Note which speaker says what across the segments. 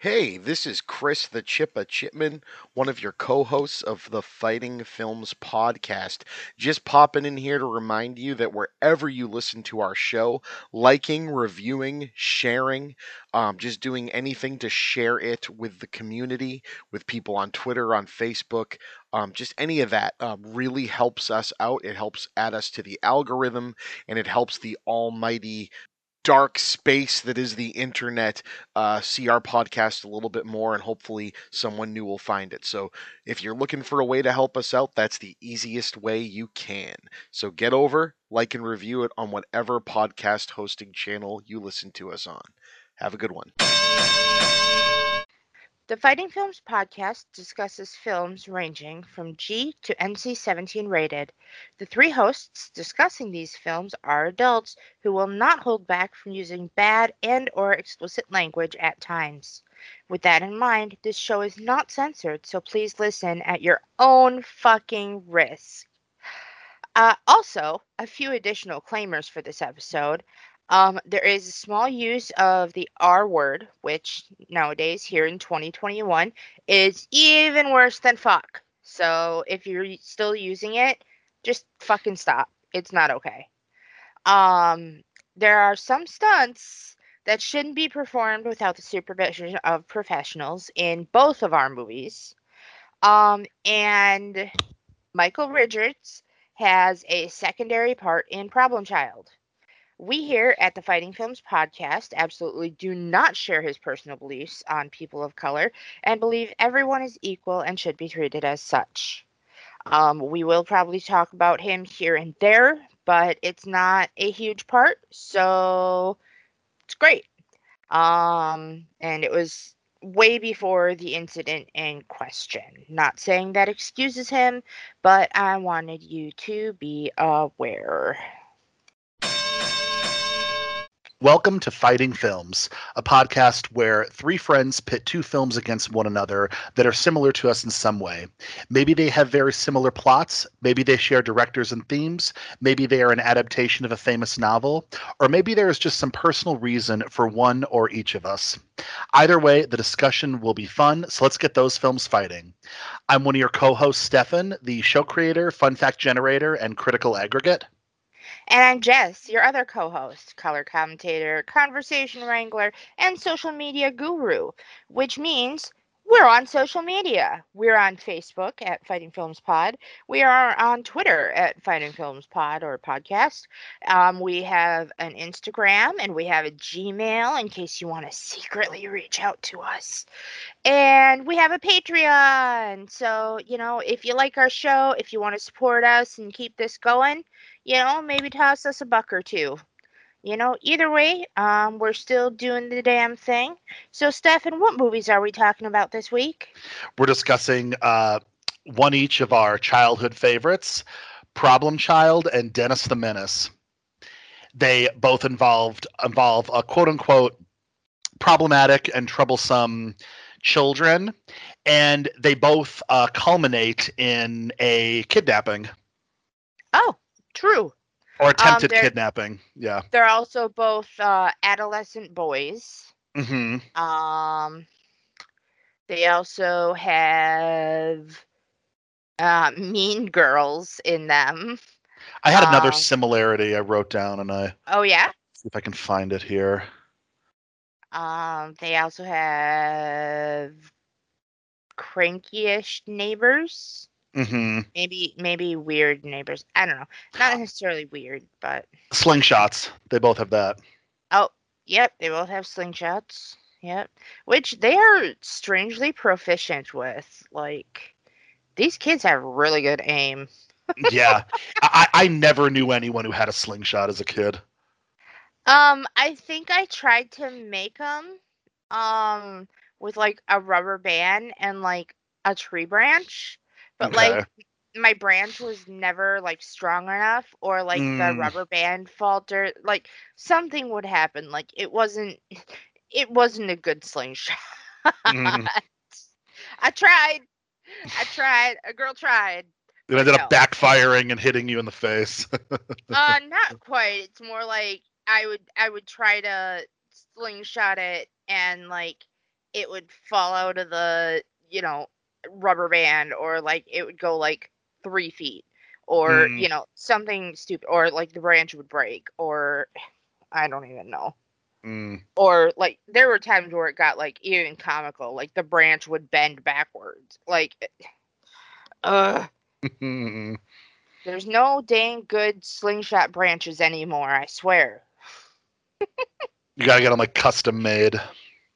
Speaker 1: Hey, this is Chris the Chippa Chipman, one of your co hosts of the Fighting Films podcast. Just popping in here to remind you that wherever you listen to our show, liking, reviewing, sharing, um, just doing anything to share it with the community, with people on Twitter, on Facebook, um, just any of that um, really helps us out. It helps add us to the algorithm and it helps the almighty dark space that is the internet uh, see our podcast a little bit more and hopefully someone new will find it. So if you're looking for a way to help us out that's the easiest way you can. So get over like and review it on whatever podcast hosting channel you listen to us on. Have a good one
Speaker 2: The Fighting Films podcast discusses films ranging from G to NC 17 rated. The three hosts discussing these films are adults who will not hold back from using bad and or explicit language at times. With that in mind, this show is not censored, so please listen at your own fucking risk. Uh, also, a few additional claimers for this episode. Um, there is a small use of the R word, which nowadays here in 2021 is even worse than fuck. So if you're still using it, just fucking stop. It's not okay. Um, there are some stunts that shouldn't be performed without the supervision of professionals in both of our movies. Um, and Michael Richards has a secondary part in Problem Child. We here at the Fighting Films podcast absolutely do not share his personal beliefs on people of color and believe everyone is equal and should be treated as such. Um, we will probably talk about him here and there, but it's not a huge part, so it's great. Um, and it was way before the incident in question. Not saying that excuses him, but I wanted you to be aware.
Speaker 3: Welcome to Fighting Films, a podcast where three friends pit two films against one another that are similar to us in some way. Maybe they have very similar plots, maybe they share directors and themes, maybe they are an adaptation of a famous novel, or maybe there is just some personal reason for one or each of us. Either way, the discussion will be fun, so let's get those films fighting. I'm one of your co hosts, Stefan, the show creator, fun fact generator, and critical aggregate.
Speaker 2: And I'm Jess, your other co host, color commentator, conversation wrangler, and social media guru, which means we're on social media. We're on Facebook at Fighting Films Pod. We are on Twitter at Fighting Films Pod or podcast. Um, we have an Instagram and we have a Gmail in case you want to secretly reach out to us. And we have a Patreon. So, you know, if you like our show, if you want to support us and keep this going, you know, maybe toss us a buck or two. You know, either way, um, we're still doing the damn thing. So, Stefan, what movies are we talking about this week?
Speaker 3: We're discussing uh, one each of our childhood favorites Problem Child and Dennis the Menace. They both involved involve a quote unquote problematic and troublesome children, and they both uh, culminate in a kidnapping
Speaker 2: Oh, true.
Speaker 3: or attempted
Speaker 2: they're-
Speaker 3: kidnapping. Yeah.
Speaker 2: They're also both uh, adolescent boys.
Speaker 3: Mm-hmm.
Speaker 2: Um, they also have uh, mean girls in them.
Speaker 3: I had another
Speaker 2: Um,
Speaker 3: similarity I wrote down, and I
Speaker 2: Oh yeah.
Speaker 3: see if I can find it here.
Speaker 2: Um, they also have cranky-ish neighbors.
Speaker 3: Hmm
Speaker 2: Maybe maybe weird neighbors. I don't know. Not necessarily weird, but
Speaker 3: Slingshots. They both have that.
Speaker 2: oh, yep, they both have slingshots. Yep. Which they are strangely proficient with. Like these kids have really good aim.
Speaker 3: yeah, I, I never knew anyone who had a slingshot as a kid.
Speaker 2: Um, I think I tried to make them um with like a rubber band and like a tree branch, but
Speaker 3: Okay.
Speaker 2: like my branch was never like strong enough or like the
Speaker 3: Mm.
Speaker 2: rubber band faltered like something would happen like it wasn't it wasn't a good slingshot
Speaker 3: Mhm.
Speaker 2: i tried i tried a girl tried
Speaker 3: It ended
Speaker 2: No.
Speaker 3: up backfiring and hitting you in the face.
Speaker 2: uh not quite it's more like i would i would try to slingshot it and like it would fall out of the you know rubber band or like it would go like three feet or
Speaker 3: Mm.
Speaker 2: you know something stupid or like the branch would break or i don't even know
Speaker 3: Mm.
Speaker 2: or like there were times where it got like even comical like the branch would bend backwards like uh there's no dang good slingshot branches anymore i swear
Speaker 3: you gotta get them like custom made.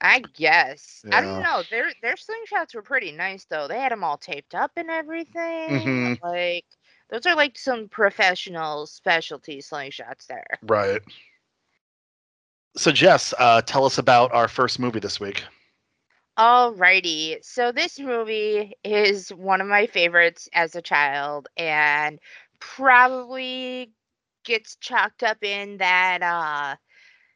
Speaker 2: I guess i don't know their their slingshots were pretty nice though they had them all taped up and everything
Speaker 3: Mhm.
Speaker 2: like those are like some professional specialty slingshots there
Speaker 3: Right. So Jess, uh, tell us about our first movie this week.
Speaker 2: Alrighty. So this movie is one of my favorites as a child and probably gets chalked up in that uh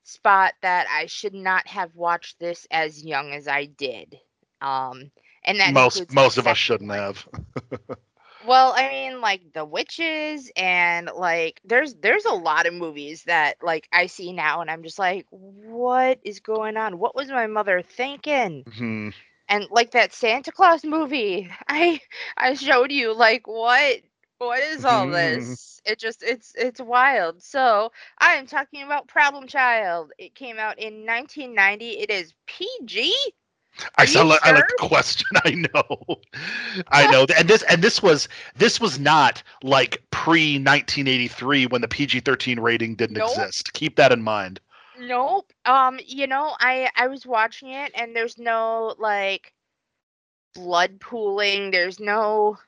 Speaker 2: spot that I should not have watched this as young as I did. Um and that
Speaker 3: most most of us shouldn't
Speaker 2: one.
Speaker 3: have.
Speaker 2: Well, I mean, like the witches and like there's there's a lot of movies that like I see now and I'm just like, what is going on? What was my mother thinking?
Speaker 3: Mhm.
Speaker 2: and like that Santa Claus movie, I I showed you like what what is all this? It just it's it's wild. So I am talking about Problem Child. It came out in 1990. It is PG.
Speaker 3: I
Speaker 2: you
Speaker 3: like I like the question. I know, I know, and this and this was this was not like pre 1983 when the PG-13 rating didn't
Speaker 2: Nope.
Speaker 3: exist. Keep that in mind.
Speaker 2: Nope. Um, you know, I I was watching it and there's no like blood pooling. There's no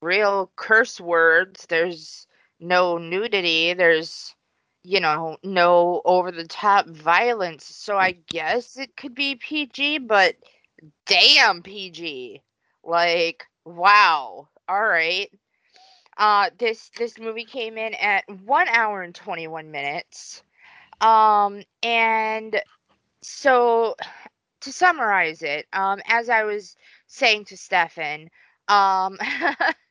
Speaker 2: real curse words. There's no nudity. There's you know, no over the top violence. So I guess it could be PG, but damn PG. Like, wow. All right. Uh this this movie came in at 1 hour and 21 minutes. Um and so to summarize it, um as I was saying to Stefan, um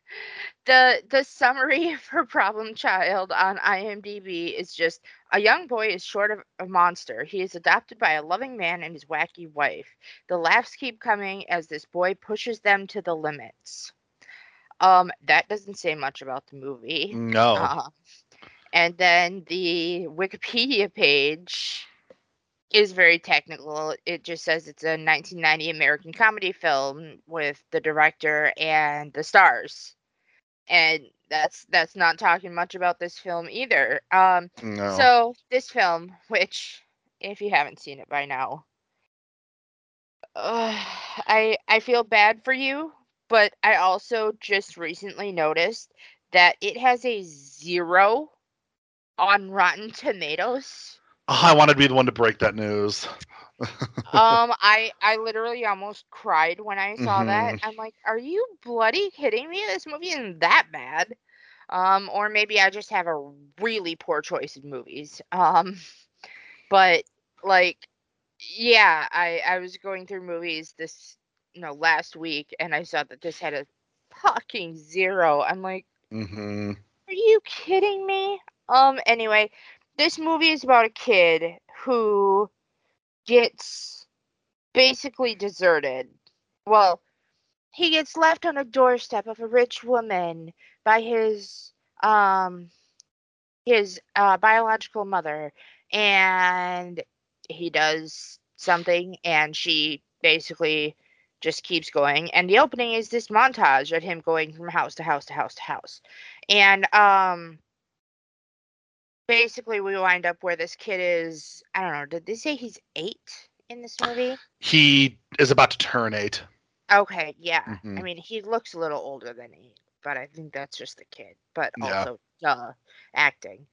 Speaker 2: the the summary for Problem Child on IMDb is just a young boy is short of a monster. He is adopted by a loving man and his wacky wife. The laughs keep coming as this boy pushes them to the limits. Um, that doesn't say much about the movie.
Speaker 3: No.
Speaker 2: Uh, and then the Wikipedia page is very technical. It just says it's a 1990 American comedy film with the director and the stars. And that's that's not talking much about this film either. Um
Speaker 3: no.
Speaker 2: so this film, which if you haven't seen it by now, uh, I I feel bad for you, but I also just recently noticed that it has a zero on Rotten Tomatoes.
Speaker 3: Oh, I wanted to be the one to break that news.
Speaker 2: um, I I literally almost cried when I saw that.
Speaker 3: Mhm.
Speaker 2: I'm like, are you bloody kidding me? This movie isn't that bad. Um, or maybe I just have a really poor choice of movies. Um, but like, yeah, I I was going through movies this you know last week and I saw that this had a fucking zero. I'm like.
Speaker 3: mm-hmm.
Speaker 2: Are you kidding me? Um, anyway, this movie is about a kid who gets basically deserted. Well, he gets left on a doorstep of a rich woman by his um his uh, biological mother and he does something and she basically just keeps going and the opening is this montage of him going from house to house to house to house and um basically we wind up where this kid is i don't know did they say he's eight in this movie
Speaker 3: He is about to turn eight.
Speaker 2: okay yeah i
Speaker 3: Mhm.
Speaker 2: mean he looks a little older than eight but i think that's just the kid but
Speaker 3: Yeah.
Speaker 2: also duh acting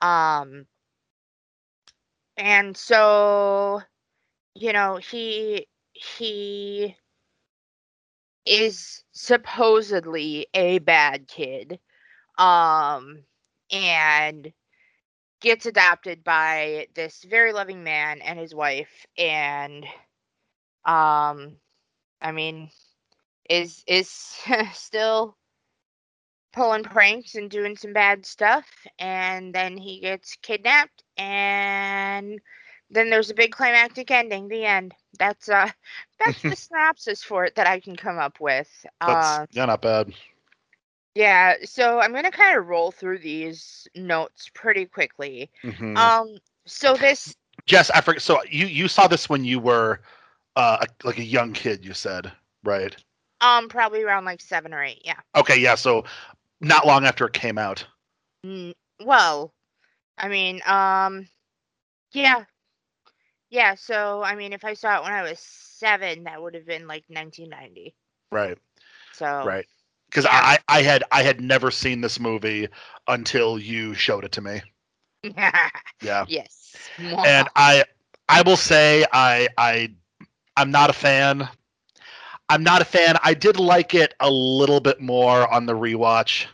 Speaker 2: um and so you know he he is supposedly a bad kid um and gets adopted by this very loving man and his wife and um i mean is is still pulling pranks and doing some bad stuff and then he gets kidnapped and then there's a big climactic ending. The end. That's uh, that's the synopsis for it that I can come up with.
Speaker 3: That's
Speaker 2: Uh,
Speaker 3: yeah, not bad.
Speaker 2: Yeah. So I'm gonna kind of roll through these notes pretty quickly.
Speaker 3: Mhm.
Speaker 2: Um. So this.
Speaker 3: Jess, I forget. So you you saw this when you were uh like a young kid. You said right.
Speaker 2: Um. Probably around like seven or eight. Yeah.
Speaker 3: Okay, yeah. So not long after it came out.
Speaker 2: Mm, well, I mean, um, yeah, yeah. So I mean, if I saw it when I was seven, that would have been like 1990.
Speaker 3: Right.
Speaker 2: So
Speaker 3: Right. Because
Speaker 2: Yeah.
Speaker 3: I I had I had never seen this movie until you showed it to me. Yeah.
Speaker 2: yes.
Speaker 3: and I I will say I I I'm not a fan. I'm not a fan. I did like it a little bit more on the rewatch.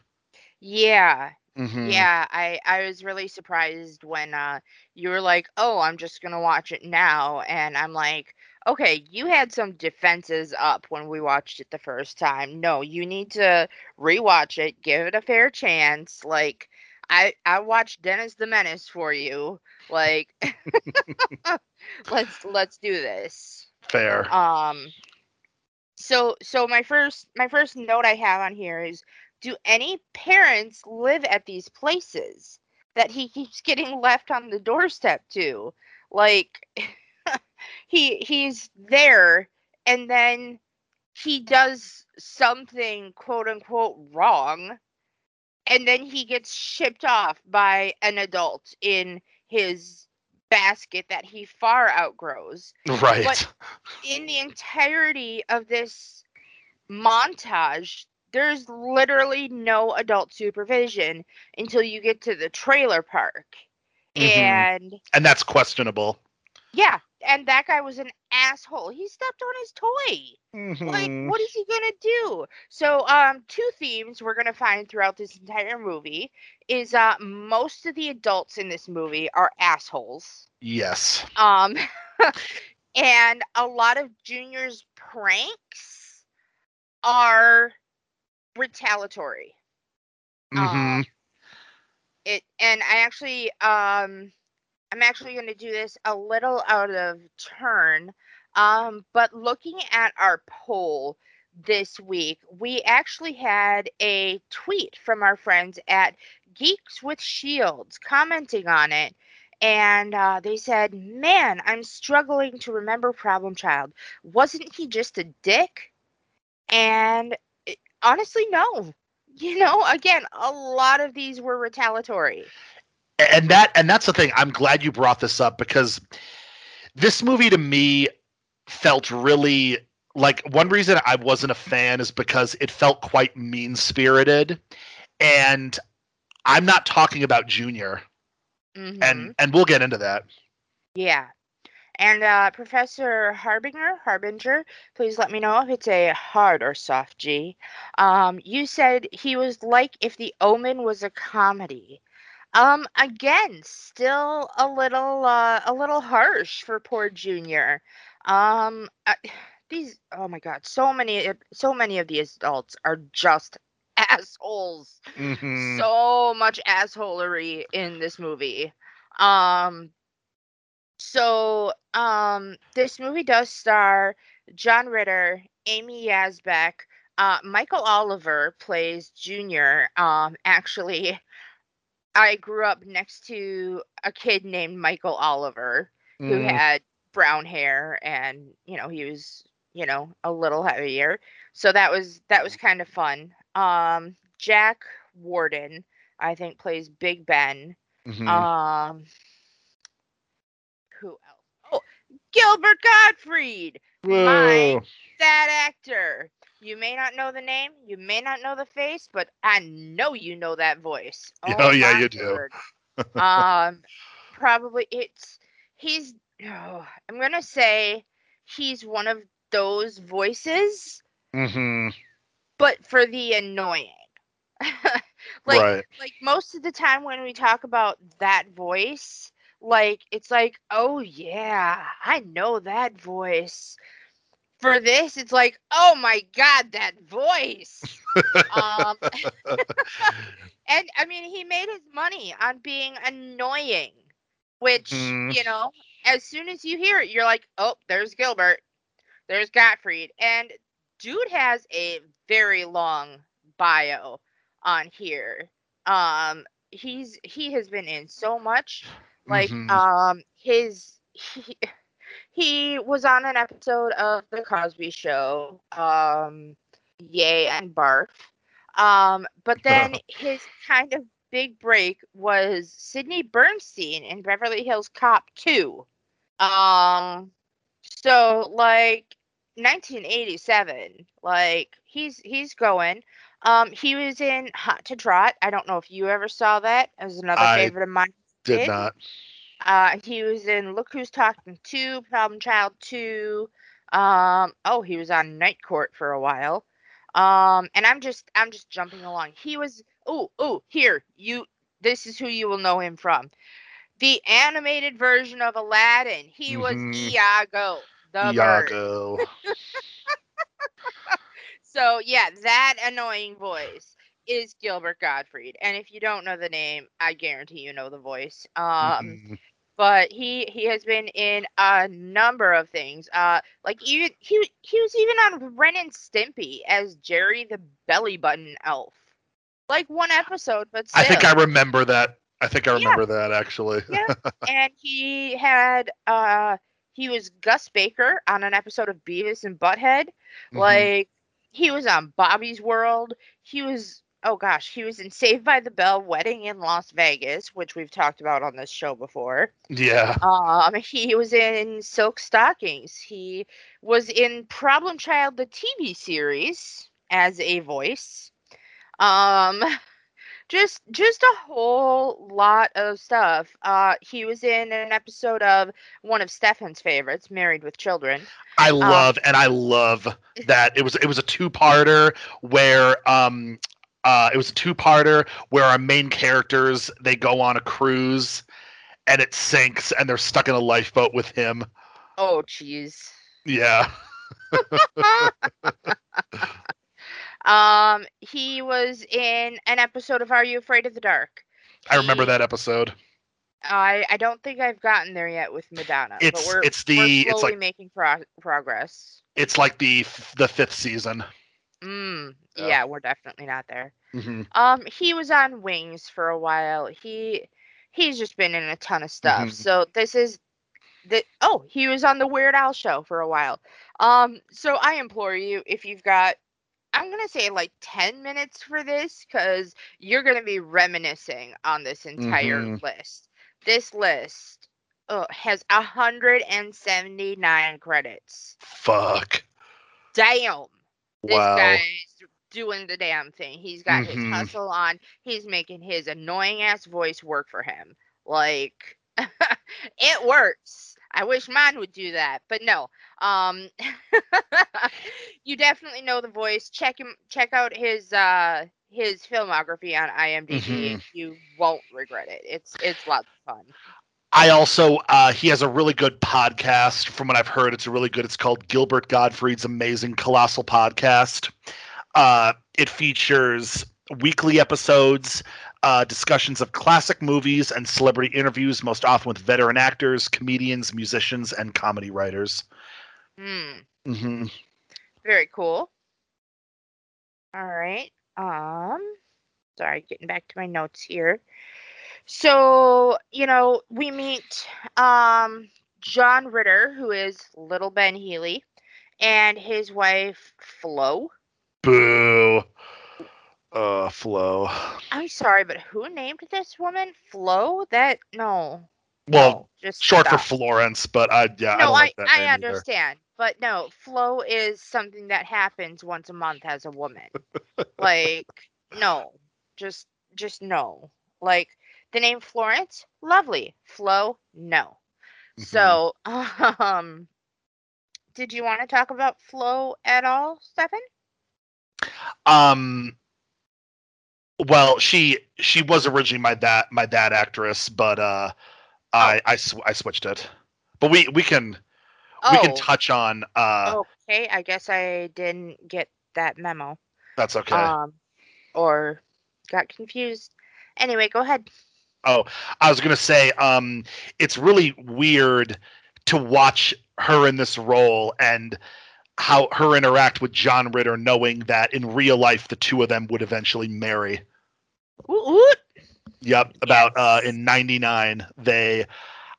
Speaker 2: yeah,
Speaker 3: Mhm.
Speaker 2: yeah. I I was really surprised when uh you were like, "Oh, I'm just gonna watch it now," and I'm like. Okay, you had some defenses up when we watched it the first time. No, you need to rewatch it, give it a fair chance. Like I I watched Dennis the Menace for you. Like let's let's do this.
Speaker 3: Fair.
Speaker 2: Um so so my first my first note I have on here is do any parents live at these places that he keeps getting left on the doorstep to? Like he he's there and then he does something quote unquote wrong and then he gets shipped off by an adult in his basket that he far outgrows
Speaker 3: right.
Speaker 2: But in the entirety of this montage, there's literally no adult supervision until you get to the trailer park.
Speaker 3: Mhm.
Speaker 2: And
Speaker 3: and that's questionable.
Speaker 2: yeah, and that guy was an asshole. He stepped on his toy. Like,
Speaker 3: Mhm.
Speaker 2: what is he gonna do? So, um, two themes we're gonna find throughout this entire movie is uh most of the adults in this movie are assholes.
Speaker 3: Yes.
Speaker 2: Um, and a lot of Junior's pranks are retaliatory.
Speaker 3: hmm
Speaker 2: It and I actually um I'm actually going to do this a little out of turn. Um, but looking at our poll this week, we actually had a tweet from our friends at Geeks with Shields commenting on it. And uh, they said, Man, I'm struggling to remember Problem Child. Wasn't he just a dick? And it- honestly, no. You know, again, a lot of these were retaliatory.
Speaker 3: And that and that's the thing i'm glad you brought this up because this movie to me felt really like one reason i wasn't a fan is because it felt quite mean spirited and i'm not talking about junior
Speaker 2: Mhm.
Speaker 3: and and we'll get into that
Speaker 2: Yeah. And uh, Professor Harbinger, Harbinger, please let me know if it's a hard or soft G. Um, you said he was like if The Omen was a comedy. Um, again, still a little, uh, a little harsh for poor Junior. Um, I, these, oh my God, so many, so many of these adults are just assholes
Speaker 3: Mhm.
Speaker 2: so much assholery in this movie. Um so um this movie does star John Ritter, Amy Yasbeck, uh Michael Oliver plays Junior. Um actually I grew up next to a kid named Michael Oliver who
Speaker 3: Mm.
Speaker 2: had brown hair and you know he was you know a little heavier so that was that was kind of fun um jack warden i think plays big ben
Speaker 3: Mhm.
Speaker 2: um who else oh gilbert gottfried
Speaker 3: Whoa.
Speaker 2: that actor you may not know the name you may not know the face but i know you know that voice.
Speaker 3: Oh, yeah,
Speaker 2: my
Speaker 3: you do.
Speaker 2: um probably it's he's oh, i'm gonna say he's one of those voices
Speaker 3: Mm-hmm.
Speaker 2: but for the annoying. Like
Speaker 3: right.
Speaker 2: like most of the time when we talk about that voice like it's like oh yeah i know that voice for this it's like oh my god that voice um and i mean he made his money on being annoying which
Speaker 3: Mhm.
Speaker 2: you know as soon as you hear it, you're like, oh, there's Gilbert, there's Gottfried, and dude has a very long bio on here. Um, he's he has been in so much, like
Speaker 3: Mhm.
Speaker 2: um, his he, he was on an episode of the Cosby Show, um, Yay and Barf. Um, but then his kind of big break was Sidney Bernstein in Beverly Hills Cop 2. Um, so like 1987, like he's he's going. Um, he was in Hot to Trot. I don't know if you ever saw that. It was another
Speaker 3: I
Speaker 2: favorite of mine.
Speaker 3: Did
Speaker 2: did?
Speaker 3: not.
Speaker 2: Uh, he was in Look Who's Talking 2, Problem Child 2. Um, oh, he was on Night Court for a while. Um, and I'm just I'm just jumping along. He was oh oh here you this is who you will know him from. The animated version of Aladdin. He was
Speaker 3: Mhm.
Speaker 2: Iago, the.
Speaker 3: Iago.
Speaker 2: So yeah, that annoying voice is Gilbert Gottfried. And if you don't know the name, I guarantee you know the voice. Um
Speaker 3: Mhm.
Speaker 2: but he he has been in a number of things. Uh, like even he he was even on Ren and Stimpy as Jerry the Belly Button Elf. Like one episode, but still.
Speaker 3: I think I remember that. I think I
Speaker 2: Yeah.
Speaker 3: remember that actually.
Speaker 2: Yeah. and he had uh he was Gus Baker on an episode of Beavis and Butthead.
Speaker 3: Mhm.
Speaker 2: Like he was on Bobby's World. He was oh gosh, he was in Saved by the Bell Wedding in Las Vegas, which we've talked about on this show before.
Speaker 3: yeah.
Speaker 2: Um, he was in Silk Stockings. He was in Problem Child, the TV series, as a voice. Um, just just a whole lot of stuff. Uh, he was in an episode of one of Stefan's favorites, Married with Children.
Speaker 3: I love and I love that it was it was a two-parter where um uh it was a two-parter where our main characters they go on a cruise and it sinks and they're stuck in a lifeboat with him.
Speaker 2: Oh, jeez.
Speaker 3: Yeah.
Speaker 2: um, he was in an episode of Are You Afraid of the Dark?
Speaker 3: I remember
Speaker 2: He-
Speaker 3: that episode.
Speaker 2: I I don't think I've gotten there yet with Madonna.
Speaker 3: It's-
Speaker 2: but we're,
Speaker 3: it's the- it's like-
Speaker 2: making pro- progress.
Speaker 3: It's like the the 5th season.
Speaker 2: Mm,
Speaker 3: Yeah.
Speaker 2: yeah. we're definitely not there.
Speaker 3: hmm
Speaker 2: Um, he was on Wings for a while. He he's just been in a ton of stuff.
Speaker 3: Mhm.
Speaker 2: So this is the oh he was on the Weird Al show for a while. Um, so I implore you if you've got I'm gonna say like 10 minutes for this because you're gonna be reminiscing on this entire
Speaker 3: Mhm.
Speaker 2: list. This list uh, has 179 credits.
Speaker 3: Fuck.
Speaker 2: Damn this
Speaker 3: Wow.
Speaker 2: guy's doing the damn thing. He's got his
Speaker 3: Mhm.
Speaker 2: hustle on. He's making his annoying ass voice work for him. Like it works. I wish mine would do that, but no. Um you definitely know the voice. Check him check out his uh his filmography on IMDb.
Speaker 3: Mhm.
Speaker 2: You won't regret it. It's it's lots of fun.
Speaker 3: I also uh, he has a really good podcast. From what I've heard, it's a really good. It's called Gilbert Gottfried's Amazing Colossal Podcast. Uh, it features weekly episodes, uh, discussions of classic movies, and celebrity interviews, most often with veteran actors, comedians, musicians, and comedy writers.
Speaker 2: Hmm.
Speaker 3: hmm
Speaker 2: Very cool. All right. Um sorry, getting back to my notes here. So, you know, we meet um John Ritter, who is little Ben Healy, and his wife Flo.
Speaker 3: Boo. Uh, Flo.
Speaker 2: I'm sorry, but who named this woman Flo? That no.
Speaker 3: Well,
Speaker 2: no, just
Speaker 3: short for. Florence, but I yeah, I
Speaker 2: no, I,
Speaker 3: like that
Speaker 2: I
Speaker 3: name either.
Speaker 2: understand. But no, Flo is something that happens once a month as a woman. like, no. Just just no. Like the name Florence, lovely. Flo, no.
Speaker 3: Mhm.
Speaker 2: So, um did you want to talk about Flo at all, Stefan?
Speaker 3: Um. Well, she she was originally my dad my dad actress, but uh, I I, sw- I switched it. But we we can we can
Speaker 2: Oh.
Speaker 3: touch on uh.
Speaker 2: okay, I guess I didn't get that memo.
Speaker 3: That's okay.
Speaker 2: Um or got confused. Anyway, go ahead.
Speaker 3: Oh, I was gonna say, um, it's really weird to watch her in this role and how her interact with John Ritter, knowing that in real life the two of them would eventually marry.
Speaker 2: Oot, oot.
Speaker 3: Yep, about uh, in '99 they.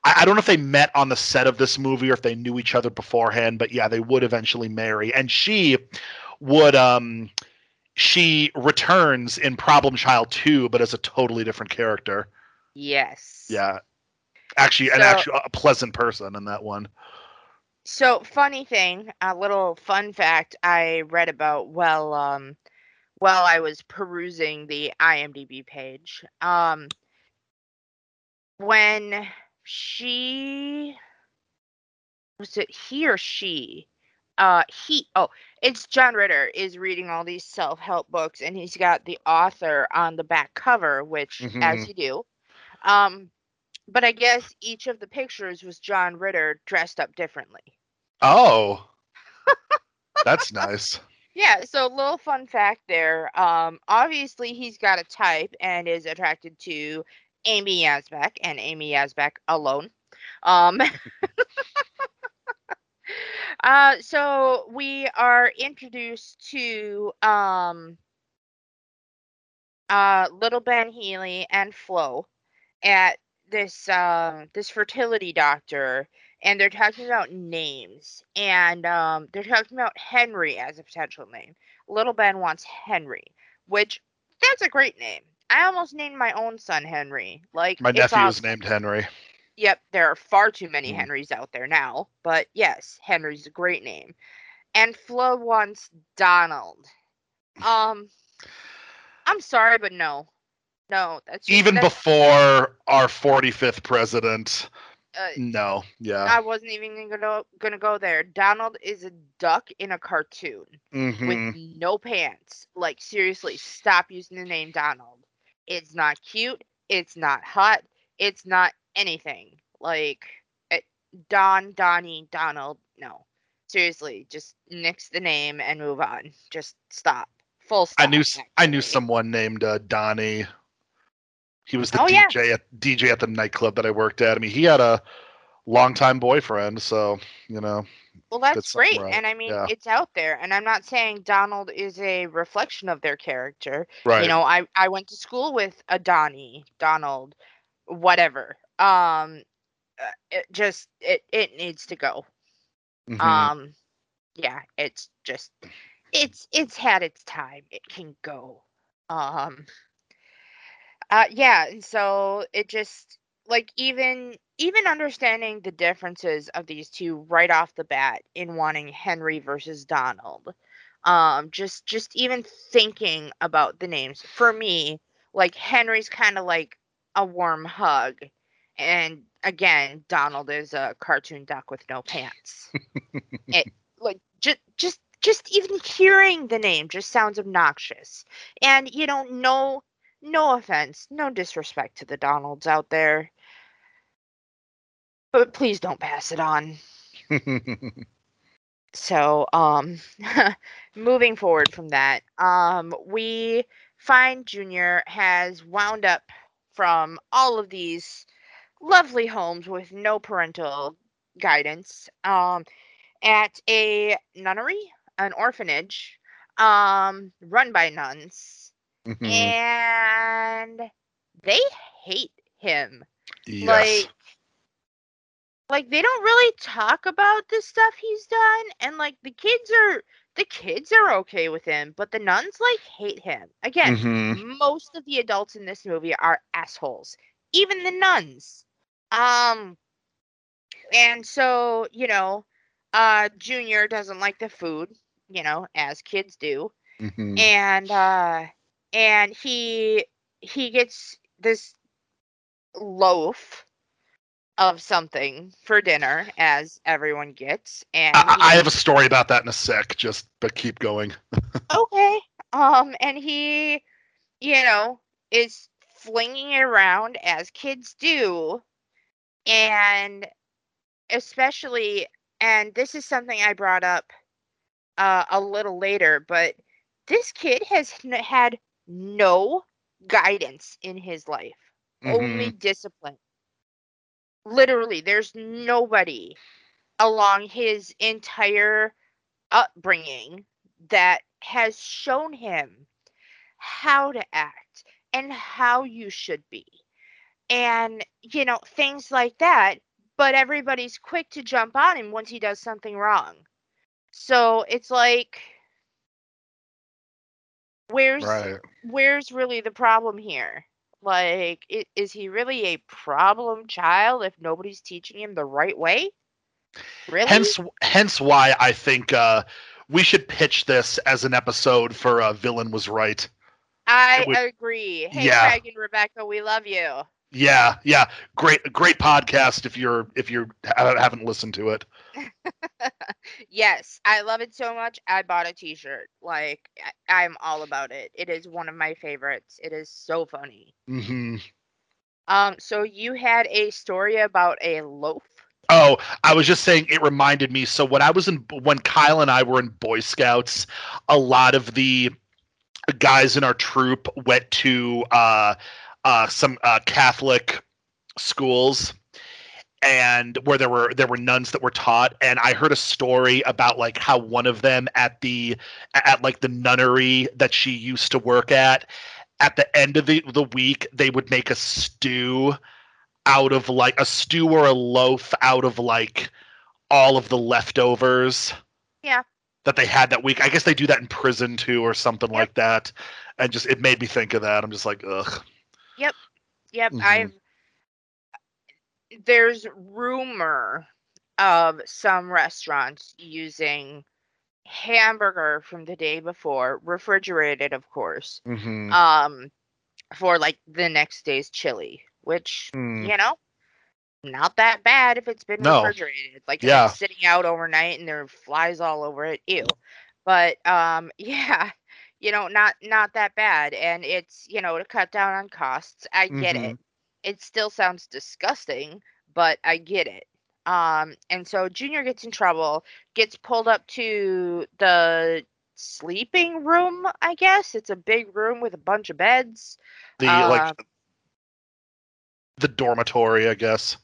Speaker 3: I, I don't know if they met on the set of this movie or if they knew each other beforehand, but yeah, they would eventually marry, and she would um she returns in Problem Child 2, but as a totally different character.
Speaker 2: Yes.
Speaker 3: Yeah. Actually, an
Speaker 2: So-
Speaker 3: actual a pleasant person in that one.
Speaker 2: So funny thing, a little fun fact I read about while um while I was perusing the IMDb page. Um when she was it he or she? Uh he oh, it's John Ritter is reading all these self-help books and he's got the author on the back cover, which as you do. Um but I guess each of the pictures was John Ritter dressed up differently.
Speaker 3: Oh. That's nice.
Speaker 2: Yeah, so a little fun fact there. Um, obviously he's got a type and is attracted to Amy Yasbeck and Amy Yasbeck alone. Um, uh, so we are introduced to um, uh, little Ben Healy and Flo at this uh, this fertility doctor and they're talking about names and um, they're talking about henry as a potential name little ben wants henry which that's a great name i almost named my own son henry like
Speaker 3: My nephew is
Speaker 2: awesome.
Speaker 3: named Henry.
Speaker 2: yep there are far too many
Speaker 3: Mm.
Speaker 2: henrys out there now but yes henry's a great name and flo wants donald um i'm sorry but no no that's
Speaker 3: Even
Speaker 2: that's,
Speaker 3: before our 45th president.
Speaker 2: uh,
Speaker 3: No. Yeah.
Speaker 2: I wasn't even gonna gonna go there. Donald is a duck in a cartoon
Speaker 3: Mhm.
Speaker 2: with no pants. Like seriously, stop using the name Donald. It's not cute. It's not hot. It's not anything. Like it, Don, Donnie, Donald. No, seriously, just nix the name and move on. Just stop. Full stop.
Speaker 3: I knew s- I knew someone named uh, Donnie. He was the
Speaker 2: Oh, yeah.
Speaker 3: DJ at DJ at the nightclub that I worked at. I mean, he had a longtime boyfriend, so you know.
Speaker 2: Well, that's
Speaker 3: That's
Speaker 2: great. And I mean,
Speaker 3: yeah.
Speaker 2: it's out there. And I'm not saying Donald is a reflection of their character.
Speaker 3: Right.
Speaker 2: You know, I, I went to school with a Donnie, Donald, whatever. Um, uh, it just, it, it needs to go.
Speaker 3: Mhm.
Speaker 2: Um, yeah, it's just, it's, it's had its time. It can go. Um, uh, yeah. And so it just, like even even understanding the differences of these two right off the bat in wanting Henry versus Donald. Um just just even thinking about the names for me like Henry's kind of like a warm hug and again Donald is a cartoon duck with no pants. it like just just just even hearing the name just sounds obnoxious. And you don't know no offense, no disrespect to the Donalds out there but please don't pass it on. So, um, moving forward from that, um, we find Junior has wound up from all of these lovely homes with no parental guidance, um, at a nunnery, an orphanage, um, run by nuns,
Speaker 3: Mhm.
Speaker 2: and they hate him
Speaker 3: yes.
Speaker 2: like like they don't really talk about the stuff he's done and like the kids are the kids are okay with him but the nuns like hate him again
Speaker 3: Mhm.
Speaker 2: most of the adults in this movie are assholes even the nuns um and so you know uh junior doesn't like the food you know as kids do
Speaker 3: Mhm.
Speaker 2: and uh and he he gets this loaf of something for dinner as everyone gets and
Speaker 3: I, I- have a story about that in a sec. Just but keep going.
Speaker 2: okay um and he you know is flinging it around as kids do and especially and this is something i brought up uh, a little later but this kid has n- had no guidance in his life only mm-hmm. discipline. Literally, there's nobody along his entire upbringing that has shown him how to act and how you should be. And, you know, things like that. But everybody's quick to jump on him once he does something wrong. So it's like, where's
Speaker 3: Right.
Speaker 2: where's really the problem here? Like, i- is he really a problem child if nobody's teaching him the right way? Really?
Speaker 3: Hence, hence why I think uh, we should pitch this as an episode for uh, "Villain Was Right."
Speaker 2: I
Speaker 3: would-
Speaker 2: agree. Hey,
Speaker 3: Yeah.
Speaker 2: Craig and Rebecca, we love you.
Speaker 3: Yeah, yeah, great, great podcast. If you're if you haven't listened to it,
Speaker 2: Yes, I love it so much. I bought a T-shirt. Like, I- I'm all about it. It is one of my favorites. It is so funny.
Speaker 3: hmm
Speaker 2: Um, so you had a story about a loaf.
Speaker 3: Oh, I was just saying it reminded me. So when I was in when Kyle and I were in Boy Scouts, a lot of the guys in our troop went to uh, uh, some uh, Catholic schools and where there were there were nuns that were taught and i heard a story about like how one of them at the at like the nunnery that she used to work at at the end of the, the week they would make a stew out of like a stew or a loaf out of like all of the leftovers
Speaker 2: Yeah.
Speaker 3: that they had that week i guess they do that in prison too or something
Speaker 2: Yep.
Speaker 3: like that and just it made me think of that i'm just like ugh
Speaker 2: Yep,
Speaker 3: Mhm.
Speaker 2: I've. There's rumor of some restaurants using hamburger from the day before, refrigerated, of course,
Speaker 3: mm-hmm.
Speaker 2: um, for like the next day's chili, which
Speaker 3: Mm.
Speaker 2: you know, not that bad if it's been
Speaker 3: No.
Speaker 2: refrigerated. Like
Speaker 3: Yeah.
Speaker 2: it's sitting out overnight and there are flies all over it. Ew. But um, yeah, you know, not not that bad, and it's you know to cut down on costs. I get it. It still sounds disgusting, but I get it. Um, and so Junior gets in trouble, gets pulled up to the sleeping room. I guess it's a big room with a bunch of beds.
Speaker 3: the
Speaker 2: uh,
Speaker 3: like the dormitory i guess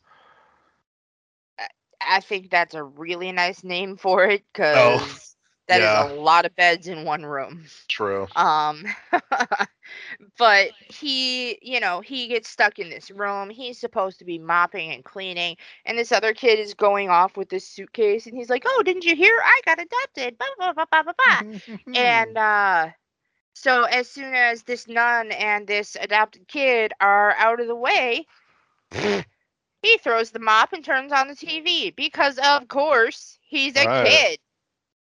Speaker 2: I think that's a really nice name for it
Speaker 3: Oh,
Speaker 2: because that is
Speaker 3: yeah.
Speaker 2: a lot of beds in one room.
Speaker 3: true
Speaker 2: Um, but he, you know, he gets stuck in this room. He's supposed to be mopping and cleaning, and this other kid is going off with this suitcase, and he's like, "Oh, didn't you hear? I got adopted." Blah blah blah blah blah blah. And uh, so as soon as this nun and this adopted kid are out of the way, he throws the mop and turns on the TV because, of course, he's a
Speaker 3: Right.
Speaker 2: kid.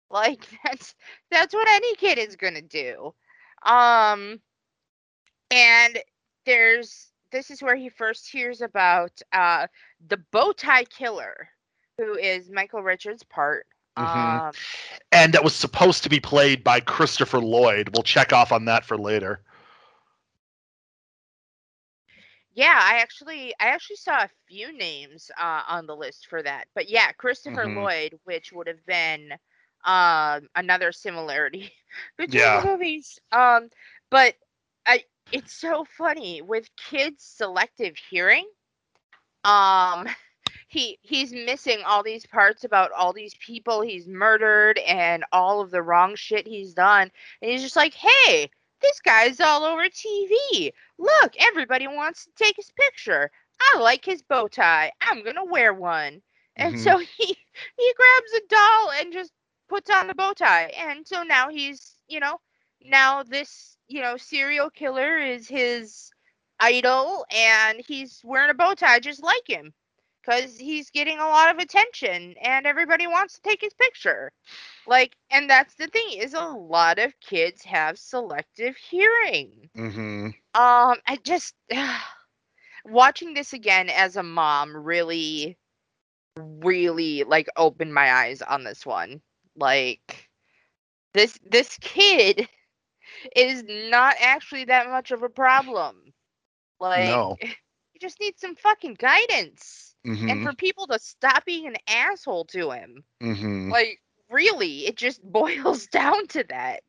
Speaker 2: Like that's that's what any kid is gonna do. Um, and there's this is where he first hears about uh the bow tie killer, who is Michael Richards' part.
Speaker 3: Mhm.
Speaker 2: Um,
Speaker 3: and that was supposed to be played by christopher lloyd we'll check off on that for later
Speaker 2: Yeah, I actually I actually saw a few names uh, on the list for that. But yeah, Christopher
Speaker 3: Mhm.
Speaker 2: Lloyd, which would have been um another similarity between
Speaker 3: Yeah.
Speaker 2: the movies. Um but I it's so funny with kids selective hearing. Um he he's missing all these parts about all these people he's murdered and all of the wrong shit he's done. And he's just like, "Hey, this guy's all over TV. Look, everybody wants to take his picture. I like his bow tie. I'm gonna wear one. And
Speaker 3: Mhm.
Speaker 2: so he he grabs a doll and just puts on the bow tie. And so now he's, you know, now this, you know, serial killer is his idol and he's wearing a bow tie just like him because he's getting a lot of attention and everybody wants to take his picture. Like, and that's the thing is a lot of kids have selective hearing.
Speaker 3: mm-hmm.
Speaker 2: Um, I just watching this again as a mom really, really like opened my eyes on this one. Like this this kid is not actually that much of a problem. Like
Speaker 3: No.
Speaker 2: he just needs some fucking guidance
Speaker 3: Mm-hmm.
Speaker 2: and for people to stop being an asshole to him.
Speaker 3: mm-hmm.
Speaker 2: Like really, it just boils down to that.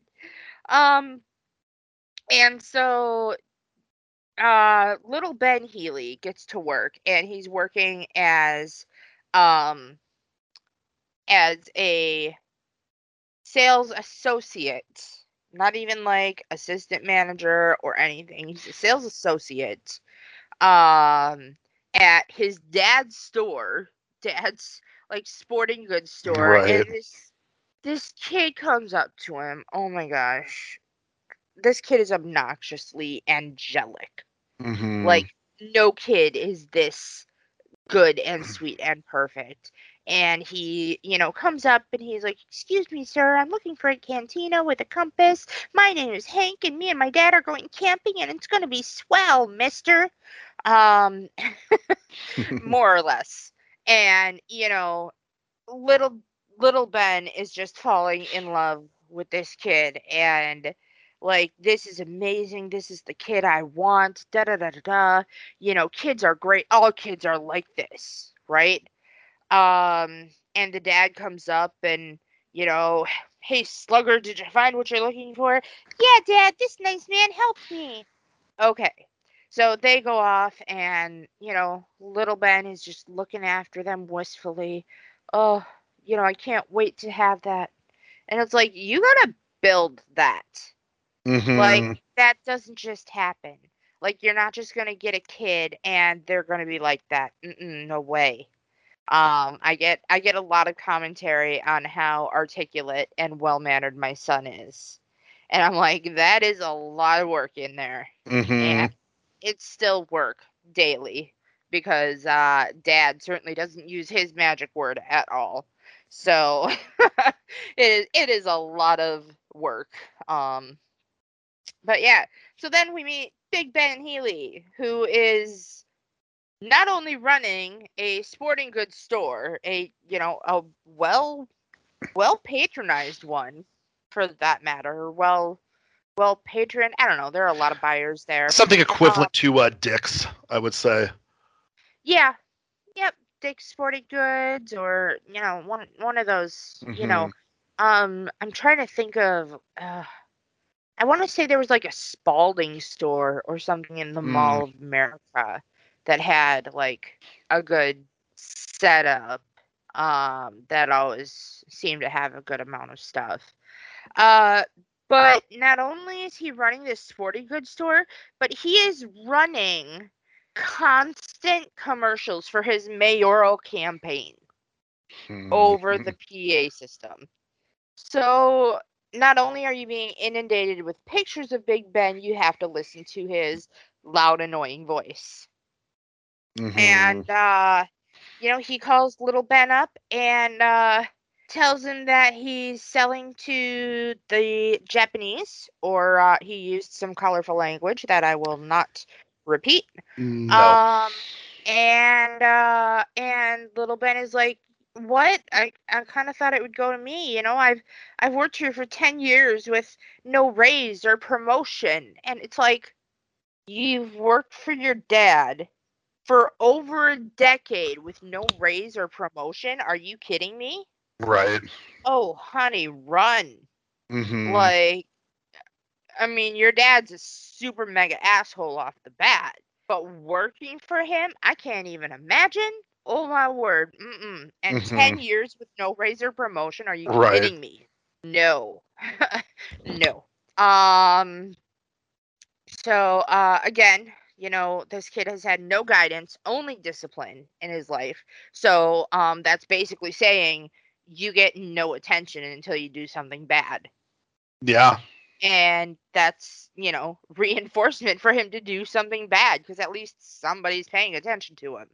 Speaker 2: Um and so uh little Ben Healy gets to work and he's working as um as a sales associate. Not even like assistant manager or anything. He's a sales associate um at his dad's store, dad's like sporting goods store.
Speaker 3: Right.
Speaker 2: And this this kid comes up to him. Oh my gosh. This kid is obnoxiously angelic.
Speaker 3: Mhm.
Speaker 2: Like no kid is this good and sweet and perfect. And he, you know, comes up and he's like, "Excuse me, sir, I'm looking for a cantina with a compass. My name is Hank, and me and my dad are going camping, and it's gonna be swell, Mister." Um, more or less. And you know, little little Ben is just falling in love with this kid and like this is amazing. This is the kid I want. Da da da da da. You know, kids are great. All kids are like this, right? Um, and the dad comes up and you know, hey slugger, did you find what you're looking for? Yeah, dad, this nice man helped me. Okay. So they go off and, you know, little Ben is just looking after them wistfully. Oh, you know, I can't wait to have that. And it's like, you gotta build that.
Speaker 3: Mhm.
Speaker 2: Like, that doesn't just happen. Like, you're not just gonna get a kid and they're gonna be like that. Mm-mm, no way. Um, I get I get a lot of commentary on how articulate and well mannered my son is. And I'm like, that is a lot of work in there
Speaker 3: Mhm.
Speaker 2: and it's still work daily because uh dad certainly doesn't use his magic word at all so it is it is a lot of work um but yeah so then we meet big ben healy who is not only running a sporting goods store a you know a well well patronized one for that matter well well patron i don't know there are a lot of buyers there
Speaker 3: Something equivalent to uh, Dick's, I would say.
Speaker 2: Yeah. Yep. Dick's Sporting Goods or, you know, one one of those, you know. Um I'm trying to think of uh I want to say there was like a Spalding store or something in the
Speaker 3: Mm.
Speaker 2: Mall of America that had like a good setup um that always seemed to have a good amount of stuff. Uh but not only is he running this sporting goods store, but he is running constant commercials for his mayoral campaign over the PA system. So not only are you being inundated with pictures of Big Ben, you have to listen to his loud, annoying voice.
Speaker 3: Mhm.
Speaker 2: And uh, you know, he calls little Ben up and uh tells him that he's selling to the Japanese, or uh, he used some colorful language that I will not repeat.
Speaker 3: no.
Speaker 2: Um, and uh, and little Ben is like, "What? I I kind of thought it would go to me. You know, I've I've worked here for ten years with no raise or promotion, and it's like, you've worked for your dad for over a decade with no raise or promotion. Are you kidding me?
Speaker 3: right.
Speaker 2: Oh, honey, run!
Speaker 3: Mhm.
Speaker 2: Like, I mean, your dad's a super mega asshole off the bat, but working for him, I can't even imagine. Oh my word. Mm-mm. And 10 years with no raise or promotion. Are you
Speaker 3: Right.
Speaker 2: kidding me? No. no. Um so uh again, you know, this kid has had no guidance, only discipline in his life. So um that's basically saying you get no attention until you do something bad
Speaker 3: yeah.
Speaker 2: and that's you know reinforcement for him to do something bad because at least somebody's paying attention to him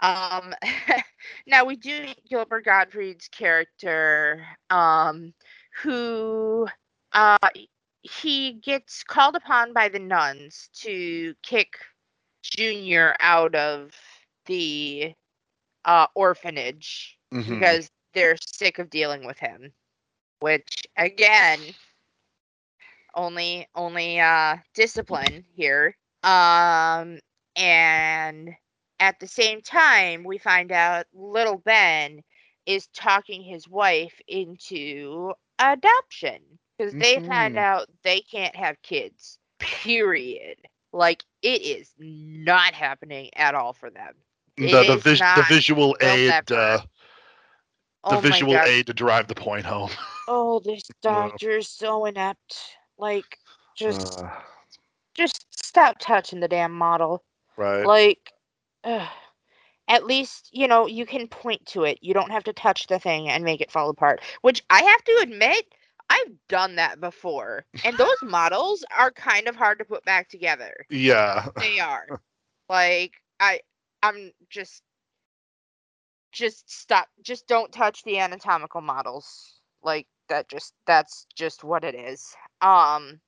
Speaker 2: um now we do gilbert gottfried's character um who uh he gets called upon by the nuns to kick junior out of the uh orphanage
Speaker 3: Mhm.
Speaker 2: because they're sick of dealing with him which again only only uh discipline here um and at the same time we find out little ben is talking his wife into adoption because they find
Speaker 3: Mhm.
Speaker 2: out they can't have kids period Like it is not happening at all for them.
Speaker 3: The the, vis- the visual aid uh, the
Speaker 2: Oh my
Speaker 3: visual aid to drive the point home.
Speaker 2: Oh, this doctor is so inept. Like, just
Speaker 3: Uh,
Speaker 2: just stop touching the damn model.
Speaker 3: right.
Speaker 2: Like, ugh. at least you know you can point to it. You don't have to touch the thing and make it fall apart. Which I have to admit, I've done that before, and those models are kind of hard to put back together.
Speaker 3: yeah.
Speaker 2: They are. like I, I'm just, just stop. Just don't touch the anatomical models. Like that. Just that's just what it is. Um.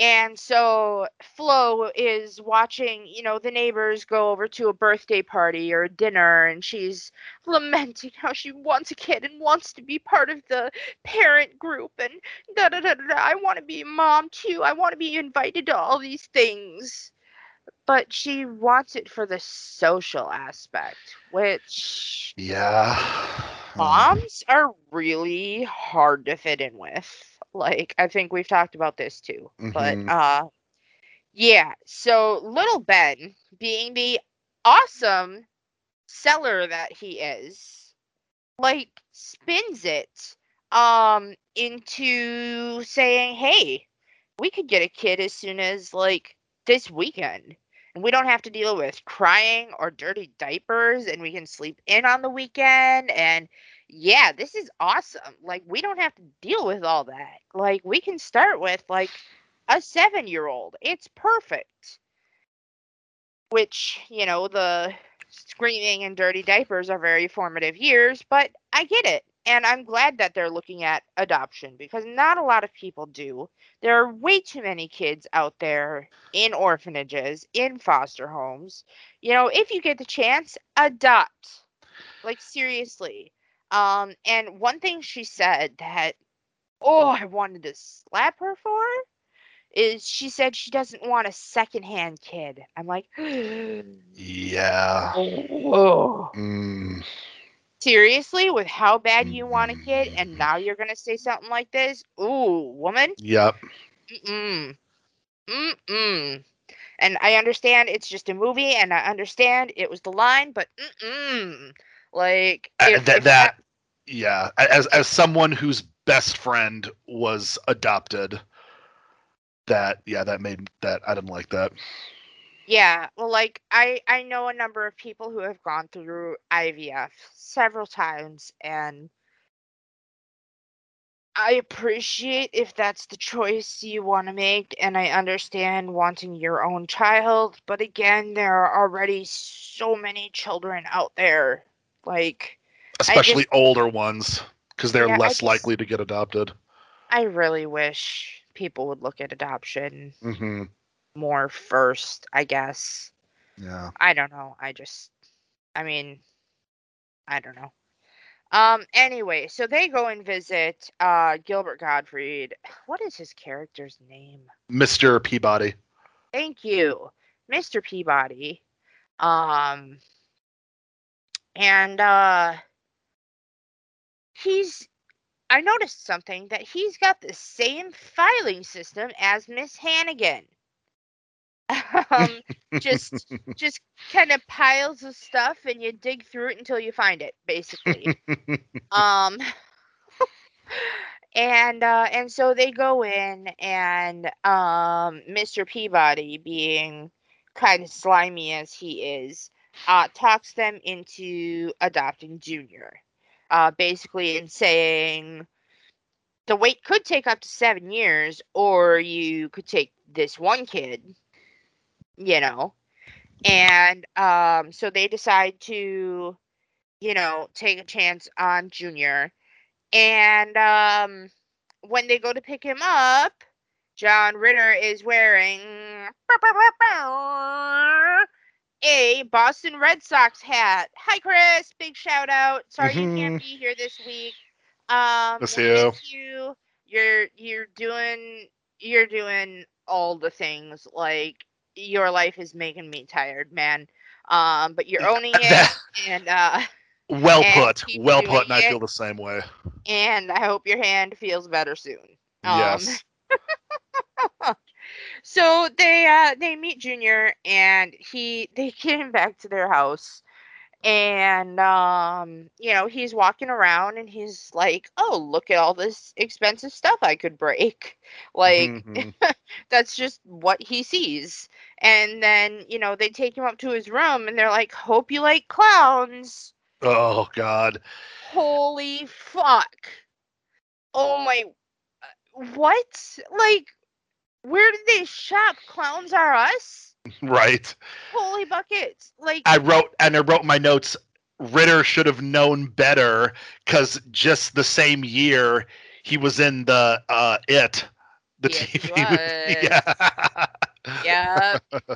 Speaker 2: And so Flo is watching, you know, the neighbors go over to a birthday party or a dinner, and she's lamenting how she wants a kid and wants to be part of the parent group, and da da da da. da. I want to be a mom too. I want to be invited to all these things, but she wants it for the social aspect, which
Speaker 3: Yeah.
Speaker 2: moms are really hard to fit in with. Like I think we've talked about this too. But
Speaker 3: Mhm.
Speaker 2: uh yeah, so little Ben being the awesome seller that he is, like spins it um into saying, "Hey, we could get a kid as soon as like this weekend." And we don't have to deal with crying or dirty diapers and we can sleep in on the weekend and yeah, this is awesome. Like we don't have to deal with all that. Like we can start with like a 7-year-old. It's perfect. Which, you know, the screaming and dirty diapers are very formative years, but I get it. And I'm glad that they're looking at adoption because not a lot of people do. There are way too many kids out there in orphanages, in foster homes. You know, if you get the chance, adopt. Like seriously. Um and one thing she said that oh, I wanted to slap her for is she said she doesn't want a secondhand kid. I'm like,
Speaker 3: Yeah.
Speaker 2: oh.
Speaker 3: Mm,
Speaker 2: Seriously, with how bad you want a kid, and
Speaker 3: Mm.
Speaker 2: now you're gonna say something like this? Ooh, woman.
Speaker 3: yep.
Speaker 2: Mm-mm. Mm-mm. And I understand it's just a movie, and I understand it was the line, but mm-mm. Like
Speaker 3: Uh, that that yeah. As as someone whose best friend was adopted, that yeah, that made that I didn't like that.
Speaker 2: Yeah, well, like I I know a number of people who have gone through IVF several times, and I appreciate if that's the choice you want to make, and I understand wanting your own child, but again, there are already so many children out there. Like,
Speaker 3: Especially older ones, because they're
Speaker 2: Yeah,
Speaker 3: less
Speaker 2: just-
Speaker 3: likely to get adopted.
Speaker 2: I really wish people would look at adoption
Speaker 3: hmm
Speaker 2: more first, I guess.
Speaker 3: Yeah.
Speaker 2: I don't know. I just, I mean, I don't know. Um. Anyway, so they go and visit uh Gilbert Gottfried. What is his character's name?
Speaker 3: Mr. Peabody.
Speaker 2: Thank you, Mr. Peabody. Um. And uh, he's. I noticed something that he's got the same filing system as Miss Hannigan. um, just just kind of piles of stuff and you dig through it until you find it basically um and uh and so they go in and um mr peabody being kind of slimy as he is uh talks them into adopting junior uh basically in saying the wait could take up to seven years or you could take this one kid you know? And um so they decide to you know take a chance on junior. And um when they go to pick him up john ritter is wearing a boston red sox hat hi chris big shout out sorry you can't be here this week um
Speaker 3: Miss
Speaker 2: we
Speaker 3: you.
Speaker 2: miss you you're you're doing you're doing all the things like your life is making me tired, man. Um, but you're owning it, and uh,
Speaker 3: well
Speaker 2: And
Speaker 3: put. Well put, and I feel the same way.
Speaker 2: and I hope your hand feels better soon. Um,
Speaker 3: yes.
Speaker 2: so they uh they meet Junior and he they get him back to their house and um you know he's walking around and he's like oh look at all this expensive stuff i could break. Like
Speaker 3: Mhm.
Speaker 2: that's just what he sees. And then you know they take him up to his room and they're like hope you like clowns.
Speaker 3: Oh God.
Speaker 2: holy fuck. Oh my uh, what? Like where did they shop clowns are us
Speaker 3: Right.
Speaker 2: holy buckets like
Speaker 3: I wrote and I wrote my notes. Ritter should have known better because just the same year he was in the uh it the
Speaker 2: Yes, he
Speaker 3: TV movie. Yeah.
Speaker 2: yeah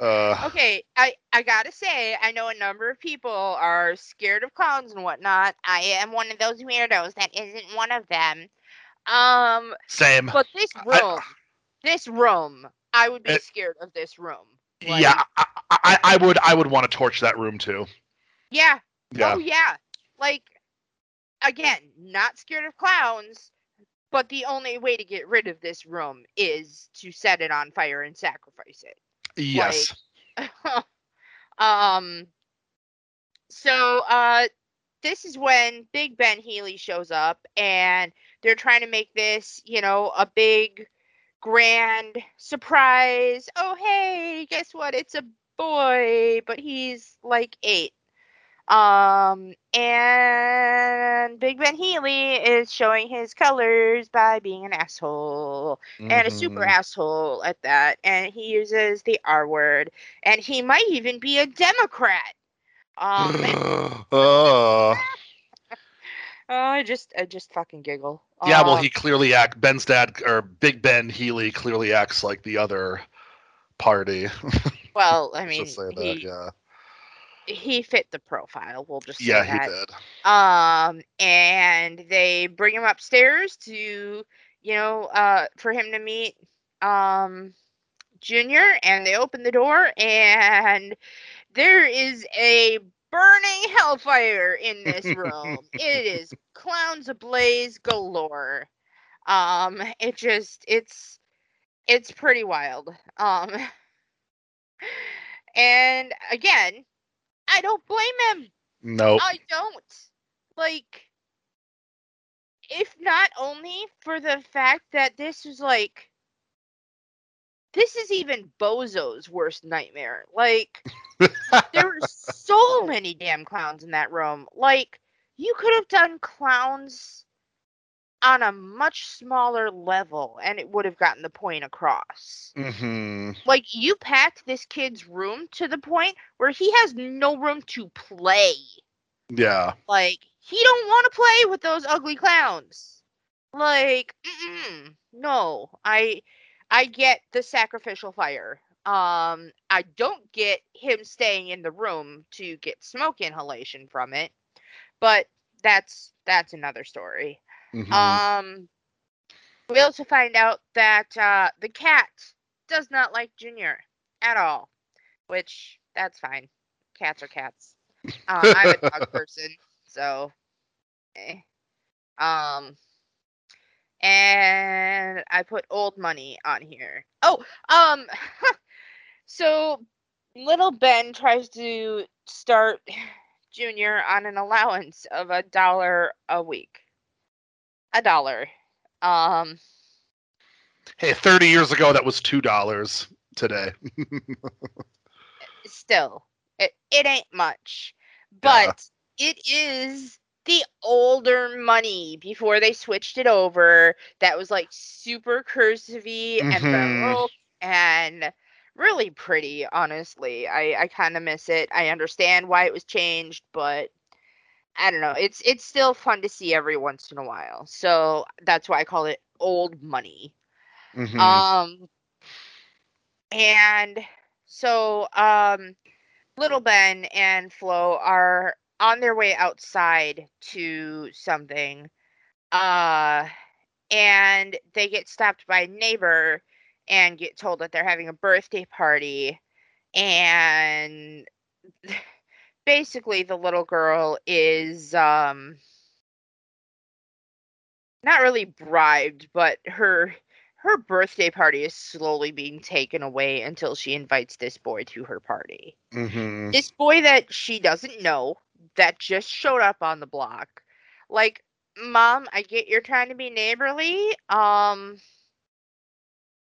Speaker 3: Uh,
Speaker 2: okay i i gotta say i know a number of people are scared of clowns and whatnot i am one of those weirdos that isn't one of them um
Speaker 3: same.
Speaker 2: but this
Speaker 3: I-
Speaker 2: room this room i would be
Speaker 3: It-
Speaker 2: scared of this room Like,
Speaker 3: yeah, I, I, I would I would want to torch that room too.
Speaker 2: yeah
Speaker 3: Yeah.
Speaker 2: oh yeah like again not scared of clowns but the only way to get rid of this room is to set it on fire and sacrifice it
Speaker 3: yes.
Speaker 2: um so uh this is when big ben healy shows up and they're trying to make this you know a big grand surprise oh hey guess what it's a boy but he's like eight um and big ben healy is showing his colors by being an asshole and a super
Speaker 3: Mhm.
Speaker 2: asshole at that. And he uses the R word, and he might even be a Democrat. Um, and-
Speaker 3: oh.
Speaker 2: oh, I just, I just fucking giggle.
Speaker 3: Yeah, well,
Speaker 2: Um,
Speaker 3: he clearly act. Ben's dad or Big Ben Healy clearly acts like the other party.
Speaker 2: well, I mean,
Speaker 3: just say that.
Speaker 2: he,
Speaker 3: Yeah.
Speaker 2: he fit the profile. We'll just say
Speaker 3: Yeah, he did.
Speaker 2: Um, and they bring him upstairs to, you know, uh, for him to meet, um, Junior, and they open the door, and there is a burning hellfire in this room. it is clowns ablaze galore. Um, it just, it's, it's pretty wild. Um, and again, I don't blame him.
Speaker 3: Nope.
Speaker 2: I don't. Like, if not only for the fact that this is like, this is even Bozo's worst nightmare. Like, there were so many damn clowns in that room. Like, you could have done clowns on a much smaller level and it would have gotten the point across.
Speaker 3: hmm
Speaker 2: Like, you packed this kid's room to the point where he has no room to play.
Speaker 3: Yeah.
Speaker 2: Like he don't want to play with those ugly clowns. Like, no, I, I get the sacrificial fire. Um, I don't get him staying in the room to get smoke inhalation from it, but that's that's another story.
Speaker 3: Mhm.
Speaker 2: Um, we also find out that uh, the cat does not like Junior at all, which that's fine. Cats are cats. Uh, I'm a dog person, so. Eh. Um, and I put old money on here. Oh, um, so little Ben tries to start Junior on an allowance of a dollar a week. A dollar. Um,
Speaker 3: hey, 30 years ago, that was $2 today.
Speaker 2: still, it, it ain't much,
Speaker 3: Yeah.
Speaker 2: but it is the older money before they switched it over. That was like super cursive and
Speaker 3: Mhm.
Speaker 2: baroque and really pretty. Honestly, I I kind of miss it. I understand why it was changed, but I don't know. It's it's still fun to see every once in a while. So that's why I call it old money.
Speaker 3: Mhm.
Speaker 2: Um and so um little Ben and Flo are on their way outside to something. Uh and they get stopped by a neighbor and get told that they're having a birthday party and basically the little girl is um not really bribed but her her birthday party is slowly being taken away until she invites this boy to her party.
Speaker 3: Mm-hmm.
Speaker 2: This boy that she doesn't know that just showed up on the block. Like, mom, I get you're trying to be neighborly. Um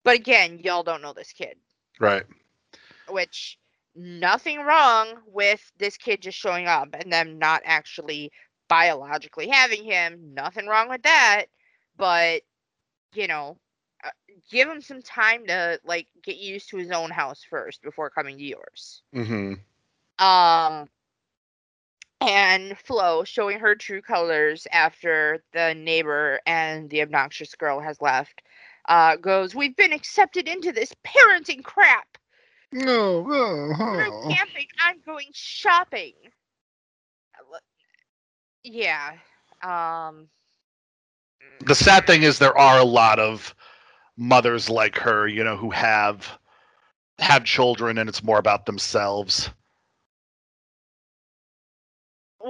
Speaker 2: but again, y'all don't know this kid,
Speaker 3: Right.
Speaker 2: which nothing wrong with this kid just showing up and them not actually biologically having him. Nothing wrong with that. But, you know, uh, give him some time to like get used to his own house first before coming to yours.
Speaker 3: Mm-hmm.
Speaker 2: Um, and Flo showing her true colors after the neighbor and the obnoxious girl has left. Uh, goes, we've been accepted into this parenting crap.
Speaker 3: No.
Speaker 2: We're camping. I'm going shopping. Uh, Yeah. Um.
Speaker 3: The sad thing is there are a lot of mothers like her, you know, who have have children and it's more about themselves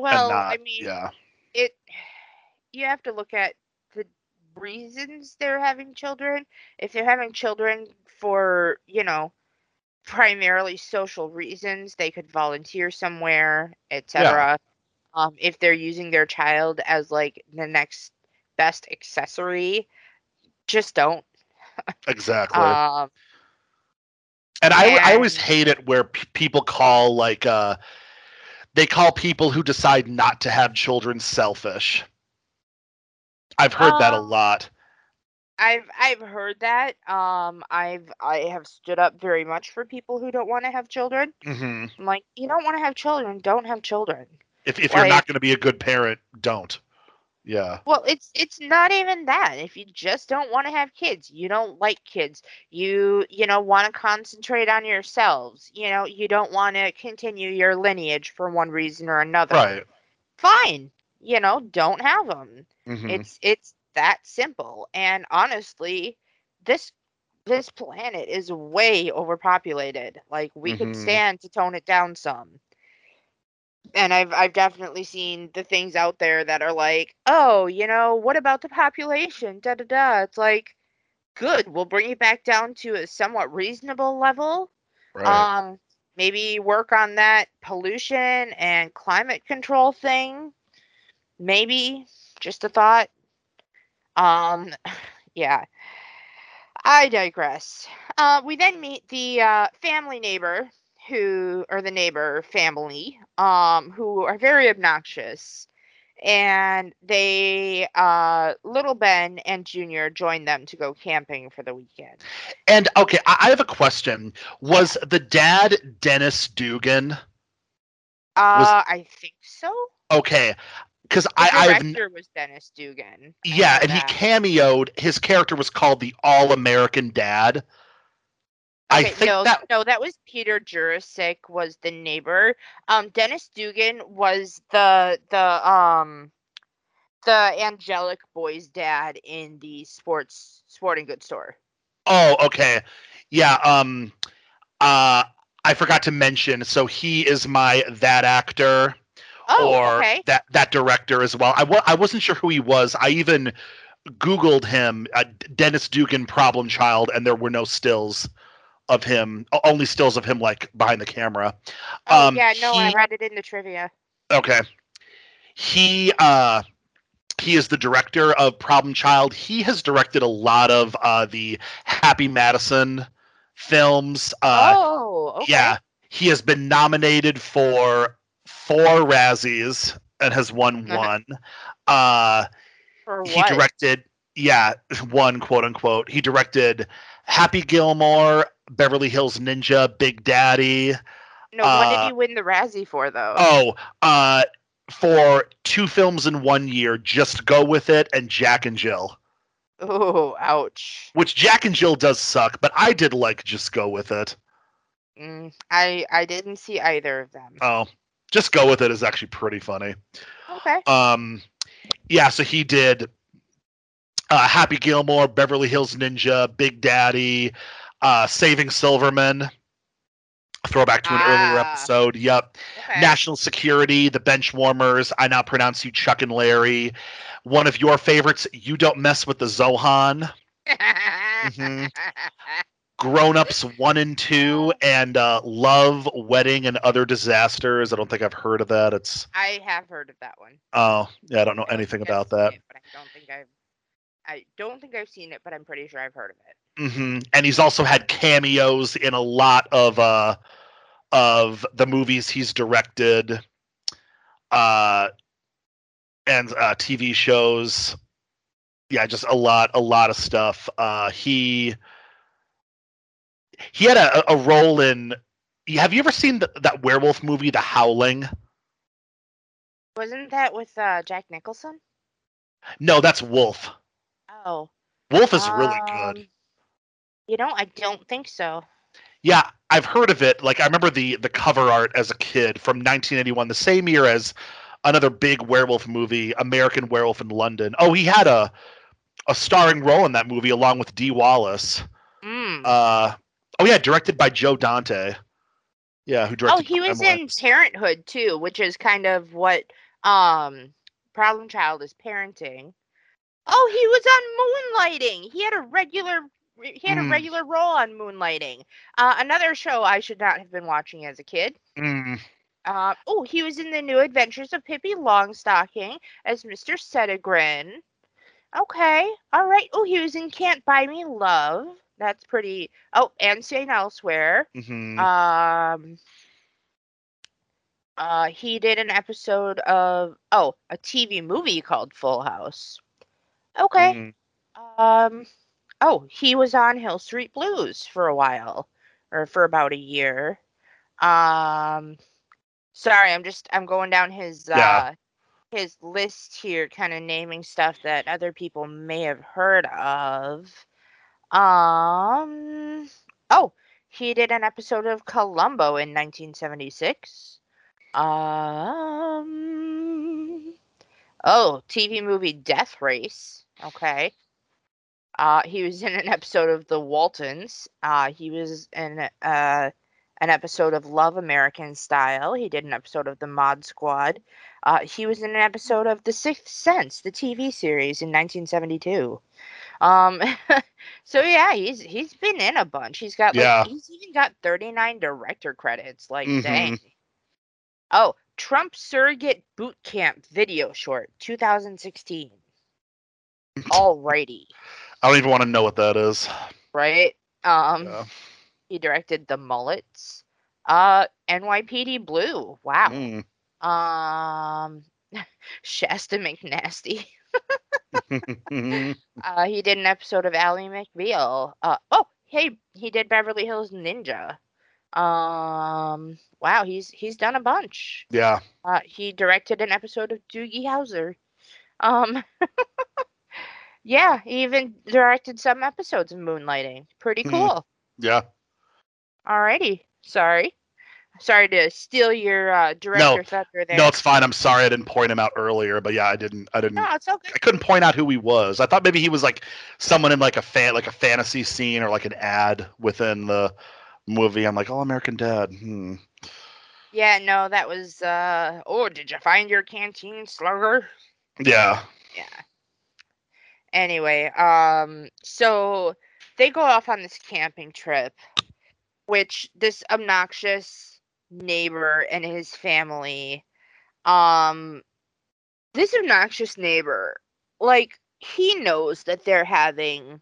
Speaker 2: Well,
Speaker 3: not
Speaker 2: I mean,
Speaker 3: yeah.
Speaker 2: it. You have to look at the reasons they're having children. If they're having children for, you know, primarily social reasons, they could volunteer somewhere, etc. Um, if they're using their child as like the next best accessory, just don't.
Speaker 3: Exactly.
Speaker 2: Um,
Speaker 3: and I I always hate it where p- people call like uh they call people who decide not to have children selfish. I've heard that a
Speaker 2: Um,
Speaker 3: lot.
Speaker 2: I've I've heard that. Um, I've I have stood up very much for people who don't want to have children.
Speaker 3: Mm-hmm.
Speaker 2: I'm like, you don't want to have children, don't have children.
Speaker 3: If if you're not going to be a good parent, don't. Yeah.
Speaker 2: Well, it's it's not even that. If you just don't want to have kids, you don't like kids. You you know want to concentrate on yourselves. You know, you don't want to continue your lineage for one reason or another.
Speaker 3: Right.
Speaker 2: Fine. You know, don't have them.
Speaker 3: hmm
Speaker 2: It's it's that simple. And honestly, this this planet is way overpopulated. Like we could
Speaker 3: Mhm.
Speaker 2: stand to tone it down some. And I've I've definitely seen the things out there that are like, oh, you know, what about the population? Da da da. It's like, good. We'll bring it back down to a somewhat reasonable level.
Speaker 3: Right.
Speaker 2: Um, maybe work on that pollution and climate control thing. Maybe just a thought. Um, yeah. I digress. Uh, we then meet the uh, family neighbor who, or the neighbor family, um, who are very obnoxious. And they, uh, little Ben and Junior join them to go camping for the weekend.
Speaker 3: and okay, I, I have a question. Was the dad Dennis Dugan?
Speaker 2: Uh, I think so.
Speaker 3: Okay, because I I've
Speaker 2: director was Dennis Dugan. I
Speaker 3: yeah, and he cameoed. His character was called the All American Dad. I
Speaker 2: Okay,
Speaker 3: think
Speaker 2: no,
Speaker 3: that
Speaker 2: no, that was Peter Jurasik was the neighbor. Um, Dennis Dugan was the the um the angelic boy's dad in the sports sporting goods store.
Speaker 3: Oh, okay. Yeah, um uh I forgot to mention so he is my that actor
Speaker 2: Oh,
Speaker 3: or
Speaker 2: okay.
Speaker 3: that that director as well. I wa- I wasn't sure who he was. I even googled him uh, Dennis Dugan problem child and there were no stills of him only stills of him like behind the camera.
Speaker 2: Oh
Speaker 3: um,
Speaker 2: yeah, no, I read it in the trivia.
Speaker 3: Okay. He uh he is the director of Problem Child. He has directed a lot of uh the Happy Madison films. Uh
Speaker 2: oh, okay.
Speaker 3: yeah. He has been nominated for four Razzies and has won one. uh
Speaker 2: For
Speaker 3: he directed yeah, one quote unquote. He directed Happy Gilmore, Beverly Hills Ninja, Big Daddy.
Speaker 2: no, what
Speaker 3: uh,
Speaker 2: did he win the Razzie for though?
Speaker 3: Oh, uh, for two films in one year, just go with it, and Jack and Jill.
Speaker 2: Oh, ouch.
Speaker 3: Which Jack and Jill does suck, but I did like just go with it.
Speaker 2: Mm, I I didn't see either of them.
Speaker 3: Oh, just go with it is actually pretty funny.
Speaker 2: Okay.
Speaker 3: Um, yeah, so he did uh, Happy Gilmore, Beverly Hills Ninja, Big Daddy, uh, Saving Silverman. Throwback to an earlier
Speaker 2: Ah.
Speaker 3: episode. Yep.
Speaker 2: okay.
Speaker 3: National Security, The Benchwarmers. I now pronounce you Chuck and Larry. One of your favorites, You Don't Mess with the Zohan. Mhm. Grown Ups One and Two, and uh, Love, Wedding, and Other Disasters. I don't think I've heard of that. It's
Speaker 2: I have heard of that one.
Speaker 3: oh yeah, I don't know
Speaker 2: I don't
Speaker 3: anything about that.
Speaker 2: it, but I don't think I've. I don't think I've seen it, but I'm pretty sure I've heard of it.
Speaker 3: Hmm And he's also had cameos in a lot of uh of the movies he's directed, uh, and uh, TV shows. Yeah, just a lot, a lot of stuff. Uh, he he had a, a role in. Have you ever seen the, that werewolf movie, The Howling?
Speaker 2: Wasn't that with uh, Jack Nicholson?
Speaker 3: No, that's Wolf.
Speaker 2: Oh,
Speaker 3: Wolf is really good.
Speaker 2: You know, I don't think so.
Speaker 3: Yeah, I've heard of it. Like I remember the the cover art as a kid from 1981, the same year as another big werewolf movie, American Werewolf in London. Oh, he had a a starring role in that movie along with Dee Wallace.
Speaker 2: Mm.
Speaker 3: Uh, oh yeah, directed by Joe Dante. Yeah, who directed?
Speaker 2: oh, he was in Parenthood too, which is kind of what um Problem Child is parenting. Oh, he was on Moonlighting. He had a regular he had
Speaker 3: Mm.
Speaker 2: a regular role on Moonlighting. Uh, another show I should not have been watching as a kid.
Speaker 3: Mm,
Speaker 2: Uh, oh, he was in the New Adventures of Pippi Longstocking as Mr. Settigren. Okay, all right. Oh, he was in Can't Buy Me Love. That's pretty. Oh, and St. Elsewhere.
Speaker 3: mhm.
Speaker 2: Um, uh, he did an episode of oh a TV movie called Full House. Okay.
Speaker 3: Mhm.
Speaker 2: Um, oh, he was on Hill Street Blues for a while, or for about a year. Um, sorry, I'm just I'm going down his
Speaker 3: Yeah.
Speaker 2: uh his list here, kind of naming stuff that other people may have heard of. Um, oh, he did an episode of Columbo in 1976. Um, oh, TV movie Death Race. Okay. Uh, he was in an episode of The Waltons. Uh, he was in uh, an episode of Love American Style. He did an episode of The Mod Squad. Uh, he was in an episode of The Sixth Sense, the TV series, in 1972. Um, so yeah, he's he's been in a bunch. He's got like
Speaker 3: Yeah.
Speaker 2: he's even got 39 director credits. Like
Speaker 3: Mhm.
Speaker 2: dang. Oh, Trump surrogate boot camp video short, 2016. Alrighty,
Speaker 3: I don't even want to know what that is.
Speaker 2: right? Um,
Speaker 3: Yeah.
Speaker 2: he directed The Mullets. Uh, NYPD Blue. Wow.
Speaker 3: Mm.
Speaker 2: Um, Shasta McNasty. Uh, he did an episode of Ally McBeal. Uh, oh, hey, he did Beverly Hills Ninja. Um, wow, he's he's done a bunch.
Speaker 3: yeah.
Speaker 2: Uh, he directed an episode of Doogie Howser. Um, yeah, he even directed some episodes of Moonlighting. Pretty
Speaker 3: Mhm.
Speaker 2: cool.
Speaker 3: Yeah.
Speaker 2: Alrighty, sorry, sorry to steal your uh, director thunder there.
Speaker 3: No, it's fine. I'm sorry I didn't point him out earlier, but yeah, I didn't. I didn't.
Speaker 2: no, it's okay.
Speaker 3: I couldn't point out who he was. I thought maybe he was like someone in like a fan, like a fantasy scene or like an ad within the movie. I'm like, oh, American Dad. Hmm.
Speaker 2: Yeah, no, that was. uh Oh, did you find your canteen slugger?
Speaker 3: Yeah.
Speaker 2: yeah anyway um so they go off on this camping trip which this obnoxious neighbor and his family um this obnoxious neighbor like he knows that they're having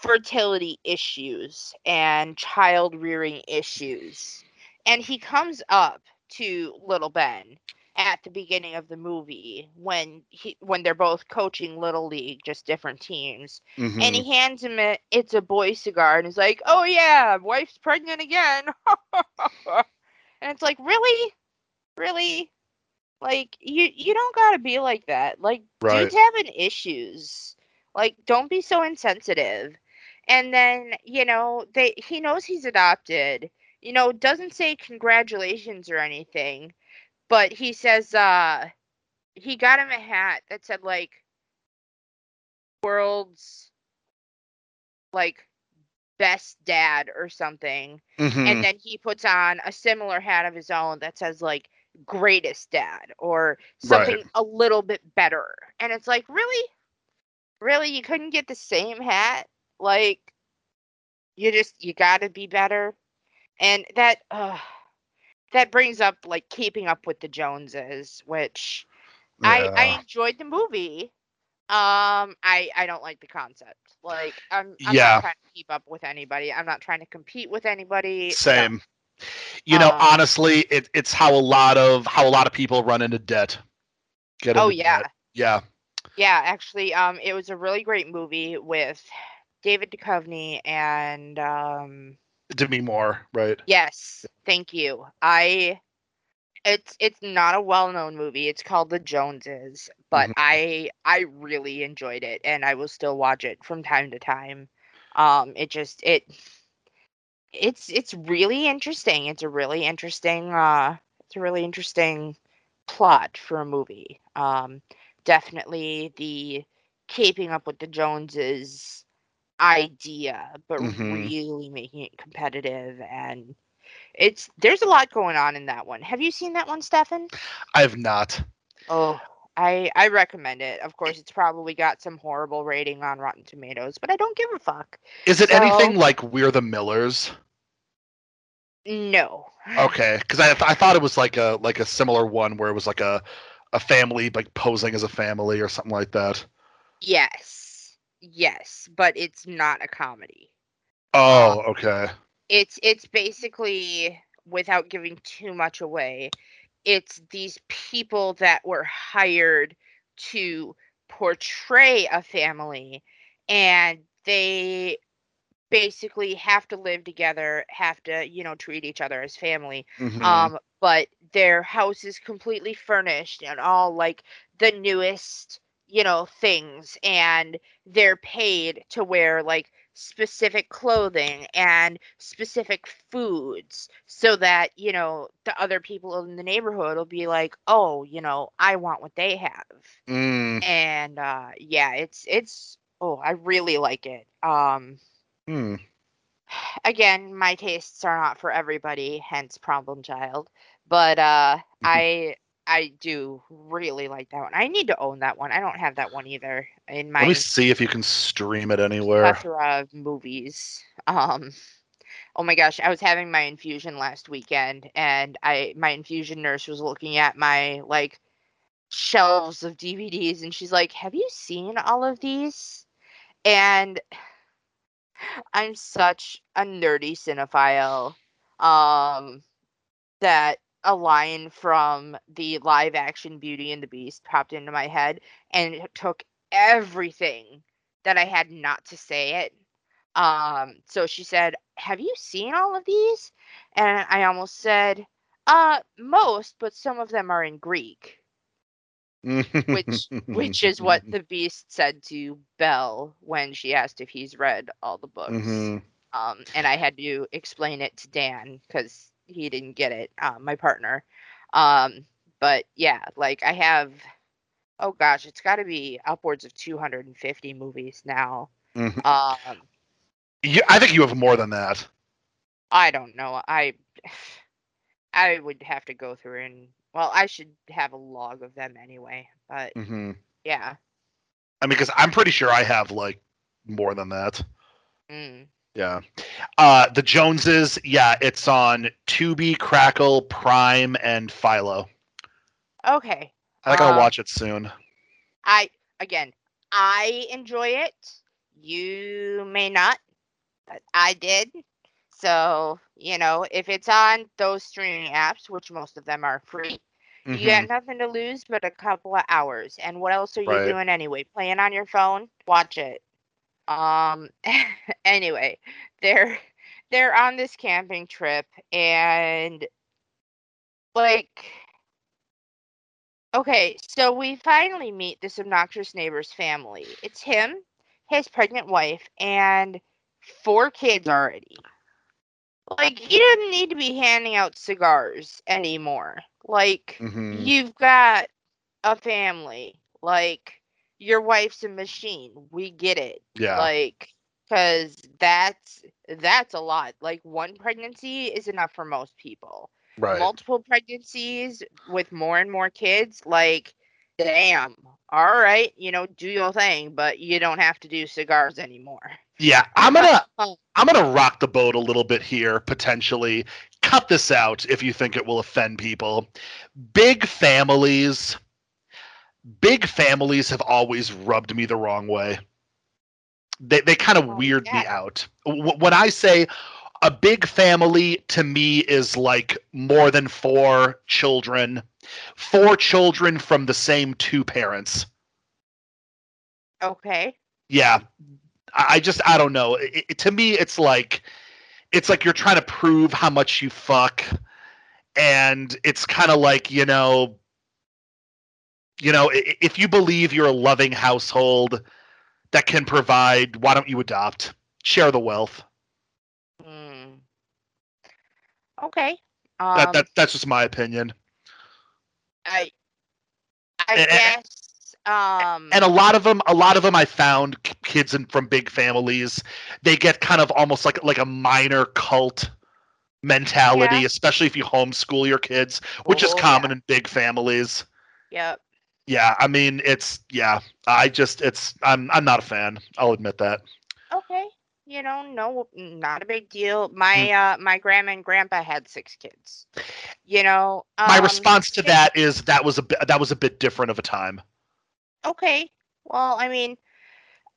Speaker 2: fertility issues and child rearing issues and he comes up to little ben at the beginning of the movie when he when they're both coaching little league just different teams
Speaker 3: Mhm.
Speaker 2: and he hands him a it's a boy cigar and he's like oh yeah wife's pregnant again. And it's like really? Really? Like you you don't gotta be like that. Like
Speaker 3: Right.
Speaker 2: dudes having issues. Like don't be so insensitive. And then you know they he knows he's adopted. You know doesn't say congratulations or anything but he says uh he got him a hat that said like world's like best dad or something
Speaker 3: Mhm.
Speaker 2: and then he puts on a similar hat of his own that says like greatest dad or something a little bit better and it's like really? Really? You couldn't get the same hat? Like, you just you gotta be better, and that uh, that brings up like keeping up with the Joneses, which I I enjoyed the movie. Um, I I don't like the concept. Like, I'm I'm
Speaker 3: Yeah.
Speaker 2: not trying to keep up with anybody. I'm not trying to compete with anybody.
Speaker 3: Same. You know,
Speaker 2: Um,
Speaker 3: honestly, it, it's how a lot of how a lot of people run into debt. Get
Speaker 2: Oh
Speaker 3: into
Speaker 2: yeah,
Speaker 3: debt. Yeah.
Speaker 2: yeah. Actually, um, it was a really great movie with David Duchovny and um,
Speaker 3: Demi Moore, right?
Speaker 2: yes, thank you. I it's it's not a well-known movie. It's called The Joneses, but
Speaker 3: Mhm.
Speaker 2: I I really enjoyed it and I will still watch it from time to time. Um it just it it's it's really interesting. It's a really interesting uh it's a really interesting plot for a movie. Um definitely the keeping up with the Joneses idea, but
Speaker 3: Mhm.
Speaker 2: really making it competitive and it's there's a lot going on in that one. Have you seen that one, Stefan?
Speaker 3: I have not.
Speaker 2: Oh, I I recommend it. Of course, it's probably got some horrible rating on Rotten Tomatoes, but I don't give a fuck.
Speaker 3: Is it
Speaker 2: So-
Speaker 3: anything like We're the Millers?
Speaker 2: No.
Speaker 3: Okay, because I, I thought it was like a like a similar one where it was like a a family like posing as a family or something like that.
Speaker 2: Yes. Yes, but it's not a comedy.
Speaker 3: Oh, okay.
Speaker 2: It's it's basically without giving too much away, it's these people that were hired to portray a family and they basically have to live together, have to, you know, treat each other as family.
Speaker 3: Mhm.
Speaker 2: Um, but their house is completely furnished and all like the newest, you know, things, and they're paid to wear like specific clothing and specific foods so that, you know, the other people in the neighborhood will be like, oh, you know, I want what they have.
Speaker 3: Mm,
Speaker 2: And uh yeah, it's it's oh, I really like it. Um
Speaker 3: hmm.
Speaker 2: again, my tastes are not for everybody, hence problem child. But uh I I do really like that one. I need to own that one. I don't have that one either in my.
Speaker 3: Let me see if you can stream it anywhere.
Speaker 2: plethora of movies. Um oh my gosh, I was having my infusion last weekend and I my infusion nurse was looking at my like shelves of DVDs and she's like, "Have you seen all of these?" And I'm such a nerdy cinephile um that a line from the live action Beauty and the Beast popped into my head and it took everything that I had not to say it. Um so she said, "Have you seen all of these?" And I almost said, "Uh most, but some of them are in Greek." which which is what the beast said to Belle when she asked if he's read all the books.
Speaker 3: Mhm.
Speaker 2: Um, and I had to explain it to Dan because he didn't get it, uh, my partner. Um, but yeah, like I have, oh gosh, it's got to be upwards of 250 movies now.
Speaker 3: Mhm.
Speaker 2: Um,
Speaker 3: You- I think you have more than that.
Speaker 2: I don't know. I I would have to go through and well, I should have a log of them anyway. But
Speaker 3: hmm
Speaker 2: yeah.
Speaker 3: I mean, because I'm pretty sure I have like more than that.
Speaker 2: Mm.
Speaker 3: Yeah. Uh, the Joneses, yeah, it's on Tubi, Crackle, Prime, and Philo.
Speaker 2: Okay.
Speaker 3: I think I'll
Speaker 2: Um,
Speaker 3: watch it soon.
Speaker 2: I again, I enjoy it. You may not, but I did. So, you know, if it's on those streaming apps, which most of them are free, you
Speaker 3: Mhm.
Speaker 2: got nothing to lose but a couple of hours. And what else are you
Speaker 3: Right.
Speaker 2: doing anyway? Playing on your phone? Watch it. Um anyway, they're they're on this camping trip and like Okay, so we finally meet this obnoxious neighbor's family. It's him, his pregnant wife, and four kids already. Like, he doesn't need to be handing out cigars anymore. Like,
Speaker 3: Mhm.
Speaker 2: you've got a family. Like, your wife's a machine. We get it.
Speaker 3: Yeah.
Speaker 2: Like, because that's that's a lot. Like, one pregnancy is enough for most people
Speaker 3: right.
Speaker 2: multiple pregnancies with more and more kids like Damn. All right, you know, do your thing, but you don't have to do cigars anymore.
Speaker 3: Yeah, I'm gonna. I'm gonna rock the boat a little bit here potentially. Cut this out if you think it will offend people. Big families, big families have always rubbed me the wrong way. They they kind of
Speaker 2: Oh,
Speaker 3: weird me out. When I say a big family to me is like more than four children, four children from the same two parents.
Speaker 2: Okay.
Speaker 3: yeah i I just i don't know it, it- to me it's like it's like you're trying to prove how much you fuck and it's kind of like you know you know if you believe you're a loving household that can provide why don't you adopt share the wealth
Speaker 2: Hmm. Okay. Um,
Speaker 3: that, that that's just my opinion
Speaker 2: I I
Speaker 3: And-
Speaker 2: guess um
Speaker 3: and a lot of them a lot of them i found kids in, from big families they get kind of almost like like a minor cult mentality
Speaker 2: Yeah.
Speaker 3: especially if you homeschool your kids which is
Speaker 2: Oh,
Speaker 3: common
Speaker 2: yeah.
Speaker 3: in big families
Speaker 2: Yep.
Speaker 3: Yeah i mean it's yeah i just it's i'm i'm not a fan i'll admit that
Speaker 2: Okay. You know, no not a big deal. My
Speaker 3: Hmm.
Speaker 2: uh my grandma and grandpa had six kids. You know,
Speaker 3: my
Speaker 2: um,
Speaker 3: response to that is that was a bit that was a bit different of a time
Speaker 2: Okay. Well, I mean,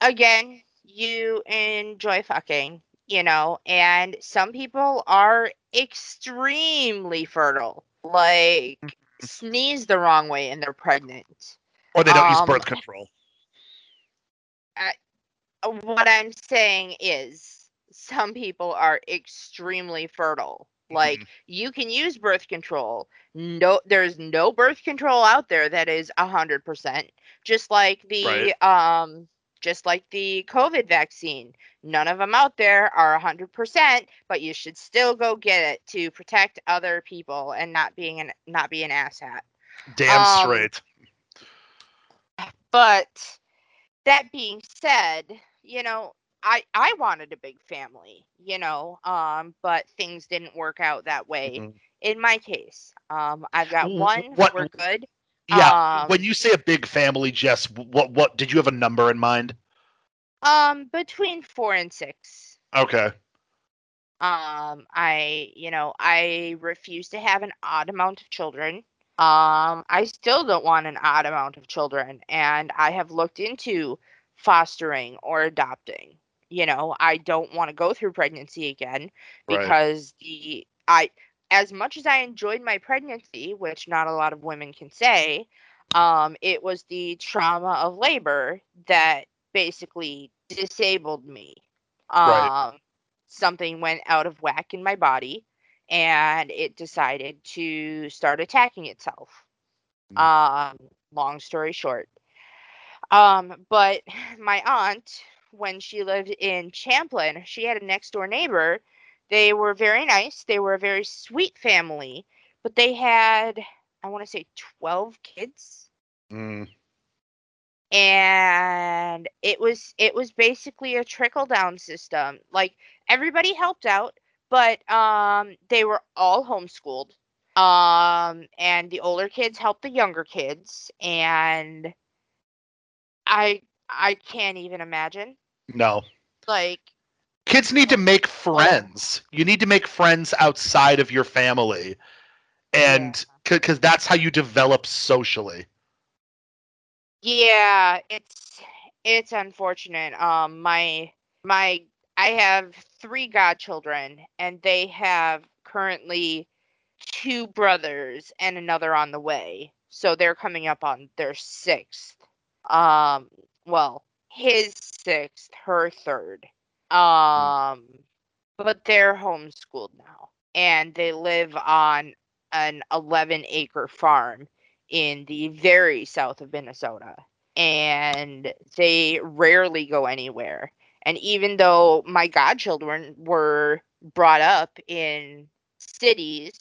Speaker 2: again, you enjoy fucking, you know, and some people are extremely fertile. Like
Speaker 3: Mm-hmm.
Speaker 2: Sneeze the wrong way and they're pregnant.
Speaker 3: or they don't use
Speaker 2: Um,
Speaker 3: birth control
Speaker 2: Uh, What I'm saying is some people are extremely fertile. Like
Speaker 3: Mhm.
Speaker 2: you can use birth control. No there's no birth control out there that is a hundred percent. Just like the
Speaker 3: Right.
Speaker 2: um just like the COVID vaccine. None of them out there are a hundred percent, but you should still go get it to protect other people and not being an not be an asshat.
Speaker 3: damn
Speaker 2: um,
Speaker 3: straight
Speaker 2: But that being said, you know, I I wanted a big family, you know, um, but things didn't work out that way
Speaker 3: Mhm.
Speaker 2: in my case. Um, I've got one.
Speaker 3: what-
Speaker 2: We're good.
Speaker 3: Yeah
Speaker 2: Um,
Speaker 3: when you say a big family jess what what did you have a number in mind
Speaker 2: um, between four and six.
Speaker 3: okay
Speaker 2: Um, I, you know, I refuse to have an odd amount of children. Um, I still don't want an odd amount of children, and I have looked into fostering or adopting. You know, I don't want to go through pregnancy again
Speaker 3: Right.
Speaker 2: because the I as much as I enjoyed my pregnancy, which not a lot of women can say, um, it was the trauma of labor that basically disabled me. Um,
Speaker 3: Right.
Speaker 2: something went out of whack in my body and it decided to start attacking itself.
Speaker 3: Mm.
Speaker 2: Um, long story short. Um, but my aunt, when she lived in Champlin, she had a next door neighbor. They were very nice. They were a very sweet family, but they had, I want to say, 12 kids
Speaker 3: Mm.
Speaker 2: and it was it was basically a trickle down system like everybody helped out but um they were all homeschooled um and the older kids helped the younger kids and i i can't even imagine
Speaker 3: no
Speaker 2: like
Speaker 3: kids need to make friends you need to make friends outside of your family and because that's how you develop socially
Speaker 2: Yeah, it's it's unfortunate. Um my my I have three godchildren and they have currently two brothers and another on the way. So they're coming up on their sixth. Um well, his sixth, her third. Um but they're homeschooled now and they live on an 11 acre farm in the very south of Minnesota. And they rarely go anywhere. And even though my godchildren were brought up in cities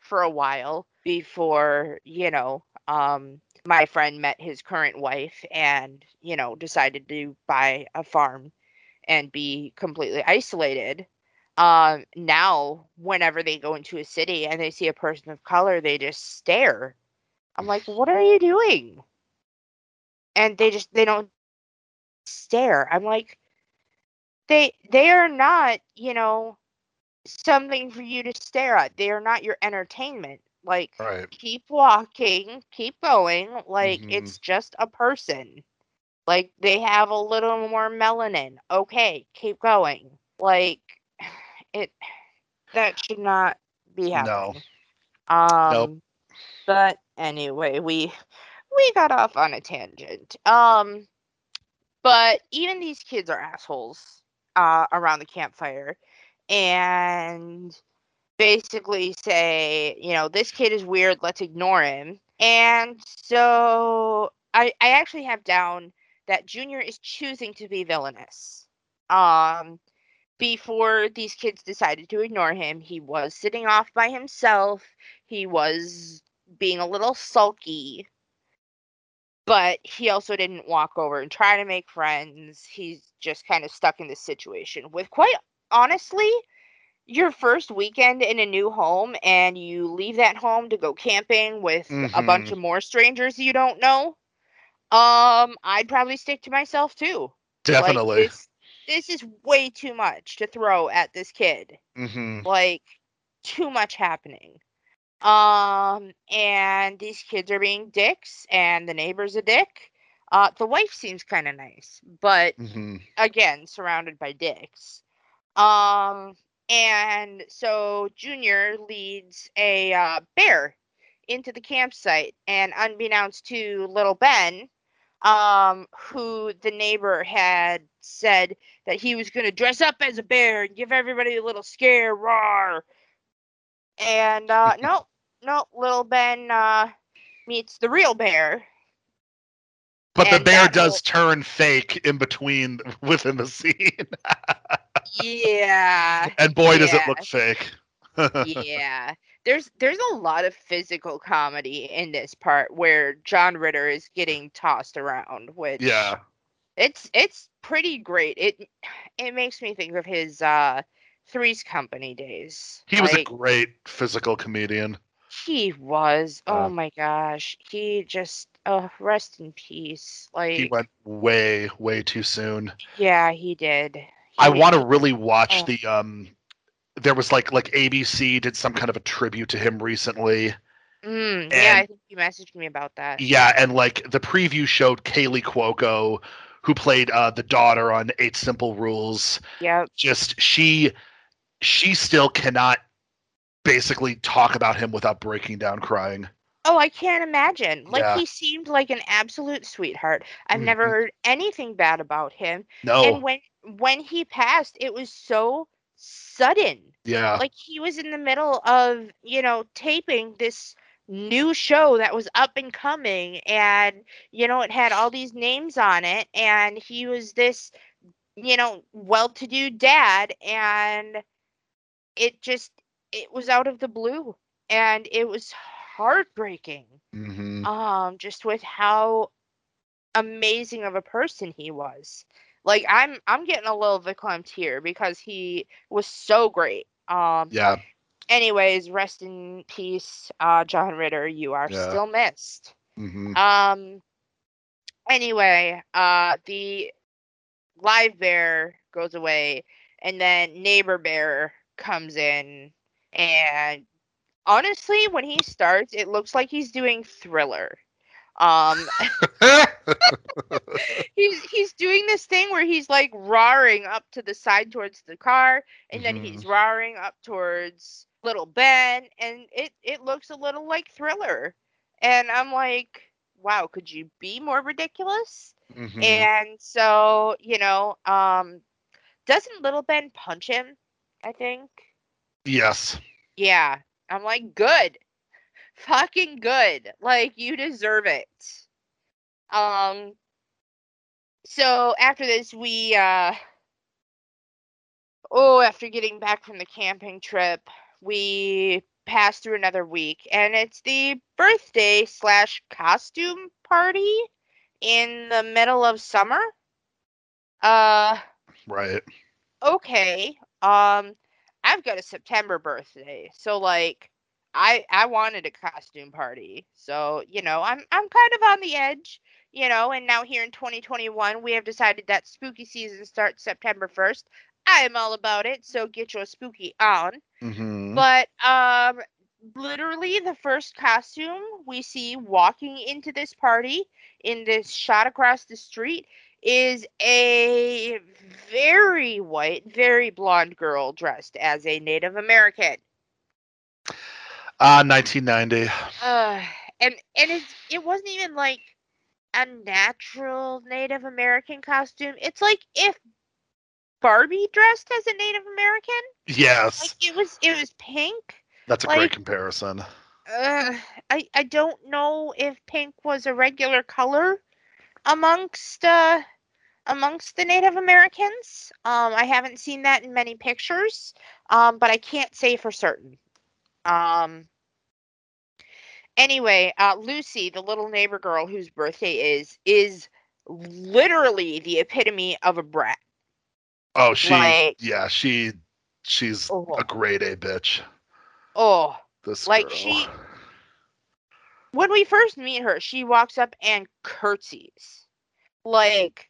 Speaker 2: for a while before, you know, um, my friend met his current wife and, you know, decided to buy a farm and be completely isolated. Um, now, whenever they go into a city and they see a person of color, they just stare. I'm like, what are you doing? and they just they don't stare. I'm like they they are not, you know, something for you to stare at. They are not your entertainment. Like
Speaker 3: Right.
Speaker 2: keep walking, keep going. Like
Speaker 3: Mhm.
Speaker 2: it's just a person. Like they have a little more melanin. Okay, keep going. Like it that should not be happening. No. Um but anyway, we we got off on a tangent. Um but even these kids are assholes uh around the campfire and basically say, you know, this kid is weird, let's ignore him. And so I I actually have down that Junior is choosing to be villainous. Um before these kids decided to ignore him, he was sitting off by himself. He was being a little sulky. But he also didn't walk over and try to make friends. He's just kind of stuck in this situation with quite honestly your first weekend in a new home and you leave that home to go camping with a bunch
Speaker 3: Mhm.
Speaker 2: of more strangers you don't know. Um, I'd probably stick to myself too.
Speaker 3: Definitely.
Speaker 2: Like this this is way too much to throw at this kid.
Speaker 3: hmm
Speaker 2: Like too much happening. Um and these kids are being dicks and the neighbor's a dick. Uh the wife seems kind of nice, but
Speaker 3: hmm
Speaker 2: again surrounded by dicks. Um and so Junior leads a uh, bear into the campsite and unbeknownst to little Ben um who the neighbor had said that he was going to dress up as a bear and give everybody a little scare roar. And uh no no little Ben uh meets the real bear.
Speaker 3: But the bear does
Speaker 2: will-
Speaker 3: turn fake in between within the scene,
Speaker 2: yeah
Speaker 3: and boy, does it look fake.
Speaker 2: yeah there's there's a lot of physical comedy in this part where john ritter is getting tossed around which
Speaker 3: yeah.
Speaker 2: it's it's pretty great it it makes me think of his uh three's company days
Speaker 3: He was a great physical comedian.
Speaker 2: he was oh
Speaker 3: Uh,
Speaker 2: my gosh he just oh rest in peace like
Speaker 3: He went way, way too soon.
Speaker 2: yeah he did
Speaker 3: I want to really watch
Speaker 2: Oh.
Speaker 3: the um. There was like like ABC did some kind of a tribute to him recently.
Speaker 2: mm, yeah i think you messaged me about that
Speaker 3: Yeah, and like the preview showed Kaley Cuoco, who played uh, the daughter on Eight Simple Rules.
Speaker 2: Yeah,
Speaker 3: Just she, she still cannot basically talk about him without breaking down crying.
Speaker 2: Oh, I can't imagine. Like
Speaker 3: Yeah.
Speaker 2: he seemed like an absolute sweetheart. I've never
Speaker 3: Mhm.
Speaker 2: heard anything bad about him.
Speaker 3: No,
Speaker 2: And when when he passed, it was so sudden.
Speaker 3: yeah,
Speaker 2: Like he was in the middle of, you know, taping this new show that was up and coming and you know, it had all these names on it and he was this, you know, well-to-do dad and it just it was out of the blue and it was heartbreaking
Speaker 3: hmm
Speaker 2: um just with how amazing of a person he was like i'm i'm getting a little verklempt here because he was so great um
Speaker 3: yeah,
Speaker 2: anyways rest in peace uh john ritter you are
Speaker 3: Yeah.
Speaker 2: still missed
Speaker 3: Mm-hmm.
Speaker 2: um anyway uh the live bear goes away and then neighbor bear comes in and honestly when he starts it looks like he's doing thriller um he's he's doing this thing where he's like roaring up to the side towards the car and then he's roaring up towards little ben and it it looks a little like thriller. And i'm like wow could you be more ridiculous?
Speaker 3: Mhm.
Speaker 2: and so you know um doesn't little ben punch him i think?
Speaker 3: Yes,
Speaker 2: yeah. I'm like good fucking good. Like you deserve it. Um so after this we uh oh after getting back from the camping trip we pass through another week and it's the birthday slash costume party in the middle of summer. Uh
Speaker 3: right.
Speaker 2: okay um i've got a september birthday so like i i wanted a costume party so you know i'm i'm kind of on the edge you know, and now here in 2021, we have decided that spooky season starts September 1st. I am all about it, so get your spooky on.
Speaker 3: Mm-hmm.
Speaker 2: But um literally the first costume we see walking into this party in this shot across the street is a very white, very blonde girl dressed as a Native American.
Speaker 3: Uh, 1990.
Speaker 2: Uh, and and it's it wasn't even like a natural Native American costume. It's like if Barbie dressed as a Native American.
Speaker 3: Yes,
Speaker 2: Like it was it was pink.
Speaker 3: that's a
Speaker 2: like-
Speaker 3: great comparison.
Speaker 2: Uh, I I don't know if pink was a regular color amongst uh amongst the Native Americans. Um, I haven't seen that in many pictures. Um, but I can't say for certain. Um. Anyway, uh, Lucy, the little neighbor girl whose birthday is, is literally the epitome of a brat.
Speaker 3: Oh, she,
Speaker 2: like-
Speaker 3: yeah, she, she's
Speaker 2: Oh.
Speaker 3: a grade A bitch.
Speaker 2: Oh,
Speaker 3: This
Speaker 2: Like,
Speaker 3: girl.
Speaker 2: she- when we first meet her, she walks up and curtsies. Like,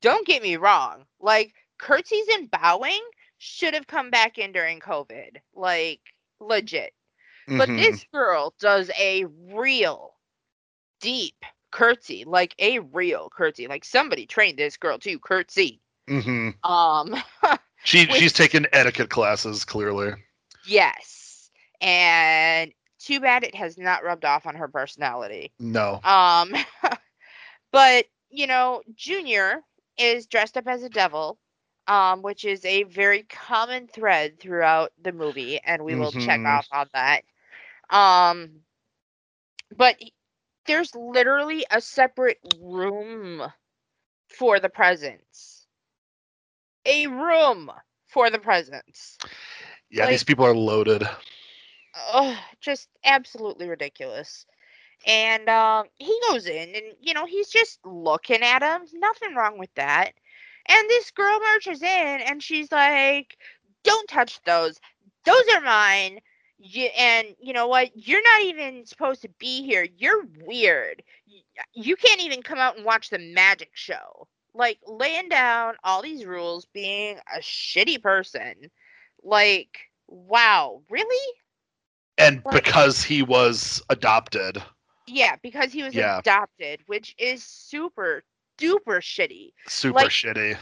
Speaker 2: don't get me wrong. Like, curtsies and bowing should have come back in during COVID. Like, legit. But
Speaker 3: Mhm.
Speaker 2: this girl does a real deep curtsy, like a real curtsy. Like somebody trained this girl to curtsy.
Speaker 3: Mhm.
Speaker 2: Um,
Speaker 3: she,
Speaker 2: which-
Speaker 3: she's taken etiquette classes clearly.
Speaker 2: yes. And too bad it has not rubbed off on her personality.
Speaker 3: No.
Speaker 2: Um, but you know, Junior is dressed up as a devil, um, which is a very common thread throughout the movie, and we will check
Speaker 3: Mhm.
Speaker 2: off on that. Um, but there's literally a separate room for the presents. A room for the presents.
Speaker 3: Yeah, these people are loaded.
Speaker 2: oh, just absolutely ridiculous. And um, he goes in, and you know he's just looking at him. Nothing wrong with that. And this girl marches in, and she's like, "Don't touch those. Those are mine." You, and you know what? You're not even supposed to be here. You're weird. Y- You can't even come out and watch the magic show. Like laying down all these rules, being a shitty person. Like, wow, really?
Speaker 3: And
Speaker 2: Like-
Speaker 3: because he was adopted,
Speaker 2: Yeah, because he was
Speaker 3: Yeah.
Speaker 2: adopted, which is super duper shitty.
Speaker 3: super
Speaker 2: Like-
Speaker 3: shitty.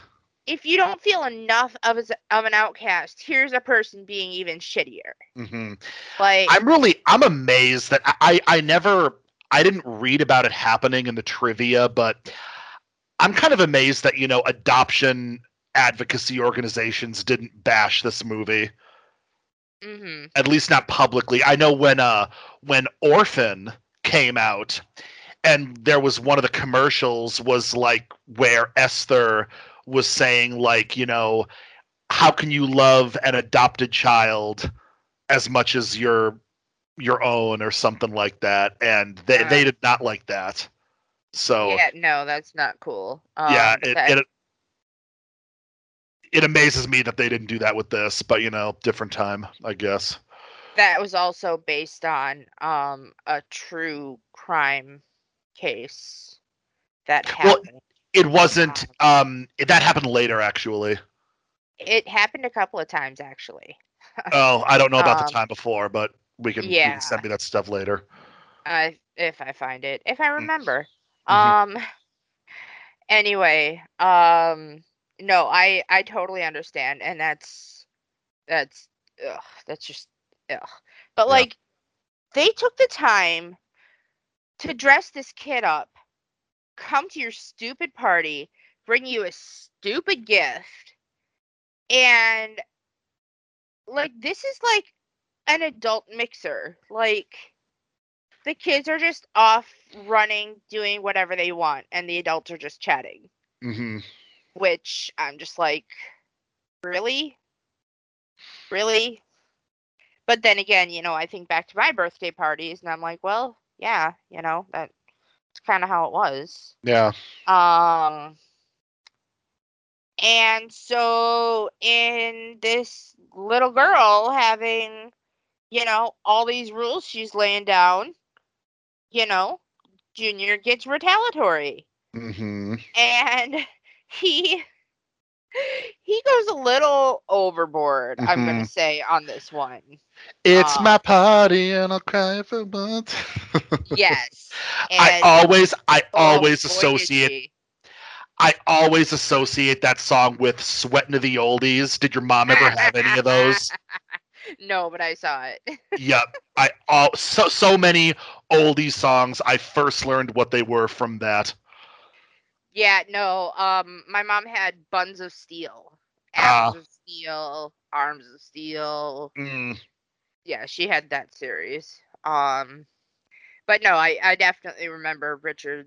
Speaker 2: If you don't feel enough of as of an outcast, here's a person being even shittier.
Speaker 3: hmm
Speaker 2: Like
Speaker 3: I'm really I'm amazed that I, I I never I didn't read about it happening in the trivia, but I'm kind of amazed that you know adoption advocacy organizations didn't bash this movie
Speaker 2: hmm
Speaker 3: at least not publicly. I know when uh when Orphan came out and there was one of the commercials was like where Esther was saying like, you know, how can you love an adopted child as much as your your own or something like that and they
Speaker 2: Yeah.
Speaker 3: they did not like that. So
Speaker 2: yeah, no, that's not cool. Um,
Speaker 3: yeah, it, it it amazes me that they didn't do that with this, but you know, different time, I guess.
Speaker 2: that was also based on um a true crime case that happened. Well.
Speaker 3: It wasn't um that happened later actually.
Speaker 2: it happened a couple of times actually.
Speaker 3: Oh, I don't know about
Speaker 2: Um,
Speaker 3: the time before, but we can,
Speaker 2: yeah.
Speaker 3: can send me that stuff later.
Speaker 2: I if I find it, if I remember.
Speaker 3: Mhm.
Speaker 2: Um anyway, um no, I I totally understand and that's that's ugh, that's just ugh. But
Speaker 3: Yeah.
Speaker 2: like they took the time to dress this kid up, come to your stupid party, bring you a stupid gift, and like this is like an adult mixer. Like the kids are just off running, doing whatever they want, and the adults are just chatting.
Speaker 3: hmm
Speaker 2: Which I'm just like, really? Really? But then again, you know, I think back to my birthday parties and I'm like, well, yeah, you know, that's kind of how it was.
Speaker 3: Yeah.
Speaker 2: Um and so in this little girl having, you know, all these rules she's laying down, you know, Junior gets retaliatory.
Speaker 3: Mm-hmm.
Speaker 2: and he he goes a little overboard. I'm gonna
Speaker 3: Mhm.
Speaker 2: say on this one.
Speaker 3: It's
Speaker 2: Uh,
Speaker 3: my party and I'll cry for months.
Speaker 2: Yes.
Speaker 3: I always, I
Speaker 2: oh,
Speaker 3: always associate. I always associate that song with "Sweatin' to the Oldies." Did your mom ever have any of those?
Speaker 2: no, but I saw it.
Speaker 3: yep. I all so so many oldies songs. I first learned what they were from that.
Speaker 2: Yeah, no. Um, my mom had Buns of Steel,
Speaker 3: Ah.
Speaker 2: Atoms of Steel, Arms of Steel.
Speaker 3: Mm,
Speaker 2: Yeah, she had that series. Um, but no, I I definitely remember Richard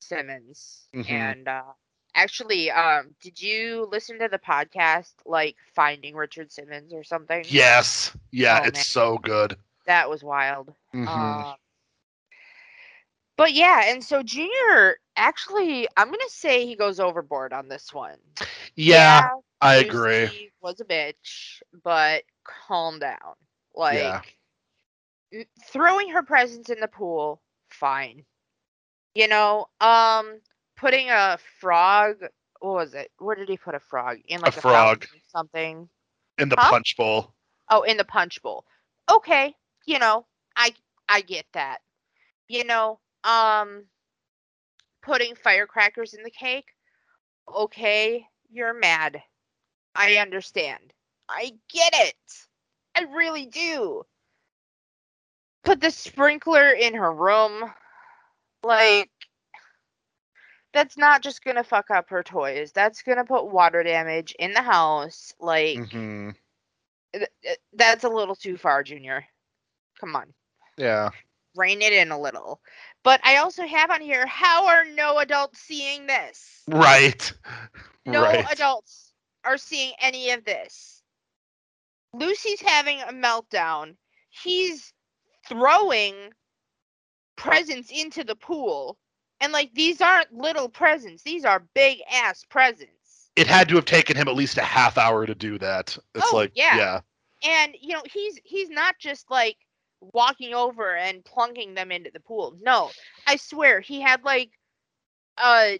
Speaker 2: Simmons.
Speaker 3: Mhm.
Speaker 2: And uh, actually, um, did you listen to the podcast like Finding Richard Simmons or something?
Speaker 3: yes. Yeah.
Speaker 2: Oh,
Speaker 3: it's
Speaker 2: man.
Speaker 3: so good.
Speaker 2: that was wild.
Speaker 3: Mhm.
Speaker 2: Um, but yeah, and so Junior actually, I'm gonna say he goes overboard on this one.
Speaker 3: yeah, I agree.
Speaker 2: Was a bitch, but calm down. Like
Speaker 3: Yeah.
Speaker 2: throwing her presents in the pool, fine. You know, um, putting a frog. What was it? Where did he put a frog? In like a,
Speaker 3: frog.
Speaker 2: or something.
Speaker 3: In the
Speaker 2: Huh?
Speaker 3: punch bowl.
Speaker 2: Oh, in the punch bowl. Okay, you know, I I get that. You know, um putting firecrackers in the cake. Okay, you're mad. I understand. I get it. I really do. Put the sprinkler in her room. Like that's not just to fuck up her toys. That's to put water damage in the house. Like
Speaker 3: hmm
Speaker 2: th- th- that's a little too far, Junior. Come on,
Speaker 3: Yeah.
Speaker 2: rein it in a little. But I also have on here: How are no adults seeing this?
Speaker 3: Right.
Speaker 2: No
Speaker 3: right.
Speaker 2: adults are seeing any of this. Lucy's having a meltdown. He's throwing presents into the pool, and like these aren't little presents; these are big ass presents.
Speaker 3: It had to have taken him at least a half hour to do that. It's
Speaker 2: Oh,
Speaker 3: like,
Speaker 2: yeah.
Speaker 3: yeah.
Speaker 2: and you know he's he's not just like walking over and plunking them into the pool. No i swear he had like a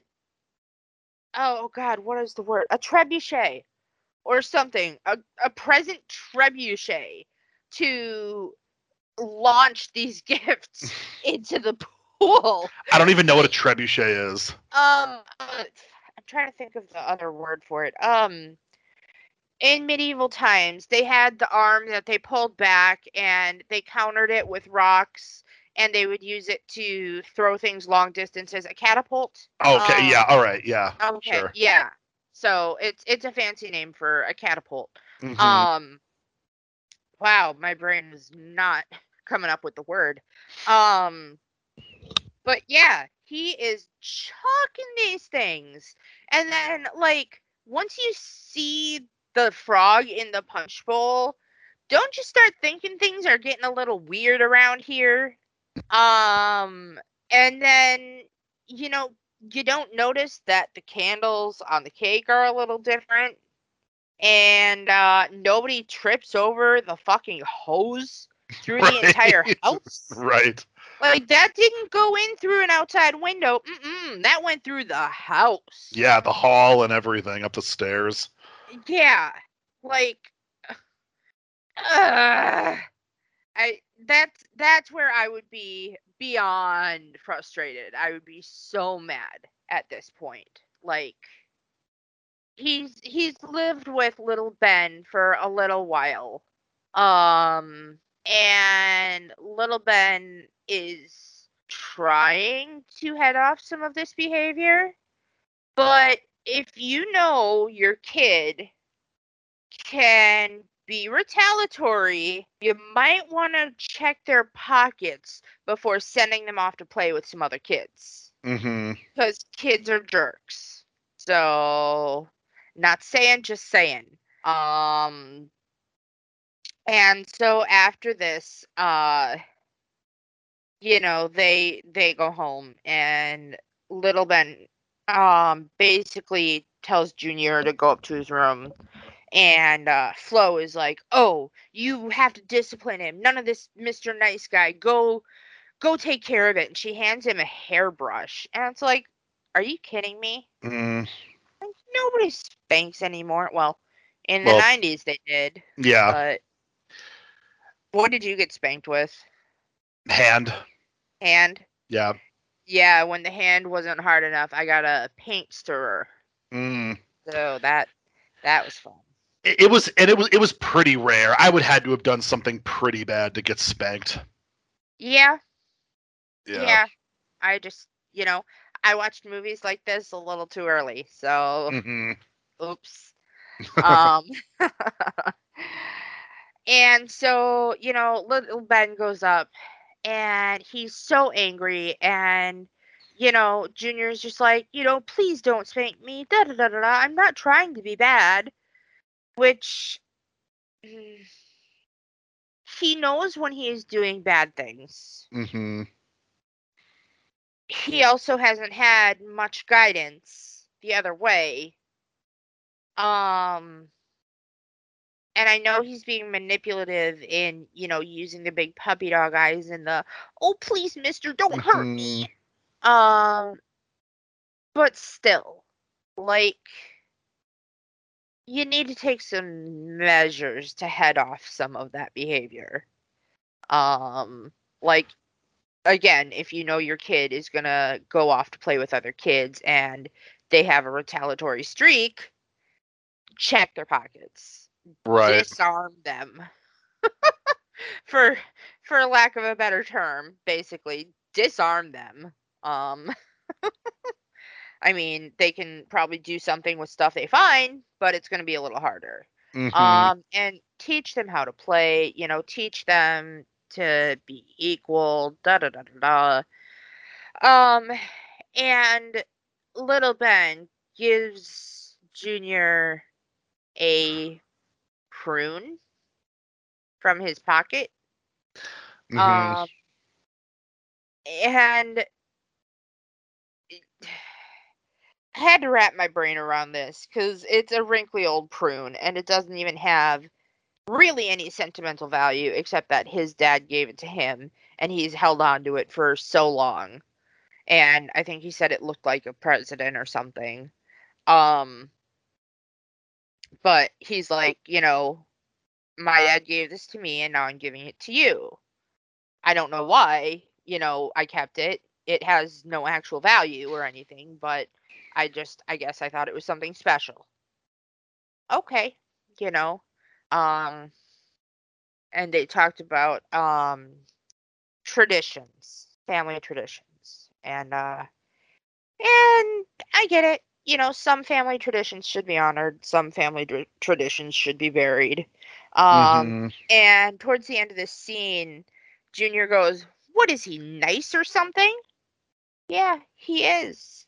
Speaker 2: oh god what is the word? A trebuchet or something a, a present trebuchet to launch these gifts into the pool.
Speaker 3: I don't even know what a trebuchet is.
Speaker 2: um uh, i'm trying to think of the other word for it. Um in medieval times they had the arm that they pulled back and they countered it with rocks and they would use it to throw things long distances a catapult
Speaker 3: Okay,
Speaker 2: Um,
Speaker 3: yeah, all right, yeah.
Speaker 2: okay
Speaker 3: Sure.
Speaker 2: yeah so it's it's a fancy name for a catapult
Speaker 3: Mhm.
Speaker 2: um wow my brain is not coming up with the word um but yeah he is chucking these things and then like once you see the frog in the punch bowl. Don't you start thinking things are getting a little weird around here. Um and then you know you don't notice that the candles on the cake are a little different. And uh nobody trips over the fucking hose through the entire house.
Speaker 3: Right.
Speaker 2: like that didn't go in through an outside window. Mm-mm, that went through the house.
Speaker 3: Yeah, the hall and everything up the stairs.
Speaker 2: Yeah like uh, i that's that's where i would be beyond frustrated. I would be so mad at this point. Like he's he's lived with little ben for a little while. Um and little ben is trying to head off some of this behavior but if you know your kid can be retaliatory, you might want to check their pockets before sending them off to play with some other kids.
Speaker 3: Mm-hmm.
Speaker 2: Because kids are jerks. So, not saying, just saying. Um, and so after this, uh, you know, they they go home and little Ben um basically tells Junior to go up to his room and uh Flo is like, "Oh, you have to discipline him. None of this Mr. Nice Guy. Go go take care of it." And she hands him a hairbrush. And it's like, Are you kidding me?
Speaker 3: Mm,
Speaker 2: Like, nobody spanks anymore. Well, in the
Speaker 3: Well-
Speaker 2: 90s they did,
Speaker 3: yeah,
Speaker 2: but what did you get spanked with?
Speaker 3: hand.
Speaker 2: Hand?
Speaker 3: Yeah.
Speaker 2: Yeah, when the hand wasn't hard enough, I got a paint stirrer.
Speaker 3: Mm.
Speaker 2: So that that was fun.
Speaker 3: It, it was, and it was, it was pretty rare. I would had to have done something pretty bad to get spanked.
Speaker 2: Yeah, yeah. I just, you know, I watched movies like this a little too early. So,
Speaker 3: hmm
Speaker 2: oops. um and so you know little ben goes up and he's so angry and you know junior's just like you know please don't spank me da da da da, da. i'm not trying to be bad which mm, he knows when he is doing bad things
Speaker 3: hmm
Speaker 2: he also hasn't had much guidance the other way. Um and I know he's being manipulative in, you know, using the big puppy dog eyes and the oh please mister don't hurt me. Um but still like you need to take some measures to head off some of that behavior. Um like again, if you know your kid is going to go off to play with other kids and they have a retaliatory streak, check their pockets.
Speaker 3: Right.
Speaker 2: Disarm them. for for lack of a better term, basically, disarm them. Um I mean, they can probably do something with stuff they find, but it's going to be a little harder
Speaker 3: Mhm.
Speaker 2: um and teach them how to play you know teach them to be equal da da da da da um and little ben gives junior a prune from his pocket
Speaker 3: Mhm.
Speaker 2: um and I had to wrap my brain around this because it's a wrinkly old prune and it doesn't even have really any sentimental value except that his dad gave it to him and he's held on to it for so long. And I think he said it looked like a president or something. Um but he's like, you know, my dad gave this to me and now I'm giving it to you. I don't know why, you know, I kept it. It has no actual value or anything, but I just I guess I thought it was something special. Okay, you know. Um and they talked about um traditions, family traditions. And uh and I get it. You know, some family traditions should be honored, some family traditions should be buried. Um
Speaker 3: Mhm.
Speaker 2: and towards the end of this scene, Junior goes, What is he, nice or something? Yeah, he is.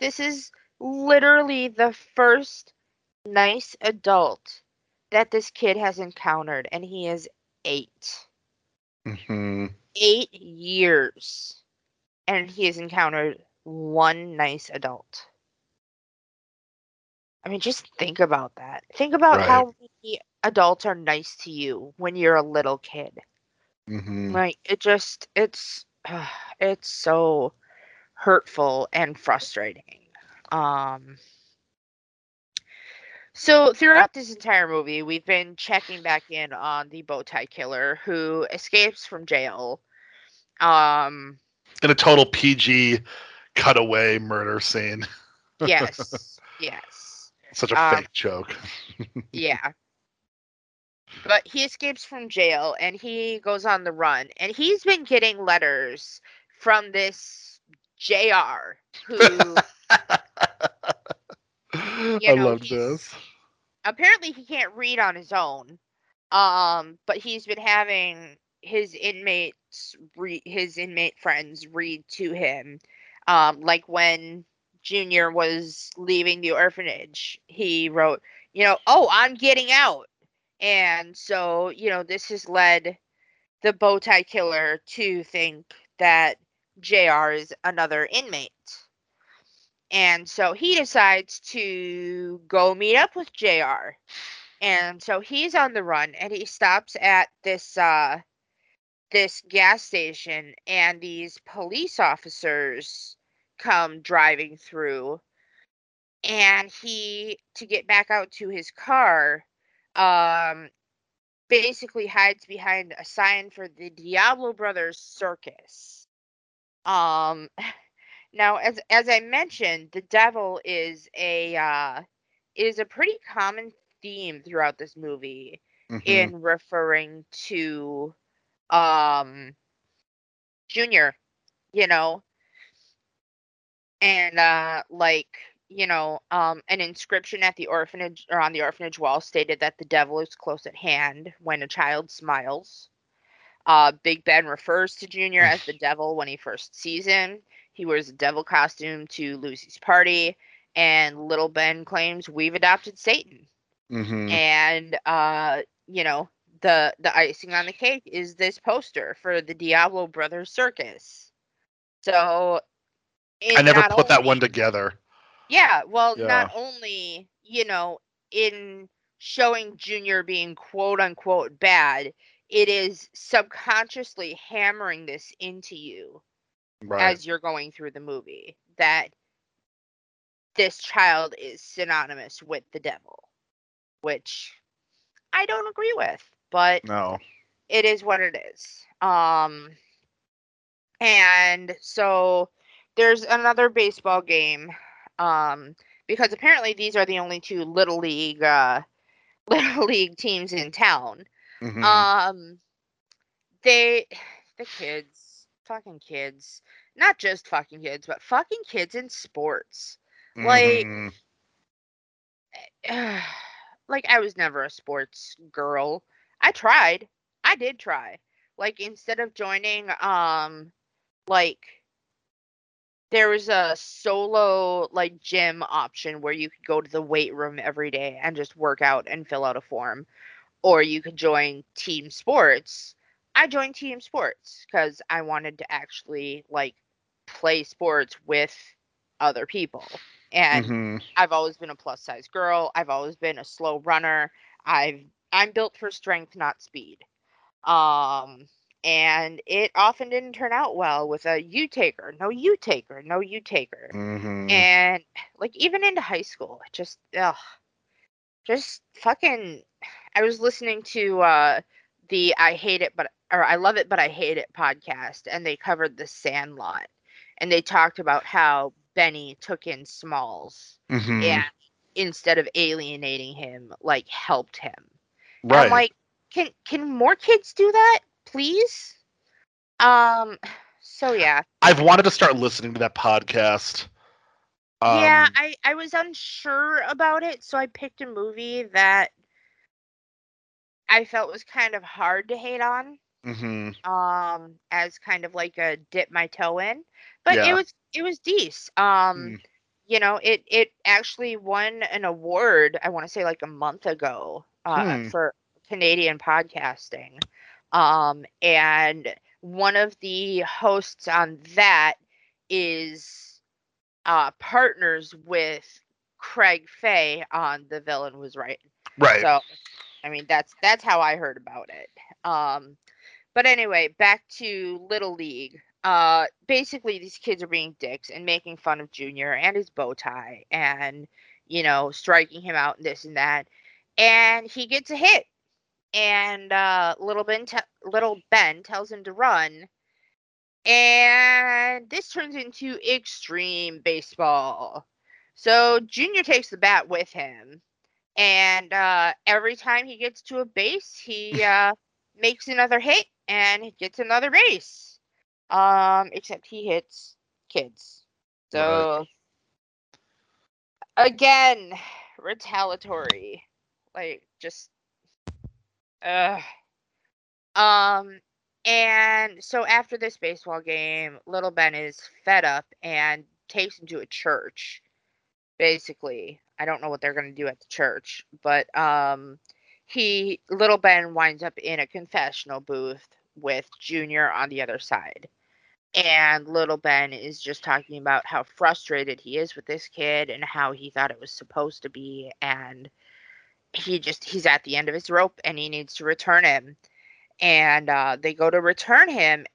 Speaker 2: This is literally the first nice adult that this kid has encountered, and he is eight.
Speaker 3: Mhm.
Speaker 2: Eight years. And he has encountered one nice adult. I mean, just think about that. Think about
Speaker 3: Right.
Speaker 2: how many adults are nice to you when you're a little kid.
Speaker 3: Mhm.
Speaker 2: Like it just it's it's so hurtful and frustrating. Um so throughout this entire movie, we've been checking back in on the bow tie killer who escapes from jail. Um
Speaker 3: In a total PG cutaway murder scene.
Speaker 2: yes, yes.
Speaker 3: Such a
Speaker 2: Um,
Speaker 3: fake joke.
Speaker 2: Yeah. But he escapes from jail and he goes on the run. And he's been getting letters from this JR who
Speaker 3: I
Speaker 2: know,
Speaker 3: love this.
Speaker 2: apparently he can't read on his own. Um, but he's been having his inmates re- his inmate friends read to him. Um, like when Junior was leaving the orphanage, he wrote, you know, oh, I'm getting out. And so, you know, this has led the bow tie killer to think that JR is another inmate. And so he decides to go meet up with JR. And so he's on the run and he stops at this uh this gas station and these police officers come driving through and he to get back out to his car um basically hides behind a sign for the Diablo Brothers circus um now as as I mentioned the devil is a uh is a pretty common theme throughout this movie
Speaker 3: Mhm.
Speaker 2: in referring to um junior you know and uh like you know um an inscription at the orphanage or on the orphanage wall stated that the devil is close at hand when a child smiles. Uh big ben refers to junior as the devil when he first sees him. He wears a devil costume to lucy's party and little ben claims we've adopted satan.
Speaker 3: Mhm.
Speaker 2: and uh you know the the icing on the cake is this poster for the diablo brothers circus. So
Speaker 3: I never put that one together.
Speaker 2: yeah well
Speaker 3: Yeah.
Speaker 2: not only you know in showing junior being quote unquote bad it is subconsciously hammering this into you
Speaker 3: Right.
Speaker 2: as you're going through the movie that this child is synonymous with the devil, which I don't agree with, but
Speaker 3: no.
Speaker 2: it is what it is. Um and so there's another baseball game um because apparently these are the only two little league uh little league teams in town.
Speaker 3: Mhm.
Speaker 2: Um, they, the kids, fucking kids, not just fucking kids, but fucking kids in sports. like-
Speaker 3: Mhm.
Speaker 2: like I was never a sports girl. I tried. I did try. Like instead of joining, um, like there was a solo like gym option where you could go to the weight room every day and just work out and fill out a form or you could join team sports i joined team sports because i wanted to actually like play sports with other people and
Speaker 3: Mhm.
Speaker 2: i've always been a plus size girl i've always been a slow runner i've i'm built for strength not speed um and it often didn't turn out well with a you taker no you taker no you taker
Speaker 3: Mhm.
Speaker 2: and like even into high school it just ugh, just fucking i was listening to uh the i hate it but or i love it but i hate it podcast and they covered the sandlot and they talked about how benny took in smalls
Speaker 3: Mhm.
Speaker 2: and instead of alienating him like helped him and
Speaker 3: Right.
Speaker 2: i'm like can can more kids do that please um so yeah
Speaker 3: I've wanted to start listening to that podcast.
Speaker 2: yeah,
Speaker 3: Um,
Speaker 2: I I was unsure about it, so I picked a movie that I felt was kind of hard to hate on,
Speaker 3: mhm.
Speaker 2: um, as kind of like a dip my toe in. But
Speaker 3: Yeah.
Speaker 2: it was it was decent. Um,
Speaker 3: Mm.
Speaker 2: you know, it it actually won an award. I want to say like a month ago, uh,
Speaker 3: Hmm.
Speaker 2: for Canadian podcasting. Um, and one of the hosts on that is uh partners with Craig Fay on The Villain Was Right.
Speaker 3: Right.
Speaker 2: So, I mean, that's that's how I heard about it. Um, but anyway, back to Little League. Uh, basically, these kids are being dicks and making fun of Junior and his bow tie, and you know, striking him out and this and that. And he gets a hit, and uh, little Ben, te- little Ben tells him to run, and this turns into extreme baseball. So Junior takes the bat with him, and uh, every time he gets to a base, he uh, makes another hit and he gets another base. Um, except he hits kids. So again, retaliatory, like just, uh, um, and so after this baseball game, little Ben is fed up and takes him to a church. Basically, I don't know what they're going to do at the church, but um, he little Ben winds up in a confessional booth with Junior on the other side. And little Ben is just talking about how frustrated he is with this kid and how he thought it was supposed to be and he just he's at the end of his rope and he needs to return him. And uh, they go to return him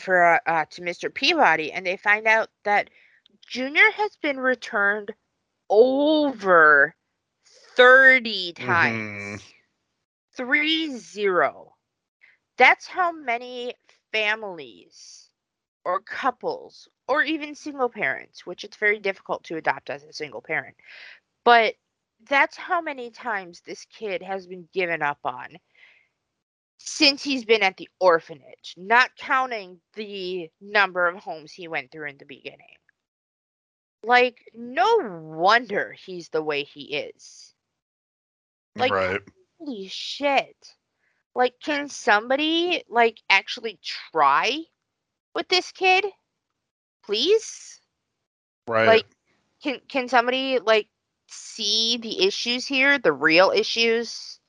Speaker 2: for uh, to Mr. Peabody and they find out that Junior has been returned over 30 times. Three zero. That's how many families or couples or even single parents, which it's very difficult to adopt as a single parent. But that's how many times this kid has been given up on since he's been at the orphanage, not counting the number of homes he went through in the beginning. Like, no wonder he's the way he is. Like,
Speaker 3: right.
Speaker 2: holy shit. Like, can somebody, like, actually try with this kid? Please?
Speaker 3: Right.
Speaker 2: Like, can can somebody like see the issues here, the real issues?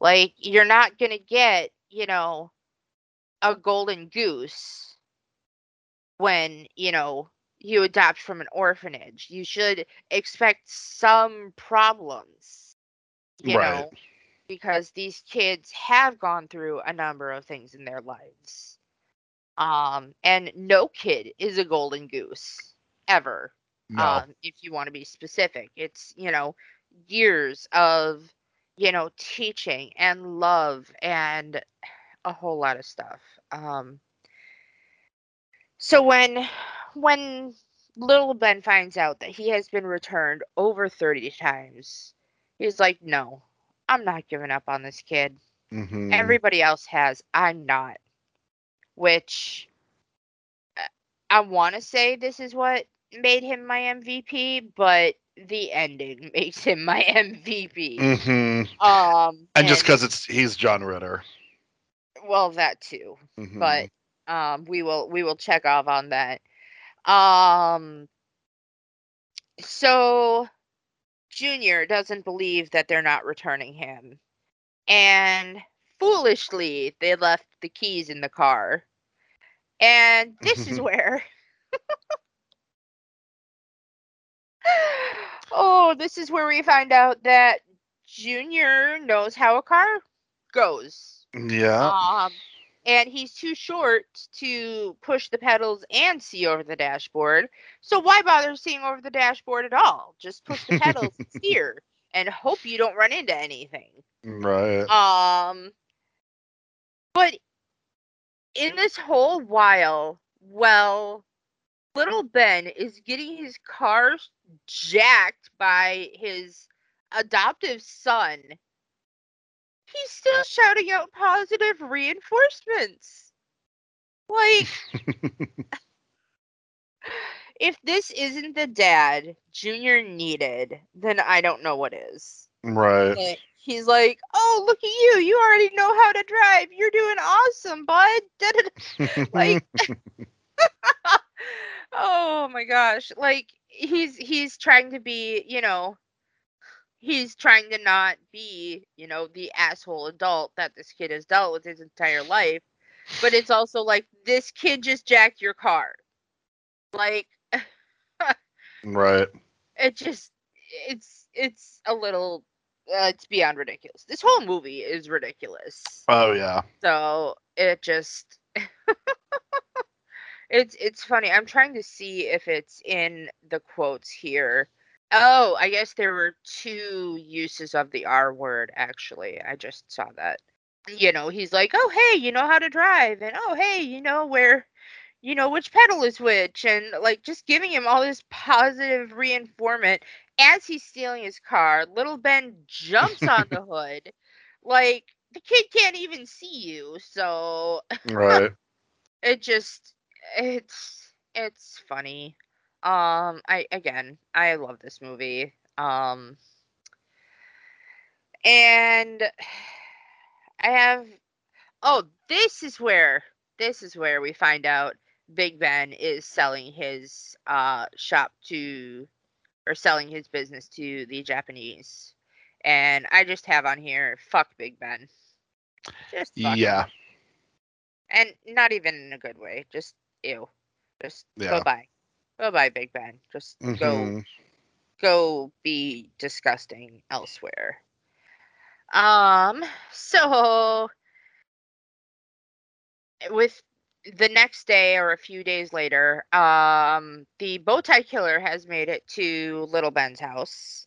Speaker 2: Like you're not going to get, you know, a golden goose when, you know, you adopt from an orphanage. You should expect some problems, you
Speaker 3: Right.
Speaker 2: know, because these kids have gone through a number of things in their lives. Um, and no kid is a golden goose ever
Speaker 3: no.
Speaker 2: um, if you want to be specific. It's, you know, years of, you know, teaching and love and a whole lot of stuff. Um, so when when little Ben finds out that he has been returned over 30 times, he's like, "No, I'm not giving up on this kid.
Speaker 3: Mhm.
Speaker 2: Everybody else has. I'm not." Which uh, I want to say this is what made him my MVP, but the ending makes him my MVP.
Speaker 3: Mm-hmm.
Speaker 2: Um,
Speaker 3: And just because it's he's John Ritter.
Speaker 2: well, that too,
Speaker 3: Mhm.
Speaker 2: but um, we will we will check off on that. Um, so Junior doesn't believe that they're not returning him, and foolishly they left the keys in the car. And this is where oh, this is where we find out that Junior knows how a car goes.
Speaker 3: yeah.
Speaker 2: Um, and he's too short to push the pedals and see over the dashboard. So why bother seeing over the dashboard at all? Just push the pedals and steer and hope you don't run into anything.
Speaker 3: right.
Speaker 2: Um, but in this whole while, well, little Ben is getting his car jacked by his adoptive son. He's still shouting out positive reinforcements. Like, if this isn't the dad Junior needed, then I don't know what is.
Speaker 3: right.
Speaker 2: Like, he's like, "Oh, look at you! You already know how to drive. You're doing awesome, bud." Like oh my gosh like he's he's trying to be you know he's trying to not be you know the asshole adult that this kid has dealt with his entire life but it's also like this kid just jacked your car like
Speaker 3: right.
Speaker 2: it just it's it's a little uh, it's beyond ridiculous this whole movie is ridiculous
Speaker 3: Oh yeah.
Speaker 2: so it just it's it's funny. I'm trying to see if it's in the quotes here. Oh, I guess there were two uses of the R word actually. I just saw that. You know, he's like, "Oh, hey, you know how to drive." And, "Oh, hey, you know where you know which pedal is which." And like just giving him all this positive reinforcement as he's stealing his car. Little Ben jumps on the hood. Like the kid can't even see you. So
Speaker 3: Right.
Speaker 2: it just it's it's funny um i again i love this movie um and i have oh this is where this is where we find out big ben is selling his uh shop to or selling his business to the japanese and i just have on here fuck big ben just fuck him
Speaker 3: yeah.
Speaker 2: and not even in a good way. Just ew. Just
Speaker 3: Yeah.
Speaker 2: go bye. Go bye, Big Ben. Just go
Speaker 3: Mhm.
Speaker 2: go be disgusting elsewhere. Um so with the next day or a few days later, um, the bow tie killer has made it to Little Ben's house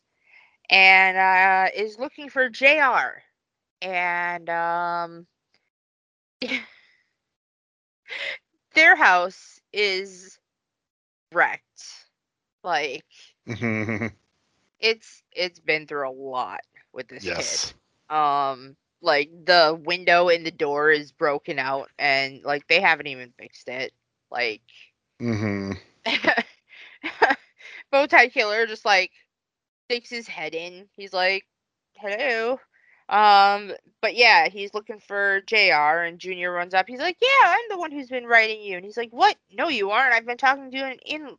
Speaker 2: and uh, is looking for JR. And um, their house is wrecked. Like
Speaker 3: Mhm.
Speaker 2: it's it's been through a lot with this
Speaker 3: yes.
Speaker 2: kid. Um like the window in the door is broken out and like they haven't even fixed it. Like
Speaker 3: mm-hmm.
Speaker 2: bow tie killer just like sticks his head in. He's like, "Hello." Um, but yeah, he's looking for JR and Junior runs up. He's like, "Yeah, I'm the one who's been writing you." And he's like, "What? No, you aren't. I've been talking to an in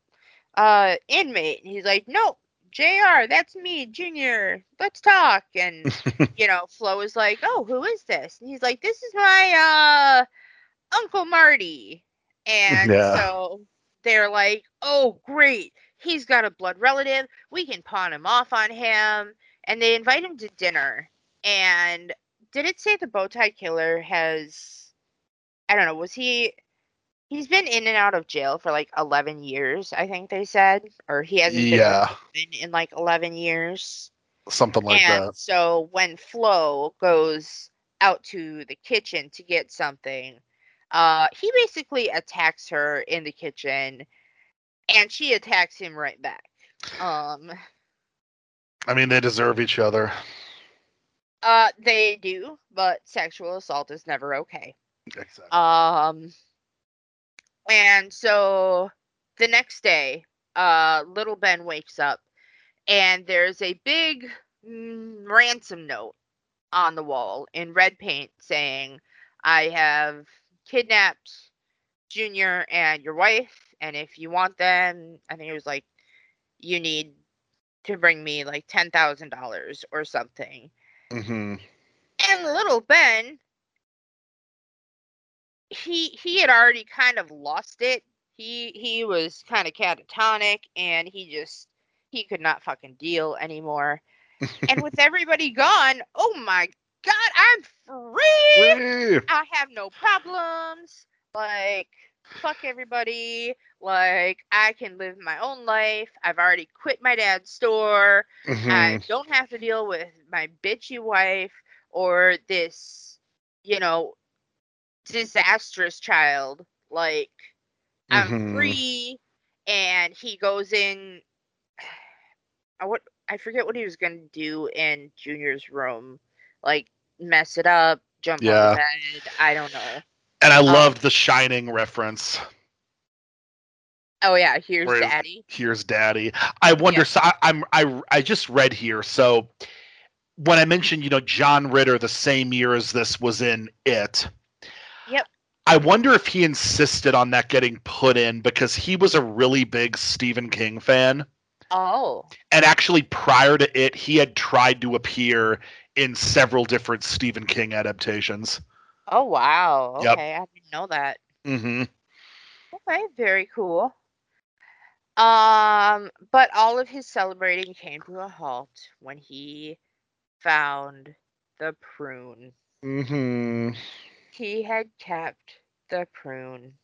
Speaker 2: uh inmate." And he's like, "No, JR, that's me, Junior. Let's talk." And you know, Flo is like, "Oh, who is this?" And he's like, "This is my uh Uncle Marty." And
Speaker 3: Yeah.
Speaker 2: so they're like, "Oh, great. He's got a blood relative. We can pawn him off on him." And they invite him to dinner. And did it say the bow tie killer has I don't know, was he he's been in and out of jail for like 11 years, I think they said, or he hasn't been
Speaker 3: yeah,
Speaker 2: in, in like 11 years
Speaker 3: something like
Speaker 2: and
Speaker 3: that.
Speaker 2: so when Flo goes out to the kitchen to get something, uh, he basically attacks her in the kitchen, and she attacks him right back. Um,
Speaker 3: I mean, they deserve each other.
Speaker 2: Uh, they do, but sexual assault is never okay.
Speaker 3: Exactly.
Speaker 2: Um, and so the next day, uh, little Ben wakes up, and there's a big mm, ransom note on the wall in red paint saying, "I have kidnapped Junior and your wife, and if you want them, I think it was like you need to bring me like ten thousand dollars or something."
Speaker 3: Hmm
Speaker 2: And little Ben, he he had already kind of lost it. He he was kind of catatonic, and he just he could not fucking deal anymore. and with everybody gone, oh my god, I'm free. I have no problems. Like, fuck everybody. Like, I can live my own life. I've already quit my dad's store. I don't have to deal with my bitchy wife or this, you know, disastrous child. Like, I'm
Speaker 3: Mhm.
Speaker 2: free. And he goes in. I what I forget what he was gonna do in Junior's room, like mess it up, jump
Speaker 3: Yeah.
Speaker 2: on the bed. I don't know.
Speaker 3: And I
Speaker 2: Um,
Speaker 3: loved the Shining reference.
Speaker 2: Oh yeah, here's
Speaker 3: Where
Speaker 2: Daddy.
Speaker 3: Here's Daddy. I wonder.
Speaker 2: Yeah.
Speaker 3: So I, I'm I I just read here. So when I mentioned, you know, John Ritter, the same year as this was in It.
Speaker 2: Yep.
Speaker 3: I wonder if he insisted on that getting put in because he was a really big Stephen King fan.
Speaker 2: Oh,
Speaker 3: And actually, prior to it, he had tried to appear in several different Stephen King adaptations.
Speaker 2: Oh wow.
Speaker 3: Yep.
Speaker 2: Okay, I didn't know that.
Speaker 3: hmm
Speaker 2: Okay, very cool. Um, but all of his celebrating came to a halt when he found the prune.
Speaker 3: hmm
Speaker 2: He had kept the prune.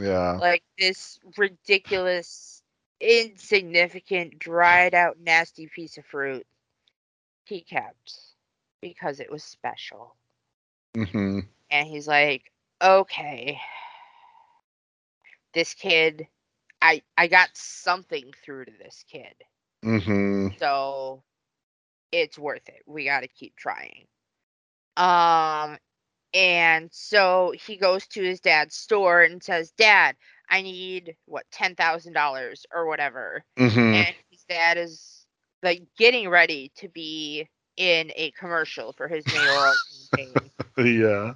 Speaker 3: Yeah.
Speaker 2: Like this ridiculous, insignificant, dried out, nasty piece of fruit. He kept because it was special.
Speaker 3: hmm
Speaker 2: and he's like, "Okay, this kid, I I got something through to this kid,
Speaker 3: hmm
Speaker 2: so it's worth it. We got to keep trying." Um, and so he goes to his dad's store and says, "Dad, I need what ten thousand dollars or whatever,"
Speaker 3: hmm
Speaker 2: and his dad is like getting ready to be in a commercial for his mayoral campaign.
Speaker 3: Yeah.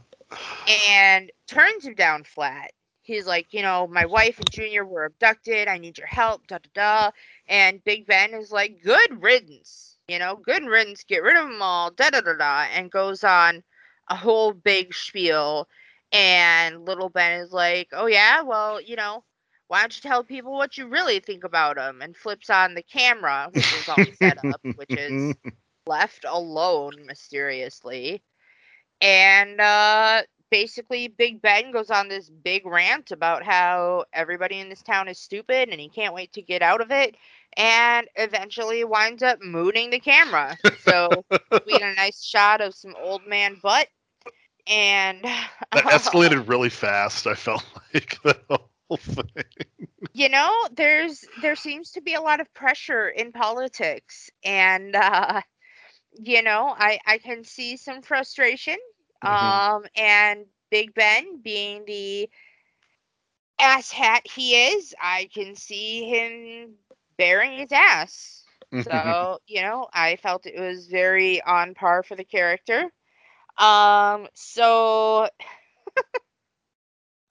Speaker 2: And turns him down flat. He's like, you know, my wife and Junior were abducted. I need your help. Da da da. And Big Ben is like, good riddance. You know, good riddance. Get rid of them all. Da da da da. And goes on a whole big spiel. And little Ben is like, oh yeah, well, you know, why don't you tell people what you really think about them? And flips on the camera, which is all set up, which is left alone mysteriously. And uh, basically Big Ben goes on this big rant about how everybody in this town is stupid and he can't wait to get out of it and eventually winds up mooning the camera. So we get a nice shot of some old man butt and
Speaker 3: That escalated really fast. I felt like the whole thing.
Speaker 2: you know there's there seems to be a lot of pressure in politics and uh you know i i can see some frustration
Speaker 3: Mhm.
Speaker 2: um and big ben being the ass hat he is i can see him bearing his ass
Speaker 3: Mhm.
Speaker 2: so you know i felt it was very on par for the character um so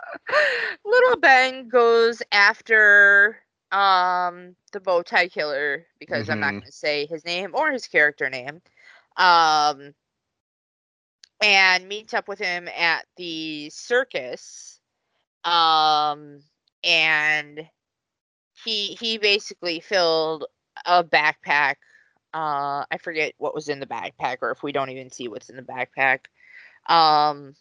Speaker 2: little ben goes after um the bow tie killer because i'm not
Speaker 3: Mhm.
Speaker 2: going to say his name or his character name um and meets up with him at the circus um and he he basically filled a backpack uh i forget what was in the backpack or if we don't even see what's in the backpack. Um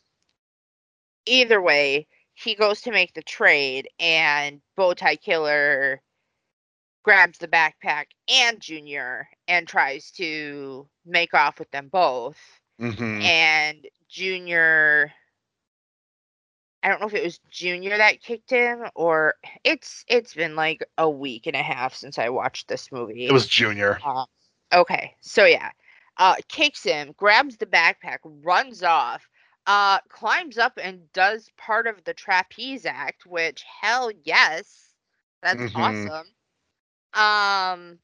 Speaker 2: either way he goes to make the trade and bowtie killer grabs the backpack and junior and tries to make off with them both
Speaker 3: Mhm.
Speaker 2: and junior i don't know if it was junior that kicked him or it's it's been like a week and a half since i watched this movie
Speaker 3: It was Junior.
Speaker 2: uh, okay so yeah uh kicks him grabs the backpack runs off uh climbs up and does part of the trapeze act which hell yes that's
Speaker 3: Mhm.
Speaker 2: awesome um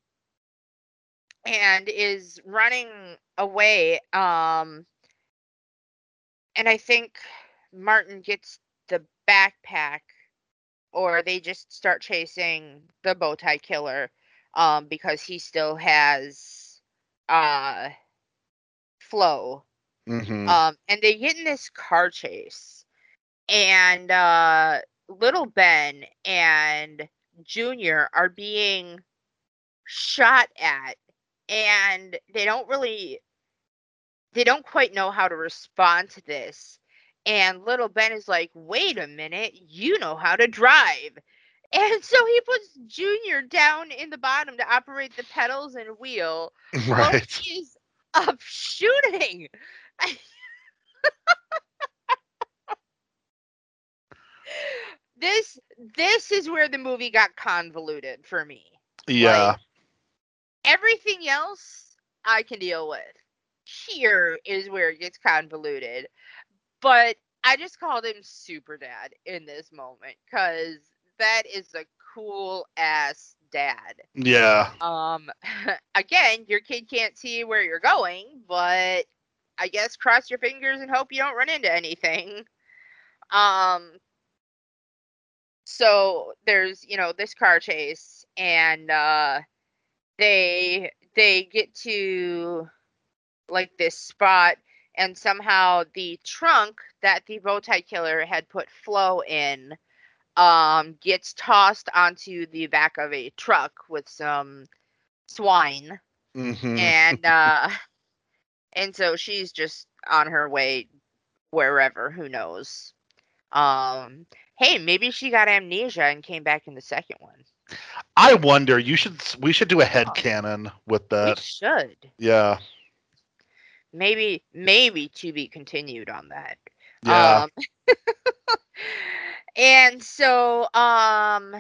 Speaker 2: and is running away um and i think martin gets the backpack or they just start chasing the bow tie killer um because he still has uh Flo
Speaker 3: Mhm.
Speaker 2: um and they get in this car chase and uh little ben and junior are being shot at and they don't really they don't quite know how to respond to this. And little ben is like wait a minute you know how to drive. And so he puts junior down in the bottom to operate the pedals and wheel while
Speaker 3: Right.
Speaker 2: he is up shooting this this is where the movie got convoluted for me
Speaker 3: Yeah.
Speaker 2: Like, everything else I can deal with. Here is where it gets convoluted. But I just called him Super Dad in this moment because that is a cool ass dad.
Speaker 3: Yeah.
Speaker 2: Um, again, your kid can't see where you're going, but I guess cross your fingers and hope you don't run into anything. Um, so there's you know this car chase, and uh, they they get to like this spot, and somehow the trunk that the bow tie killer had put Flo in um gets tossed onto the back of a truck with some swine
Speaker 3: Mhm.
Speaker 2: and uh and so she's just on her way wherever who knows um hey maybe she got amnesia and came back in the second one
Speaker 3: I wonder. You should. We should do a head canon with
Speaker 2: we
Speaker 3: that.
Speaker 2: should
Speaker 3: Yeah.
Speaker 2: maybe maybe to be continued on that
Speaker 3: Yeah.
Speaker 2: Um, and so, um,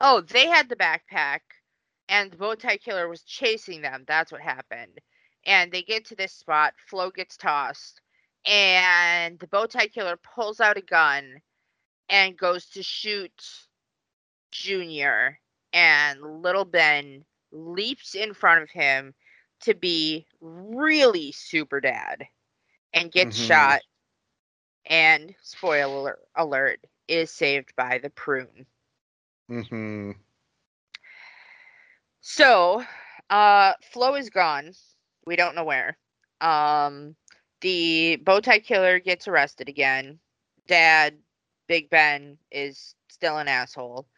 Speaker 2: oh, they had the backpack, and the bow tie killer was chasing them. That's what happened. And they get to this spot. Flo gets tossed, and the bow tie killer pulls out a gun and goes to shoot Junior. And little Ben leaps in front of him to be really super dad and gets
Speaker 3: Mhm.
Speaker 2: shot. And spoiler alert is saved by the prune.
Speaker 3: Hmm
Speaker 2: so uh flo is gone. We don't know where. Um the bow tie killer gets arrested again. Dad big ben is still an asshole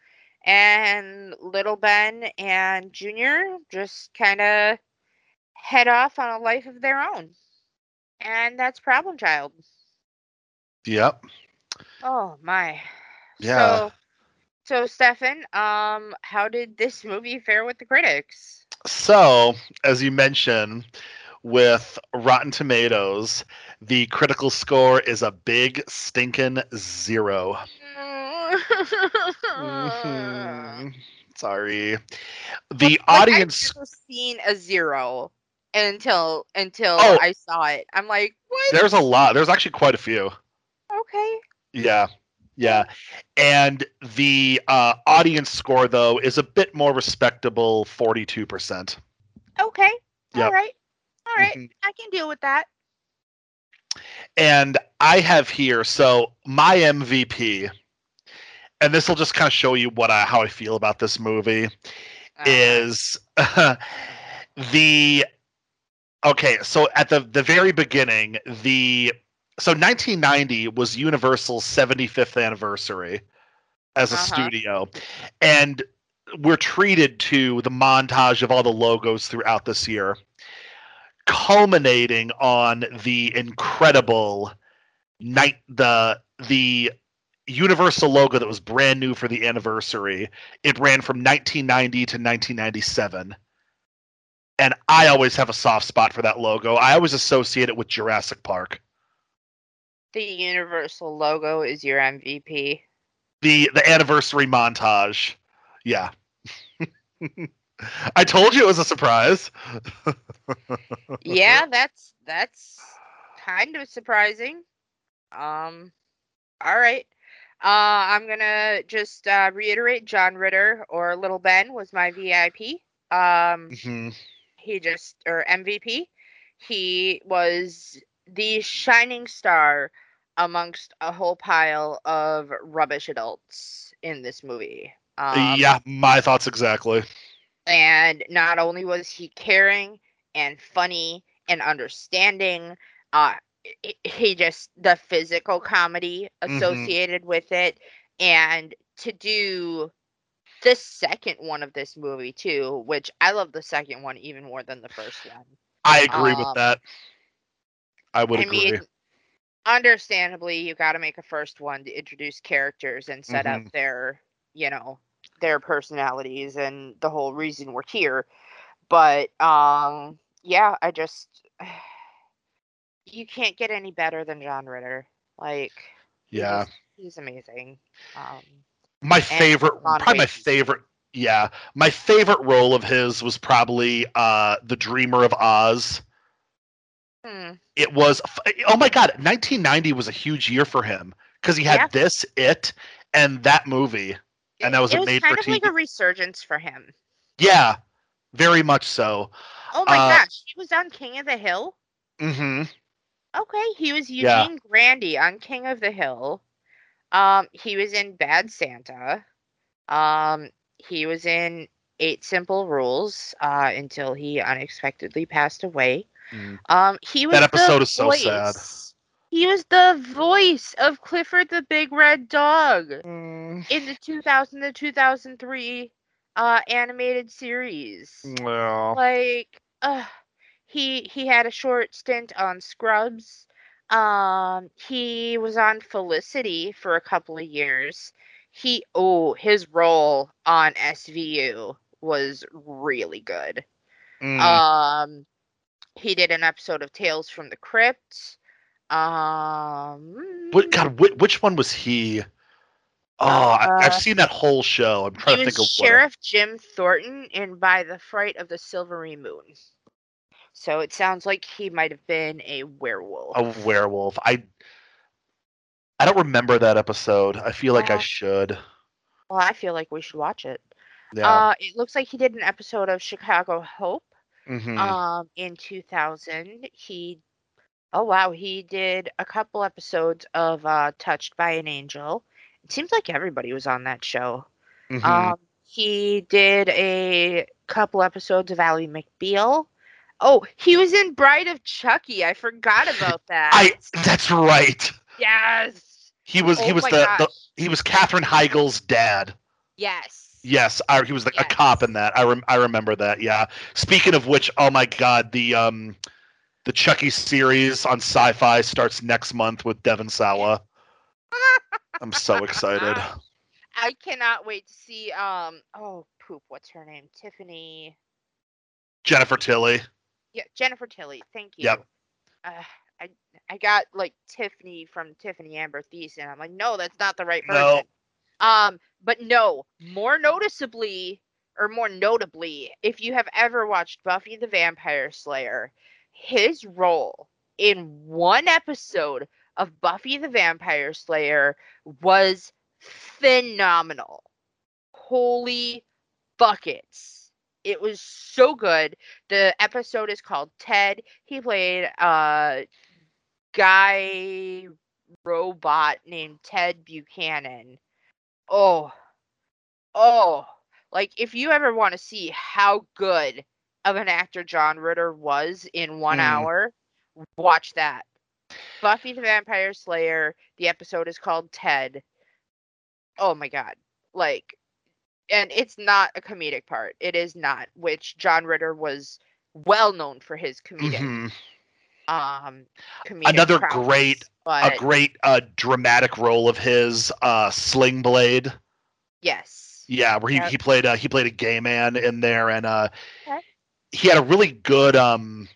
Speaker 2: and little ben and junior just kind of head off on a life of their own and that's problem child
Speaker 3: Yep.
Speaker 2: Oh my.
Speaker 3: Yeah.
Speaker 2: So, so Stefan, um, how did this movie fare with the critics?
Speaker 3: So, as you mentioned, with Rotten Tomatoes, the critical score is a big stinking zero. Mhm. Sorry. The
Speaker 2: Like,
Speaker 3: audience.
Speaker 2: I've never seen a zero until until
Speaker 3: Oh.
Speaker 2: I saw it. I'm like, what?
Speaker 3: There's a lot. There's actually quite a few.
Speaker 2: Okay.
Speaker 3: Yeah. Yeah. And the uh, audience score, though, is a bit more respectable 42%.
Speaker 2: Okay. All
Speaker 3: Yep.
Speaker 2: right. All right.
Speaker 3: Mhm.
Speaker 2: I can deal with that.
Speaker 3: And I have here, so my MVP, and this will just kind of show you what I, how I feel about this movie.
Speaker 2: Uh,
Speaker 3: is the okay so at the the very beginning the so 1990 was universal's 75th anniversary as a
Speaker 2: Uh-huh.
Speaker 3: studio and we're treated to the montage of all the logos throughout this year culminating on the incredible night the the universal logo that was brand new for the anniversary. It ran from 1990 to 1997 and i always have a soft spot for that logo. I always associate it with jurassic park.
Speaker 2: The Universal logo is your MVP.
Speaker 3: the the anniversary montage. Yeah i told you it was a surprise
Speaker 2: yeah, that's that's kind of surprising. Um, all right. Uh, I'm gonna just uh, reiterate: John Ritter or Little Ben was my VIP. Um,
Speaker 3: Mhm.
Speaker 2: he just or MVP. He was the shining star amongst a whole pile of rubbish adults in this movie. Um,
Speaker 3: yeah my thoughts exactly
Speaker 2: and not only was he caring and funny and understanding uh he just the physical comedy
Speaker 3: Mhm.
Speaker 2: associated with it and to do the second one of this movie too which i love the second one even more than the first one
Speaker 3: i agree with
Speaker 2: Um,
Speaker 3: that i would
Speaker 2: i
Speaker 3: agree
Speaker 2: mean understandably you got to make a first one to introduce characters and set
Speaker 3: Mm-hmm.
Speaker 2: up their you know their personalities and the whole reason we're here. But um yeah i just you can't get any better than john ritter. Like
Speaker 3: yeah.
Speaker 2: just- he's amazing. Um
Speaker 3: my favorite probably my favorite yeah my favorite role of his was probably uh the dreamer of oz.
Speaker 2: Hmm,
Speaker 3: it was oh my god 1990 was a huge year for him because he had
Speaker 2: Yeah.
Speaker 3: this it and that movie And that was
Speaker 2: it
Speaker 3: a
Speaker 2: was
Speaker 3: made
Speaker 2: kind
Speaker 3: for
Speaker 2: of like a resurgence for him
Speaker 3: yeah very much so
Speaker 2: oh my
Speaker 3: Uh,
Speaker 2: gosh he was on king of the hill Mm
Speaker 3: hmm
Speaker 2: Okay, he was
Speaker 3: Yeah.
Speaker 2: Eugene Grandy on King of the Hill. Um, he was in Bad Santa. Um, he was in Eight Simple Rules uh, until he unexpectedly passed away.
Speaker 3: Mm.
Speaker 2: Um, he was
Speaker 3: That episode is so sad.
Speaker 2: He was the voice of Clifford the Big Red Dog
Speaker 3: Mm,
Speaker 2: in the 2000 to 2003 uh, animated series.
Speaker 3: Well.
Speaker 2: Like uh, he he had a short stint on scrubs. Um he was on felicity for a couple of years. He oh his role on svu was really good.
Speaker 3: Mm,
Speaker 2: um he did an episode of tales from the crypt um
Speaker 3: what god which, which one was he oh I,
Speaker 2: Uh,
Speaker 3: i've seen that whole show i'm trying to think of
Speaker 2: Sheriff Jim Thornton in By the Fright of the Silvery Moon. So it sounds like he might have been a werewolf.
Speaker 3: a werewolf i i don't remember that episode i feel like i
Speaker 2: Uh,
Speaker 3: should
Speaker 2: Well, I feel like we should watch it.
Speaker 3: yeah
Speaker 2: Uh, it looks like he did an episode of Chicago Hope
Speaker 3: mhm.
Speaker 2: um, in 2000. He, oh wow, he did a couple episodes of uh, Touched by an Angel. It seems like everybody was on that show.
Speaker 3: Mhm.
Speaker 2: Um, he did a couple episodes of Ally McBeal. Oh, he was in Bride of Chucky. I forgot about that.
Speaker 3: I that's right.
Speaker 2: yes.
Speaker 3: He was he
Speaker 2: Oh
Speaker 3: was the, the he was Katherine Heigl's dad.
Speaker 2: Yes.
Speaker 3: Yes, I, he was the, a cop in that. I rem, I remember that. Yeah. Speaking of which, oh my god, the um the Chucky series on Sci-Fi starts next month with Devon Sawa. I'm so excited.
Speaker 2: I cannot wait to see. Um. Oh, poop. What's her name? Tiffany.
Speaker 3: Jennifer Tilly.
Speaker 2: Yeah, Jennifer Tilly. Thank you.
Speaker 3: Yep.
Speaker 2: Uh, I I got like Tiffany from Tiffani Amber Thiessen. I'm like, no, that's not the right person.
Speaker 3: No.
Speaker 2: Um, but no, more noticeably or more notably, if you have ever watched Buffy the Vampire Slayer, his role in one episode of Buffy the Vampire Slayer was phenomenal. Holy buckets. It was so good. The episode is called Ted. He played a guy robot named Ted Buchanan. Oh, oh, like if you ever want to see how good of an actor John Ritter was in one
Speaker 3: Hmm.
Speaker 2: hour, watch that. Buffy the Vampire Slayer. The episode is called Ted. Oh my god. Like and it's not a comedic part. It is not, which John Ritter was well known for his comedic
Speaker 3: Mhm.
Speaker 2: um comedic
Speaker 3: Another
Speaker 2: prowess,
Speaker 3: great-
Speaker 2: but
Speaker 3: A great uh, dramatic role of his, uh, Sling Blade.
Speaker 2: yes.
Speaker 3: Yeah, where he,
Speaker 2: Yep.
Speaker 3: he played a he played a gay man in there, and uh,
Speaker 2: Okay.
Speaker 3: He had a really good um.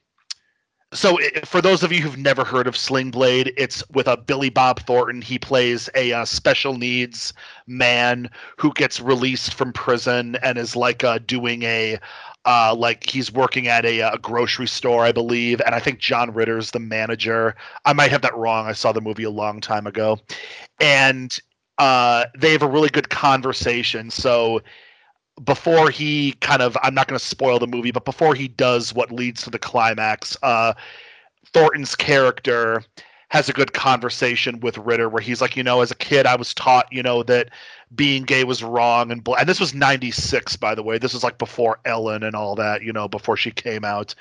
Speaker 3: So for those of you who've never heard of Sling Blade, it's with a Billy Bob Thornton. He plays a uh, special needs man who gets released from prison and is like uh, doing a uh, like he's working at a, a grocery store, I believe, and I think John Ritter's the manager. I might have that wrong. I saw the movie a long time ago, and uh, they have a really good conversation. So before he kind of, I'm not going to spoil the movie, but before he does what leads to the climax, uh, Thornton's character has a good conversation with Ritter where he's like, you know, as a kid, I was taught, you know, that being gay was wrong and bl- and this was 96 by the way. This was like before ellen and all that you know before she came out.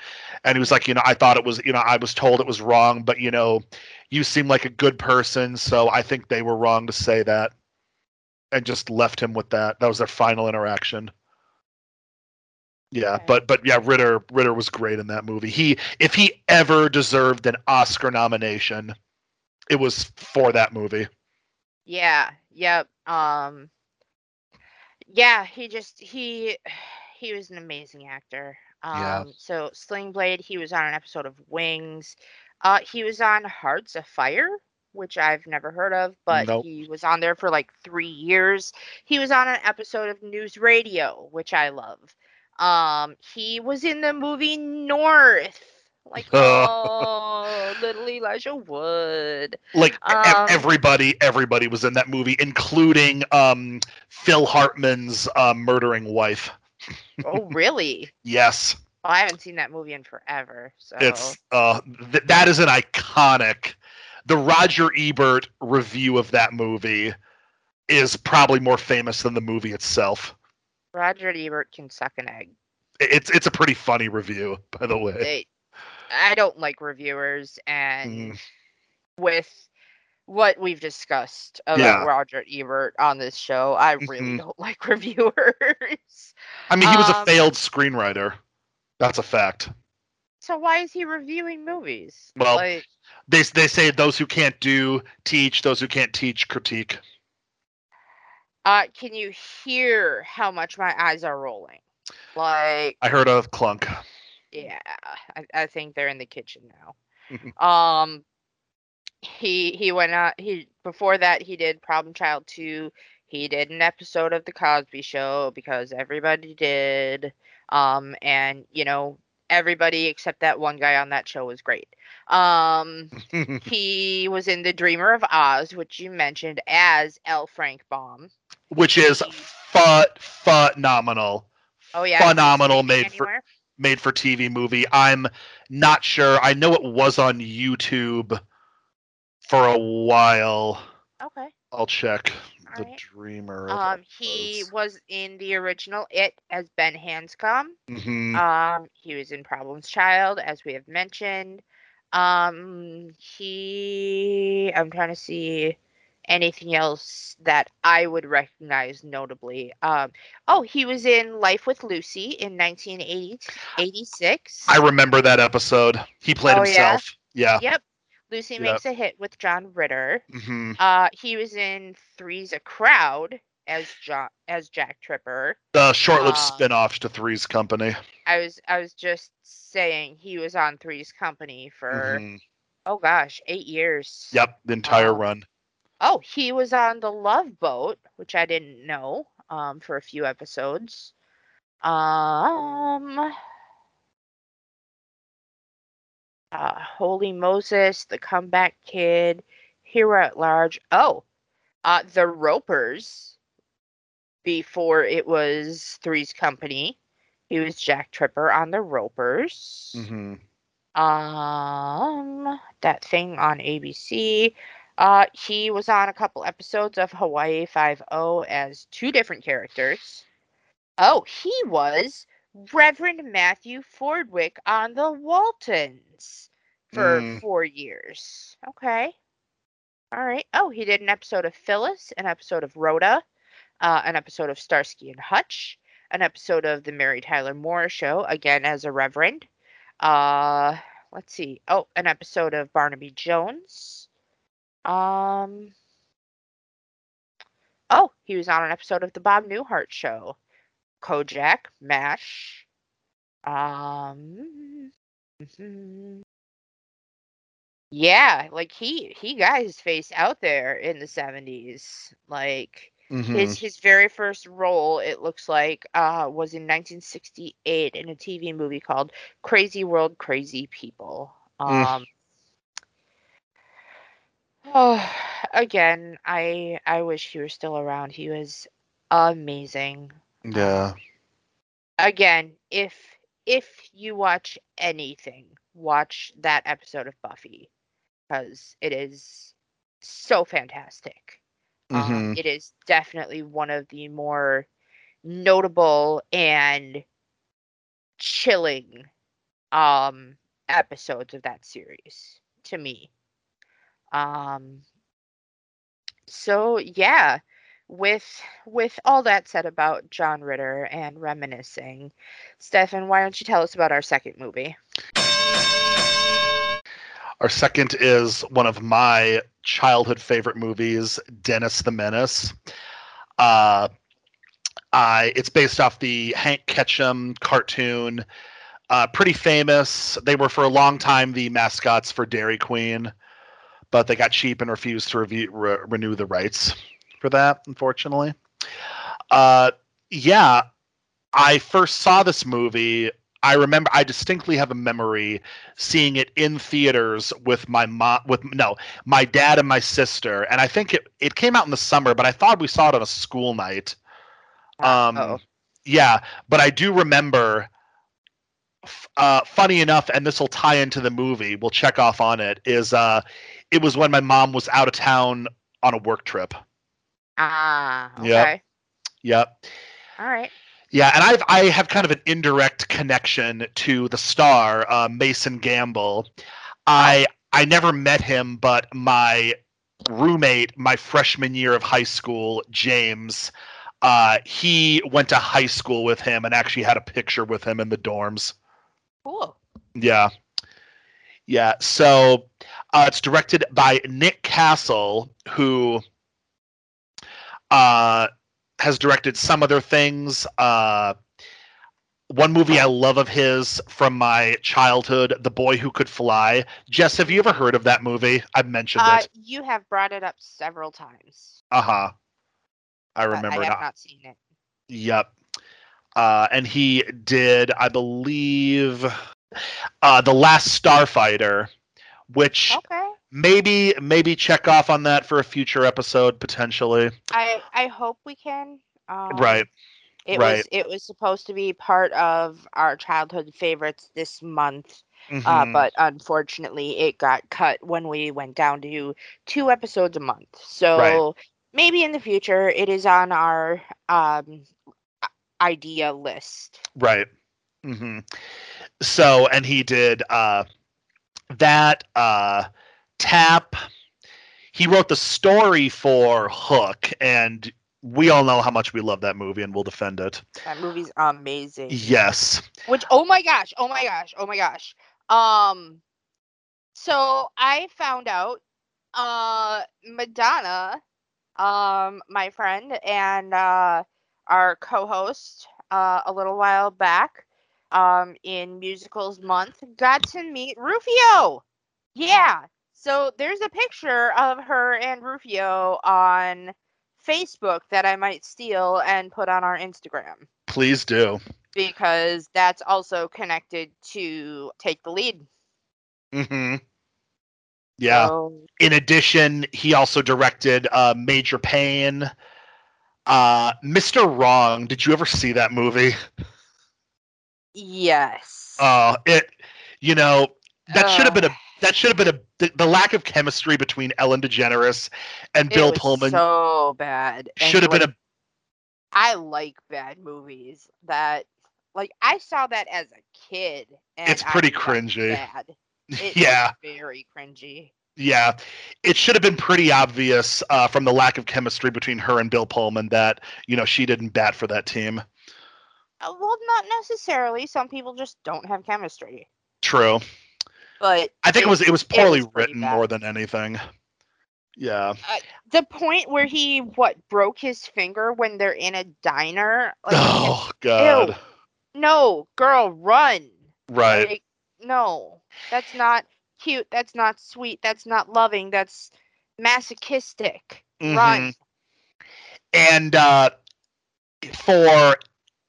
Speaker 3: And he was like you know i thought it was you know i was told it was wrong but you know you seem like a good person so i think they were wrong to say that and just left him with that that was their final interaction yeah
Speaker 2: Okay.
Speaker 3: but but yeah ritter ritter was great in that movie he if he ever deserved an oscar nomination it was for that movie
Speaker 2: Yeah, yep. Um Yeah, he just he he was an amazing actor. Um
Speaker 3: Yeah.
Speaker 2: so Sling Blade, he was on an episode of Wings. Uh he was on Hearts Afire, which I've never heard of, but
Speaker 3: Nope.
Speaker 2: he was on there for like 3 years. He was on an episode of News Radio, which I love. Um he was in the movie North. Like oh, little Elijah Wood.
Speaker 3: like
Speaker 2: Um,
Speaker 3: everybody everybody was in that movie including um phil hartman's uh, murdering wife
Speaker 2: Oh, really?
Speaker 3: yes
Speaker 2: Oh, I haven't seen that movie in forever. So
Speaker 3: it's uh th- that is an iconic the roger ebert review of that movie is probably more famous than the movie itself
Speaker 2: Roger Ebert can suck an egg.
Speaker 3: It's it's a pretty funny review by the way
Speaker 2: I don't like reviewers, and
Speaker 3: Mm.
Speaker 2: with what we've discussed about
Speaker 3: Yeah.
Speaker 2: Roger Ebert on this show, I really
Speaker 3: Mhm.
Speaker 2: don't like reviewers.
Speaker 3: i mean he was a
Speaker 2: Um,
Speaker 3: failed screenwriter that's a fact
Speaker 2: so why is he reviewing movies?
Speaker 3: Well,
Speaker 2: like,
Speaker 3: they, they say those who can't do teach those who can't teach critique
Speaker 2: uh, can you hear how much my eyes are rolling? Like,
Speaker 3: i heard a clunk
Speaker 2: Yeah, I, I think they're in the kitchen now. um, he he went out. He before that he did Problem Child two. He did an episode of the Cosby Show because everybody did. Um, and you know everybody except that one guy on that show was great. Um, he was in The Dreamer of Oz, which you mentioned as L. Frank Baum.
Speaker 3: which is phenomenal
Speaker 2: Oh yeah,
Speaker 3: Phenomenal, made for- made for tv movie i'm not sure i know it was on youtube for a while
Speaker 2: Okay.
Speaker 3: i'll check the dreamer
Speaker 2: Um, he was in the original It as Ben Hanscom.
Speaker 3: Mhm.
Speaker 2: Um, he was in Problems Child, as we have mentioned. Um, he. I'm trying to see anything else that I would recognize notably. Um, oh, he was in Life with Lucy in 1986.
Speaker 3: i remember that episode he played
Speaker 2: Oh, yeah?
Speaker 3: himself yeah,
Speaker 2: Yep. Lucy
Speaker 3: Yep.
Speaker 2: Makes a Hit with John Ritter.
Speaker 3: hmm
Speaker 2: Uh, he was in Three's a Crowd as John as Jack Tripper.
Speaker 3: The short-lived
Speaker 2: Uh,
Speaker 3: spin-off to Three's Company.
Speaker 2: I was I was just saying he was on Three's Company for
Speaker 3: Mhm.
Speaker 2: oh gosh eight years.
Speaker 3: Yep, the entire
Speaker 2: Wow.
Speaker 3: run.
Speaker 2: Oh, he was on the Love Boat, which I didn't know, um, for a few episodes. Um, uh, Holy Moses, The Comeback Kid, Hero at Large. Oh, uh, The Ropers. Before it was Three's Company, he was Jack Tripper on The Ropers.
Speaker 3: hmm
Speaker 2: Um, that thing on ABC. Uh, he was on a couple episodes of Hawaii Five O as two different characters. Oh, he was Reverend Matthew Fordwick on the Waltons for
Speaker 3: Mm.
Speaker 2: four years. Okay. All right. Oh, he did an episode of Phyllis, an episode of Rhoda, uh, an episode of Starsky and Hutch, an episode of the Mary Tyler Moore Show, again as a Reverend. Uh, let's see. Oh, an episode of Barnaby Jones. Um. Oh, he was on an episode of the Bob Newhart Show, Kojak, Mash. Um. mhm. Yeah, like he he got his face out there in the seventies. Like
Speaker 3: hmm
Speaker 2: his his very first role, it looks like, uh, was in 1968 in a TV movie called Crazy World, Crazy People.
Speaker 3: Mm.
Speaker 2: Um, oh, again, I I wish he were still around. He was amazing.
Speaker 3: Yeah.
Speaker 2: Again, if if you watch anything, watch that episode of Buffy because it is so fantastic. Um,
Speaker 3: hmm
Speaker 2: it is definitely one of the more notable and chilling um episodes of that series to me. Um so yeah, with with all that said about John Ritter and reminiscing, Stefan, why don't you tell us about our second movie?
Speaker 3: Our second is one of my childhood favorite movies, Dennis the Menace. Uh, I it's based off the Hank Ketcham cartoon. Uh, pretty famous. They were for a long time the mascots for Dairy Queen, but they got cheap and refused to review, re- renew the rights for that. Unfortunately, uh, yeah. I first saw this movie. I remember. I distinctly have a memory seeing it in theaters with my mom with no my dad and my sister and i think it, it came out in the summer but i thought we saw it on a school night um
Speaker 2: Uh-oh.
Speaker 3: yeah but i do remember uh funny enough and this will tie into the movie we'll check off on it is uh it was when my mom was out of town on a work trip
Speaker 2: Ah, okay.
Speaker 3: Yep. yep
Speaker 2: All right.
Speaker 3: Yeah, and I've I have kind of an indirect connection to the star, uh, Mason Gamble. I I never met him, but my roommate, my freshman year of high school, James, uh, he went to high school with him and actually had a picture with him in the dorms.
Speaker 2: Cool.
Speaker 3: Yeah. Yeah. So uh, it's directed by Nick Castle, who uh, has directed some other things. Uh, one movie I love of his from my childhood, The Boy Who Could Fly. Jess, have you ever heard of that movie? I've mentioned
Speaker 2: Uh,
Speaker 3: it.
Speaker 2: you have brought it up several times.
Speaker 3: Uh huh. I remember
Speaker 2: I have
Speaker 3: now.
Speaker 2: not seen it.
Speaker 3: Yep. Uh, and he did, I believe, uh, The Last Starfighter, which
Speaker 2: Okay.
Speaker 3: Maybe maybe check off on that for a future episode potentially.
Speaker 2: I I hope we can. Um,
Speaker 3: right.
Speaker 2: It
Speaker 3: right.
Speaker 2: was it was supposed to be part of our childhood favorites this month, uh,
Speaker 3: Mhm.
Speaker 2: but unfortunately it got cut when we went down to two episodes a month. So maybe in the future it is on our um idea list.
Speaker 3: Right. Mm-hmm. So, and he did uh, that uh, tap. He wrote the story for Hook, and we all know how much we love that movie, and we'll defend it.
Speaker 2: That movie's amazing.
Speaker 3: Yes.
Speaker 2: Which oh my gosh, oh my gosh, oh my gosh. Um So I found out uh Madonna, um, my friend and uh our co-host uh a little while back, um, in musicals month, got to meet Rufio. Yeah. So there's a picture of her and Rufio on Facebook that I might steal and put on our Instagram
Speaker 3: Please do.
Speaker 2: because that's also connected to Take the Lead.
Speaker 3: hmm Yeah.
Speaker 2: So,
Speaker 3: In addition, he also directed uh, Major Payne. Uh, Mr. Wrong. Did you ever see that movie?
Speaker 2: yes.
Speaker 3: Uh, it. You know that should have been a. that should have been a the, the lack of chemistry between Ellen DeGeneres and
Speaker 2: It
Speaker 3: Bill
Speaker 2: was
Speaker 3: Pullman
Speaker 2: So bad.
Speaker 3: Should have been a
Speaker 2: I like bad movies that like I saw that as a kid and
Speaker 3: It's pretty cringy. Yeah
Speaker 2: very cringy.
Speaker 3: yeah it should have been pretty obvious uh, from the lack of chemistry between her and Bill Pullman that you know she didn't bat for that team.
Speaker 2: Uh, well, not necessarily. Some people just don't have chemistry.
Speaker 3: True.
Speaker 2: But
Speaker 3: I think it,
Speaker 2: It-
Speaker 3: was it was
Speaker 2: it
Speaker 3: poorly
Speaker 2: was
Speaker 3: written
Speaker 2: bad.
Speaker 3: more than anything. Yeah.
Speaker 2: the point where he what broke his finger when they're in a diner, like
Speaker 3: oh God.
Speaker 2: no, girl, run.
Speaker 3: Right.
Speaker 2: Like, no, that's not cute. That's not sweet. That's not loving. That's masochistic. Run.
Speaker 3: Mhm. And uh, for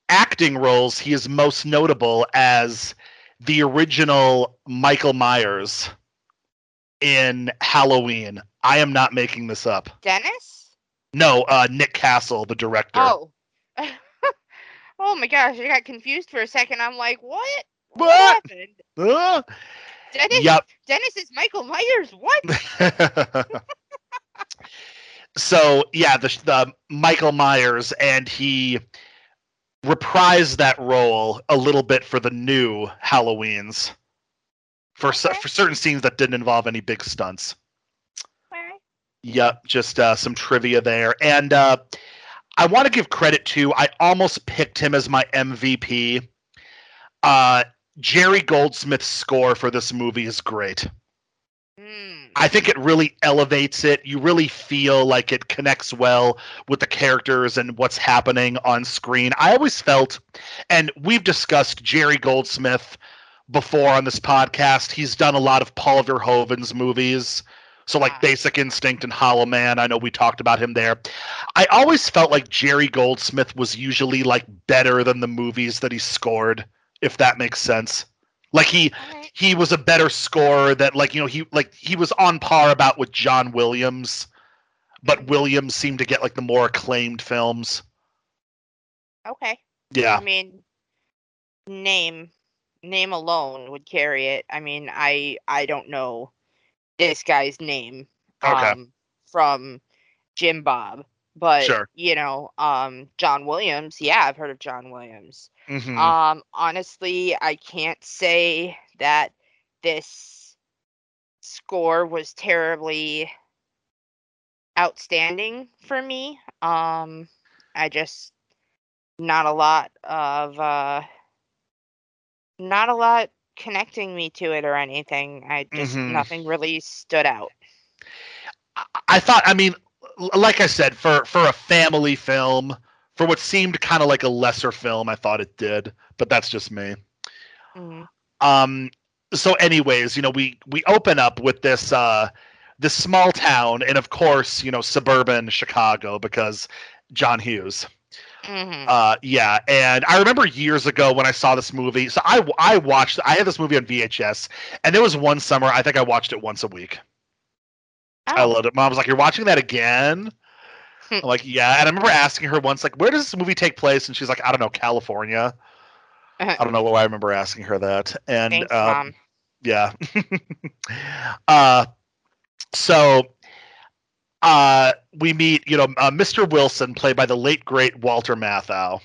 Speaker 3: acting roles, he is most notable as the original Michael Myers in Halloween. I am not making this up.
Speaker 2: Dennis?
Speaker 3: No, uh, Nick Castle, the director.
Speaker 2: Oh. oh my gosh, I got confused for a second. I'm like, what?
Speaker 3: What?
Speaker 2: happened?
Speaker 3: Uh,
Speaker 2: Dennis,
Speaker 3: yep.
Speaker 2: Dennis is Michael Myers. What?
Speaker 3: so yeah, the, the Michael Myers, and he reprised that role a little bit for the new Halloweens, for
Speaker 2: Okay.
Speaker 3: for certain scenes that didn't involve any big stunts.
Speaker 2: Alright.
Speaker 3: Yep, just uh, some trivia there, and uh, I want to give credit to. I almost picked him as my MVP. Uh, Jerry Goldsmith's score for this movie is great. I think it really elevates it. You really feel like it connects well with the characters and what's happening on screen. I always felt, and we've discussed Jerry Goldsmith before on this podcast. He's done a lot of Paul Verhoeven's movies. So, like. Basic Instinct and Hollow Man, I know we talked about him there. I always felt like Jerry Goldsmith was usually like better than the movies that he scored, if that makes sense. Like he
Speaker 2: Alright.
Speaker 3: he was a better scorer that like you know he like he was on par about with John Williams, but Williams seemed to get like the more acclaimed films.
Speaker 2: Okay.
Speaker 3: Yeah.
Speaker 2: I mean, name name alone would carry it. I mean, I I don't know this guy's name
Speaker 3: Okay.
Speaker 2: um, from Jim Bob, but
Speaker 3: Sure.
Speaker 2: you know, um, John Williams. Yeah, I've heard of John Williams.
Speaker 3: Mhm.
Speaker 2: Um, honestly, I can't say that this score was terribly outstanding for me. Um, I just not a lot of uh not a lot connecting me to it or anything. I just
Speaker 3: Mhm.
Speaker 2: nothing really stood out.
Speaker 3: I- thought I mean like I said for for a family film, for what seemed kind of like a lesser film, I thought it did, but that's just me.
Speaker 2: Mm.
Speaker 3: um so anyways you know we we open up with this uh this small town and of course you know suburban chicago because john hughes
Speaker 2: hmm
Speaker 3: uh yeah and i remember years ago when i saw this movie so i i watched i had this movie on vhs and there was one summer i think i watched it once a week i
Speaker 2: Oh,
Speaker 3: loved it mom was like you're watching that again
Speaker 2: Hmm.
Speaker 3: I'm like yeah and i remember asking her once like where does this movie take place and she's like i don't know california i don't know why i remember asking her that and
Speaker 2: Thanks,
Speaker 3: um, yeah. uh, so uh, we meet, you know, uh, Mr. Wilson, played by the late great Walter Matthau,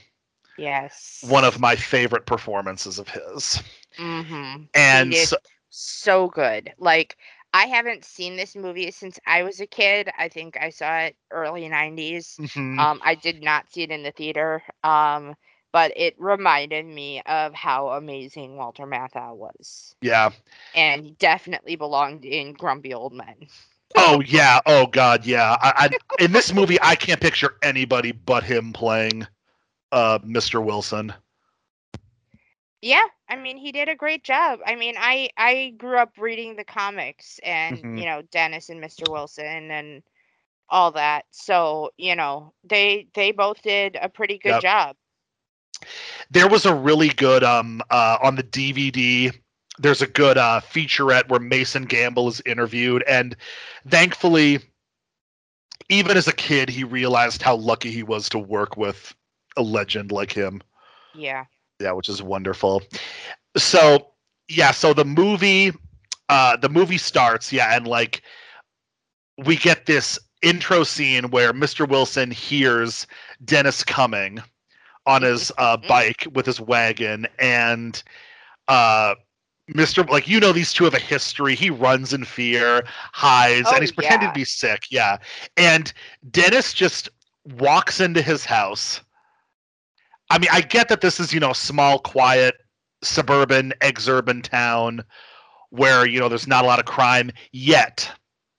Speaker 2: Yes.
Speaker 3: one of my favorite performances of his.
Speaker 2: Mm-hmm.
Speaker 3: And so,
Speaker 2: so good. Like I haven't seen this movie since I was a kid. I think I saw it early 90s.
Speaker 3: Mhm.
Speaker 2: Um I did not see it in the theater. Um but it reminded me of how amazing Walter Matthau was.
Speaker 3: Yeah.
Speaker 2: And he definitely belonged in Grumpy Old Men.
Speaker 3: Oh yeah. Oh god. Yeah. I, I in this movie, I can't picture anybody but him playing uh, Mr. Wilson.
Speaker 2: Yeah, I mean he did a great job. I mean, I I grew up reading the comics and
Speaker 3: Mhm.
Speaker 2: you know Dennis and Mr. Wilson and all that. So you know they they both did a pretty good
Speaker 3: Yep.
Speaker 2: job.
Speaker 3: There was a really good um uh, on the DVD. There's a good uh, featurette where Mason Gamble is interviewed, and thankfully, even as a kid, he realized how lucky he was to work with a legend like him.
Speaker 2: Yeah.
Speaker 3: Yeah which is wonderful so yeah so the movie uh the movie starts yeah and like we get this intro scene where mr wilson hears dennis coming on his uh bike with his wagon and uh Mr. Like you know, these two have a history. He runs in fear, hides,
Speaker 2: Oh,
Speaker 3: and he's pretending
Speaker 2: yeah.
Speaker 3: to be sick. Yeah, and Dennis just walks into his house. I mean, I get that this is you know small, quiet, suburban, exurban town where you know there's not a lot of crime yet.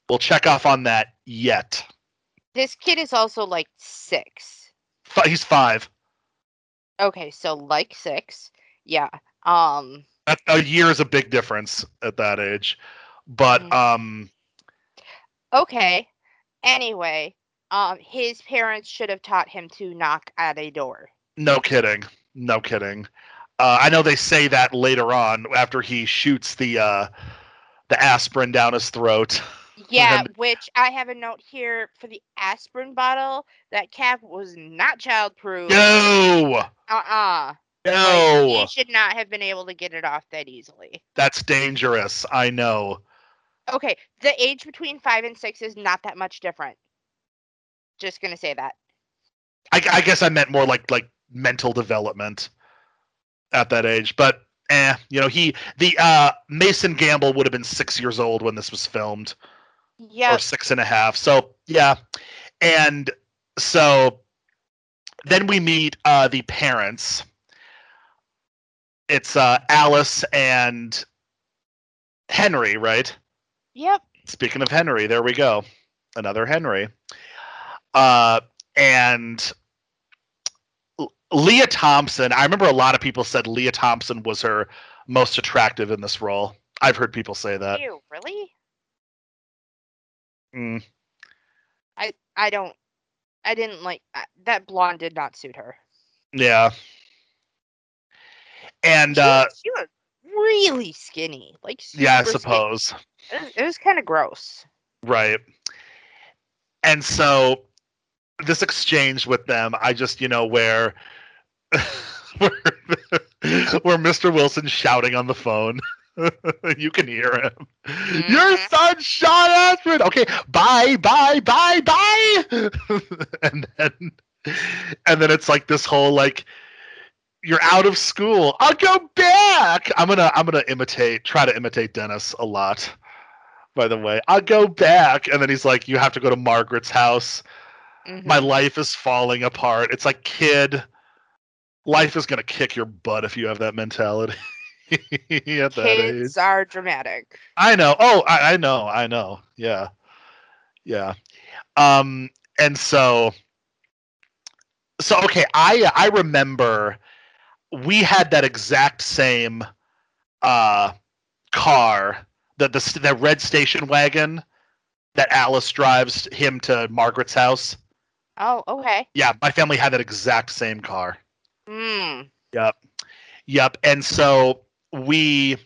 Speaker 3: We'll check off on that yet.
Speaker 2: This kid is also like six.
Speaker 3: Fi- He's five.
Speaker 2: Okay, so like six. Yeah. Um.
Speaker 3: A, a year is a big difference at that age, but
Speaker 2: Mhm.
Speaker 3: um,
Speaker 2: Okay. Anyway, um, his parents should have taught him to knock at a door.
Speaker 3: No kidding. No kidding. Uh, I know they say that later on after he shoots the uh, the aspirin down his throat.
Speaker 2: Yeah, which I have a note here for the aspirin bottle. That cap was not childproof.
Speaker 3: No,
Speaker 2: Uh-uh.
Speaker 3: no,
Speaker 2: Like, he should not have been able to get it off that easily.
Speaker 3: that's dangerous. I know.
Speaker 2: Okay, the age between five and six is not that much different. Just gonna say that.
Speaker 3: I, I guess I meant more like like mental development at that age, but eh, you know, he the uh, Mason Gamble would have been six years old when this was filmed.
Speaker 2: Yeah.
Speaker 3: or six and a half. So yeah, and so then we meet uh, the parents. It's uh, Alice and Henry, right?
Speaker 2: Yep.
Speaker 3: Speaking of Henry, there we go, another Henry. Uh, and Lea Thompson. I remember a lot of people said Lea Thompson was her most attractive in this role. I've heard people say that.
Speaker 2: Ew, really?
Speaker 3: Mm.
Speaker 2: I don't. I didn't like I- that blonde. Did not suit her.
Speaker 3: Yeah. And
Speaker 2: She,
Speaker 3: uh
Speaker 2: was, she was really skinny. Like
Speaker 3: yeah, I
Speaker 2: super skinny.
Speaker 3: suppose.
Speaker 2: It was, it was kind of gross.
Speaker 3: Right. And so this exchange with them, I just, you know, where where, where Mr. Wilson's shouting on the phone. you can hear him. Your
Speaker 2: Mhm.
Speaker 3: son shot Astrid. Okay, bye, bye, bye, bye. and then and then it's like this whole like you're out of school. I'll go back. I'm gonna I'm gonna imitate try to imitate Dennis a lot. By the way, I'll go back, and then he's like, "You have to go to Margaret's house. My
Speaker 2: Mhm.
Speaker 3: life is falling apart." It's like, kid, life is gonna kick your butt if you have that mentality. At that age.
Speaker 2: Are dramatic.
Speaker 3: I know. Oh, I, I know. I know. Yeah. Yeah. Um, and so, so okay. I I remember we had that exact same uh car, the the the red station wagon that Alice drives him to Margaret's house.
Speaker 2: Oh, okay.
Speaker 3: Yeah, my family had that exact same car.
Speaker 2: Hmm.
Speaker 3: Yep. Yep. And so we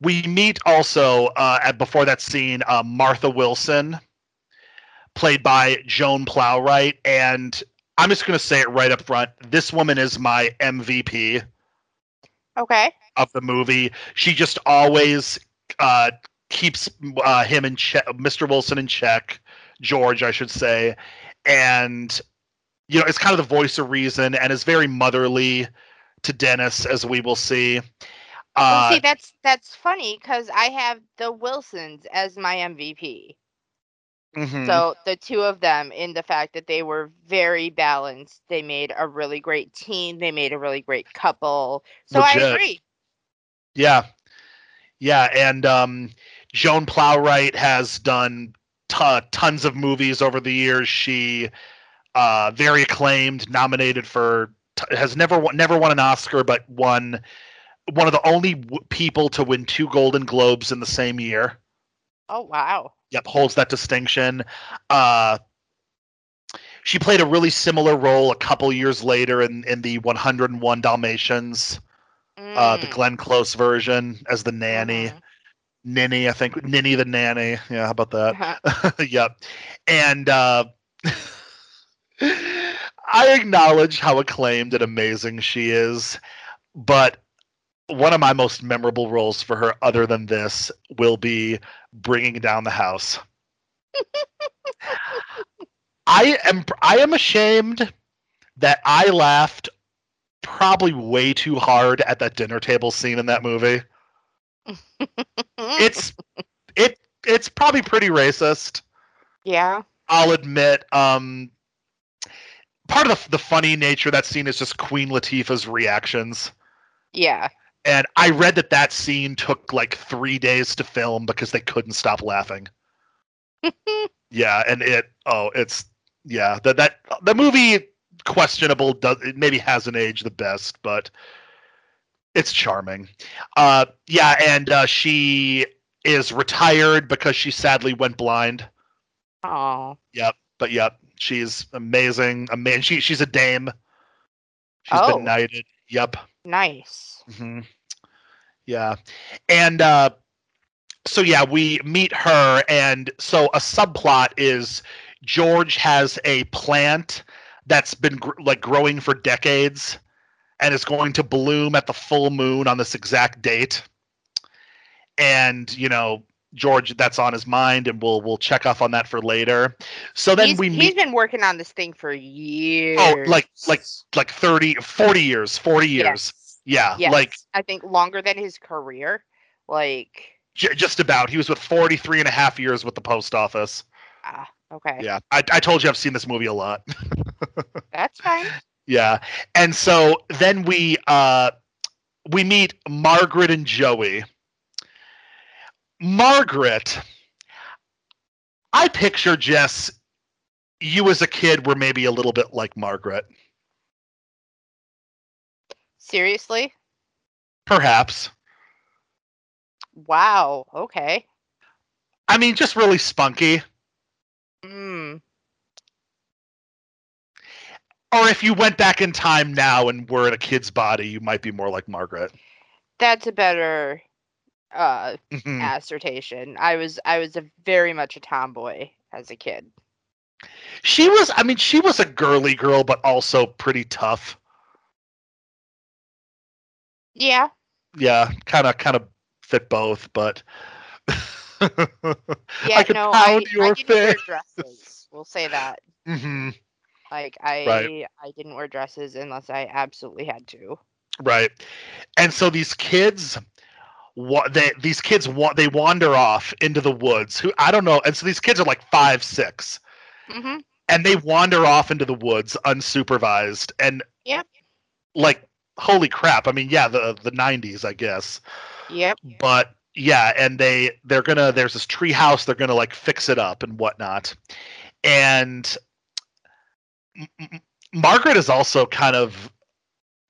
Speaker 3: we meet also uh, at before that scene uh, Martha Wilson, played by Joan Plowright, and I'm just going to say it right up front. This woman is my MVP
Speaker 2: Okay.
Speaker 3: of the movie. She just always uh, keeps uh, him in check, Mr. Wilson in check, George, I should say, and you know, it's kind of the voice of reason, and is very motherly to Dennis, as we will see.
Speaker 2: Well,
Speaker 3: Uh,
Speaker 2: see, that's that's funny because I have the Wilsons as my MVP.
Speaker 3: Mhm.
Speaker 2: So the two of them, in the fact that they were very balanced, they made a really great team. They made a really great couple. So I agree.
Speaker 3: Yeah. Yeah, and um, Joan Plowright has done t- tons of movies over the years. She uh, very acclaimed, nominated for has never won, never won an Oscar, but won one of the only w- people to win two Golden Globes in the same year.
Speaker 2: Oh wow.
Speaker 3: Yep, holds that distinction. Uh, she played a really similar role a couple years later in in the 101 Dalmatians, uh, the
Speaker 2: Mm,
Speaker 3: Glenn Close version as the nanny.
Speaker 2: mhm.
Speaker 3: Ninny, I think Ninny the nanny. Yeah, how about that?
Speaker 2: Uh-huh.
Speaker 3: yep. And uh, I acknowledge how acclaimed and amazing she is, but one of my most memorable roles for her, other than this, will be bringing down the house. I am I am ashamed that I laughed probably way too hard at that dinner table scene in that movie it's it it's probably pretty racist.
Speaker 2: yeah.
Speaker 3: I'll admit. Um, part of the, the funny nature of that scene is just Queen Latifah's reactions.
Speaker 2: Yeah.
Speaker 3: And I read that that scene took like three days to film because they couldn't stop laughing. yeah, and it oh it's yeah that that the movie questionable does it maybe hasn't aged the best, but it's charming. Uh, yeah, and uh, she is retired because she sadly went blind.
Speaker 2: Oh.
Speaker 3: Yep, but yep, she's amazing. Amazing. She she's a dame. She's
Speaker 2: Oh.
Speaker 3: been knighted. Yep.
Speaker 2: Nice.
Speaker 3: hmm Yeah, and uh, so yeah, we meet her, and so a subplot is George has a plant that's been gr- like growing for decades, and is going to bloom at the full moon on this exact date. And you know, George, that's on his mind, and we'll we'll check off on that for later. So then
Speaker 2: he's,
Speaker 3: we
Speaker 2: he's
Speaker 3: meet.
Speaker 2: been working on this thing for years.
Speaker 3: Oh, like like like 30, 40 years, 40 years.
Speaker 2: Yes.
Speaker 3: Yeah,
Speaker 2: Yes.
Speaker 3: like
Speaker 2: I think longer than his career. Like
Speaker 3: J- just about. He was with 43 and a half years with the post office.
Speaker 2: ah, okay.
Speaker 3: Yeah. I, I told you I've seen this movie a lot.
Speaker 2: That's fine.
Speaker 3: yeah. And so then we uh we meet Margaret and Joey. Margaret, I picture Jess, you as a kid were maybe a little bit like Margaret.
Speaker 2: Seriously?
Speaker 3: Perhaps.
Speaker 2: Wow. Okay.
Speaker 3: I mean, just really spunky.
Speaker 2: Hmm.
Speaker 3: Or if you went back in time now and were in a kid's body, you might be more like Margaret.
Speaker 2: That's a better uh
Speaker 3: Mhm.
Speaker 2: assertion. I was I was a very much a tomboy as a kid.
Speaker 3: She was, I mean, she was a girly girl, but also pretty tough.
Speaker 2: Yeah.
Speaker 3: Yeah, kind of, kind of fit both, but
Speaker 2: Yeah,
Speaker 3: I could
Speaker 2: no, I,
Speaker 3: pound
Speaker 2: I
Speaker 3: your
Speaker 2: didn't wear dresses. We'll say that.
Speaker 3: hmm
Speaker 2: Like I
Speaker 3: Right.
Speaker 2: I didn't wear dresses unless I absolutely had to.
Speaker 3: Right, and so these kids, wa- they these kids want they wander off into the woods. Who I don't know, and so these kids are like five, six,
Speaker 2: hmm
Speaker 3: and they wander off into the woods unsupervised, and
Speaker 2: Yep.
Speaker 3: like holy crap! I mean, yeah, the the '90s, I guess.
Speaker 2: Yep.
Speaker 3: but yeah and they they're gonna there's this tree house they're gonna like fix it up and whatnot and M- margaret is also kind of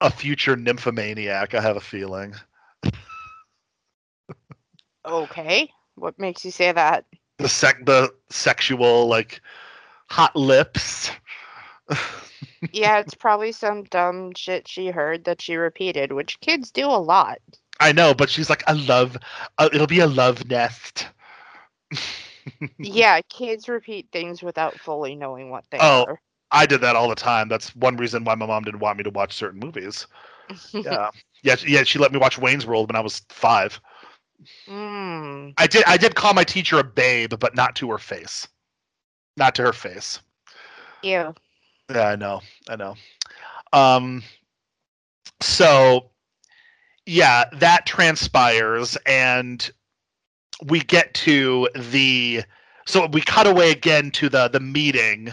Speaker 3: a future nymphomaniac i have a feeling
Speaker 2: Okay. What makes you say that?
Speaker 3: the sec the sexual like hot lips
Speaker 2: yeah, it's probably some dumb shit she heard that she repeated, which kids do a lot.
Speaker 3: i know but she's like i love uh, it'll be a love nest
Speaker 2: yeah, kids repeat things without fully knowing what they
Speaker 3: Oh.
Speaker 2: are.
Speaker 3: i did that all the time that's one reason why my mom didn't want me to watch certain movies yeah yeah yeah she let me watch wayne's world when i was five
Speaker 2: mm.
Speaker 3: I did I did call my teacher a babe, but not to her face. Not to her face.
Speaker 2: Ew.
Speaker 3: Yeah, I know. I know. Um so yeah, that transpires and we get to the so we cut away again to the the meeting.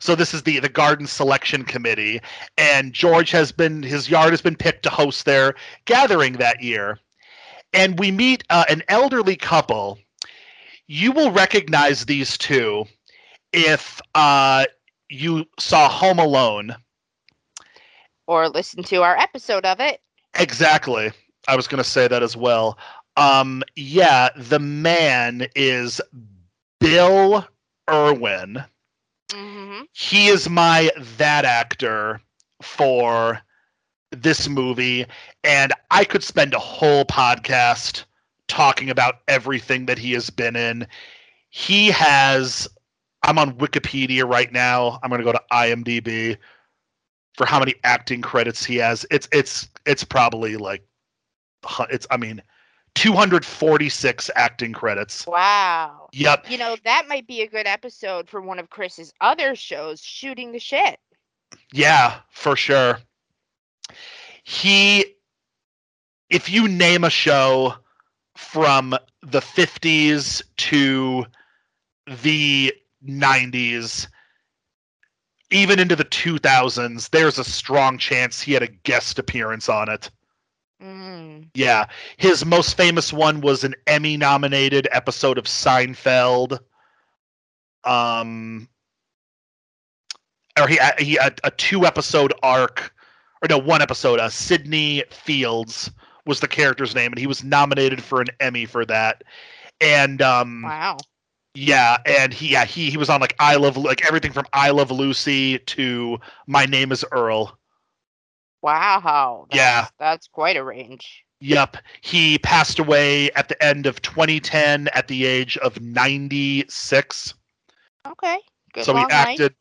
Speaker 3: So this is the the garden selection committee, and George has been his yard has been picked to host their gathering that year, and we meet uh, an elderly couple. You will recognize these two if uh, you saw Home Alone.
Speaker 2: Or listen to our episode of it.
Speaker 3: Exactly. I was going to say that as well. Um, yeah, the man is Bill Erwin.
Speaker 2: Mm-hmm.
Speaker 3: He is my that actor for this movie, and I could spend a whole podcast talking about everything that he has been in. He has. I'm on Wikipedia right now. I'm going to go to IMDb for how many acting credits he has. It's it's it's probably like it's I mean 246 acting credits.
Speaker 2: Wow.
Speaker 3: Yep.
Speaker 2: You know, that might be a good episode for one of Chris's other shows, Shooting the Shit.
Speaker 3: Yeah, for sure. He if you name a show from the 50s to the 90s even into the 2000s there's a strong chance he had a guest appearance on it.
Speaker 2: Mm.
Speaker 3: Yeah, his most famous one was an Emmy nominated episode of Seinfeld. Um or he he a, a two episode arc or no, one episode, uh Sydney Fields was the character's name and he was nominated for an Emmy for that. And um
Speaker 2: Wow.
Speaker 3: yeah, and he yeah, he he was on like I love like everything from I Love Lucy to My Name is Earl.
Speaker 2: Wow. That's,
Speaker 3: Yeah.
Speaker 2: That's quite a range.
Speaker 3: Yep. He passed away at the end of 2010 at the age of 96.
Speaker 2: Okay. Good
Speaker 3: so he acted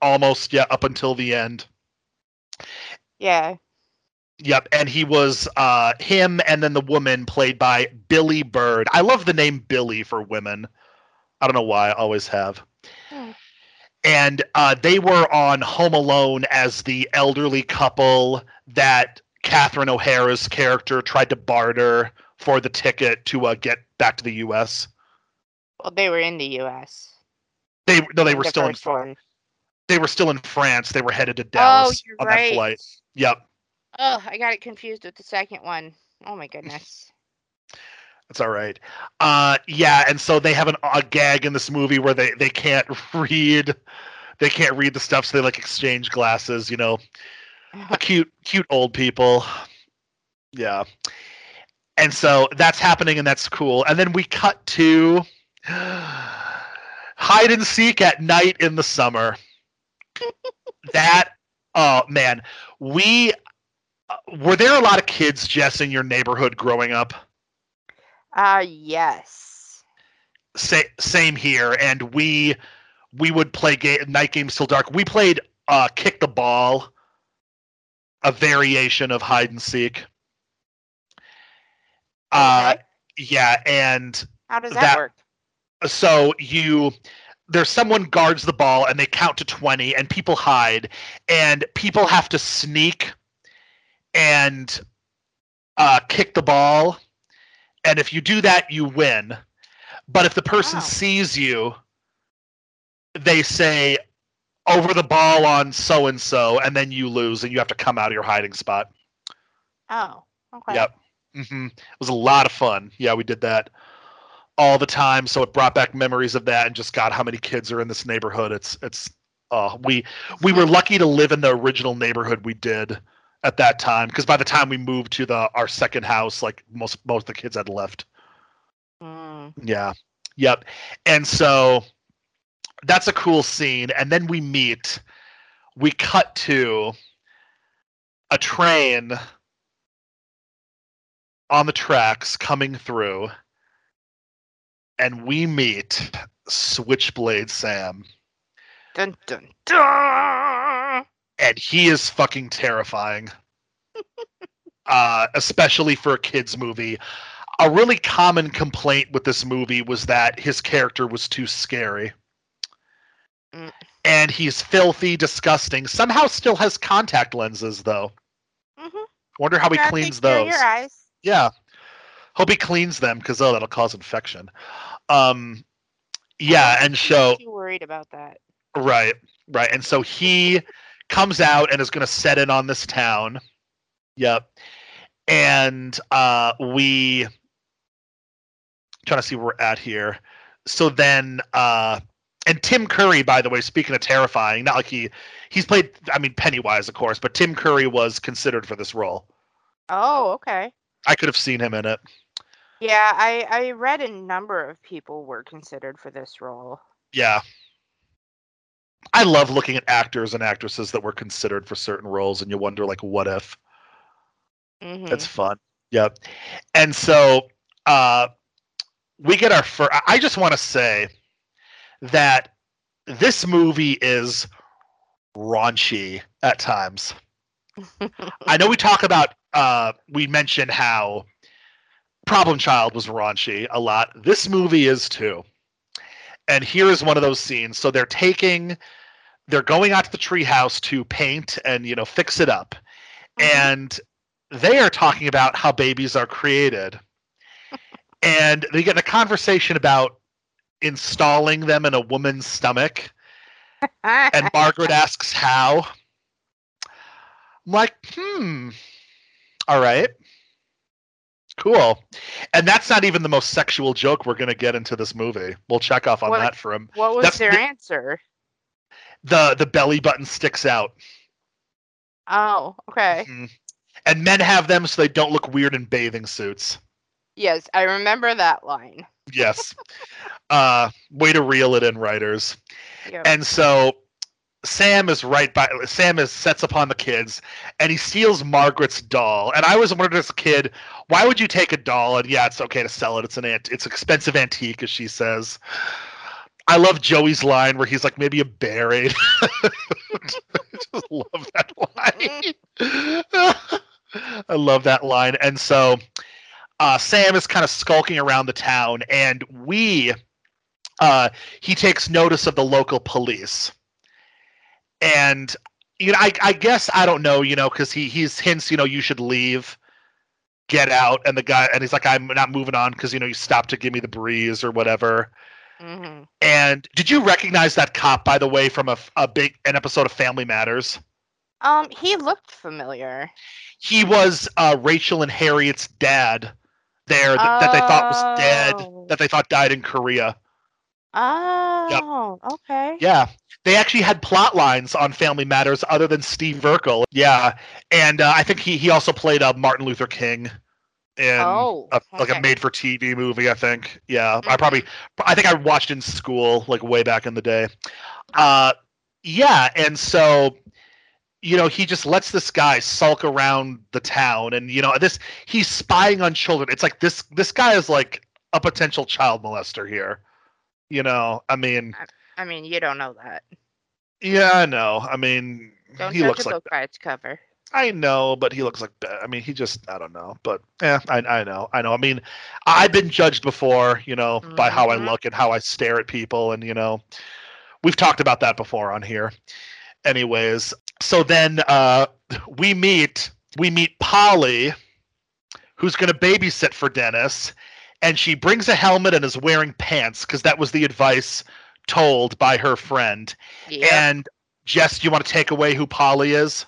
Speaker 3: almost yeah up until the end.
Speaker 2: Yeah.
Speaker 3: Yep, and he was uh him and then the woman played by Billie Bird. I love the name Billy for women. I don't know why, I always have.
Speaker 2: Hmm.
Speaker 3: And uh, they were on Home Alone as the elderly couple that Catherine O'Hara's character tried to barter for the ticket to uh, get back to the U.S.
Speaker 2: Well, they were in the U.S.
Speaker 3: They no, they were
Speaker 2: the
Speaker 3: still in
Speaker 2: one.
Speaker 3: they were still in France. They were headed to
Speaker 2: Oh,
Speaker 3: Dallas
Speaker 2: you're
Speaker 3: on
Speaker 2: right.
Speaker 3: that flight. Yep,
Speaker 2: Oh, I got it confused with the second one. Oh my goodness.
Speaker 3: that's all right. Uh, yeah, and so they have an, a gag in this movie where they they can't read, they can't read the stuff, so they like exchange glasses. You know, cute cute old people. Yeah, and so that's happening, and that's cool. And then we cut to hide and seek at night in the summer. that oh man, we uh, were there a lot of kids, Jess, in your neighborhood growing up.
Speaker 2: Uh yes.
Speaker 3: Sa- same here, and we we would play ga- night games till dark. We played uh, kick the ball, a variation of hide and seek. Uh,
Speaker 2: Okay.
Speaker 3: yeah, and
Speaker 2: How does that,
Speaker 3: that-
Speaker 2: work?
Speaker 3: so you there's someone guards the ball and they count to 20 and people hide and people have to sneak and uh, kick the ball and if you do that you win but if the person
Speaker 2: Wow.
Speaker 3: sees you they say over the ball on so and so and then you lose and you have to come out of your hiding spot
Speaker 2: Oh. Okay.
Speaker 3: Yep. hmm It was a lot of fun. Yeah, we did that all the time. So it brought back memories of that, and just God, how many kids are in this neighborhood? It's it's. Uh, we we were lucky to live in the original neighborhood we did at that time because by the time we moved to the our second house, like most most of the kids had left.
Speaker 2: Mm.
Speaker 3: Yeah. Yep. And so that's a cool scene. And then we meet, we cut to a train on the tracks coming through, and we meet Switchblade Sam.
Speaker 2: Dun dun dun.
Speaker 3: And he is fucking terrifying. uh, especially for a kids movie. A really common complaint with this movie was that his character was too scary.
Speaker 2: Mm.
Speaker 3: And he's filthy, disgusting. Somehow still has contact lenses though.
Speaker 2: Mhm.
Speaker 3: Wonder how he cleans
Speaker 2: take care of
Speaker 3: those. Yeah. Hope he cleans them because oh that'll cause infection. Um yeah, and so
Speaker 2: Too worried about that.
Speaker 3: Right, right. And so he comes out and is going to set in on this town. Yep. And uh we trying to see where we're at here. So then uh and Tim Curry, by the way, speaking of terrifying, not like he he's played I mean Pennywise, of course, but Tim Curry was considered for this role.
Speaker 2: Oh, okay.
Speaker 3: I could have seen him in it.
Speaker 2: Yeah, I I read a number of people were considered for this role.
Speaker 3: Yeah. I love looking at actors and actresses that were considered for certain roles and you wonder like what if.
Speaker 2: Mhm.
Speaker 3: That's fun. Yep. And so uh we get our first I just want to say that this movie is raunchy at times. I know we talk about uh we mentioned how Problem Child was raunchy a lot. This movie is too. And here is one of those scenes. So they're taking they're going out to the treehouse to paint and you know fix it up.
Speaker 2: Mhm.
Speaker 3: And they are talking about how babies are created. and they get in a conversation about installing them in a woman's stomach and Margaret asks how. I'm like, hmm. All right. Cool. And that's not even the most sexual joke we're gonna get into this movie. We'll check off on
Speaker 2: What-
Speaker 3: that for him.
Speaker 2: what was
Speaker 3: that's
Speaker 2: their
Speaker 3: the-
Speaker 2: answer?
Speaker 3: The the belly button sticks out.
Speaker 2: Oh, okay.
Speaker 3: Mhm. And men have them so they don't look weird in bathing suits.
Speaker 2: Yes, I remember that line.
Speaker 3: Yes. uh way to reel it in, writers.
Speaker 2: Yeah.
Speaker 3: And so Sam is right by Sam is sets upon the kids and he steals Margaret's doll. And I was wondering as a kid, why would you take a doll? And yeah, it's okay to sell it. It's an ant- it's expensive antique, as she says. I love Joey's line where he's like, maybe a buried. I just love that line. I love that line. And so uh, Sam is kind of skulking around the town, and we uh, he takes notice of the local police. And you know, I, I guess I don't know, you know, because he he's hints, you know, you should leave, get out, and the guy and he's like, I'm not moving on because you know you stopped to give me the breeze or whatever.
Speaker 2: Mhm.
Speaker 3: And did you recognize that cop, by the way, from a, a big an episode of Family Matters?
Speaker 2: Um, he looked familiar.
Speaker 3: He was uh, Rachel and Harriet's dad there that, that they thought was dead,
Speaker 2: Oh.
Speaker 3: that they thought died in Korea.
Speaker 2: Oh, okay.
Speaker 3: Yeah, they actually had plot lines on Family Matters other than Steve Urkel. Yeah, and uh, I think he he also played uh, Martin Luther King in
Speaker 2: Oh,
Speaker 3: a, like a made-for-TV movie. I think. Yeah, I
Speaker 2: Mhm.
Speaker 3: probably I think I watched in school like way back in the day. Uh, yeah, and so you know he just lets this guy sulk around the town, and you know this he's spying on children. It's like this this guy is like a potential child molester here. You know, I mean.
Speaker 2: I mean, you don't know that.
Speaker 3: Yeah, I know. I mean,
Speaker 2: Don't
Speaker 3: he looks like
Speaker 2: by its cover.
Speaker 3: I know, but he looks like. I mean, he just I don't know, but yeah, I I know. I know. I mean, I've been judged before, you know, by how I
Speaker 2: Mhm.
Speaker 3: look and how I stare at people and you know, we've talked about that before on here. Anyways, so then uh we meet we meet Polly who's going to babysit for Dennis and she brings a helmet and is wearing pants cuz that was the advice told by her friend. And Jess, do you want to take away who Polly is?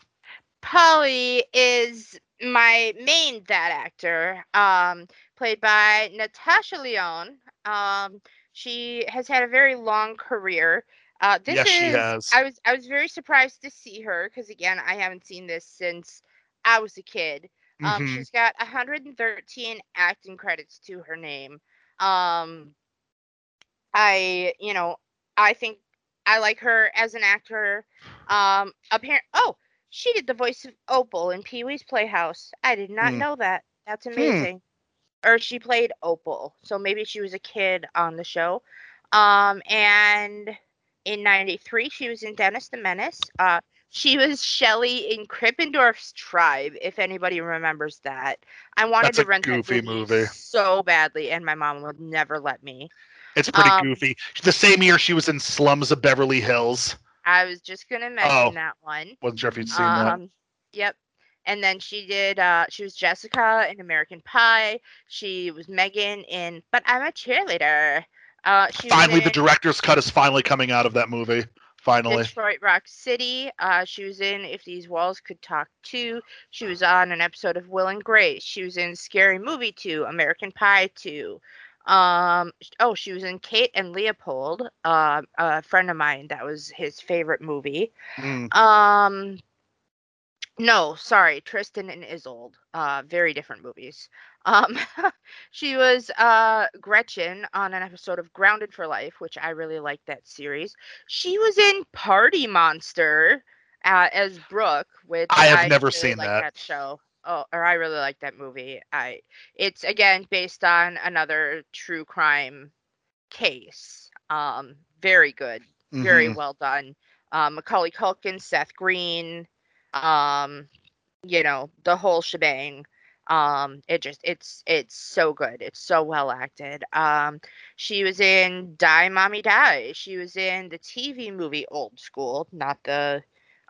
Speaker 2: Polly is my main dad actor, um, played by Natasha Lyonne. Um, she has had a very long career. Uh, this
Speaker 3: Yes,
Speaker 2: is,
Speaker 3: she has.
Speaker 2: I was I was very surprised to see her because again I haven't seen this since I was a kid. Um,
Speaker 3: Mhm.
Speaker 2: she's got 113 acting credits to her name. Um, I, you know, I think I like her as an actor. Um, apparent. Oh, she did the voice of Opal in Pee Wee's Playhouse. I did not
Speaker 3: Hmm.
Speaker 2: know that. That's amazing. Or she played Opal, so maybe she was a kid on the show. Um, and in '93, she was in Dennis the Menace. Uh, she was Shelly in Krippendorf's Tribe, if anybody remembers that. I wanted
Speaker 3: That's
Speaker 2: to
Speaker 3: a
Speaker 2: rent
Speaker 3: goofy
Speaker 2: that movie,
Speaker 3: movie.
Speaker 2: so badly, and my mom would never let me.
Speaker 3: It's pretty
Speaker 2: Um,
Speaker 3: goofy. The same year she was in Slums of Beverly Hills.
Speaker 2: I was just gonna mention
Speaker 3: Oh,
Speaker 2: that one.
Speaker 3: Wasn't sure if you'd seen that.
Speaker 2: Um, yep. And then she did. Uh, she was Jessica in American Pie. She was Megan in But I'm a Cheerleader. Uh,
Speaker 3: Finally, the director's cut is finally coming out of that movie. Finally.
Speaker 2: Detroit Rock City. Uh, she was in If These Walls Could Talk Too. She was on an episode of Will and Grace. She was in Scary Movie 2, American Pie 2. Um, oh, she was in Kate and Leopold. Uh, a friend of mine that was his favorite movie.
Speaker 3: Mm.
Speaker 2: Um, no, sorry, Tristan and Isolde. Uh, very different movies. Um, she was uh Gretchen on an episode of Grounded for Life, which I really liked that series. She was in Party Monster uh, as Brooke, which
Speaker 3: I have never
Speaker 2: really
Speaker 3: seen
Speaker 2: like
Speaker 3: that.
Speaker 2: show. Oh, or I really like that movie. I it's again based on another true crime case. Um, very good very
Speaker 3: Mhm.
Speaker 2: well done. Um, Macaulay Culkin, Seth Green, um, you know, the whole shebang. Um, it just it's it's so good. It's so well acted. Um, she was in Die Mommy Die. She was in the TV movie Old School, not the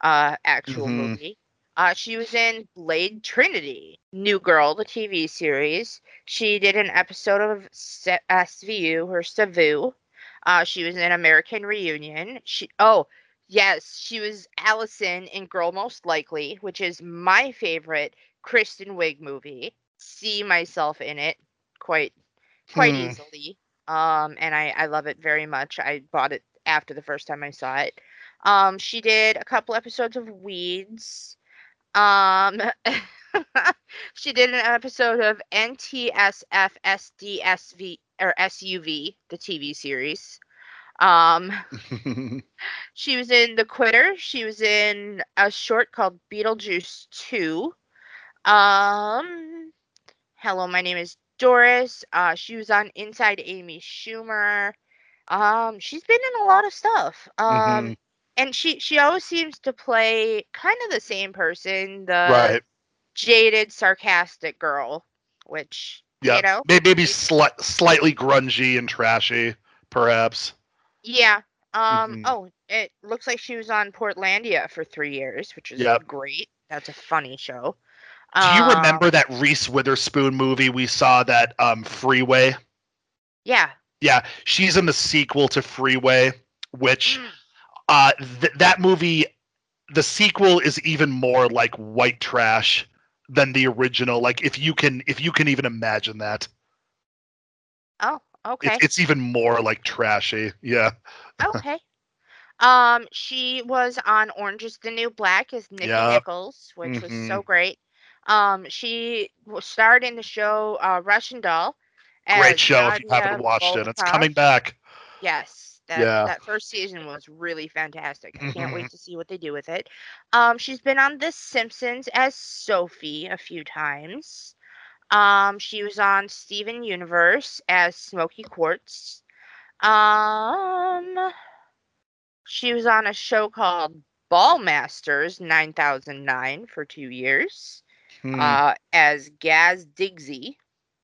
Speaker 2: uh actual
Speaker 3: Mhm.
Speaker 2: movie. Uh, she was in Blade Trinity, New Girl, the TV series. She did an episode of SVU or Savu. Uh, she was in American Reunion. She oh yes, she was Allison in Girl Most Likely, which is my favorite Kristen Wiig movie. See myself in it quite quite
Speaker 3: Hmm.
Speaker 2: easily. Um, and I I love it very much. I bought it after the first time I saw it. Um, she did a couple episodes of Weeds. Um, she did an episode of NTSF SDSV or SUV, the TV series. Um, she was in The Quitter. She was in a short called Beetlejuice 2. Um, hello, my name is Doris. Uh, she was on Inside Amy Schumer. Um, she's been in a lot of stuff. Um,
Speaker 3: Mhm.
Speaker 2: And she she always seems to play kind of the same person, the
Speaker 3: right.
Speaker 2: jaded, sarcastic girl, which
Speaker 3: Yeah.
Speaker 2: you know,
Speaker 3: May- Maybe sli- slightly grungy and trashy, perhaps.
Speaker 2: yeah. Um.
Speaker 3: Mhm.
Speaker 2: Oh, it looks like she was on Portlandia for three years, which is
Speaker 3: Yep.
Speaker 2: great. That's a funny show.
Speaker 3: Do you
Speaker 2: Um,
Speaker 3: remember that Reese Witherspoon movie we saw that um Freeway?
Speaker 2: Yeah.
Speaker 3: Yeah, she's in the sequel to Freeway, which
Speaker 2: Mm,
Speaker 3: uh th- that movie the sequel is even more like white trash than the original. Like if you can if you can even imagine that.
Speaker 2: Oh, okay.
Speaker 3: It's it's even more like trashy. Yeah.
Speaker 2: okay. Um, she was on Orange is the New Black as Nikki
Speaker 3: Yep.
Speaker 2: Nichols, which was so great. Um, she starred in the show uh, Russian Doll.
Speaker 3: Great show if you
Speaker 2: Nadia
Speaker 3: haven't watched it. It's coming back.
Speaker 2: Yes, that
Speaker 3: Yeah.
Speaker 2: that first season was really fantastic. I can't wait to see what they do with it. Um, she's been on The Simpsons as Sophie a few times. Um, she was on Steven Universe as Smoky Quartz. Um, she was on a show called Ball Masters 9009 for two years
Speaker 3: Hmm.
Speaker 2: uh, as Gaz Digzy.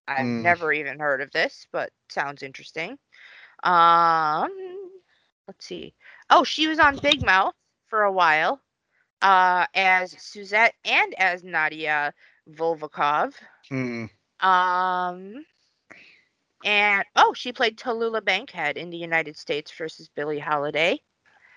Speaker 2: I've
Speaker 3: Hmm.
Speaker 2: never even heard of this, but sounds interesting. Um, let's see. Oh, she was on Big Mouth for a while, uh, as Suzette and as Nadia Vulvokov.
Speaker 3: Hmm.
Speaker 2: Um, and oh, she played Tallulah Bankhead in the United States versus Billie Holiday.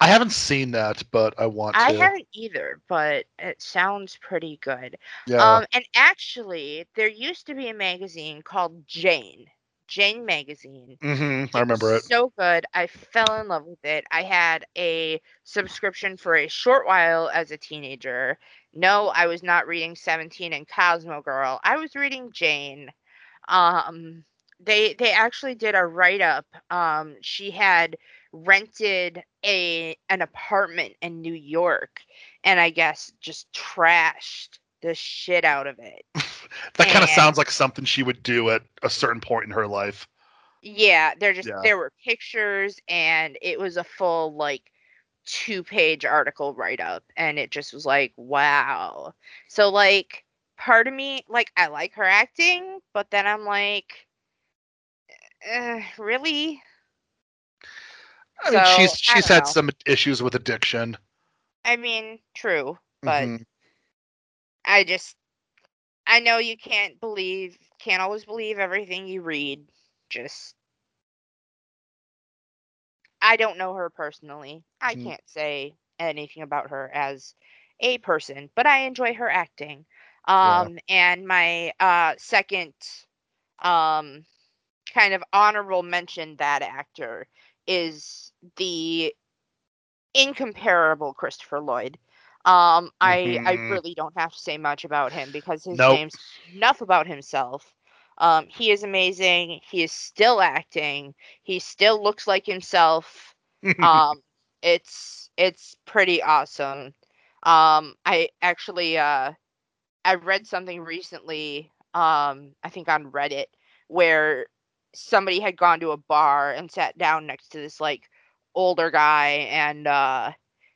Speaker 3: I haven't seen that, but I want to.
Speaker 2: I haven't either, but it sounds pretty good.
Speaker 3: yeah.
Speaker 2: Um, and actually, there used to be a magazine called Jane, Jane Magazine.
Speaker 3: hmm I remember it.
Speaker 2: So good. I fell in love with it. I had a subscription for a short while as a teenager. No, I was not reading 17 and Cosmo Girl. I was reading Jane. Um, they they actually did a write up. Um, she had rented a an apartment in New York and I guess just trashed the shit out of it.
Speaker 3: That kind of sounds like something she would do at a certain point in her life.
Speaker 2: Yeah, there just
Speaker 3: Yeah.
Speaker 2: there were pictures and it was a full like two page article write up and it just was like wow. So like part of me like I like her acting, but then I'm like uh, really?
Speaker 3: I mean, she's
Speaker 2: So,
Speaker 3: she's had
Speaker 2: know.
Speaker 3: some issues with addiction.
Speaker 2: I mean, true, but
Speaker 3: Mhm.
Speaker 2: I just I know you can't believe can't always believe everything you read. Just I don't know her personally. I
Speaker 3: Mm.
Speaker 2: can't say anything about her as a person, but I enjoy her acting. Um, and my uh second um kind of honorable mention that actor is the incomparable Christopher Lloyd. Um, I I
Speaker 3: Mhm.
Speaker 2: really don't have to say much about him because his
Speaker 3: Nope.
Speaker 2: name's enough about himself. Um, he is amazing. He is still acting. He still looks like himself. Um, it's it's pretty awesome. Um, I actually uh, I read something recently. Um, I think on Reddit where somebody had gone to a bar and sat down next to this like older guy and uh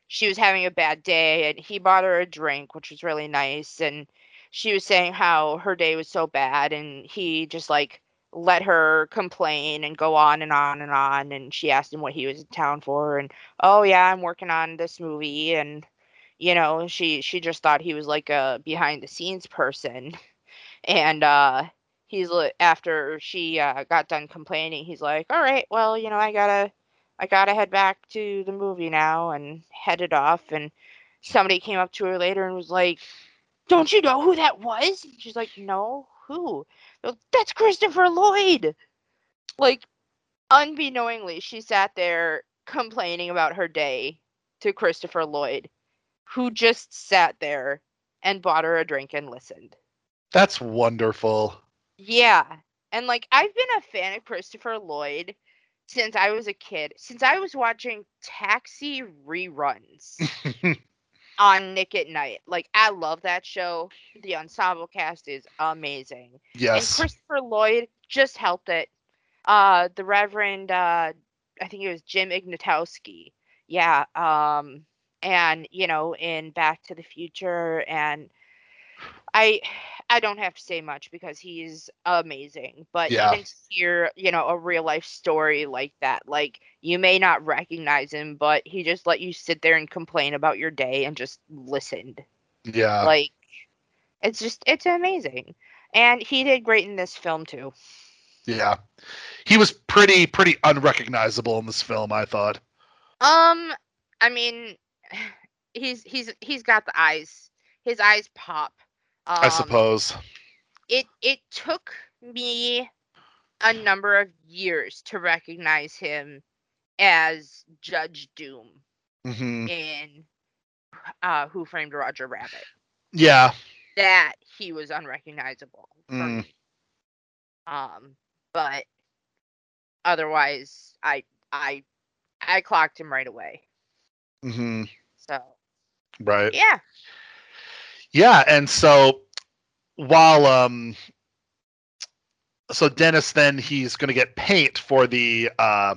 Speaker 2: she was having a bad day and he bought her a drink which was really nice and she was saying how her day was so bad and he just like let her complain and go on and on and on and she asked him what he was in town for and oh yeah i'm working on this movie and you know she she just thought he was like a behind the scenes person and uh he's after she uh, got done complaining he's like all right well you know i gotta i gotta head back to the movie now and headed off and somebody came up to her later and was like don't you know who that was and she's like no who like, that's christopher lloyd like unbeknowingly she sat there complaining about her day to christopher lloyd who just sat there and bought her a drink and listened
Speaker 3: That's wonderful.
Speaker 2: yeah. And like I've been a fan of Christopher Lloyd since I was a kid. Since I was watching Taxi reruns on Nick at Nite. Like I love that show. The ensemble cast is amazing. And
Speaker 3: yes.
Speaker 2: Christopher Lloyd just helped it. Uh the Reverend uh I think it was Jim Ignatowski. Yeah. Um and you know in Back to the Future and I I don't have to say much because he's amazing. But
Speaker 3: Yeah.
Speaker 2: even to hear, you know, a real life story like that, like you may not recognize him, but he just let you sit there and complain about your day and just listened.
Speaker 3: yeah.
Speaker 2: like it's just it's amazing. And he did great in this film too.
Speaker 3: yeah. He was pretty pretty unrecognizable in this film, I thought.
Speaker 2: Um I mean he's he's he's got the eyes. His eyes pop. Um,
Speaker 3: I suppose.
Speaker 2: it it took me a number of years to recognize him as Judge Doom
Speaker 3: hmm
Speaker 2: in uh, Who Framed Roger Rabbit.
Speaker 3: Yeah.
Speaker 2: That he was unrecognizable
Speaker 3: Mm.
Speaker 2: Um, but otherwise, I I I clocked him right away.
Speaker 3: hmm
Speaker 2: So
Speaker 3: Right.
Speaker 2: yeah,
Speaker 3: Yeah, and so while um so Dennis then he's going to get paint for the uh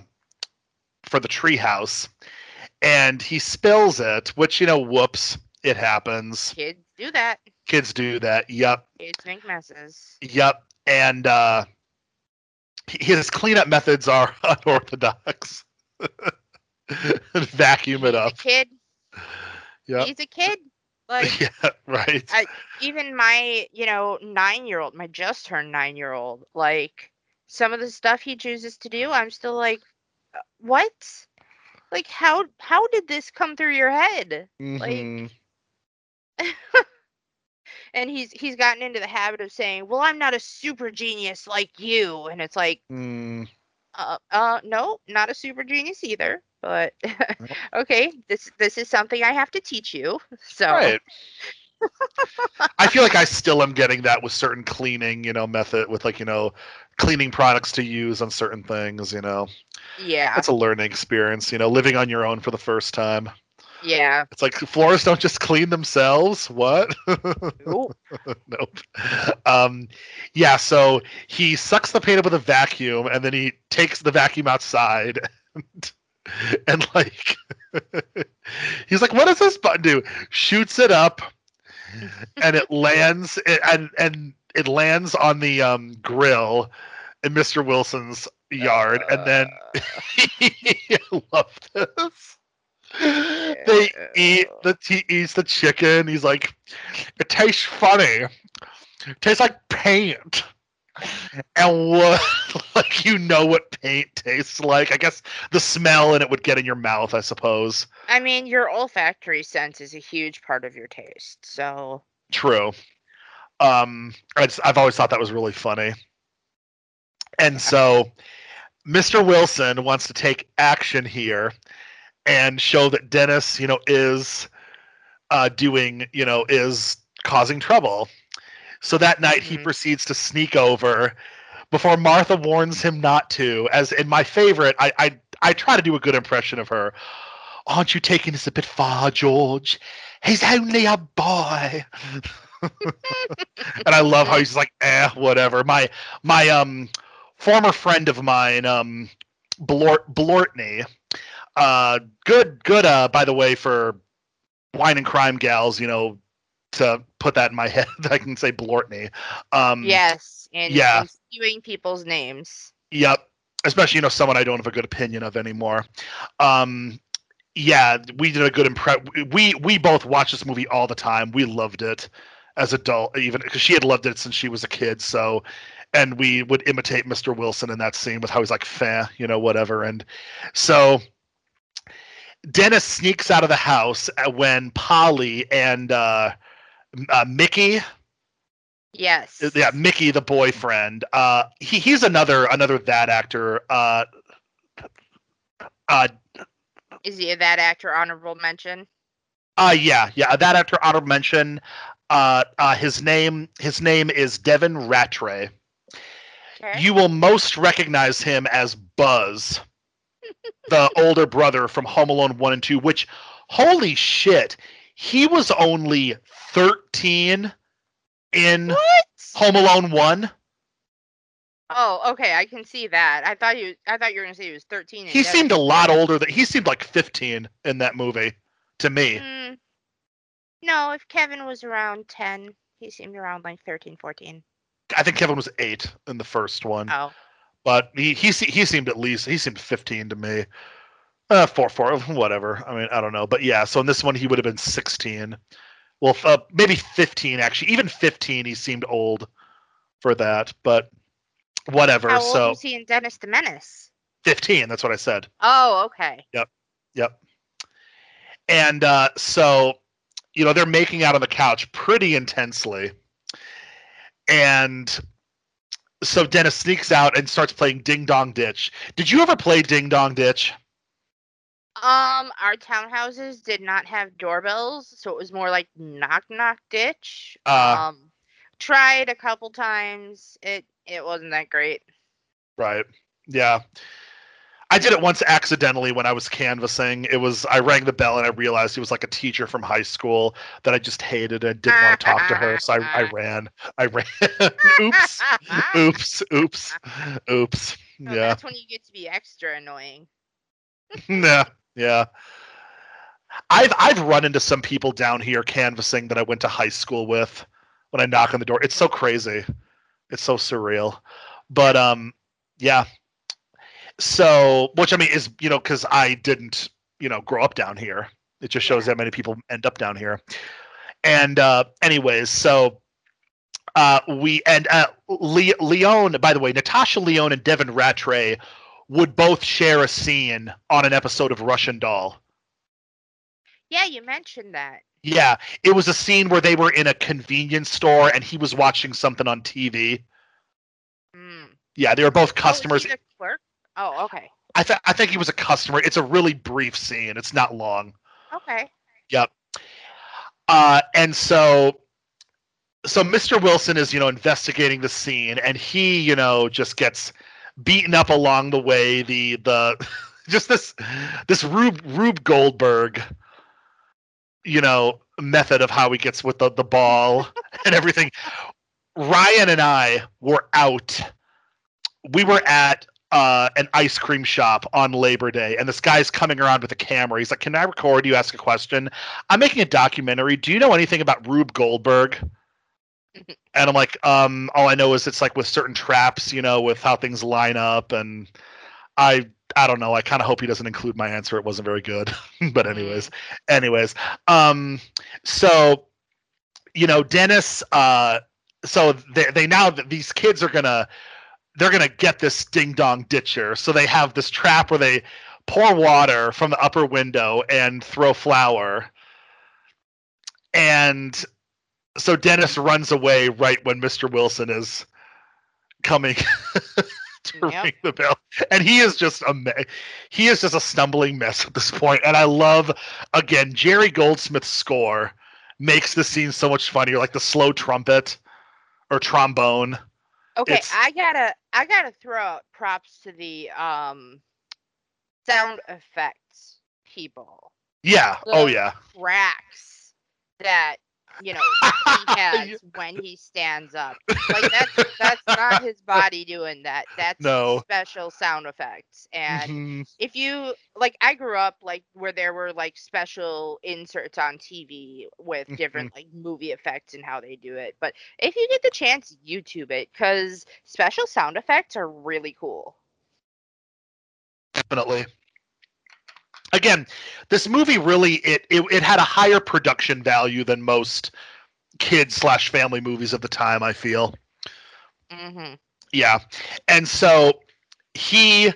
Speaker 3: for the treehouse and he spills it, which you know, whoops, it happens.
Speaker 2: kids do that.
Speaker 3: Kids do that. Yep.
Speaker 2: Kids make messes.
Speaker 3: Yep. And uh his cleanup methods are unorthodox. Vacuum it
Speaker 2: He's a
Speaker 3: up.
Speaker 2: kid.
Speaker 3: Yep.
Speaker 2: He's a kid. Like
Speaker 3: yeah, right.
Speaker 2: I- even my you know nine year old my just turned nine year old like some of the stuff he chooses to do i'm still like "Uh, what like how how did this come through your head
Speaker 3: Mhm.
Speaker 2: and he's he's gotten into the habit of saying well i'm not a super genius like you and it's like
Speaker 3: Mm,
Speaker 2: uh, uh no not a super genius either but okay this this is something i have to teach you so
Speaker 3: Right. I feel like I still am getting that with certain cleaning, you know, method with like, you know, cleaning products to use on certain things, you know.
Speaker 2: yeah
Speaker 3: It's a learning experience, you know, living on your own for the first time.
Speaker 2: yeah
Speaker 3: It's like floors don't just clean themselves. What?
Speaker 2: Nope.
Speaker 3: nope. Um, yeah, so he sucks the paint up with a vacuum and then he takes the vacuum outside and, and like he's like, what does this button do? Shoots it up and it lands and and it lands on the um grill in Mr. Wilson's yard and then I love this. They eat the he eats the chicken. He's like, it tastes funny. It tastes like paint. And what like you know what paint tastes like. I guess the smell and it would get in your mouth, I suppose.
Speaker 2: I mean, your olfactory sense is a huge part of your taste. So
Speaker 3: True. Um, I I've always thought that was really funny. And so, Mr. Wilson wants to take action here and show that Dennis, you know, is uh, doing, you know, is causing trouble. So that night he
Speaker 2: Mhm.
Speaker 3: proceeds to sneak over before Martha warns him not to. As in my favorite, I I, I try to do a good impression of her. Aren't you taking this a bit far, George? He's only a boy. and I love how he's like, eh, whatever. My my um former friend of mine, um Blort Blortney, uh good good uh by the way for wine and crime gals, you know, to put that in my head, I can say Blortney. Um
Speaker 2: yes, and,
Speaker 3: yeah.
Speaker 2: and skewing people's names.
Speaker 3: Yep. Especially, you know, someone I don't have a good opinion of anymore. Um, yeah, we did a good impress. We we both watched this movie all the time. We loved it as adult, even because she had loved it since she was a kid. So, and we would imitate Mr. Wilson in that scene with how he's like, "Fair," you know, whatever. And so, Dennis sneaks out of the house uh, when Polly and uh, uh, Mickey
Speaker 2: Yes.
Speaker 3: yeah mickey the boyfriend uh he, he's another another that actor uh uh
Speaker 2: Is he a that actor honorable mention?
Speaker 3: uh yeah yeah that actor honorable mention uh uh his name his name is devin ratray
Speaker 2: Okay.
Speaker 3: you will most recognize him as buzz the older brother from home alone 1 and 2 which holy shit he was only 13 in
Speaker 2: what?
Speaker 3: home alone 1
Speaker 2: Oh, okay. I can see that. I thought you. I thought you were gonna say he was thirteen. and
Speaker 3: he
Speaker 2: Devin-
Speaker 3: seemed a lot older than he seemed like 15 in that movie to me
Speaker 2: Mm, no, if Kevin was around ten, he seemed around like 13, 14.
Speaker 3: i think kevin was 8 in the first one
Speaker 2: Oh,
Speaker 3: but he he he seemed at least he seemed 15 to me uh 4 4 whatever i mean i don't know but yeah so in this one he would have been 16 well uh, maybe 15 actually even 15 he seemed old for that but whatever
Speaker 2: how old
Speaker 3: so
Speaker 2: was he in Dennis the Menace?
Speaker 3: 15 that's what i said
Speaker 2: Oh, okay.
Speaker 3: Yep, yep. And uh, so, you know, they're making out on the couch pretty intensely. And so Dennis sneaks out and starts playing Ding Dong Ditch. Did you ever play Ding Dong Ditch?
Speaker 2: Um, our townhouses did not have doorbells, so it was more like knock knock ditch.
Speaker 3: Uh.
Speaker 2: um, tried a couple times. It it wasn't that great.
Speaker 3: Right. Yeah. I did it once accidentally when I was canvassing. It was I rang the bell and I realized he was like a teacher from high school that I just hated and didn't want to talk to her. So I, I ran. I ran. oops. oops. Oops. Oops.
Speaker 2: So
Speaker 3: Yeah.
Speaker 2: that's when you get to be extra annoying.
Speaker 3: yeah, yeah. I've I've run into some people down here canvassing that I went to high school with when I knock on the door. It's so crazy. It's so surreal. But um yeah. So which I mean is you know cuz I didn't, you know, grow up down here. It just shows that many people end up down here. And uh anyways, so uh we and uh Le- Lyonne by the way, Natasha Lyonne and Devin Ratray would both share a scene on an episode of Russian Doll.
Speaker 2: Yeah, you mentioned that.
Speaker 3: Yeah, it was a scene where they were in a convenience store and he was watching something on TV.
Speaker 2: Mm.
Speaker 3: Yeah, they were both
Speaker 2: Oh,
Speaker 3: customers.
Speaker 2: clerk? Oh, okay.
Speaker 3: I th- I think he was a customer. It's a really brief scene. It's not long.
Speaker 2: Okay. Yep.
Speaker 3: Uh, and so so Mr. Wilson is, you know, investigating the scene and he, you know, just gets beaten up along the way. The the just this this Rube Rube Goldberg, you know, method of how he gets with the, the ball and everything. Ryan and I were out. We were at uh, an ice cream shop on Labor Day, and this guy's coming around with a camera. He's like, "Can I record you? Ask a question." I'm making a documentary. Do you know anything about Rube Goldberg? And I'm like, um, all I know is it's like with certain traps, you know, with how things line up, and I, I don't know. I kind of hope he doesn't include my answer. It wasn't very good, but anyways, anyways, um, so, you know, Dennis, uh, so they they now these kids are gonna they're gonna get this ding dong ditcher. So they have this trap where they pour water from the upper window and throw flour. And so Dennis runs away right when Mr. Wilson is coming to
Speaker 2: Yep.
Speaker 3: ring the bell, and he is just a me- he is just a stumbling mess at this point. And I love again Jerry Goldsmith's score makes the scene so much funnier, like the slow trumpet or trombone.
Speaker 2: Okay,
Speaker 3: It's-
Speaker 2: I gotta I gotta throw out props to the um sound effects people.
Speaker 3: Yeah. Oh yeah.
Speaker 2: Cracks that you know he has when he stands up. Like that's that's not his body doing that. That's
Speaker 3: No.
Speaker 2: special sound effects. And
Speaker 3: Mhm.
Speaker 2: if you like I grew up like where there were like special inserts on TV with
Speaker 3: Mm-hmm.
Speaker 2: different like movie effects and how they do it. But if you get the chance, YouTube it cuz special sound effects are really cool.
Speaker 3: Definitely. Again, this movie really it, it it had a higher production value than most kids slash family movies of the time. I feel.
Speaker 2: Mhm.
Speaker 3: Yeah. And so he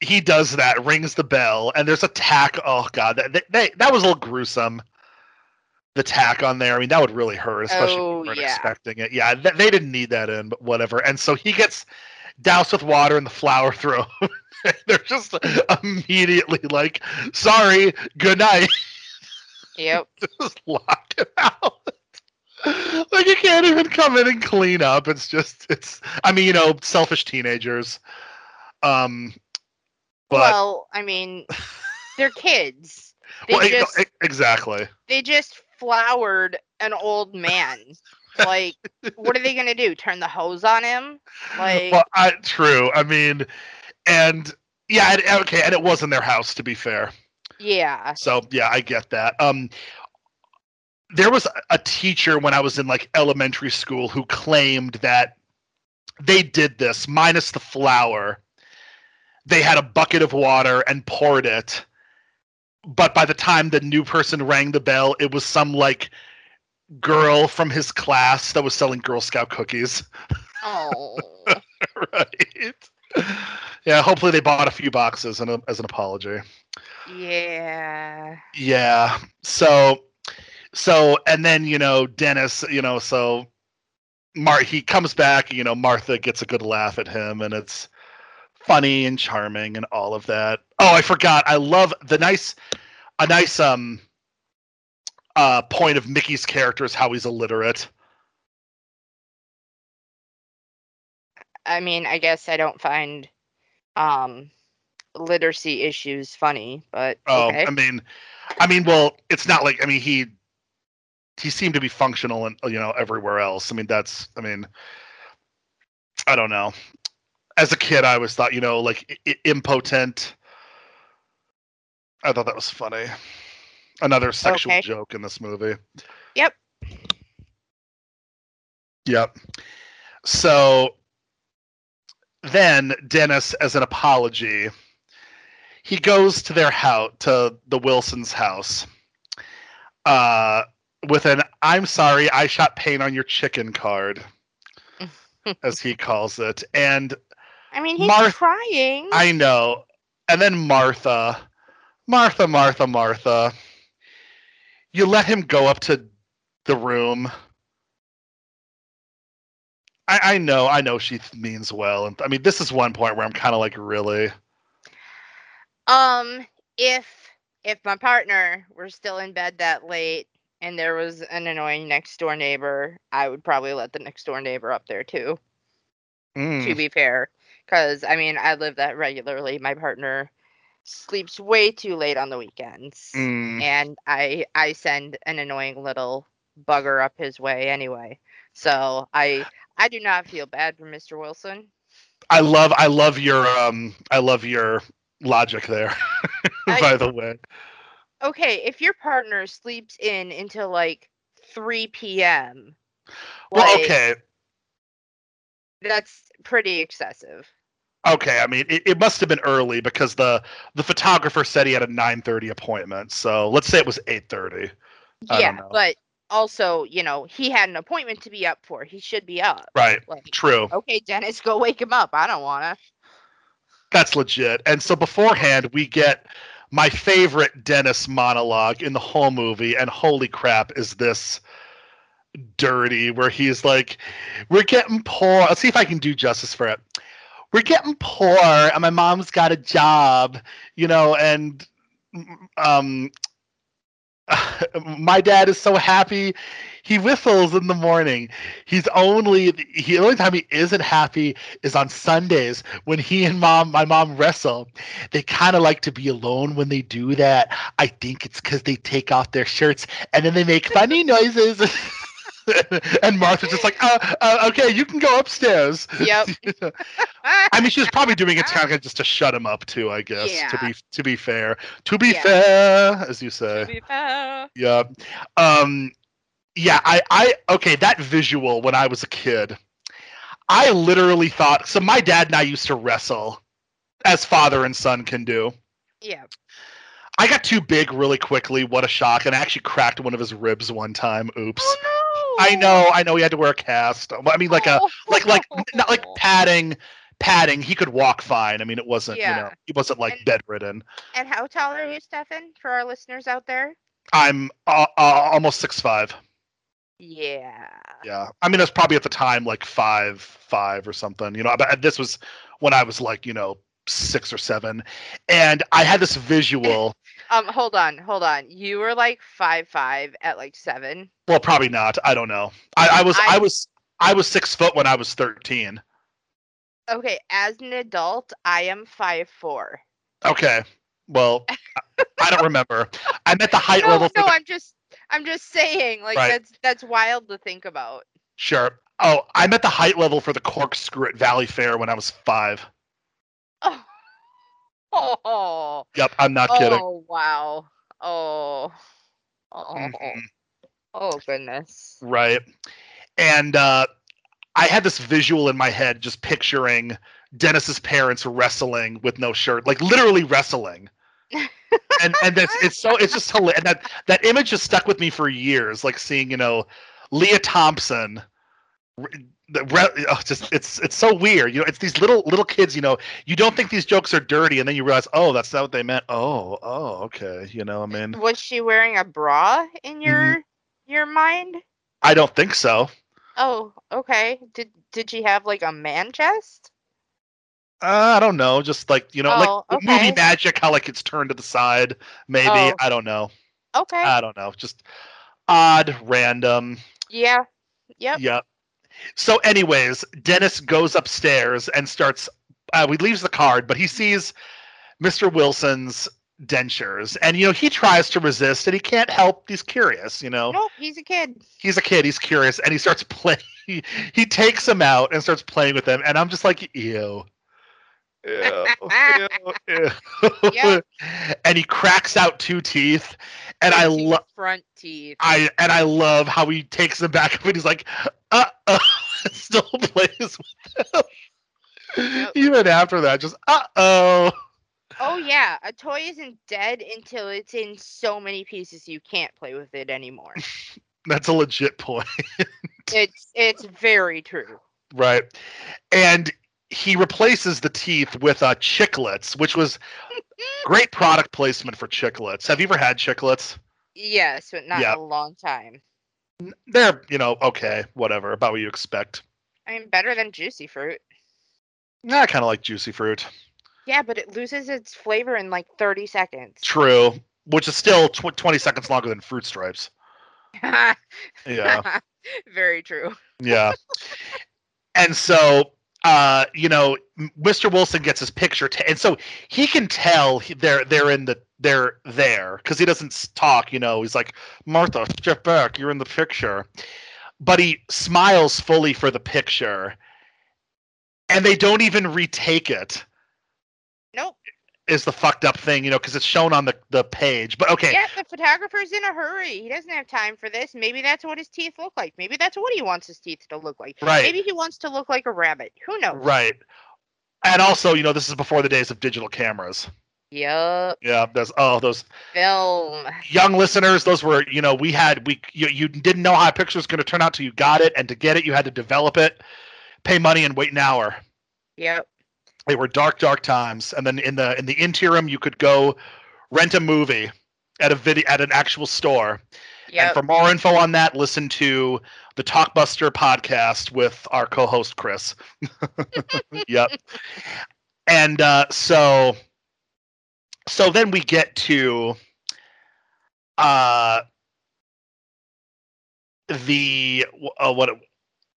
Speaker 3: he does that, rings the bell, and there's a tack. Oh god, that that, that was a little gruesome. The tack on there. I mean, that would really hurt, especially
Speaker 2: Oh,
Speaker 3: if you weren't
Speaker 2: yeah.
Speaker 3: expecting it. Yeah, th- they didn't need that in, but whatever. And so he gets doused with water and the flour throw. They're just immediately like, sorry, good night.
Speaker 2: Yep.
Speaker 3: just lock him out. like you can't even come in and clean up. It's just it's I mean, you know, selfish teenagers. Um but
Speaker 2: well, I mean, they're kids. They
Speaker 3: well,
Speaker 2: just
Speaker 3: exactly.
Speaker 2: they just floured an old man. Like, what are they gonna do? Turn the hose on him? Like,
Speaker 3: well, I, true. I mean, and yeah, and, okay, and it was in their house to be fair.
Speaker 2: yeah.
Speaker 3: So yeah, I get that. Um, there was a- a teacher when I was in like elementary school who claimed that they did this minus the flour. They had a bucket of water and poured it, but by the time the new person rang the bell, it was some like girl from his class that was selling Girl Scout cookies.
Speaker 2: Oh.
Speaker 3: right. Yeah, hopefully they bought a few boxes and a, as an apology.
Speaker 2: yeah.
Speaker 3: Yeah. So so and then, you know, Dennis, you know, so Mar he comes back, you know, Martha gets a good laugh at him and it's funny and charming and all of that. Oh, I forgot. I love the nice a nice um uh point of Mickey's character is how he's illiterate.
Speaker 2: I mean, I guess I don't find um literacy issues funny, but
Speaker 3: Oh,
Speaker 2: okay.
Speaker 3: I mean I mean, well, it's not like I mean he he seemed to be functional and you know everywhere else. I mean, that's I mean I don't know. As a kid, I always thought you know like I- impotent. I thought that was funny. Another sexual
Speaker 2: Okay.
Speaker 3: joke in this movie.
Speaker 2: Yep.
Speaker 3: Yep. So then Dennis, as an apology, he goes to their house, to the Wilsons' house, uh, with an "I'm sorry, I shot paint on your chicken" card, as he calls it, and
Speaker 2: I mean, he's
Speaker 3: Marth-
Speaker 2: trying.
Speaker 3: I know. And then Martha, Martha, Martha, Martha. You let him go up to the room. I, I know, I know she th- means well, and I mean this is one point where I'm kind of like, really.
Speaker 2: Um, if if my partner were still in bed that late and there was an annoying next door neighbor, I would probably let the next door neighbor up there too. To
Speaker 3: Mm,
Speaker 2: be fair, because I mean, I live that regularly. My partner sleeps way too late on the weekends,
Speaker 3: mm.
Speaker 2: and I I send an annoying little bugger up his way anyway. So I I do not feel bad for Mr. Wilson.
Speaker 3: I love, I love your, um, I love your logic there.
Speaker 2: I-
Speaker 3: by the way,
Speaker 2: okay, if your partner sleeps in until like 3 p.m.,
Speaker 3: well,
Speaker 2: like,
Speaker 3: okay,
Speaker 2: that's pretty excessive.
Speaker 3: Okay, I mean it, it must have been early because the the photographer said he had a 9:30 appointment. So let's say it was 8:30. I
Speaker 2: yeah, but also, you know, he had an appointment to be up for. He should be up.
Speaker 3: Right.
Speaker 2: Like,
Speaker 3: True.
Speaker 2: okay, Dennis, go wake him up. I don't wanna.
Speaker 3: That's legit. And so beforehand, we get my favorite Dennis monologue in the whole movie, and holy crap, is this dirty? Where he's like, "We're getting poor." Let's see if I can do justice for it. We're getting poor, and my mom's got a job, you know, and um, my dad is so happy. He whistles in the morning. He's only he, the only time he isn't happy is on Sundays when he and mom, my mom, wrestle. They kind of like to be alone when they do that. I think it's because they take off their shirts and then they make funny noises. and Martha's just like, uh, uh, okay, you can go upstairs.
Speaker 2: Yep.
Speaker 3: I mean, she was probably doing it kind of just to shut him up too. I guess to be to be fair, to be
Speaker 2: Yeah.
Speaker 3: fair, as you say.
Speaker 2: To be fair.
Speaker 3: Yeah. Um yeah, I I okay, that visual when I was a kid. I literally thought so my dad and I used to wrestle as father and son can do.
Speaker 2: Yeah.
Speaker 3: I got too big really quickly, what a shock, and I actually cracked one of his ribs one time. Oops.
Speaker 2: Oh no.
Speaker 3: I know, I know he had to wear a cast. I mean like a
Speaker 2: Oh.
Speaker 3: like like not like padding padding. He could walk fine. I mean it wasn't, you know, he wasn't like
Speaker 2: And-
Speaker 3: bedridden.
Speaker 2: And how tall are you, Stefan? For our listeners out there.
Speaker 3: I'm uh, uh, almost six five.
Speaker 2: Yeah.
Speaker 3: Yeah, I mean, it was probably at the time like five, five or something. You know, but this was when I was like, you know, six or seven, and I had this visual.
Speaker 2: Um. Hold on. Hold on. You were like five five at like seven.
Speaker 3: well, probably not. I don't know. I, I was, I,
Speaker 2: I-
Speaker 3: was, I was six foot when I was thirteen.
Speaker 2: Okay. As an adult, I am five four.
Speaker 3: Okay, well, I, don't remember. I meant the height
Speaker 2: No,
Speaker 3: level for
Speaker 2: no.
Speaker 3: the
Speaker 2: I'm just. I'm just saying. Like
Speaker 3: Right.
Speaker 2: that's that's wild to think about.
Speaker 3: sure. Oh, I meant the height level for the corkscrew at Valleyfair when I was five.
Speaker 2: Oh.
Speaker 3: Yep, I'm not kidding.
Speaker 2: Oh wow. Oh. Oh.
Speaker 3: Mhm.
Speaker 2: Oh goodness.
Speaker 3: Right. And uh, I had this visual in my head just picturing Dennis's parents wrestling with no shirt, like literally wrestling. and and that's it's so it's just hilarious. And that that image has stuck with me for years, like seeing you know Lea Thompson. The re- oh, just it's it's so weird, you know. It's these little little kids, you know. You don't think these jokes are dirty, and then you realize, oh, that's not what they meant. Oh, oh, okay. You know, I mean,
Speaker 2: Was she wearing a bra in your your mind?
Speaker 3: I don't think so.
Speaker 2: Oh, okay. Did did she have like a man chest?
Speaker 3: Uh, I don't know. Just like you know,
Speaker 2: Oh,
Speaker 3: like the movie magic, how like it's turned to the side. Maybe
Speaker 2: Oh.
Speaker 3: I don't know.
Speaker 2: Okay.
Speaker 3: I don't know. Just odd, random.
Speaker 2: yeah. Yep.
Speaker 3: Yeah. So, anyways, Dennis goes upstairs and starts. Uh, he leaves the card, but he sees Mr. Wilson's dentures, and you know he tries to resist, and he can't help. He's curious, you know.
Speaker 2: Nope, he's a kid.
Speaker 3: He's a kid. He's curious, and he starts playing. He, he takes them out and starts playing with them, and I'm just like, ew. Ew, ew, ew.
Speaker 2: Yep.
Speaker 3: and he cracks out two teeth, and I love.
Speaker 2: front teeth.
Speaker 3: I and I love how he takes them back up and he's like, uh uh still plays with them.
Speaker 2: Yep.
Speaker 3: Even after that, just uh oh.
Speaker 2: Oh yeah, a toy isn't dead until it's in so many pieces you can't play with it anymore.
Speaker 3: That's a legit point.
Speaker 2: it's it's very true.
Speaker 3: right. And he replaces the teeth with uh chiclets, which was great product placement for chiclets. Have you ever had chiclets?
Speaker 2: Yes, but not
Speaker 3: Yeah.
Speaker 2: a long time.
Speaker 3: They're, you know, okay, whatever, about what you expect.
Speaker 2: I mean, better than juicy fruit.
Speaker 3: I kind of like juicy fruit.
Speaker 2: Yeah, but it loses its flavor in like 30 seconds.
Speaker 3: True, which is still tw- 20 seconds longer than fruit stripes. Yeah.
Speaker 2: Very true.
Speaker 3: Yeah. and so, uh, you know, Mr. Wilson gets his picture, ta- and so he can tell he- they're they're in the they're there because he doesn't talk. You know, he's like Martha, step back, you're in the picture, but he smiles fully for the picture, and they don't even retake it.
Speaker 2: Nope.
Speaker 3: Is the fucked up thing, you know, because it's shown on the the page. But okay,
Speaker 2: Yeah, the photographer's in a hurry. He doesn't have time for this. Maybe that's what his teeth look like. Maybe that's what he wants his teeth to look like.
Speaker 3: right.
Speaker 2: Maybe he wants to look like a rabbit. Who knows?
Speaker 3: Right. And also, you know, this is before the days of digital cameras.
Speaker 2: Yup.
Speaker 3: Yeah, those oh those
Speaker 2: Film.
Speaker 3: young listeners, those were you know we had we you, you didn't know how a picture was going to turn out till you got it, and to get it you had to develop it, pay money, and wait an hour.
Speaker 2: Yep.
Speaker 3: They were dark, dark times. And then in the in the interim, you could go rent a movie at a video at an actual store. And for more info on that, listen to the Talkbuster podcast with our co-host Chris. yep. And uh, so, so then we get to uh, the uh, what?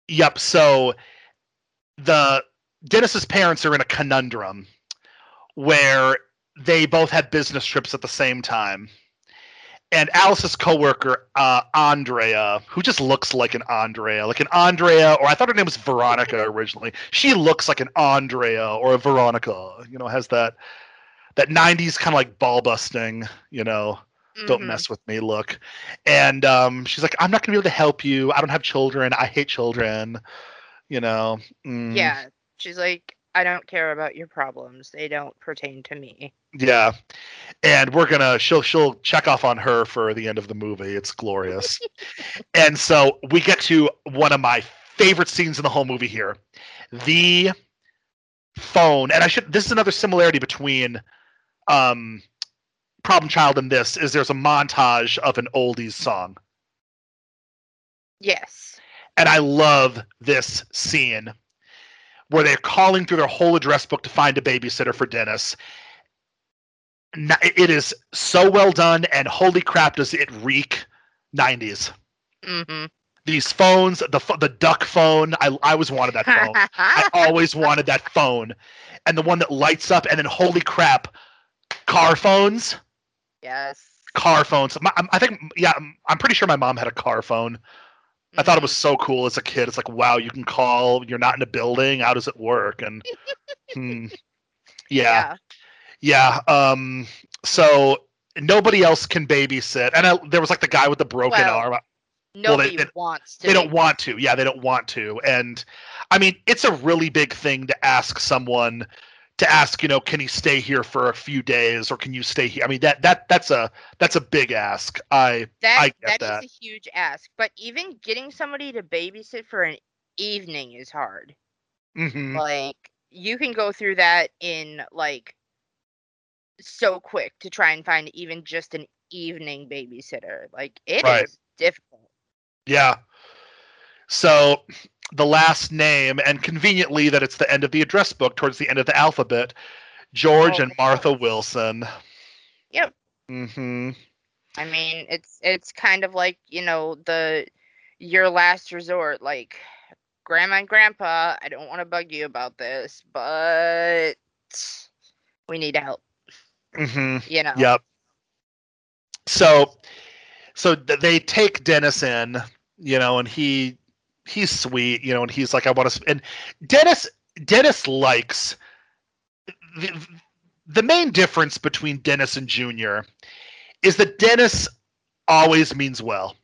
Speaker 3: Yep. So the Dennis's parents are in a conundrum where they both had business trips at the same time and Alice's coworker, uh, Andrea, who just looks like an Andrea, like an Andrea, or I thought her name was Veronica originally. She looks like an Andrea or a Veronica. You know, has that that '90s kind of like ball busting. You know, don't
Speaker 2: Mhm.
Speaker 3: mess with me look. And um, she's like, I'm not gonna be able to help you. I don't have children. I hate children. You know. mm,
Speaker 2: Yeah. She's like, I don't care about your problems. They don't pertain to me.
Speaker 3: Yeah. And we're gonna she'll she'll check off on her for the end of the movie. It's glorious. and so we get to one of my favorite scenes in the whole movie here. The phone. And I should this is another similarity between um Problem Child and this is there's a montage of an oldies song.
Speaker 2: Yes.
Speaker 3: And I love this scene where they're calling through their whole address book to find a babysitter for Dennis. It is so well done, and holy crap, does it reek 90s.
Speaker 2: Mm-hmm.
Speaker 3: These phones, the the duck phone, I, I always wanted that phone. I always wanted that phone. And the one that lights up, and then holy crap, car phones.
Speaker 2: yes.
Speaker 3: Car phones. My, I think, yeah, I'm pretty sure my mom had a car phone. I thought it was so cool as a kid. It's like, wow, you can call. You're not in a building. How does it work? And hmm, yeah, yeah. Um, so nobody else can babysit, and I, there was like the guy with the broken
Speaker 2: Well,
Speaker 3: arm.
Speaker 2: Nobody
Speaker 3: they-
Speaker 2: wants to.
Speaker 3: They don't want to. Yeah, they don't want to. And I mean, it's a really big thing to ask someone to ask. You know, can he stay here for a few days, or can you stay here? I mean, that that that's a that's a big ask. I
Speaker 2: That
Speaker 3: I get
Speaker 2: that,
Speaker 3: that is
Speaker 2: a huge ask. But even getting somebody to babysit for an evening is hard.
Speaker 3: mhm.
Speaker 2: Like you can go through that in like so quick to try and find even just an evening babysitter. Like it is
Speaker 3: Right.
Speaker 2: difficult.
Speaker 3: Yeah. So the last name, and conveniently that it's the end of the address book towards the end of the alphabet, George
Speaker 2: Oh,
Speaker 3: and Martha. Wilson.
Speaker 2: Yep.
Speaker 3: hmm
Speaker 2: I mean, it's it's kind of like, you know, the your last resort like grandma and grandpa, I don't want to bug you about this, but we need help,
Speaker 3: hmm
Speaker 2: you know.
Speaker 3: Yep. So, so th- they take Dennis in, you know, and he he's sweet, you know, and he's like, I want to. And Dennis Dennis likes the, the main difference between Dennis and Junior is that Dennis always means well.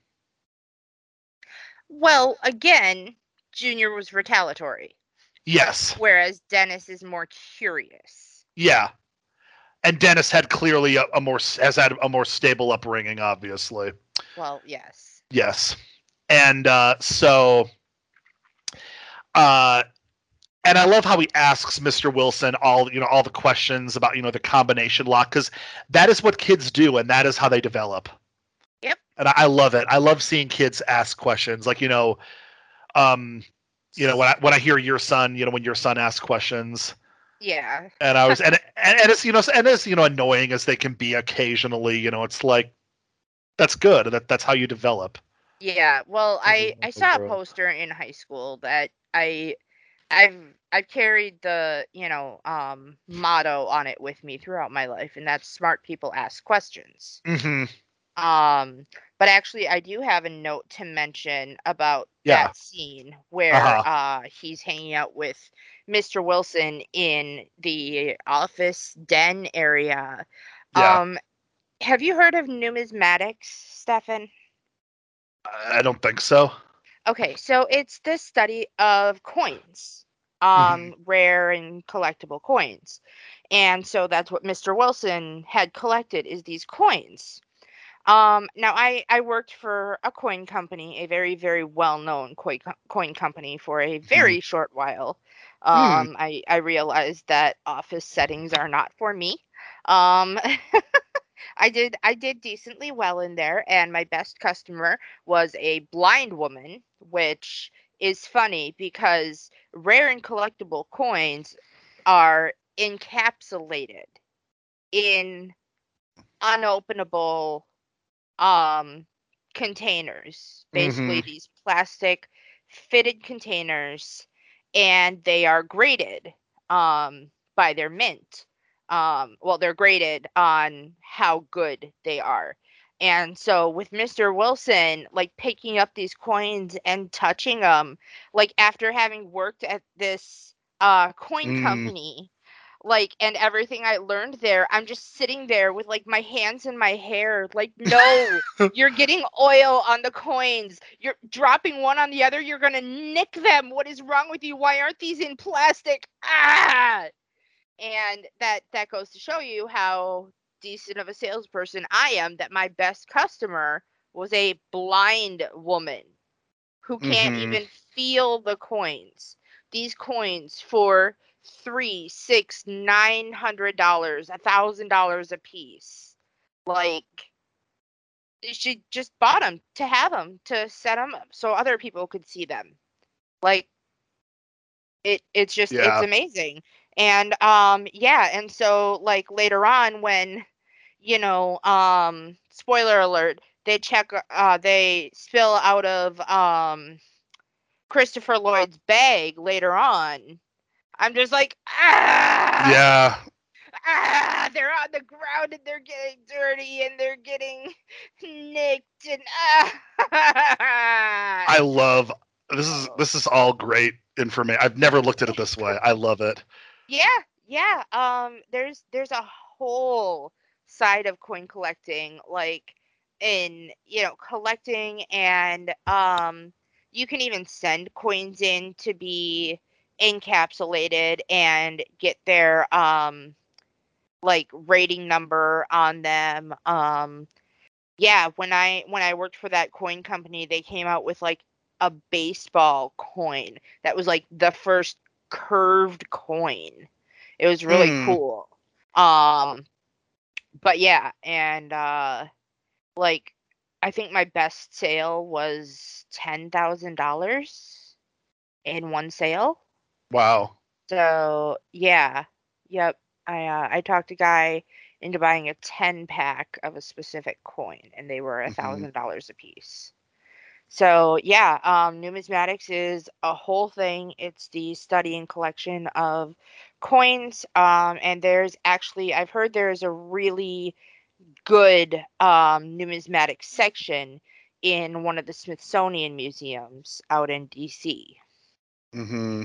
Speaker 2: Well, again, Junior was retaliatory,
Speaker 3: Yes.
Speaker 2: whereas Dennis is more curious.
Speaker 3: Yeah. And Dennis had clearly a, a more has had a more stable upbringing, obviously.
Speaker 2: Well, yes.
Speaker 3: Yes. And uh, so, uh, and I love how he asks Mr. Wilson all you know all the questions about you know the combination lock because that is what kids do and that is how they develop.
Speaker 2: Yep.
Speaker 3: And I, I love it. I love seeing kids ask questions like you know, um, you know when I when I hear your son, you know when your son asks questions,
Speaker 2: Yeah.
Speaker 3: and I was and and, and it's you know and as you know annoying as they can be occasionally, you know it's like that's good. That that's how you develop.
Speaker 2: Yeah. Well, I I saw a poster in high school that I I've I've carried the, you know, um motto on it with me throughout my life and that's smart people ask questions.
Speaker 3: hmm
Speaker 2: Um but actually I do have a note to mention about
Speaker 3: Yeah.
Speaker 2: that scene where
Speaker 3: Uh-huh.
Speaker 2: uh he's hanging out with Mr. Wilson in the office den area.
Speaker 3: Yeah.
Speaker 2: Um have you heard of numismatics, Stefan?
Speaker 3: I don't think so.
Speaker 2: Okay, so it's this study of coins,
Speaker 3: Mm-hmm.
Speaker 2: um, rare and collectible coins. and so that's what Mr. Wilson had collected is these coins. Um, now I I worked for a coin company, a very very well known coin coin company for a very short while. Um, I I realized that office settings are not for me. Um, I did I did decently well in there, and my best customer was a blind woman, which is funny because rare and collectible coins are encapsulated in unopenable um containers basically these plastic fitted containers and they are graded um by their mint um well they're graded on how good they are. And so with Mr. Wilson like picking up these coins and touching them like after having worked at this uh coin
Speaker 3: Mm.
Speaker 2: company like and everything I learned there I'm just sitting there with like my hands in my hair like no you're getting oil on the coins. You're dropping one on the other. You're going to nick them. What is wrong with you? Why aren't these in plastic? Ah and that that goes to show you how decent of a salesperson I am that my best customer was a blind woman who can't
Speaker 3: Mhm.
Speaker 2: even feel the coins. These coins for three, six, nine hundred dollars, a thousand dollars a piece. Like she just bought them to have them to set them up so other people could see them. Like it, it's just
Speaker 3: Yeah.
Speaker 2: it's amazing. And um, yeah, and so like later on when, you know, um, spoiler alert, they check, uh, they spill out of um Christopher Lloyd's bag later on. I'm just like, ah,
Speaker 3: Yeah.
Speaker 2: ah, they're on the ground and they're getting dirty and they're getting nicked and ah.
Speaker 3: I love this is this is all great information. I've never looked at it this way. I love it.
Speaker 2: Yeah, yeah. Um, there's there's a whole side of coin collecting, like in you know collecting and um, you can even send coins in to be encapsulated and get their um like rating number on them um yeah when i when i worked for that coin company they came out with like a baseball coin that was like the first curved coin it was really
Speaker 3: Hmm.
Speaker 2: cool um but yeah and uh like i think my best sale was ten thousand dollars in one sale
Speaker 3: Wow.
Speaker 2: so yeah, yep. I uh, I talked a guy into buying a ten pack of a specific coin, and they were a
Speaker 3: Mhm.
Speaker 2: thousand dollars a piece. So yeah, um, numismatics is a whole thing. It's the study and collection of coins, um, and there's actually I've heard there is a really good um, numismatic section in one of the Smithsonian museums out in D.C.
Speaker 3: hmm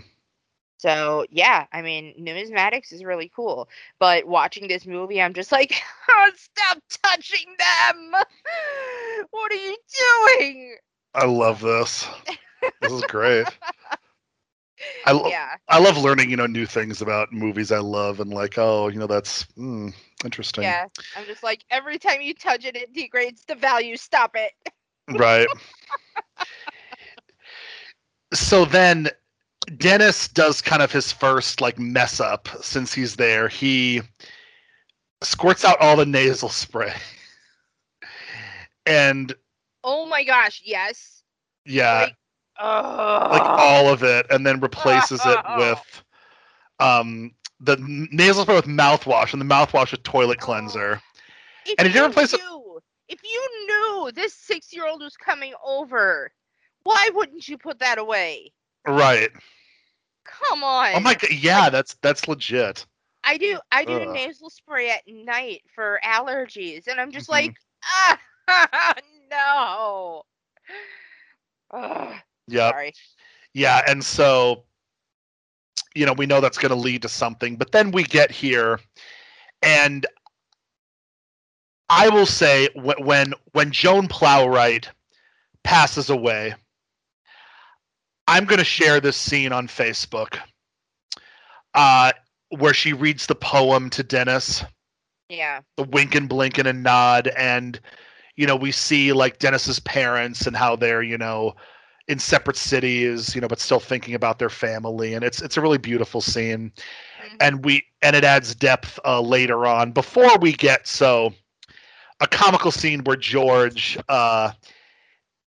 Speaker 2: So yeah, I mean, numismatics is really cool. But watching this movie, I'm just like, oh, stop touching them! What are you doing?
Speaker 3: I love this. This is great. I lo-
Speaker 2: yeah,
Speaker 3: I love learning, you know, new things about movies I love and like, oh, you know, that's mm, interesting.
Speaker 2: yeah. I'm just like, every time you touch it, it degrades the value. Stop it.
Speaker 3: Right. so then Dennis does kind of his first like mess up since he's there. He squirts out all the nasal spray. And
Speaker 2: Oh my gosh, yes.
Speaker 3: yeah,
Speaker 2: Like, oh,
Speaker 3: like all of it and then replaces it with um the nasal spray with mouthwash and the mouthwash with toilet cleanser.
Speaker 2: If
Speaker 3: and he didn't
Speaker 2: you
Speaker 3: replace it-
Speaker 2: if you knew this six-year-old was coming over, why wouldn't you put that away?
Speaker 3: Right.
Speaker 2: Come on.
Speaker 3: Oh my god, yeah, that's that's legit.
Speaker 2: I do I do
Speaker 3: Ugh.
Speaker 2: nasal spray at night for allergies and I'm just
Speaker 3: Mhm.
Speaker 2: like ah no. Sorry.
Speaker 3: Yeah, and so you know, we know that's going to lead to something, but then we get here and I will say when when Joan Plowright passes away, I'm going to share this scene on Facebook. Uh where she reads the poem to Dennis,
Speaker 2: Yeah.
Speaker 3: the wink and blink and a nod, and you know we see like Dennis's parents and how they're you know in separate cities, you know, but still thinking about their family, and it's it's a really beautiful scene,
Speaker 2: Mhm.
Speaker 3: and we and it adds depth uh, later on before we get so a comical scene where George uh,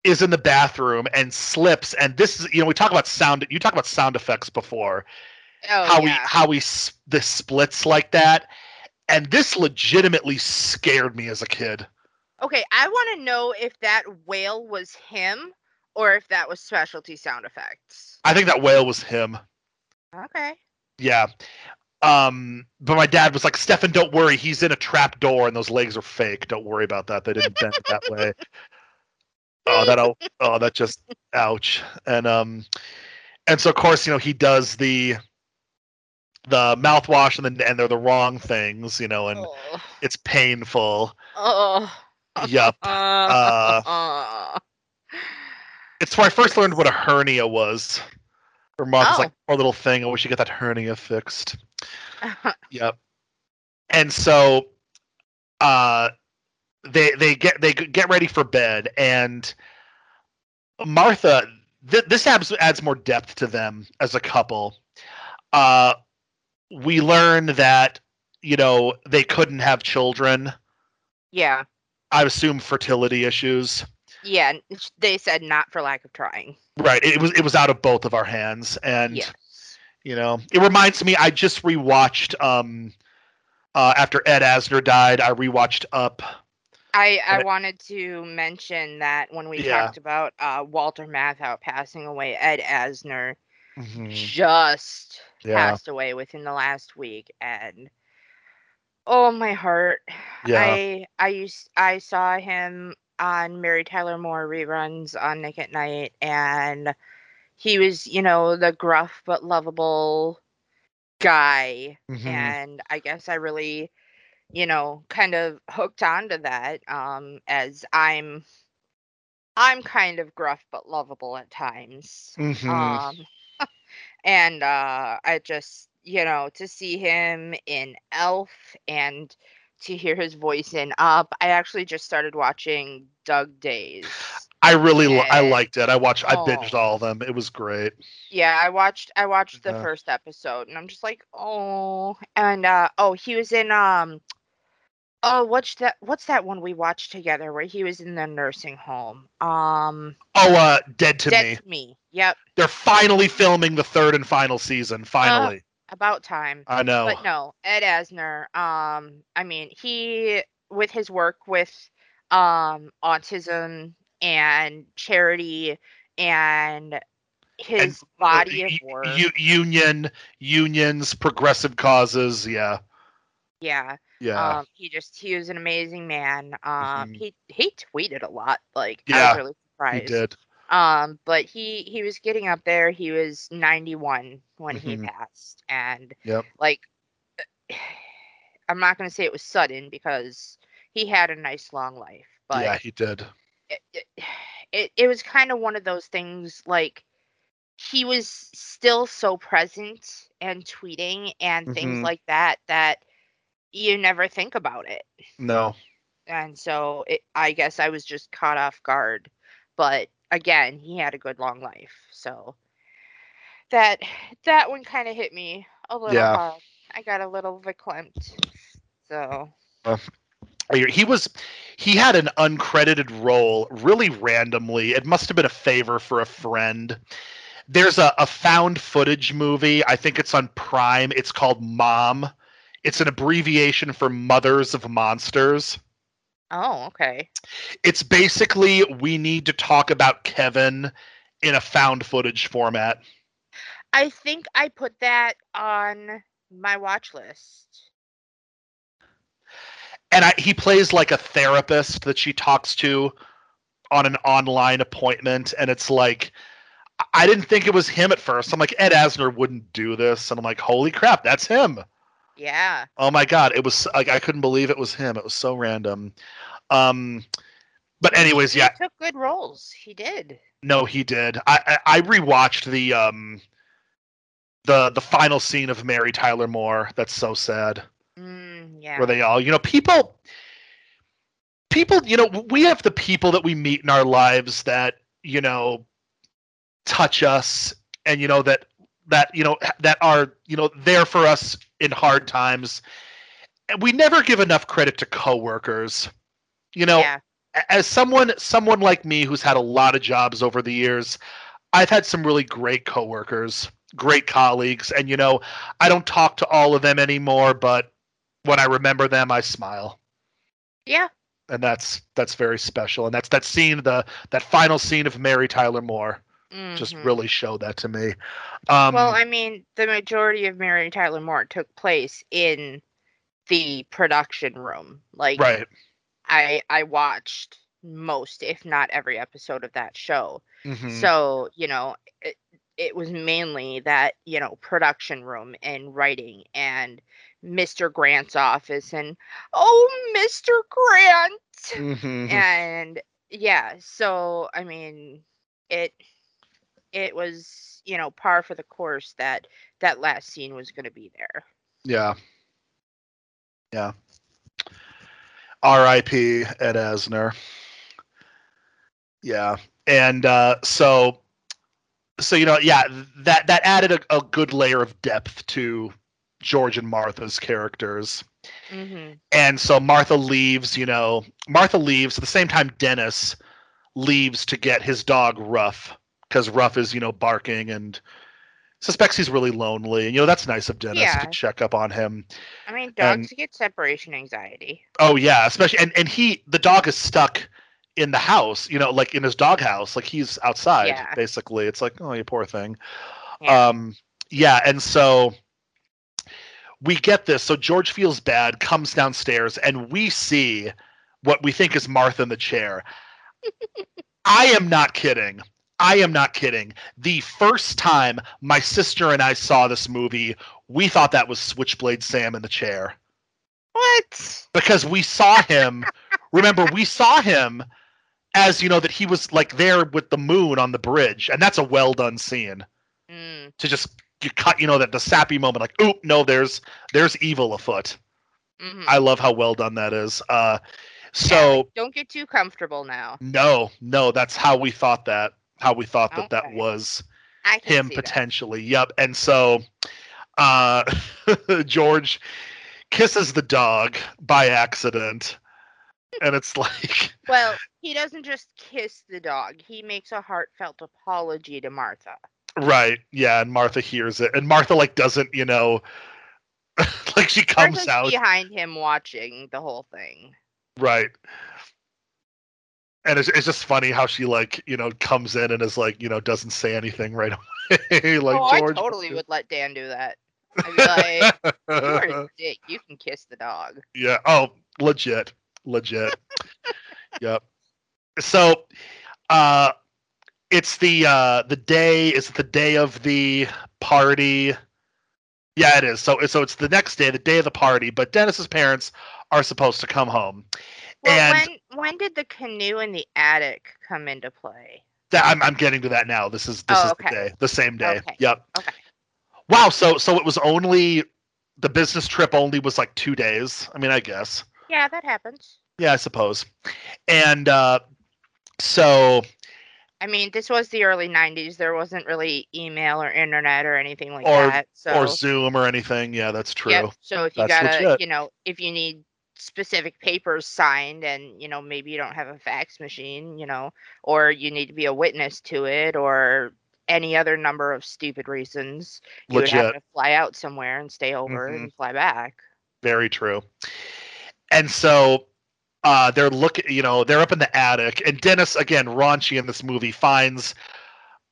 Speaker 3: is in the bathroom and slips, and this is you know we talk about sound you talk about sound effects before
Speaker 2: Oh
Speaker 3: how
Speaker 2: yeah.
Speaker 3: we how we s- the splits like that, and this legitimately scared me as a kid.
Speaker 2: Okay, I want to know if that wail was him or if that was specialty sound effects.
Speaker 3: I think that wail was him.
Speaker 2: Okay.
Speaker 3: Yeah. Um, but my dad was like, Stefan, don't worry. He's in a trap door and those legs are fake. Don't worry about that. They didn't bend that way. Oh, that oh, oh, that just ouch. And um, and so of course, you know, he does the the mouthwash and then and they're the wrong things, you know, and
Speaker 2: Oh.
Speaker 3: it's painful.
Speaker 2: oh.
Speaker 3: Yup.
Speaker 2: Uh,
Speaker 3: It's where I first learned what a hernia was. Or Martha's
Speaker 2: Oh.
Speaker 3: like, poor little thing. I wish you get that hernia fixed. Yep. And so uh they they get they get ready for bed and Martha th- this adds adds more depth to them as a couple. Uh we learn that you know they couldn't have children.
Speaker 2: yeah.
Speaker 3: I assume fertility issues.
Speaker 2: Yeah. They said not for lack of trying.
Speaker 3: Right. It was it was out of both of our hands and
Speaker 2: Yes.
Speaker 3: You know, it reminds me. I just rewatched um, uh, after Ed Asner died. I rewatched Up.
Speaker 2: I, I wanted to mention that when we
Speaker 3: Yeah.
Speaker 2: talked about uh, Walter Matthau passing away, Ed Asner
Speaker 3: Mhm.
Speaker 2: just
Speaker 3: Yeah,
Speaker 2: passed away within the last week, and oh my heart!
Speaker 3: yeah,
Speaker 2: I I used I saw him on Mary Tyler Moore reruns on Nick at Nite, and he was you know the gruff but lovable guy,
Speaker 3: Mhm.
Speaker 2: and I guess I really you know kind of hooked onto that um as I'm I'm kind of gruff but lovable at times.
Speaker 3: Mhm.
Speaker 2: Um and uh I just you know to see him in Elf and to hear his voice in Up. I actually just started watching Dug Days.
Speaker 3: I really li- I liked it. I watched. I
Speaker 2: Oh.
Speaker 3: binged all of them. It was great.
Speaker 2: Yeah, I watched I watched the
Speaker 3: Yeah.
Speaker 2: first episode and I'm just like, "Oh." And uh oh, he was in um Oh, what's that what's that one we watched together where he was in the nursing home? Um
Speaker 3: Oh, uh, Dead to
Speaker 2: Dead
Speaker 3: Me.
Speaker 2: to Me. Yep,
Speaker 3: They're finally filming the third and final season. Finally,
Speaker 2: about time.
Speaker 3: I know.
Speaker 2: But no, Ed Asner. Um, I mean, he with his work with um autism and charity and his body of work.
Speaker 3: u- union, unions, progressive causes. Yeah,
Speaker 2: yeah.
Speaker 3: yeah.
Speaker 2: Um, he just he was an amazing man. Um,
Speaker 3: Mhm.
Speaker 2: he he tweeted a lot. Like I
Speaker 3: Yeah,
Speaker 2: was really surprised.
Speaker 3: he did.
Speaker 2: Um, but he he was getting up there. He was 91 when he
Speaker 3: Mhm.
Speaker 2: passed, and
Speaker 3: Yep.
Speaker 2: like I'm not gonna say it was sudden because he had a nice long life, but
Speaker 3: yeah, he did.
Speaker 2: it, it, it, it was kind of one of those things like he was still so present and tweeting and things
Speaker 3: Mhm.
Speaker 2: like that that you never think about it
Speaker 3: No.
Speaker 2: and so it, i guess i was just caught off guard but again he had a good long life so that that one kind of hit me a little
Speaker 3: Yeah.
Speaker 2: hard. I got a little verklempt so uh,
Speaker 3: he was he had an uncredited role really randomly. It must have been a favor for a friend. There's a, a found footage movie i think it's on prime it's called mom. It's an abbreviation for mothers of monsters
Speaker 2: oh okay.
Speaker 3: It's basically we need to talk about kevin in a found footage format.
Speaker 2: I think i put that on my watch list.
Speaker 3: And I, he plays like a therapist that she talks to on an online appointment and it's like I- i didn't think it was him at first. I'm like ed asner wouldn't do this. And i'm like holy crap that's him.
Speaker 2: Yeah.
Speaker 3: Oh my god it was like i couldn't believe it was him. It was so random um but anyways
Speaker 2: he
Speaker 3: yeah
Speaker 2: took good roles he did
Speaker 3: no he did i i, I rewatched the um the the final scene of Mary Tyler Moore. That's so sad.
Speaker 2: Mm, yeah.
Speaker 3: Where they all, you know, people, people, you know, we have the people that we meet in our lives that you know touch us, and you know that that you know that are you know there for us in hard times. And we never give enough credit to coworkers. You know,
Speaker 2: yeah.
Speaker 3: as someone someone like me who's had a lot of jobs over the years, I've had some really great coworkers, great colleagues, and you know, I don't talk to all of them anymore, but when I remember them, I smile.
Speaker 2: Yeah.
Speaker 3: And that's that's very special. And that's that scene, the that final scene of Mary Tyler Moore just
Speaker 2: Mhm.
Speaker 3: really showed that to me. Um
Speaker 2: well, I mean, the majority of Mary Tyler Moore took place in the production room. Like,
Speaker 3: right.
Speaker 2: I I watched most, if not every episode of that show.
Speaker 3: Mhm.
Speaker 2: So, you know, it, it was mainly that, you know, production room and writing and Mr. Grant's office and oh, Mr. Grant.
Speaker 3: Mhm.
Speaker 2: And yeah, so I mean, it it was, you know, par for the course that that last scene was going to be there.
Speaker 3: Yeah. Yeah. R.I.P. Ed Asner. Yeah, and uh, so, so you know, yeah, that that added a, a good layer of depth to George and Martha's characters.
Speaker 2: hmm
Speaker 3: And so Martha leaves. You know, Martha leaves at the same time. Dennis leaves to get his dog Ruff because Ruff is you know barking and suspects he's really lonely. And, You know, that's nice of Dennis
Speaker 2: Yeah.
Speaker 3: to check up on him.
Speaker 2: I mean,
Speaker 3: And-
Speaker 2: dogs get separation anxiety.
Speaker 3: Oh yeah, especially and and he the dog is stuck in the house, you know, like in his dog house, like he's outside
Speaker 2: Yeah.
Speaker 3: basically. It's like, oh, you poor thing.
Speaker 2: Yeah.
Speaker 3: Um yeah, and so we get this. So George feels bad, comes downstairs, and we see what we think is Martha in the chair. I am not kidding. I am not kidding. The first time my sister and I saw this movie, we thought that was Switchblade Sam in the chair
Speaker 2: what?
Speaker 3: because we saw him. remember, we saw him as you know that he was like there with the moon on the bridge, and that's a well done scene
Speaker 2: Mm,
Speaker 3: to just you cut you know that the sappy moment like oop no there's there's evil afoot.
Speaker 2: mhm.
Speaker 3: I love how well done that is. Uh, so
Speaker 2: Don't get too comfortable now.
Speaker 3: no no that's how we thought that how we thought that that was him
Speaker 2: see that.
Speaker 3: potentially. Yep. And so uh George kisses the dog by accident. And it's like
Speaker 2: Well, he doesn't just kiss the dog. He makes a heartfelt apology to Martha.
Speaker 3: right, yeah, and Martha hears it. And Martha like doesn't, you know like she comes
Speaker 2: Martha's
Speaker 3: out.
Speaker 2: behind him watching the whole thing.
Speaker 3: Right. And it's, it's just funny how she like, you know, comes in and is like, you know, doesn't say anything right away. like
Speaker 2: oh,
Speaker 3: George
Speaker 2: I totally would let Dan do that. I'd be like, you dick. You can kiss the dog.
Speaker 3: Yeah. Oh, legit. Legit. yep. So uh it's the uh the day is the day of the party. Yeah, it is. So so it's the next day, the day of the party, but Dennis's parents are supposed to come home.
Speaker 2: Well,
Speaker 3: and
Speaker 2: when when did the canoe in the attic come into play?
Speaker 3: that, I'm I'm getting to that now. This is this
Speaker 2: Oh,
Speaker 3: is
Speaker 2: okay.
Speaker 3: the day. The same day.
Speaker 2: Okay.
Speaker 3: Yep.
Speaker 2: Okay.
Speaker 3: Wow, so so it was only the business trip only was like 2 days. I mean, I guess.
Speaker 2: Yeah, that happens.
Speaker 3: Yeah, I suppose. And uh so
Speaker 2: I mean, this was the early '90s. There wasn't really email or internet or anything like
Speaker 3: Or-
Speaker 2: that. So
Speaker 3: or Zoom or anything. Yeah, that's true.
Speaker 2: Yep. So if you
Speaker 3: That's
Speaker 2: gotta,
Speaker 3: legit.
Speaker 2: you know, if you need specific papers signed and you know maybe you don't have a fax machine, you know, or you need to be a witness to it or any other number of stupid reasons, you would have
Speaker 3: Legit.
Speaker 2: to fly out somewhere and stay over
Speaker 3: Mhm.
Speaker 2: and fly back.
Speaker 3: Very true. And so uh they're looking, you know, they're up in the attic and Dennis again raunchy in this movie finds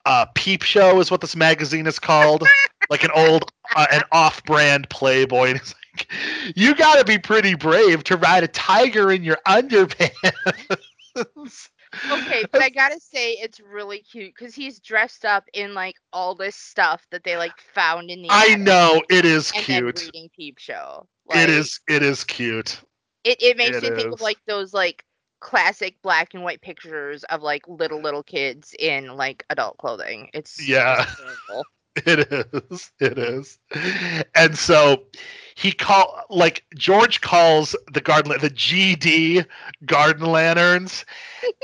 Speaker 3: uh Peep Show is what this magazine is called, like an old uh, an off-brand Playboy like you got to be pretty brave to ride a tiger in your underpants.
Speaker 2: Okay, but I gotta say it's really cute because he's dressed up in like all this stuff that they like found in the.
Speaker 3: I know it is cute.
Speaker 2: reading Peep Show.
Speaker 3: It
Speaker 2: Like,
Speaker 3: is it is cute.
Speaker 2: It it makes
Speaker 3: It
Speaker 2: me think of like those like classic black and white pictures of like little little kids in like adult clothing. It's
Speaker 3: Yeah. It is. It is. And so he call like George calls the garden the GD garden lanterns.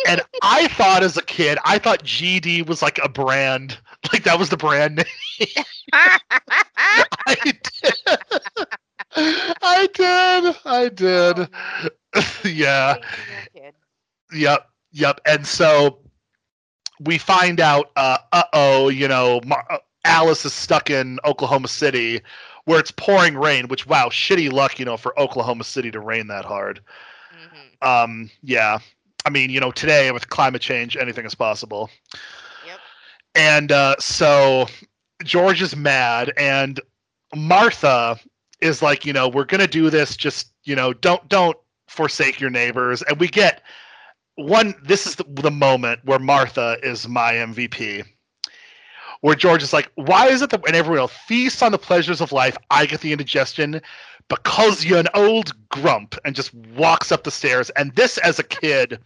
Speaker 3: And I thought as a kid, I thought GD was like a brand. Like that was the brand name. I did. I did. I did. yeah. Yep. Yep. And so we find out, uh oh, you know, Mar- uh, Alice is stuck in Oklahoma City where it's pouring rain, which, wow, shitty luck, you know, for Oklahoma City to rain that hard.
Speaker 2: Mhm.
Speaker 3: Um, yeah. I mean, you know, today with climate change, anything is possible.
Speaker 2: Yep.
Speaker 3: And uh, so George is mad, and Martha is like, you know, we're gonna do this. Just you know, don't don't forsake your neighbors. And we get one. This is the, the moment where Martha is my MVP. Where George is like, why is it that when everyone else feasts on the pleasures of life, I get the indigestion? Because you're an old grump, and just walks up the stairs. And this, as a kid,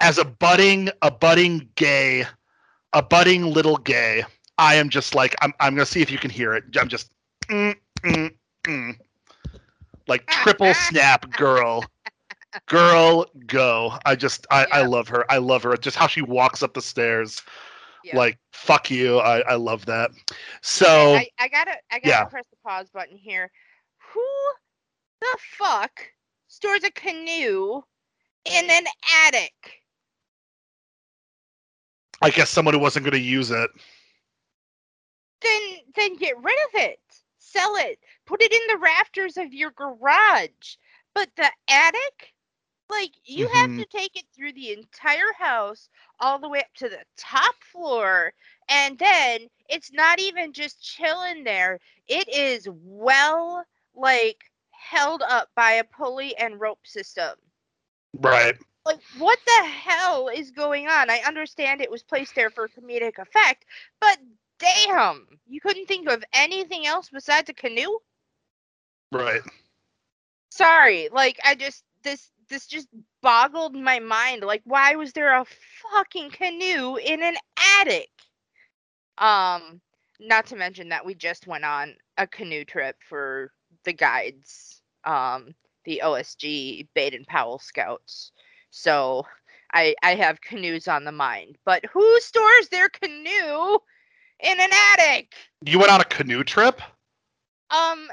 Speaker 3: as a budding a budding gay a budding little gay i am just like i'm, I'm gonna see if you can hear it i'm just mm, mm, mm. like triple snap girl girl go i just I, I love her i love her just how she walks up the stairs
Speaker 2: Yeah.
Speaker 3: like fuck you i, I love that so
Speaker 2: I, I gotta I gotta
Speaker 3: yeah.
Speaker 2: press the pause button here. Who the fuck stores a canoe in an attic?
Speaker 3: i guess someone who wasn't gonna use it
Speaker 2: Then then get rid of it. Sell it. Put it in the rafters of your garage. But the attic? Like you have
Speaker 3: Mhm.
Speaker 2: to take it through the entire house all the way up to the top floor and then it's not even just chilling there. It is well like held up by a pulley and rope system.
Speaker 3: right
Speaker 2: like what the hell is going on? I understand it was placed there for comedic effect, but damn, you couldn't think of anything else besides a canoe?
Speaker 3: right
Speaker 2: Sorry, like I just this this just boggled my mind. Like why was there a fucking canoe in an attic? Um not to mention that we just went on a canoe trip for the guides, um the OSG Baden Powell Scouts. So I I have canoes on the mind. But who stores their canoe in an attic?
Speaker 3: you went on a canoe trip
Speaker 2: Um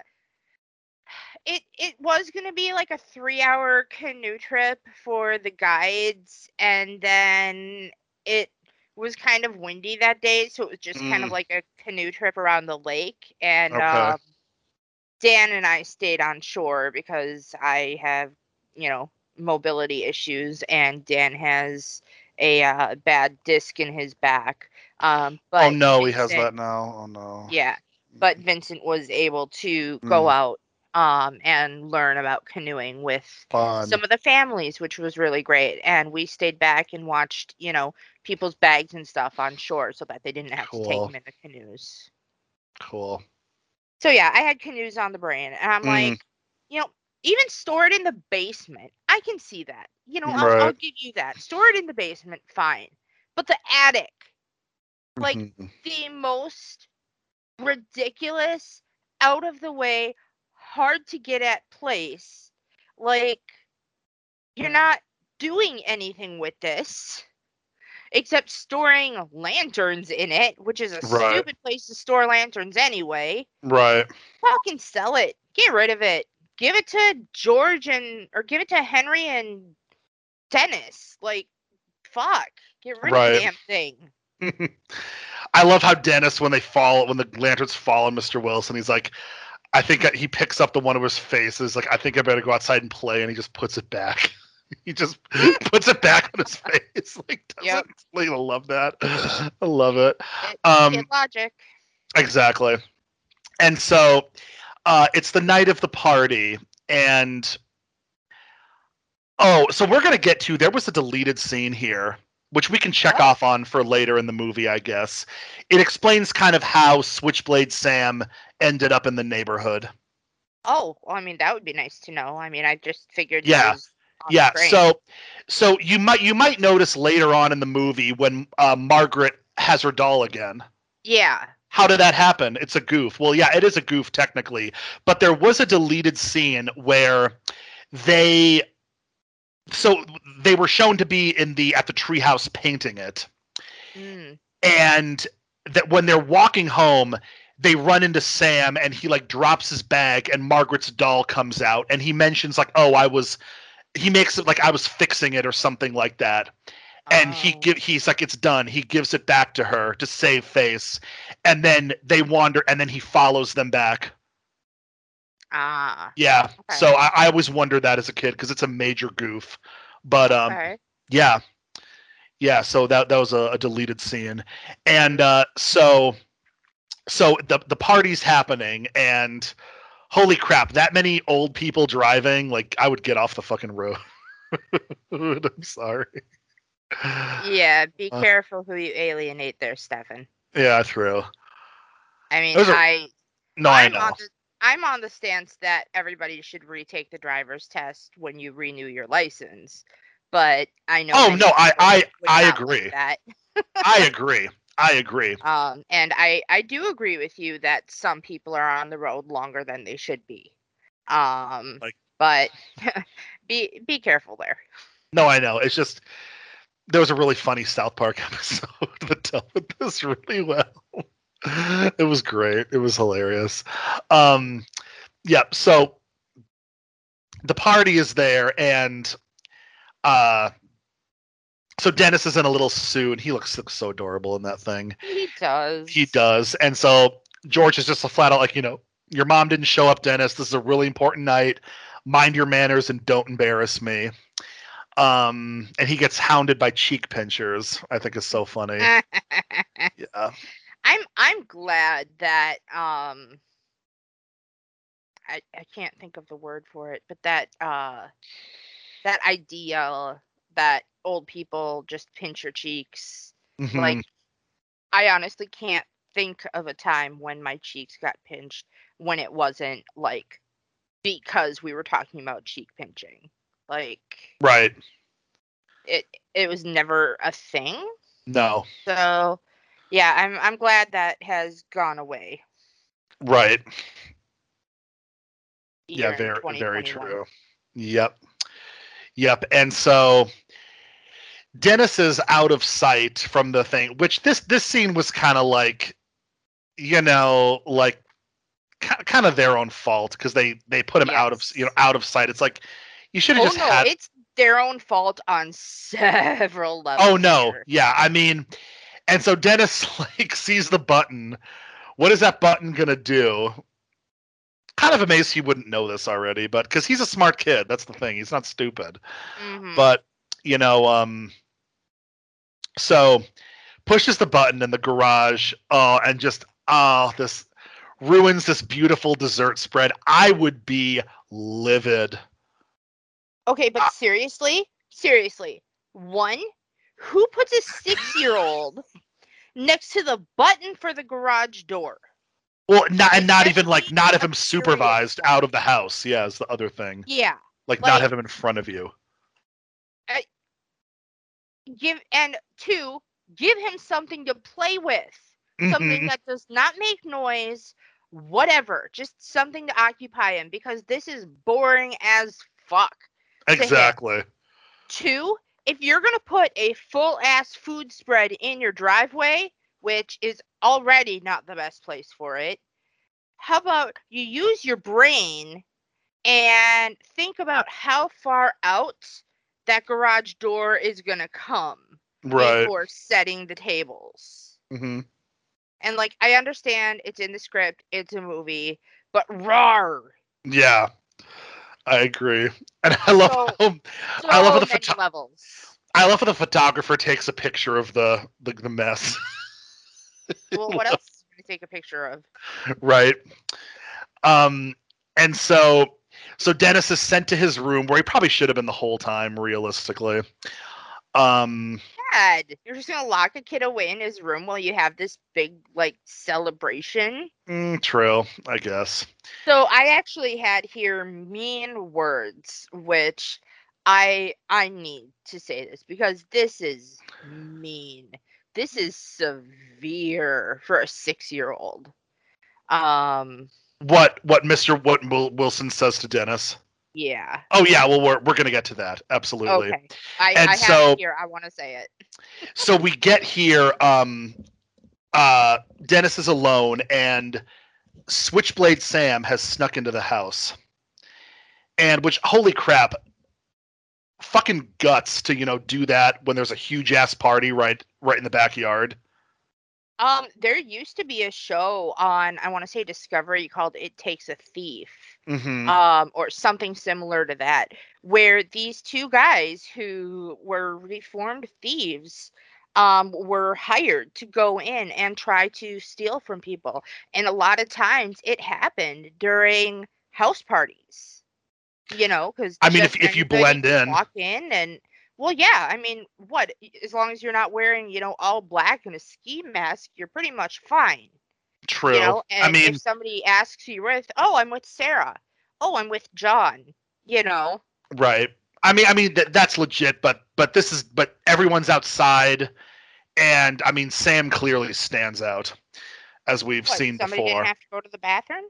Speaker 2: it it was going to be like a 3-hour canoe trip for the guides and then it was kind of windy that day so it was just kind of
Speaker 3: Mm.
Speaker 2: like a canoe trip around the lake and
Speaker 3: Okay.
Speaker 2: um Dan and I stayed on shore because I have, you know, mobility issues and Dan has a uh, bad disc in his back. Um but
Speaker 3: oh no he has that now oh no
Speaker 2: yeah, but Vincent was able to go
Speaker 3: Mm.
Speaker 2: out um, and learn about canoeing with
Speaker 3: fun
Speaker 2: some of the families, which was really great. And we stayed back and watched, you know, people's bags and stuff on shore so that they didn't have to take them in the canoes.
Speaker 3: cool
Speaker 2: So yeah, I had canoes on the brain, and I'm
Speaker 3: Mm.
Speaker 2: like, you know, even store it in the basement. I can see that. You know, I'll, I'll give you that. Store it in the basement, fine. But the attic, like
Speaker 3: Mhm.
Speaker 2: the most ridiculous, out of the way, hard to get at place. Like, you're not doing anything with this except storing lanterns in it, which is a
Speaker 3: Right.
Speaker 2: stupid place to store lanterns anyway.
Speaker 3: right
Speaker 2: Fucking sell it. Get rid of it. Give it to George and, or give it to Henry and Dennis. Like, fuck. Get rid of the damn thing.
Speaker 3: I love how Dennis, when they fall, when the lanterns fall on Mr. Wilson, he's like, I think he picks up the one of his faces, like, I think I better go outside and play, and he just puts it back. he just puts it back on his face. Like, doesn't
Speaker 2: Yep.
Speaker 3: like, I love that. I love it.
Speaker 2: It,
Speaker 3: Um,
Speaker 2: logic.
Speaker 3: Exactly. And so uh, it's the night of the party, and oh, so we're gonna get to. There was a deleted scene here, which we can check
Speaker 2: Oh.
Speaker 3: off on for later in the movie, I guess. It explains kind of how Switchblade Sam ended up in the neighborhood.
Speaker 2: Oh, well, I mean that would be nice to know. I mean, I just figured.
Speaker 3: Yeah. yeah. So, so you might you might notice later on in the movie when uh, Margaret has her doll again.
Speaker 2: yeah,
Speaker 3: how did that happen? It's a goof. Well, yeah, it is a goof technically, but there was a deleted scene where they so they were shown to be in the at the treehouse painting it,
Speaker 2: Mm.
Speaker 3: and that when they're walking home, they run into Sam and he like drops his bag and Margaret's doll comes out and he mentions like, "Oh, I was." He makes it like I was fixing it or something like that and he
Speaker 2: Oh.
Speaker 3: give he's like it's done he gives it back to her to save face and then they wander and then he follows them back
Speaker 2: Ah.
Speaker 3: yeah
Speaker 2: Okay.
Speaker 3: so I, I always wondered that as a kid because it's a major goof but um
Speaker 2: Okay.
Speaker 3: yeah yeah so that that was a, a deleted scene and uh so so the the party's happening and holy crap that many old people driving like i would get off the fucking road i'm sorry
Speaker 2: Yeah, be
Speaker 3: Uh,
Speaker 2: careful who you alienate there, Stefan.
Speaker 3: yeah true
Speaker 2: I mean, I
Speaker 3: no i know
Speaker 2: on the I'm on the stance that everybody should retake the driver's test when you renew your license. But I know.
Speaker 3: Oh, no, I- I- I
Speaker 2: not like
Speaker 3: agree.
Speaker 2: that.
Speaker 3: I agree. I agree.
Speaker 2: Um, and I I do agree with you that some people are on the road longer than they should be. Um,
Speaker 3: Like-
Speaker 2: but be be careful there.
Speaker 3: No, I know. It's just there was a really funny South Park episode that dealt with this really well. It was great. It was hilarious. Um, yeah. So the party is there, and uh, so Dennis is in a little suit. He looks, looks so adorable in that thing.
Speaker 2: He does.
Speaker 3: He does. And so George is just a flat out like, you know, your mom didn't show up, Dennis. This is a really important night. Mind your manners and don't embarrass me. Um, and he gets hounded by cheek pinchers. I think is so funny. Yeah.
Speaker 2: I'm I'm glad that um I I can't think of the word for it, but that uh that idea that old people just pinch your cheeks.
Speaker 3: Mhm.
Speaker 2: Like I honestly can't think of a time when my cheeks got pinched when it wasn't like because we were talking about cheek pinching. Like
Speaker 3: right.
Speaker 2: it it was never a thing.
Speaker 3: No.
Speaker 2: So yeah, I'm I'm glad that has gone away.
Speaker 3: Right.
Speaker 2: here
Speaker 3: yeah, very very true. Yep. Yep. And so Dennis is out of sight from the thing, which this this scene was kind of like you know, like kind of their own fault because they they put him out of you know out of sight. It's like you should have
Speaker 2: Oh
Speaker 3: just
Speaker 2: no,
Speaker 3: had
Speaker 2: it's their own fault on several oh, levels.
Speaker 3: Oh no.
Speaker 2: here.
Speaker 3: Yeah, I mean and so Dennis like sees the button. What is that button going to do? Kind of amazed he wouldn't know this already, but cuz he's a smart kid. That's the thing. He's not stupid.
Speaker 2: Mhm.
Speaker 3: But, you know, um so pushes the button in the garage oh and just oh this ruins this beautiful dessert spread. I would be livid.
Speaker 2: okay, but
Speaker 3: Ah.
Speaker 2: seriously, seriously, one, who puts a six-year-old next to the button for the garage door?
Speaker 3: Well, not and not even like not have
Speaker 2: a
Speaker 3: him supervised out of the house. Yeah, is the other thing.
Speaker 2: Yeah,
Speaker 3: Like, not have him in front of you.
Speaker 2: give and two, give him something to play with. something
Speaker 3: Mhm.
Speaker 2: that does not make noise, whatever, just something to occupy him because this is boring as fuck.
Speaker 3: exactly.
Speaker 2: Two, if you're going to put a full ass food spread in your driveway, which is already not the best place for it, how about you use your brain and think about how far out that garage door is going to come
Speaker 3: Right.
Speaker 2: before setting the tables.
Speaker 3: hmm
Speaker 2: And like I understand it's in the script, it's a movie, but rar.
Speaker 3: Yeah, I agree. And I love
Speaker 2: So-
Speaker 3: how
Speaker 2: So
Speaker 3: I love how the photo-
Speaker 2: levels.
Speaker 3: I love how the photographer takes a picture of the the, the mess.
Speaker 2: Well, what else is going to take a picture of?
Speaker 3: right. Um, and so so Dennis is sent to his room where he probably should have been the whole time, realistically. Um,
Speaker 2: Dad, you're just to lock a kid away in his room while you have this big like celebration.
Speaker 3: mm, true, I guess.
Speaker 2: So I actually had here mean words, which I I need to say this because this is mean. this is severe for a six-year-old. Um,
Speaker 3: What what Mr. what Wilson says to Dennis?
Speaker 2: Yeah.
Speaker 3: Oh yeah, well we're we're gonna get to that absolutely.
Speaker 2: Okay. I,
Speaker 3: And
Speaker 2: I have
Speaker 3: so-
Speaker 2: it here. I want to say it.
Speaker 3: so we get here um uh dennis is alone and switchblade sam has snuck into the house and which holy crap fucking guts to you know do that when there's a huge ass party right right in the backyard
Speaker 2: Um, there used to be a show on I want to say Discovery called "It Takes a Thief,"
Speaker 3: mm-hmm.
Speaker 2: um, or something similar to that, where these two guys who were reformed thieves um, were hired to go in and try to steal from people, and a lot of times it happened during house parties. You know, because
Speaker 3: I mean, if- if you blend in.
Speaker 2: walk in and well, yeah. I mean, what? As long as you're not wearing, you know, all black and a ski mask, you're pretty much fine.
Speaker 3: True
Speaker 2: You know, and
Speaker 3: i mean
Speaker 2: if somebody asks you're with, oh, I'm with Sarah. Oh, I'm with John. You know,
Speaker 3: right i mean i mean th- that's legit but but this is but everyone's outside and i mean sam clearly stands out as we've
Speaker 2: what?
Speaker 3: seen
Speaker 2: Somebody
Speaker 3: before
Speaker 2: didn't have to go to the bathroom.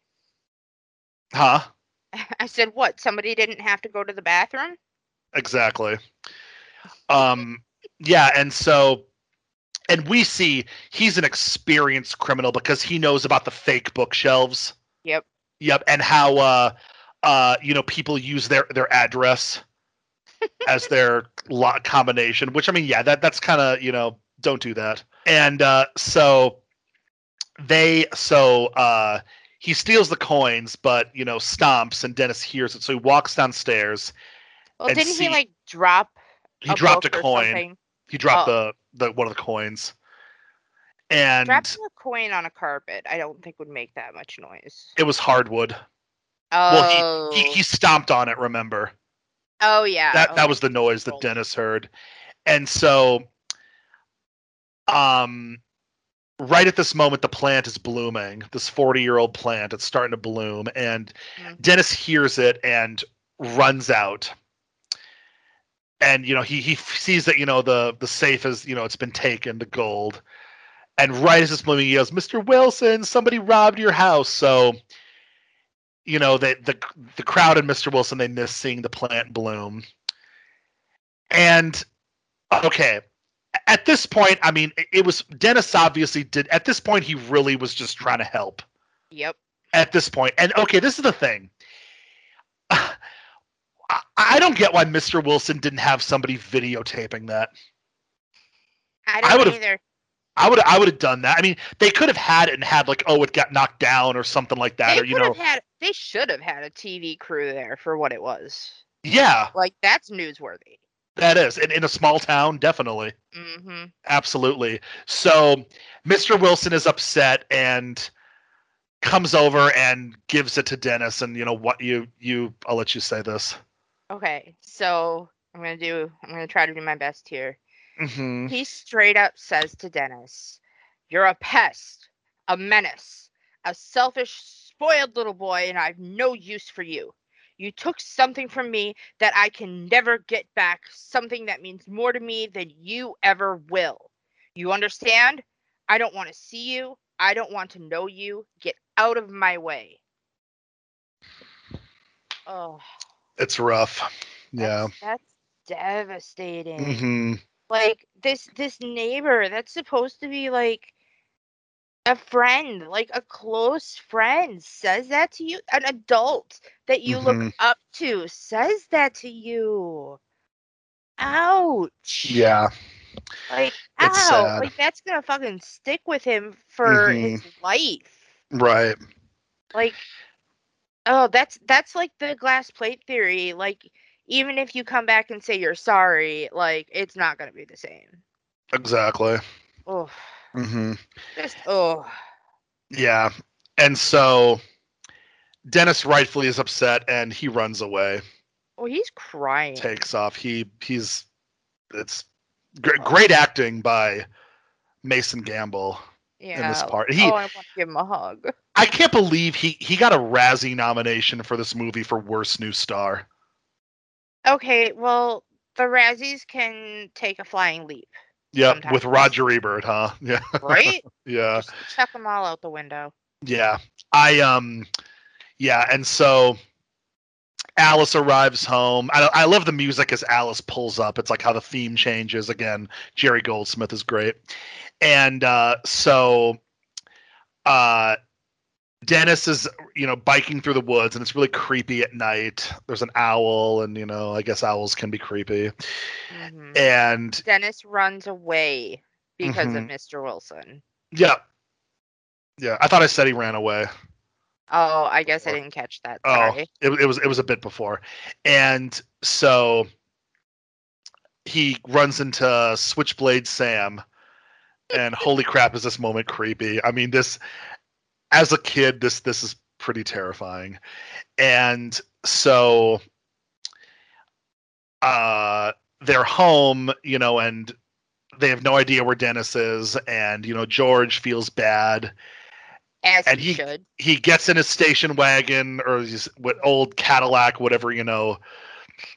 Speaker 3: huh
Speaker 2: I said, what? Somebody didn't have to go to the bathroom.
Speaker 3: exactly um yeah and so and we see he's an experienced criminal because he knows about the fake bookshelves
Speaker 2: Yep.
Speaker 3: yep and how uh uh you know people use their their address as their lot combination which i mean yeah that that's kind of you know don't do that and uh so they so uh he steals the coins but you know stomps and dennis hears it so he walks downstairs
Speaker 2: Well, didn't
Speaker 3: see-
Speaker 2: he like drop?
Speaker 3: he dropped a coin he dropped
Speaker 2: Oh.
Speaker 3: the the one of the coins. And
Speaker 2: Dropping a coin on a carpet, I don't think would make that much noise.
Speaker 3: it was hardwood.
Speaker 2: Oh,
Speaker 3: well he, he he stomped on it remember?
Speaker 2: Oh yeah.
Speaker 3: that that was the noise that dennis heard. And so um right at this moment the plant is blooming this 40 year old plant it's starting to bloom and
Speaker 2: Mhm.
Speaker 3: dennis hears it and runs out and you know he he sees that you know the the safe is you know it's been taken the gold. And right as it's blooming he goes mr wilson somebody robbed your house. So you know the the the crowd and mr wilson they miss seeing the plant bloom. And okay at this point i mean it- it was dennis obviously did at this point he really was just trying to help.
Speaker 2: Yep.
Speaker 3: at this point and okay this is the thing I- I don't get why Mr. Wilson didn't have somebody videotaping that.
Speaker 2: I
Speaker 3: I
Speaker 2: don't
Speaker 3: would've-
Speaker 2: either.
Speaker 3: I would I would have done that. I mean, they could have had it and had like, oh, it got knocked down or something like that,
Speaker 2: They
Speaker 3: or you know,
Speaker 2: had. They should have had a TV crew there for what it was.
Speaker 3: yeah,
Speaker 2: Like that's newsworthy.
Speaker 3: that is in, in a small town, definitely,
Speaker 2: Mm-hmm.
Speaker 3: absolutely. So, Mr. Wilson is upset and comes over and gives it to Dennis, and you know what you you I'll let you say this.
Speaker 2: Okay, so I'm gonna do. I'm gonna try to do my best here.
Speaker 3: hmm
Speaker 2: He straight up says to Dennis, You're a pest, a menace, a selfish, spoiled little boy, and I've no use for you. You took something from me that I can never get back, something that means more to me than you ever will. You understand? I don't want to see you. I don't want to know you. Get out of my way. Oh,
Speaker 3: It's rough. Yeah.
Speaker 2: that's, that's devastating
Speaker 3: hmm
Speaker 2: like this this neighbor that's supposed to be like a friend like a close friend says that to you an adult that you look
Speaker 3: Mhm.
Speaker 2: up to says that to you ouch
Speaker 3: Yeah.
Speaker 2: like
Speaker 3: It's
Speaker 2: ow
Speaker 3: sad.
Speaker 2: like that's gonna fucking stick with him for
Speaker 3: Mm-hmm.
Speaker 2: his life
Speaker 3: Right.
Speaker 2: like oh that's that's like the glass plate theory like even if you come back and say you're sorry like it's not gonna be the same
Speaker 3: Exactly.
Speaker 2: oh
Speaker 3: hmm
Speaker 2: just oh
Speaker 3: Yeah. And so Dennis rightfully is upset and he runs away,
Speaker 2: oh he's crying
Speaker 3: takes off. He he's it's gr- great acting by Mason Gamble
Speaker 2: yeah
Speaker 3: in this part. He
Speaker 2: oh i want to give him a hug
Speaker 3: I can't believe he he got a Razzie nomination for this movie for worst new star.
Speaker 2: okay well the razzies can take a flying leap
Speaker 3: Yeah, with. Roger Ebert, huh? Yeah,
Speaker 2: right?
Speaker 3: yeah,
Speaker 2: Just chuck them all out the window.
Speaker 3: yeah. I um, yeah, and so Alice arrives home. I I love the music as Alice pulls up. It's like how the theme changes again. Jerry Goldsmith is great, and uh, so uh, Dennis is you know biking through the woods, and it's really creepy at night. There's an owl, and you know I guess owls can be creepy.
Speaker 2: Mhm.
Speaker 3: And
Speaker 2: Dennis runs away because of
Speaker 3: Mhm.
Speaker 2: Mr. Wilson.
Speaker 3: yeah, yeah. I thought I said he ran away.
Speaker 2: Oh, I guess I didn't catch that.
Speaker 3: Oh, it, it was it was a bit before, and so he runs into Switchblade Sam, and holy crap, is this moment creepy? I mean, this as a kid, this this is pretty terrifying, and so uh, they're home, you know, and they have no idea where Dennis is, and you know George feels bad
Speaker 2: As
Speaker 3: and
Speaker 2: he,
Speaker 3: he-
Speaker 2: should.
Speaker 3: he gets in his station wagon or his what old Cadillac, whatever you know.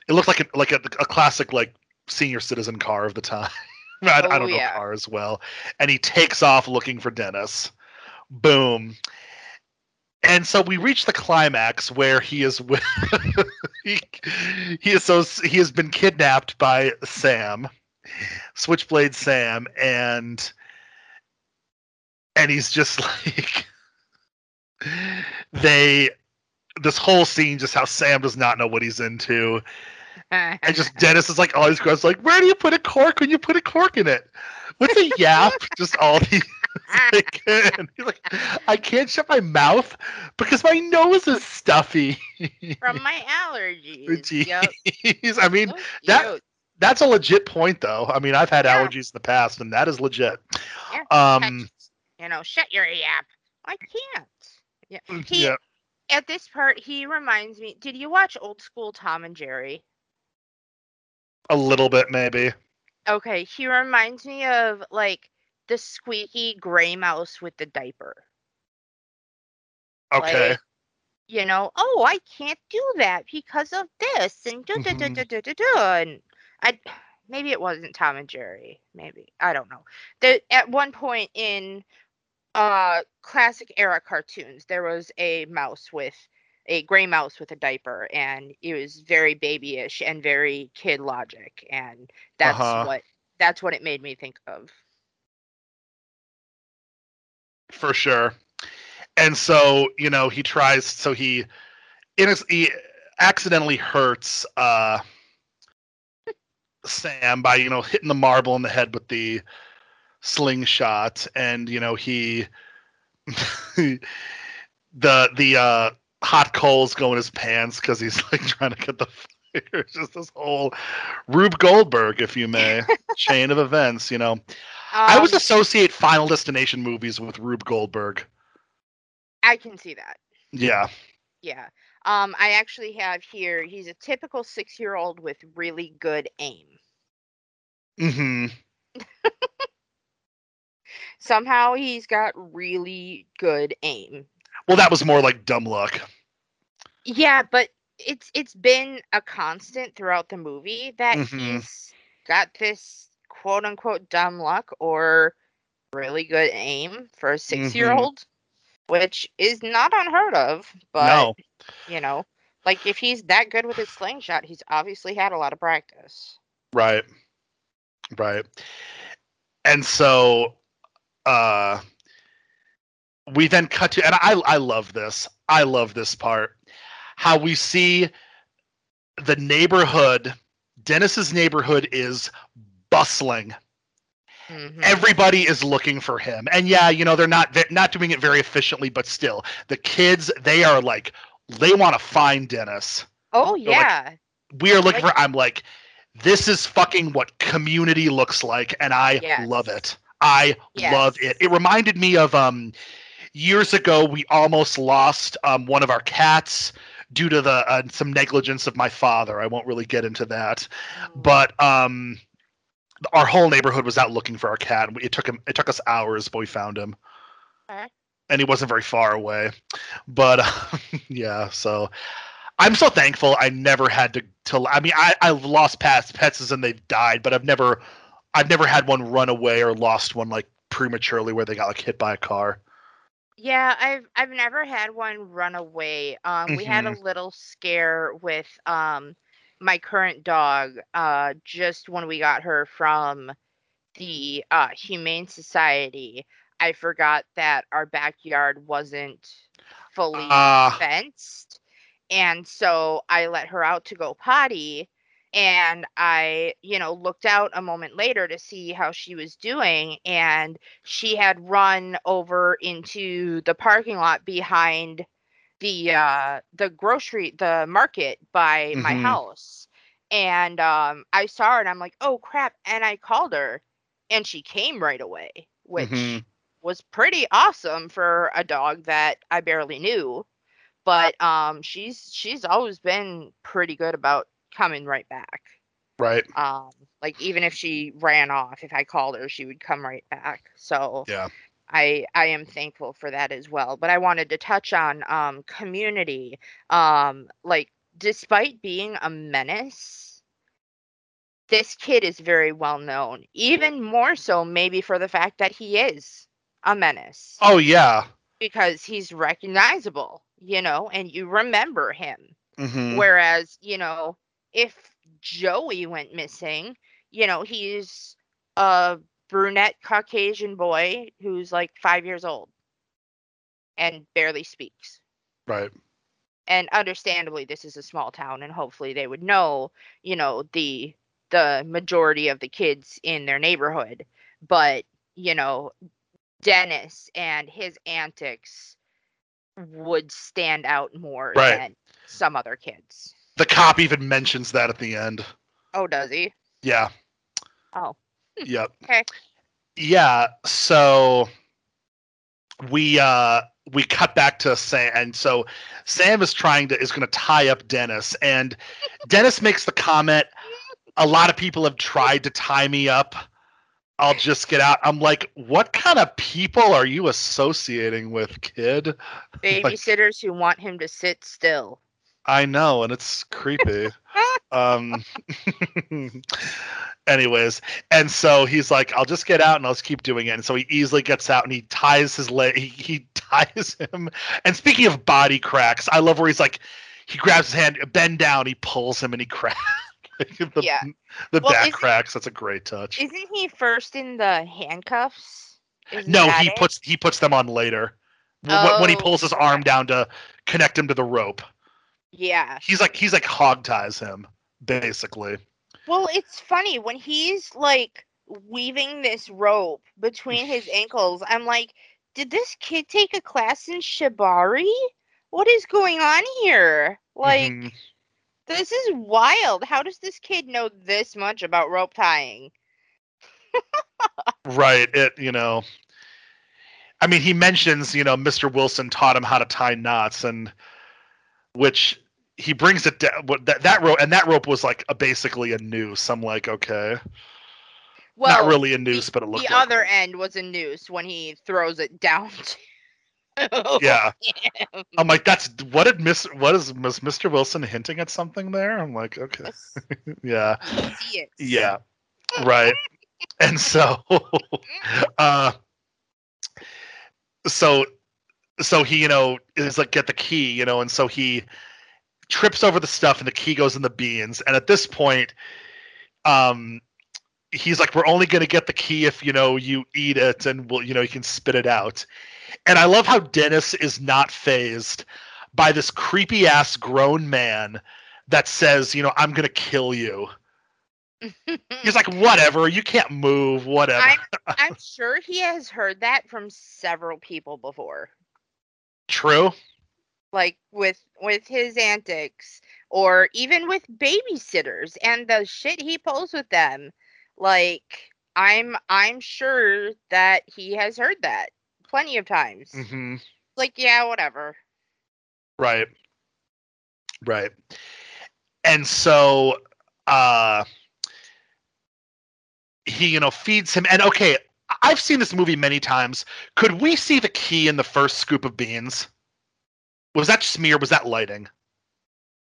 Speaker 3: It looks like a, like a, a classic like senior citizen car of the time. I, I
Speaker 2: Oh,
Speaker 3: don't know
Speaker 2: yeah.
Speaker 3: cars well, and he takes off looking for Dennis. Boom. And so we reach the climax where he is with he, he is so he has been kidnapped by Sam, Switchblade Sam, and and he's just like they this whole scene just how Sam does not know what he's into. And just Dennis is like all these goes like, Where do you put a cork when you put a cork in it? What's a yap? just all these and he's like, I can't shut my mouth because my nose is stuffy.
Speaker 2: from my allergies. Yep.
Speaker 3: I mean,
Speaker 2: So
Speaker 3: that- that's a legit point though. I mean, I've had
Speaker 2: Yeah.
Speaker 3: allergies in the past and that is legit.
Speaker 2: Yeah,
Speaker 3: Um
Speaker 2: you know, shut your yap. I can't. Yeah. He
Speaker 3: yeah.
Speaker 2: at this part he reminds me. Did you watch old school Tom and Jerry?
Speaker 3: A little bit maybe.
Speaker 2: Okay, he reminds me of like the squeaky gray mouse with the diaper.
Speaker 3: Okay.
Speaker 2: Like, you know, oh, I can't do that because of this, and do do do do do do do, and I maybe it wasn't Tom and Jerry, maybe I don't know. The, at one point in uh classic era cartoons, there was a mouse with a gray mouse with a diaper, and it was very babyish and very kid logic, and that's
Speaker 3: Uh-huh.
Speaker 2: what that's what it made me think of.
Speaker 3: For sure. And so, you know, he tries so he he accidentally hurts uh Sam by, you know, hitting the marble in the head with the slingshot and you know, he the the uh hot coals go in his pants cuz he's like trying to get the fire. It's just this whole Rube Goldberg, if you may, chain of events, you know. I always
Speaker 2: Um,
Speaker 3: associate Final Destination movies with Rube Goldberg.
Speaker 2: I can see that.
Speaker 3: Yeah.
Speaker 2: Yeah. Um, I actually have here, he's a typical six year old with really good aim.
Speaker 3: hmm
Speaker 2: Somehow he's got really good aim.
Speaker 3: Well, that was more like dumb luck.
Speaker 2: Yeah, but it's it's been a constant throughout the movie that
Speaker 3: Mhm.
Speaker 2: he's got this quote unquote dumb luck or really good aim for a six year old, which is not unheard of. But
Speaker 3: no.
Speaker 2: you know, like if he's that good with his slingshot, he's obviously had a lot of practice.
Speaker 3: Right. Right. And so uh we then cut to and I I love this. I love this part. How we see the neighborhood, Dennis's neighborhood is bustling.
Speaker 2: Mhm.
Speaker 3: Everybody is looking for him. And yeah, you know, they're not they're not doing it very efficiently, but still, the kids, they are like they want to find Dennis.
Speaker 2: oh
Speaker 3: like,
Speaker 2: yeah.
Speaker 3: we are looking
Speaker 2: Like-
Speaker 3: for i'm like this is fucking what community looks like and i
Speaker 2: Yes.
Speaker 3: love it i love it it reminded me of um years ago we almost lost um one of our cats due to the uh, some negligence of my father i won't really get into that
Speaker 2: Mm.
Speaker 3: but um our whole neighborhood was out looking for our cat. It took him it took us hours but we found him. And he wasn't very far away. But yeah so i'm so thankful i never had to to i mean i i've lost pets pets and they've died but i've never I've never had one run away or lost one like prematurely where they got like hit by a car.
Speaker 2: Yeah, I've I've never had one run away. Um, we had a little scare with um my current dog uh just when we got her from the uh Humane Society. I forgot that our backyard wasn't fully
Speaker 3: Ah.
Speaker 2: fenced. And so I let her out to go potty and I, you know, looked out a moment later to see how she was doing and she had run over into the parking lot behind the uh the grocery the market by my
Speaker 3: Mhm.
Speaker 2: house. And um I saw her and I'm like, "Oh crap." And I called her and she came right away, which
Speaker 3: Mhm.
Speaker 2: was pretty awesome for a dog that I barely knew. But um she's she's always been pretty good about coming right back.
Speaker 3: Right.
Speaker 2: Um like even if she ran off, if I called her, she would come right back. So
Speaker 3: Yeah.
Speaker 2: I I am thankful for that as well. But I wanted to touch on um community. Um like despite being a menace, this kid is very well known. Even more so maybe for the fact that he is a menace
Speaker 3: Oh yeah.
Speaker 2: because he's recognizable, you know, and you remember him.
Speaker 3: hmm
Speaker 2: Whereas, you know, if Joey went missing, you know, he's a brunette Caucasian boy who's like five years old and barely speaks.
Speaker 3: Right.
Speaker 2: And understandably, this is a small town, and hopefully they would know, you know, the the majority of the kids in their neighborhood. But you know, Dennis and his antics would stand out more
Speaker 3: Right.
Speaker 2: than some other kids.
Speaker 3: The cop even mentions that at the end.
Speaker 2: Oh, does he?
Speaker 3: Yeah.
Speaker 2: Oh.
Speaker 3: Yep.
Speaker 2: Okay.
Speaker 3: Yeah. So we uh we cut back to Sam, and so Sam is trying to is going to tie up Dennis, and Dennis makes the comment. A lot of people have tried to tie me up. I'll just get out. I'm like, what kind of people are you associating with, kid?
Speaker 2: Babysitters who want him to sit still.
Speaker 3: I know, and it's creepy. Um anyways and so he's like i'll just get out and i'll just keep doing it and so he easily gets out and he ties his leg he, he ties him and speaking of body cracks i love where he's like he grabs his hand bend down he pulls him and he cracks the,
Speaker 2: Yeah.
Speaker 3: the
Speaker 2: Well,
Speaker 3: back cracks that's a great touch
Speaker 2: Isn't he first in the handcuffs? Isn't
Speaker 3: no he
Speaker 2: it?
Speaker 3: puts he puts them on later Wh- when he
Speaker 2: Oh,
Speaker 3: pulls his arm down to connect him to the rope
Speaker 2: Yeah.
Speaker 3: he's like he's like hog ties him basically
Speaker 2: Well, it's funny when he's like weaving this rope between his ankles. I'm like, did this kid take a class in shibari? What is going on here? Like,
Speaker 3: Mhm.
Speaker 2: this is wild. How does this kid know this much about rope tying?
Speaker 3: Right. It, you know, I mean, he mentions, you know, Mr. Wilson taught him how to tie knots, and which he brings it down. What that that rope and that rope was like a, basically a noose. I'm like, okay,
Speaker 2: Well,
Speaker 3: not really a noose, but it looked
Speaker 2: the
Speaker 3: like
Speaker 2: other end was a noose when he throws it down. To
Speaker 3: Yeah,
Speaker 2: him.
Speaker 3: I'm like, that's what did Miss what is Miss Mr. Wilson hinting at something there? I'm like, okay,
Speaker 2: Yes,
Speaker 3: yeah,
Speaker 2: you see it.
Speaker 3: yeah, right. And so, uh, so, so he, you know, is like get the key, you know, and so he trips over the stuff, and the key goes in the beans. And at this point, um, he's like, "We're only gonna get the key if you know you eat it, and we'll, you know, you can spit it out." And I love how Dennis is not fazed by this creepy ass grown man that says, "You know, I'm gonna kill you." He's like, whatever, you can't move, whatever.
Speaker 2: I'm, I'm sure he has heard that from several people before.
Speaker 3: True.
Speaker 2: Like with with his antics or even with babysitters and the shit he pulls with them. Like I'm I'm sure that he has heard that plenty of times.
Speaker 3: hmm
Speaker 2: Like yeah, whatever.
Speaker 3: Right. Right. And so uh he, you know, feeds him and okay, I've seen this movie many times. Could we see the key in the first scoop of beans? Was that smear? Was that lighting?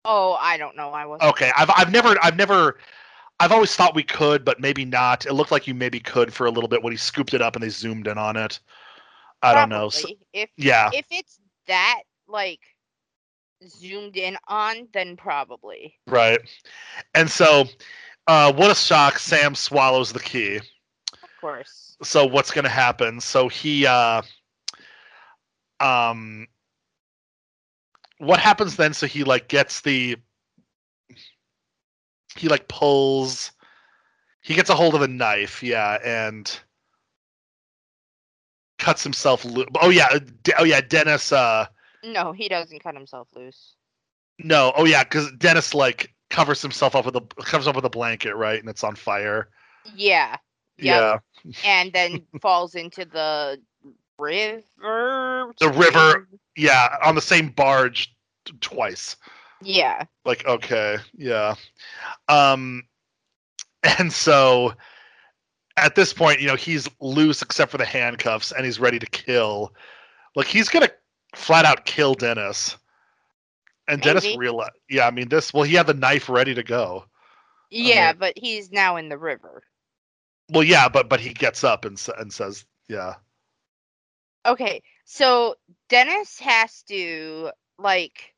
Speaker 2: Oh, I don't know. I was
Speaker 3: Okay, I've I've never I've never I've always thought we could, but maybe not. It looked like you maybe could for a little bit when he scooped it up and they zoomed in on it. I don't know. So-
Speaker 2: if
Speaker 3: yeah,
Speaker 2: if it's that like zoomed in on, then probably.
Speaker 3: right. And so, uh, what a shock! Sam swallows the key.
Speaker 2: Of course.
Speaker 3: so what's going to happen so he uh um what happens then so he like gets the he like pulls he gets a hold of a knife yeah and cuts himself loose oh yeah oh yeah dennis uh
Speaker 2: No, he doesn't cut himself loose.
Speaker 3: no oh yeah because dennis like covers himself up with a covers up with a blanket right and it's on fire
Speaker 2: Yeah. Yep.
Speaker 3: yeah
Speaker 2: And then falls into the river.
Speaker 3: The river. Yeah on the same barge t- twice.
Speaker 2: Yeah.
Speaker 3: like okay yeah. Um and so at this point you know he's loose except for the handcuffs and he's ready to kill. Like he's gonna flat out kill dennis. And dennis realized yeah i mean this well he had the knife ready to go.
Speaker 2: Yeah,
Speaker 3: mean-
Speaker 2: but he's now in the river.
Speaker 3: well yeah but but he gets up and, and says yeah.
Speaker 2: Okay, so Dennis has to like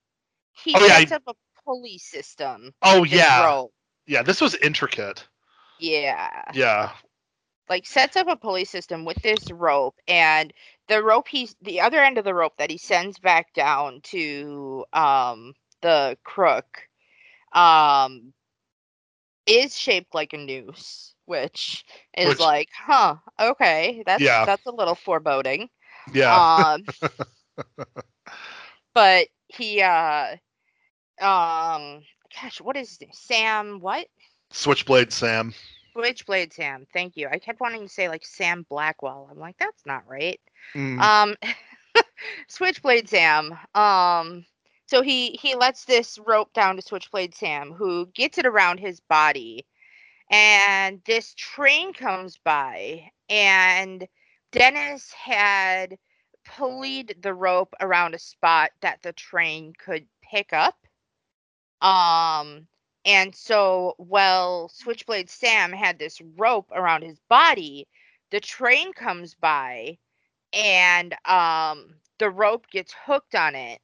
Speaker 2: he
Speaker 3: Oh, yeah,
Speaker 2: sets
Speaker 3: I-
Speaker 2: up a pulley system.
Speaker 3: oh yeah
Speaker 2: rope.
Speaker 3: yeah this was intricate
Speaker 2: Yeah.
Speaker 3: yeah
Speaker 2: Like sets up a pulley system with this rope and the rope he's the other end of the rope that he sends back down to um the crook um is shaped like a noose, which is
Speaker 3: Which-
Speaker 2: like, huh, okay, that's
Speaker 3: Yeah.
Speaker 2: that's a little foreboding.
Speaker 3: yeah
Speaker 2: Um, but he, uh, um, gosh, what is this? Sam? What?
Speaker 3: switchblade sam
Speaker 2: Switchblade Sam. Thank you. I kept wanting to say like Sam Blackwell. I'm like, that's not right.
Speaker 3: Mm,
Speaker 2: Um, Switchblade Sam. Um, so he he lets this rope down to Switchblade Sam, who gets it around his body, and this train comes by, and Dennis had pulleyed the rope around a spot that the train could pick up. Um, and so while Switchblade Sam had this rope around his body, the train comes by and um the rope gets hooked on it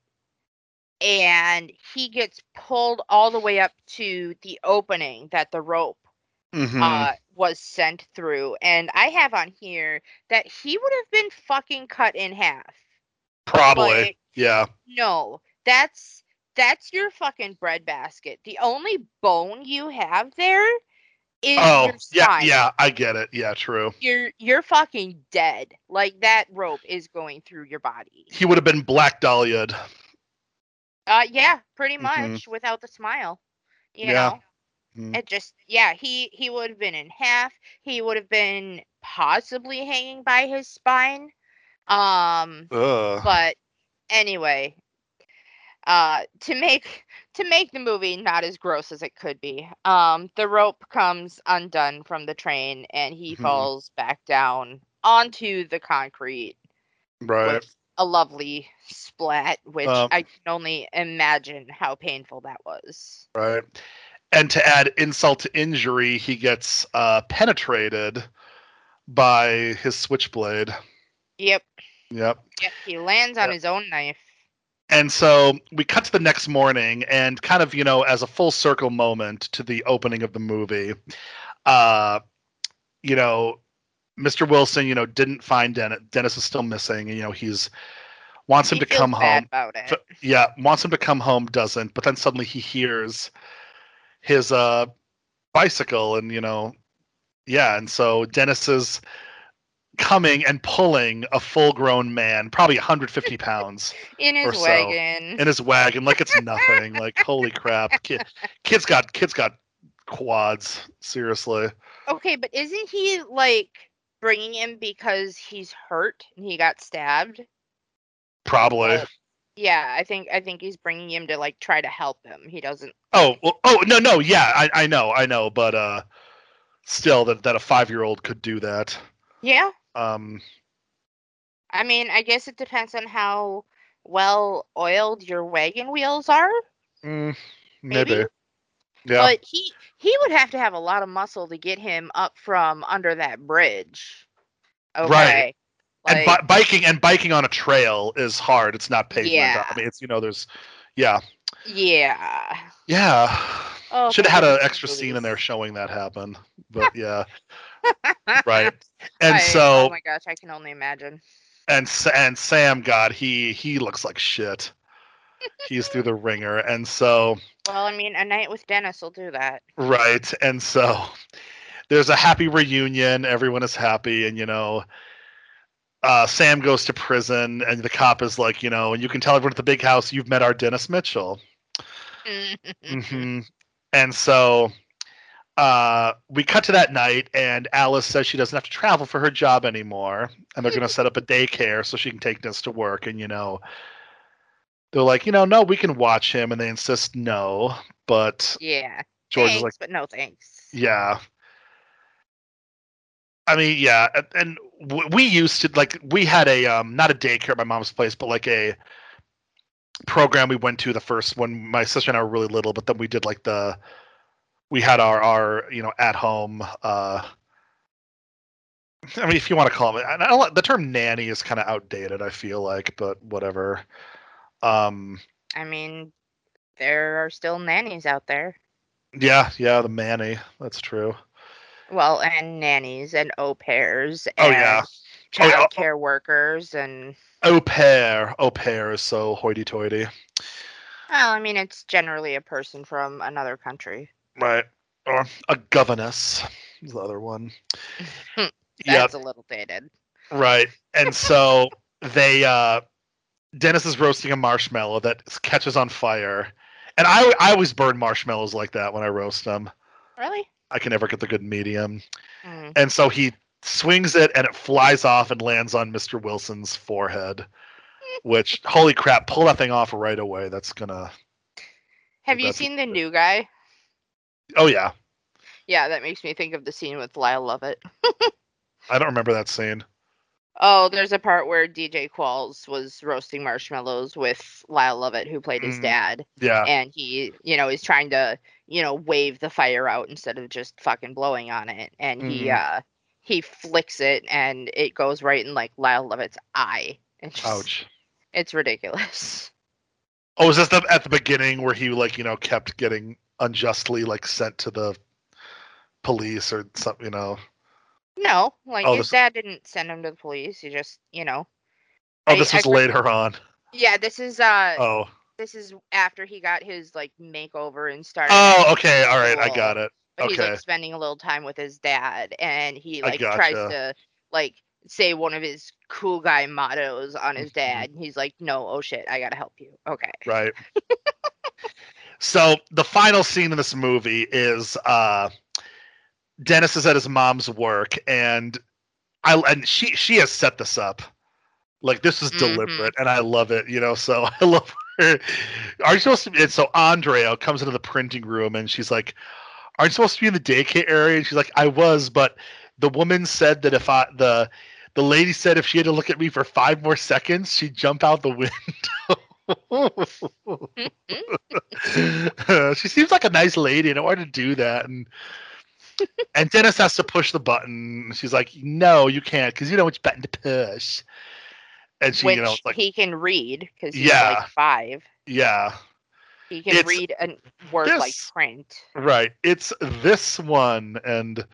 Speaker 2: and he gets pulled all the way up to the opening that the rope
Speaker 3: mhm.
Speaker 2: uh was sent through and i have on here that he would have been fucking cut in half
Speaker 3: probably
Speaker 2: like,
Speaker 3: yeah
Speaker 2: no that's that's your fucking breadbasket the only bone you have there is
Speaker 3: oh
Speaker 2: your
Speaker 3: yeah
Speaker 2: spine.
Speaker 3: yeah i get it yeah true
Speaker 2: you're you're fucking dead like that rope is going through your body
Speaker 3: he would have been black dahlia'd
Speaker 2: Uh, yeah, pretty
Speaker 3: Mhm.
Speaker 2: much without the smile. You
Speaker 3: Yeah.
Speaker 2: know,
Speaker 3: Mhm.
Speaker 2: it just yeah he he would have been in half. He would have been possibly hanging by his spine. Um,
Speaker 3: Ugh.
Speaker 2: but anyway, uh, to make to make the movie not as gross as it could be, um, the rope comes undone from the train and he
Speaker 3: Mhm.
Speaker 2: falls back down onto the concrete
Speaker 3: right
Speaker 2: a lovely splat, which
Speaker 3: Um,
Speaker 2: I can only imagine how painful that was.
Speaker 3: right and to add insult to injury he gets uh penetrated by his switchblade
Speaker 2: Yep.
Speaker 3: yep
Speaker 2: Yep. He lands on
Speaker 3: Yep.
Speaker 2: his own knife.
Speaker 3: and so we cut to the next morning and kind of you know as a full circle moment to the opening of the movie uh you know mr wilson you know didn't find dennis dennis is still missing and you know he's wants him
Speaker 2: He
Speaker 3: to
Speaker 2: feels
Speaker 3: come
Speaker 2: bad
Speaker 3: home
Speaker 2: about it.
Speaker 3: F- yeah wants him to come home doesn't but then suddenly he hears his uh bicycle and you know yeah and so dennis is coming and pulling a full grown man probably 150 pounds
Speaker 2: in his
Speaker 3: so.
Speaker 2: wagon.
Speaker 3: in his wagon like it's nothing like holy crap kid, kids got kids got quads seriously
Speaker 2: okay, but isn't he like bringing him because he's hurt and he got stabbed?
Speaker 3: probably
Speaker 2: Like, Yeah, I think I think he's bringing him to like try to help him. He doesn't.
Speaker 3: oh well, oh no no yeah I, I know i know but uh still that that a five year old could do that
Speaker 2: Yeah,
Speaker 3: um
Speaker 2: I mean, I guess it depends on how well oiled your wagon wheels are.
Speaker 3: mm, maybe
Speaker 2: Maybe?
Speaker 3: Yeah.
Speaker 2: But he he would have to have a lot of muscle to get him up from under that bridge. Okay.
Speaker 3: Right. And bi- biking and biking on a trail is hard. It's not pavement.
Speaker 2: Yeah.
Speaker 3: I mean, it's you know, there's, yeah,
Speaker 2: yeah.
Speaker 3: yeah.
Speaker 2: Oh,
Speaker 3: Should have had an extra scene in there showing that happen. But yeah, right. And
Speaker 2: I-
Speaker 3: so
Speaker 2: oh my gosh, I can only imagine.
Speaker 3: and and Sam, God, he he looks like shit. He's through the wringer, and so
Speaker 2: Well, I mean, a night with Dennis will do that.
Speaker 3: right, and so there's a happy reunion. Everyone is happy, and you know, uh, Sam goes to prison, and the cop is like, you know, and you can tell everyone at the big house you've met our Dennis Mitchell. hmm And so uh, we cut to that night, and Alice says she doesn't have to travel for her job anymore, and they're going to set up a daycare so she can take this to work. And you know, they're like, you know, no, we can watch him, and they insist no. But
Speaker 2: yeah.
Speaker 3: George
Speaker 2: thanks,
Speaker 3: is like,
Speaker 2: but no thanks.
Speaker 3: yeah. I mean, yeah, and, and we used to like we had a um not a daycare at my mom's place, but like a program we went to the first when my sister and I were really little, but then we did like the we had our our you know at home uh I mean if you want to call it I don't, the term nanny is kind of outdated I feel like but whatever um
Speaker 2: I mean, there are still nannies out there.
Speaker 3: yeah yeah the manny that's true
Speaker 2: Well, and nannies and au pairs.
Speaker 3: Oh,
Speaker 2: and.
Speaker 3: Oh,
Speaker 2: Child
Speaker 3: yeah, oh-
Speaker 2: care workers and
Speaker 3: au pair au pair is so hoity toity
Speaker 2: well, I mean, it's generally a person from another country.
Speaker 3: Right. Or a governess is the other one.
Speaker 2: That's
Speaker 3: yep.
Speaker 2: a little dated.
Speaker 3: Right. And so they uh Dennis is roasting a marshmallow that catches on fire. And I I always burn marshmallows like that when I roast them.
Speaker 2: Really?
Speaker 3: I can never get the good medium.
Speaker 2: Mm.
Speaker 3: And so he swings it and it flies off and lands on Mr. Wilson's forehead. Which holy crap, pull that thing off right away. That's gonna
Speaker 2: Have you seen the new guy?
Speaker 3: Oh yeah.
Speaker 2: Yeah, that makes me think of the scene with Lyle Lovett.
Speaker 3: I don't remember that scene.
Speaker 2: Oh, there's a part where DJ Qualls was roasting marshmallows with Lyle Lovett, who played his
Speaker 3: Mm.
Speaker 2: dad,
Speaker 3: Yeah.
Speaker 2: and he, you know, is trying to, you know, wave the fire out instead of just fucking blowing on it, and he,
Speaker 3: Mhm.
Speaker 2: uh, he flicks it, and it goes right in like Lyle Lovett's eye. It's just,
Speaker 3: Ouch.
Speaker 2: It's ridiculous.
Speaker 3: Oh, is this the, at the beginning where he like you know kept getting unjustly like sent to the police or something? You know.
Speaker 2: No, like
Speaker 3: Oh,
Speaker 2: his dad didn't send him to the police. He just, you know,
Speaker 3: Oh,
Speaker 2: I-
Speaker 3: this
Speaker 2: I
Speaker 3: was
Speaker 2: cr-
Speaker 3: later on.
Speaker 2: yeah. This is uh,
Speaker 3: Oh.
Speaker 2: this is after he got his like makeover and started.
Speaker 3: Oh, okay. All right, I got it.
Speaker 2: but he's like spending a little time with his dad and he
Speaker 3: I
Speaker 2: like tries to like say one of his cool guy mottos on his dad and he's like no oh shit i gotta help you okay
Speaker 3: Right. so the final scene in this movie is uh Dennis is at his mom's work and I and she she has set this up. Like this is
Speaker 2: Mhm.
Speaker 3: deliberate and I love it, you know. So I love her. Are you supposed to be and so Andrea comes into the printing room and she's like, Aren't you supposed to be in the daycare area? And she's like, I was, but the woman said that if I the the lady said if she had to look at me for five more seconds, she'd jump out the window. she seems like a nice lady. and I don't want to do that. And and Dennis has to push the button. She's like, "No, you can't, because you know which button to push." And she,
Speaker 2: which
Speaker 3: you know, like,
Speaker 2: he can read because he's
Speaker 3: Yeah.
Speaker 2: like five
Speaker 3: "Yeah,
Speaker 2: he can
Speaker 3: It's
Speaker 2: read a word like print
Speaker 3: right. It's this one." And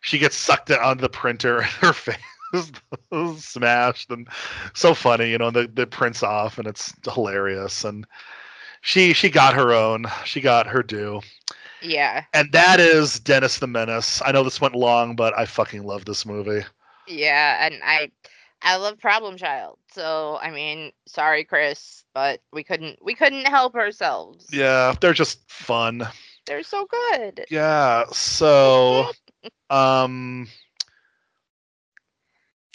Speaker 3: she gets sucked onto the printer, and her face is smashed, and so funny. You know, the the prints off, and it's hilarious. And she she got her own. She got her due.
Speaker 2: Yeah
Speaker 3: And that is Dennis the Menace. I know this went long, but I fucking love this movie.
Speaker 2: yeah and i i love problem child so i mean sorry chris but we couldn't we couldn't help ourselves
Speaker 3: Yeah, they're just fun.
Speaker 2: they're so good
Speaker 3: Yeah, so um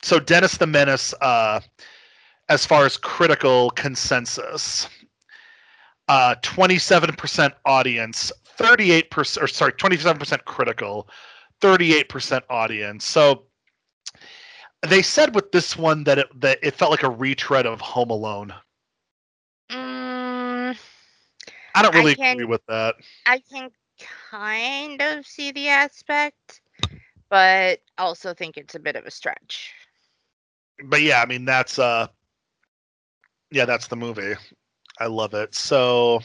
Speaker 3: so Dennis the Menace uh as far as critical consensus uh 27% audience, 38% or sorry, 27% critical, 38% audience. So they said with this one that it that it felt like a retread of Home Alone.
Speaker 2: mm,
Speaker 3: I don't
Speaker 2: I
Speaker 3: really
Speaker 2: can-
Speaker 3: agree with that.
Speaker 2: I can kind of see the aspect, but also think it's a bit of a stretch.
Speaker 3: But yeah, I mean that's uh yeah, that's the movie. I love it. So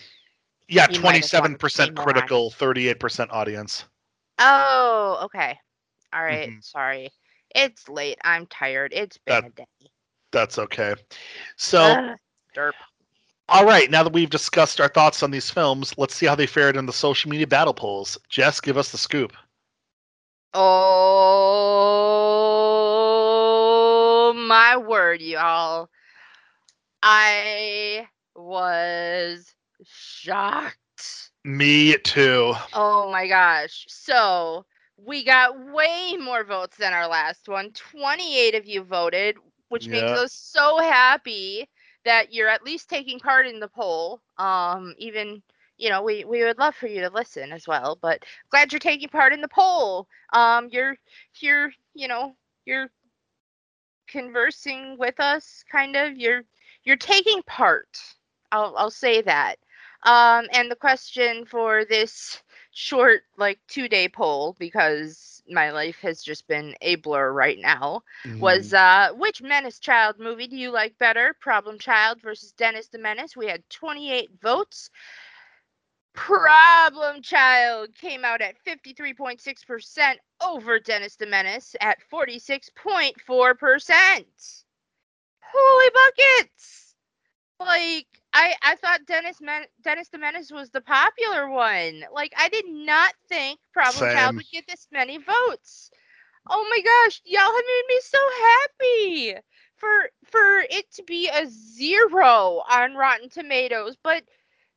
Speaker 3: yeah,
Speaker 2: You might as well
Speaker 3: 27% critical, 38% audience.
Speaker 2: Oh, okay. All right,
Speaker 3: Mhm.
Speaker 2: sorry. It's late. I'm tired. It's been
Speaker 3: That-
Speaker 2: a day.
Speaker 3: That's okay. So
Speaker 2: Ugh, derp.
Speaker 3: All right, now that we've discussed our thoughts on these films, let's see how they fared in the social media battle polls. Jess, give us the scoop.
Speaker 2: Oh my word, y'all. I was shocked.
Speaker 3: Me too.
Speaker 2: Oh my gosh. So we got way more votes than our last one. 28 of you voted, which makes us so happy that you're at least taking part in the poll. Um, even you know, we, we would love for you to listen as well, but glad you're taking part in the poll. Um, you're you're you know you're conversing with us, kind of. You're you're taking part. I'll I'll say that. Um, and the question for this short, like two day poll, because my life has just been a blur right now, was uh, which Menace Child movie do you like better? Problem Child versus Dennis the Menace. We had 28 votes. Problem Child came out at 53.6% over Dennis the Menace at 46.4%. Holy buckets! Like I I thought Dennis Men- Dennis the Menace was the popular one. Like I did not think Problem Child would get this many votes. Oh my gosh, y'all have made me so happy for for it to be a zero on Rotten Tomatoes, but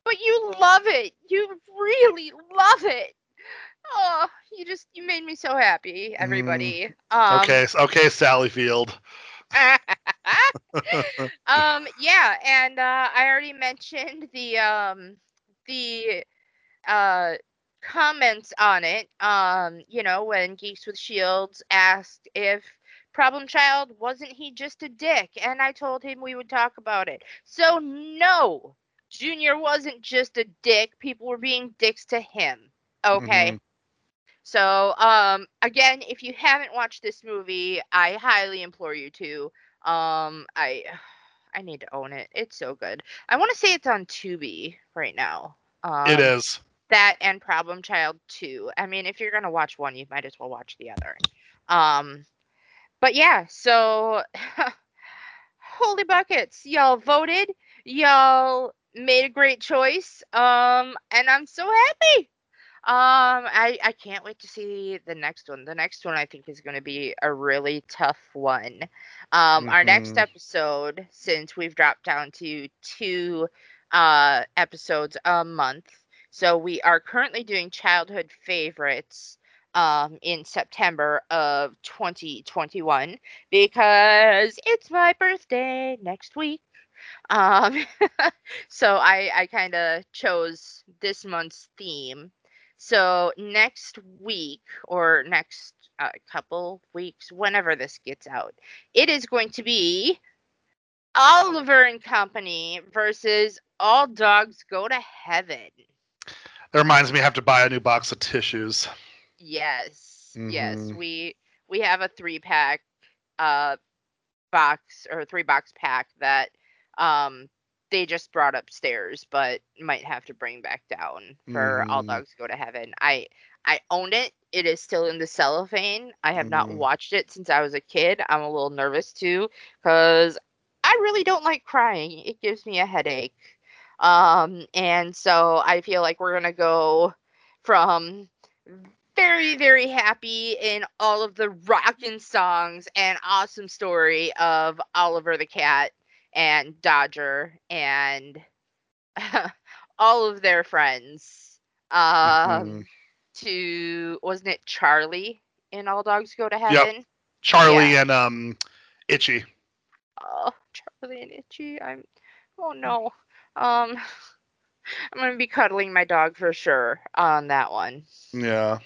Speaker 2: but you love it. You really love it. Oh, you just you made me so happy, everybody. Um,
Speaker 3: okay, okay, Sally Field.
Speaker 2: um yeah and uh i already mentioned the um the uh comments on it um you know when geeks with shields asked if problem child wasn't he just a dick and i told him we would talk about it so no junior wasn't just a dick people were being dicks to him okay
Speaker 3: Mhm.
Speaker 2: So, um, again, if you haven't watched this movie, I highly implore you to. Um, I, I need to own it. It's so good. I want to say it's on Tubi right now. Um,
Speaker 3: it is.
Speaker 2: that and Problem Child 2. I mean, if you're gonna watch one, you might as well watch the other. Um, but yeah, so holy buckets, y'all voted, y'all made a great choice. Um, and I'm so happy. Um, I I can't wait to see the next one. The next one I think is going to be a really tough one. Um, our next
Speaker 3: Mhm.
Speaker 2: episode, since we've dropped down to two uh episodes a month, so we are currently doing childhood favorites um in September of 2021 because it's my birthday next week. Um so I I kind of chose this month's theme. So next week or next uh, couple weeks whenever this gets out, it is going to be Oliver and Company versus All Dogs Go to Heaven.
Speaker 3: That reminds me, I have to buy a new box of tissues.
Speaker 2: Yes. Yes.
Speaker 3: Mhm.
Speaker 2: We we have a three pack uh box or three box pack that um they just brought upstairs but might have to bring back down for all
Speaker 3: Mhm.
Speaker 2: dogs go to heaven. I I own it. It is still in the cellophane. I have not
Speaker 3: Mhm.
Speaker 2: watched it since I was a kid. I'm a little nervous too cuz I really don't like crying. It gives me a headache. Um and so I feel like we're going to go from very very happy in all of the rockin' songs and awesome story of Oliver the cat and Dodger and all of their friends. Um
Speaker 3: Mhm.
Speaker 2: to wasn't it Charlie in All Dogs Go to Heaven?
Speaker 3: Charlie and um, Itchy.
Speaker 2: Oh, Charlie and Itchy. I'm oh no. Um I'm gonna be cuddling my dog for sure on that one.
Speaker 3: Yeah.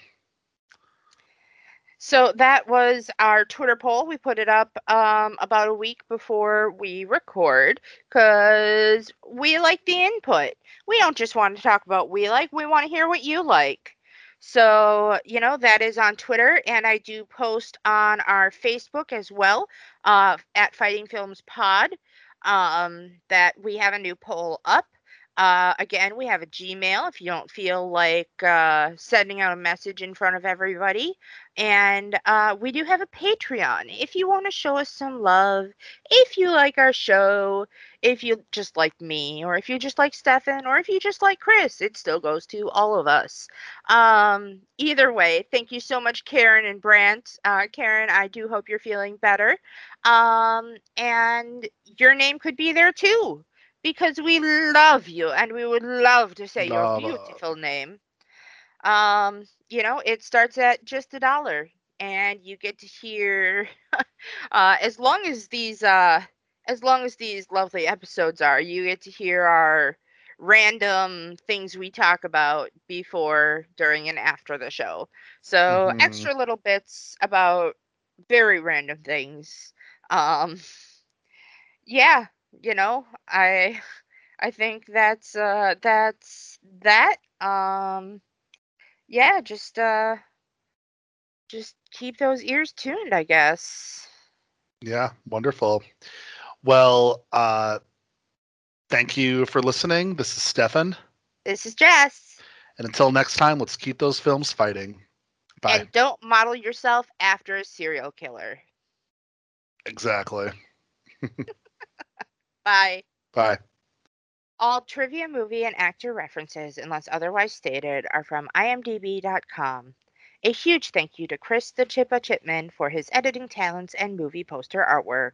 Speaker 2: So that was our Twitter poll. We put it up um, about a week before we record because we like the input. We don't just want to talk about we like, we want to hear what you like. So, you know, that is on Twitter, and I do post on our Facebook as well uh, at Fighting Films Pod um, that we have a new poll up. Uh, again, we have a Gmail if you don't feel like uh, sending out a message in front of everybody. And uh, we do have a Patreon if you want to show us some love, if you like our show, if you just like me, or if you just like Stefan, or if you just like Chris. It still goes to all of us. Um, either way, thank you so much, Karen and Brant. Uh, Karen, I do hope you're feeling better. Um, and your name could be there too because we love you and we would love to say
Speaker 3: Love.
Speaker 2: your beautiful name. Um, you know, it starts at just a dollar and you get to hear uh as long as these uh as long as these lovely episodes are, you get to hear our random things we talk about before, during, and after the show. So
Speaker 3: Mhm.
Speaker 2: extra little bits about very random things. Um yeah, you know, I I think that's uh that's that. Um yeah, just uh just keep those ears tuned, I guess.
Speaker 3: Yeah, wonderful. Well, uh, thank you for listening. This is Stefan.
Speaker 2: This is Jess.
Speaker 3: And until next time, let's keep those films fighting. Bye.
Speaker 2: And don't model yourself after a serial killer.
Speaker 3: exactly.
Speaker 2: Bye.
Speaker 3: Bye.
Speaker 2: All trivia, movie, and actor references, unless otherwise stated, are from imdb.com. A huge thank you to Chris the Chippa Chipman for his editing talents and movie poster artwork.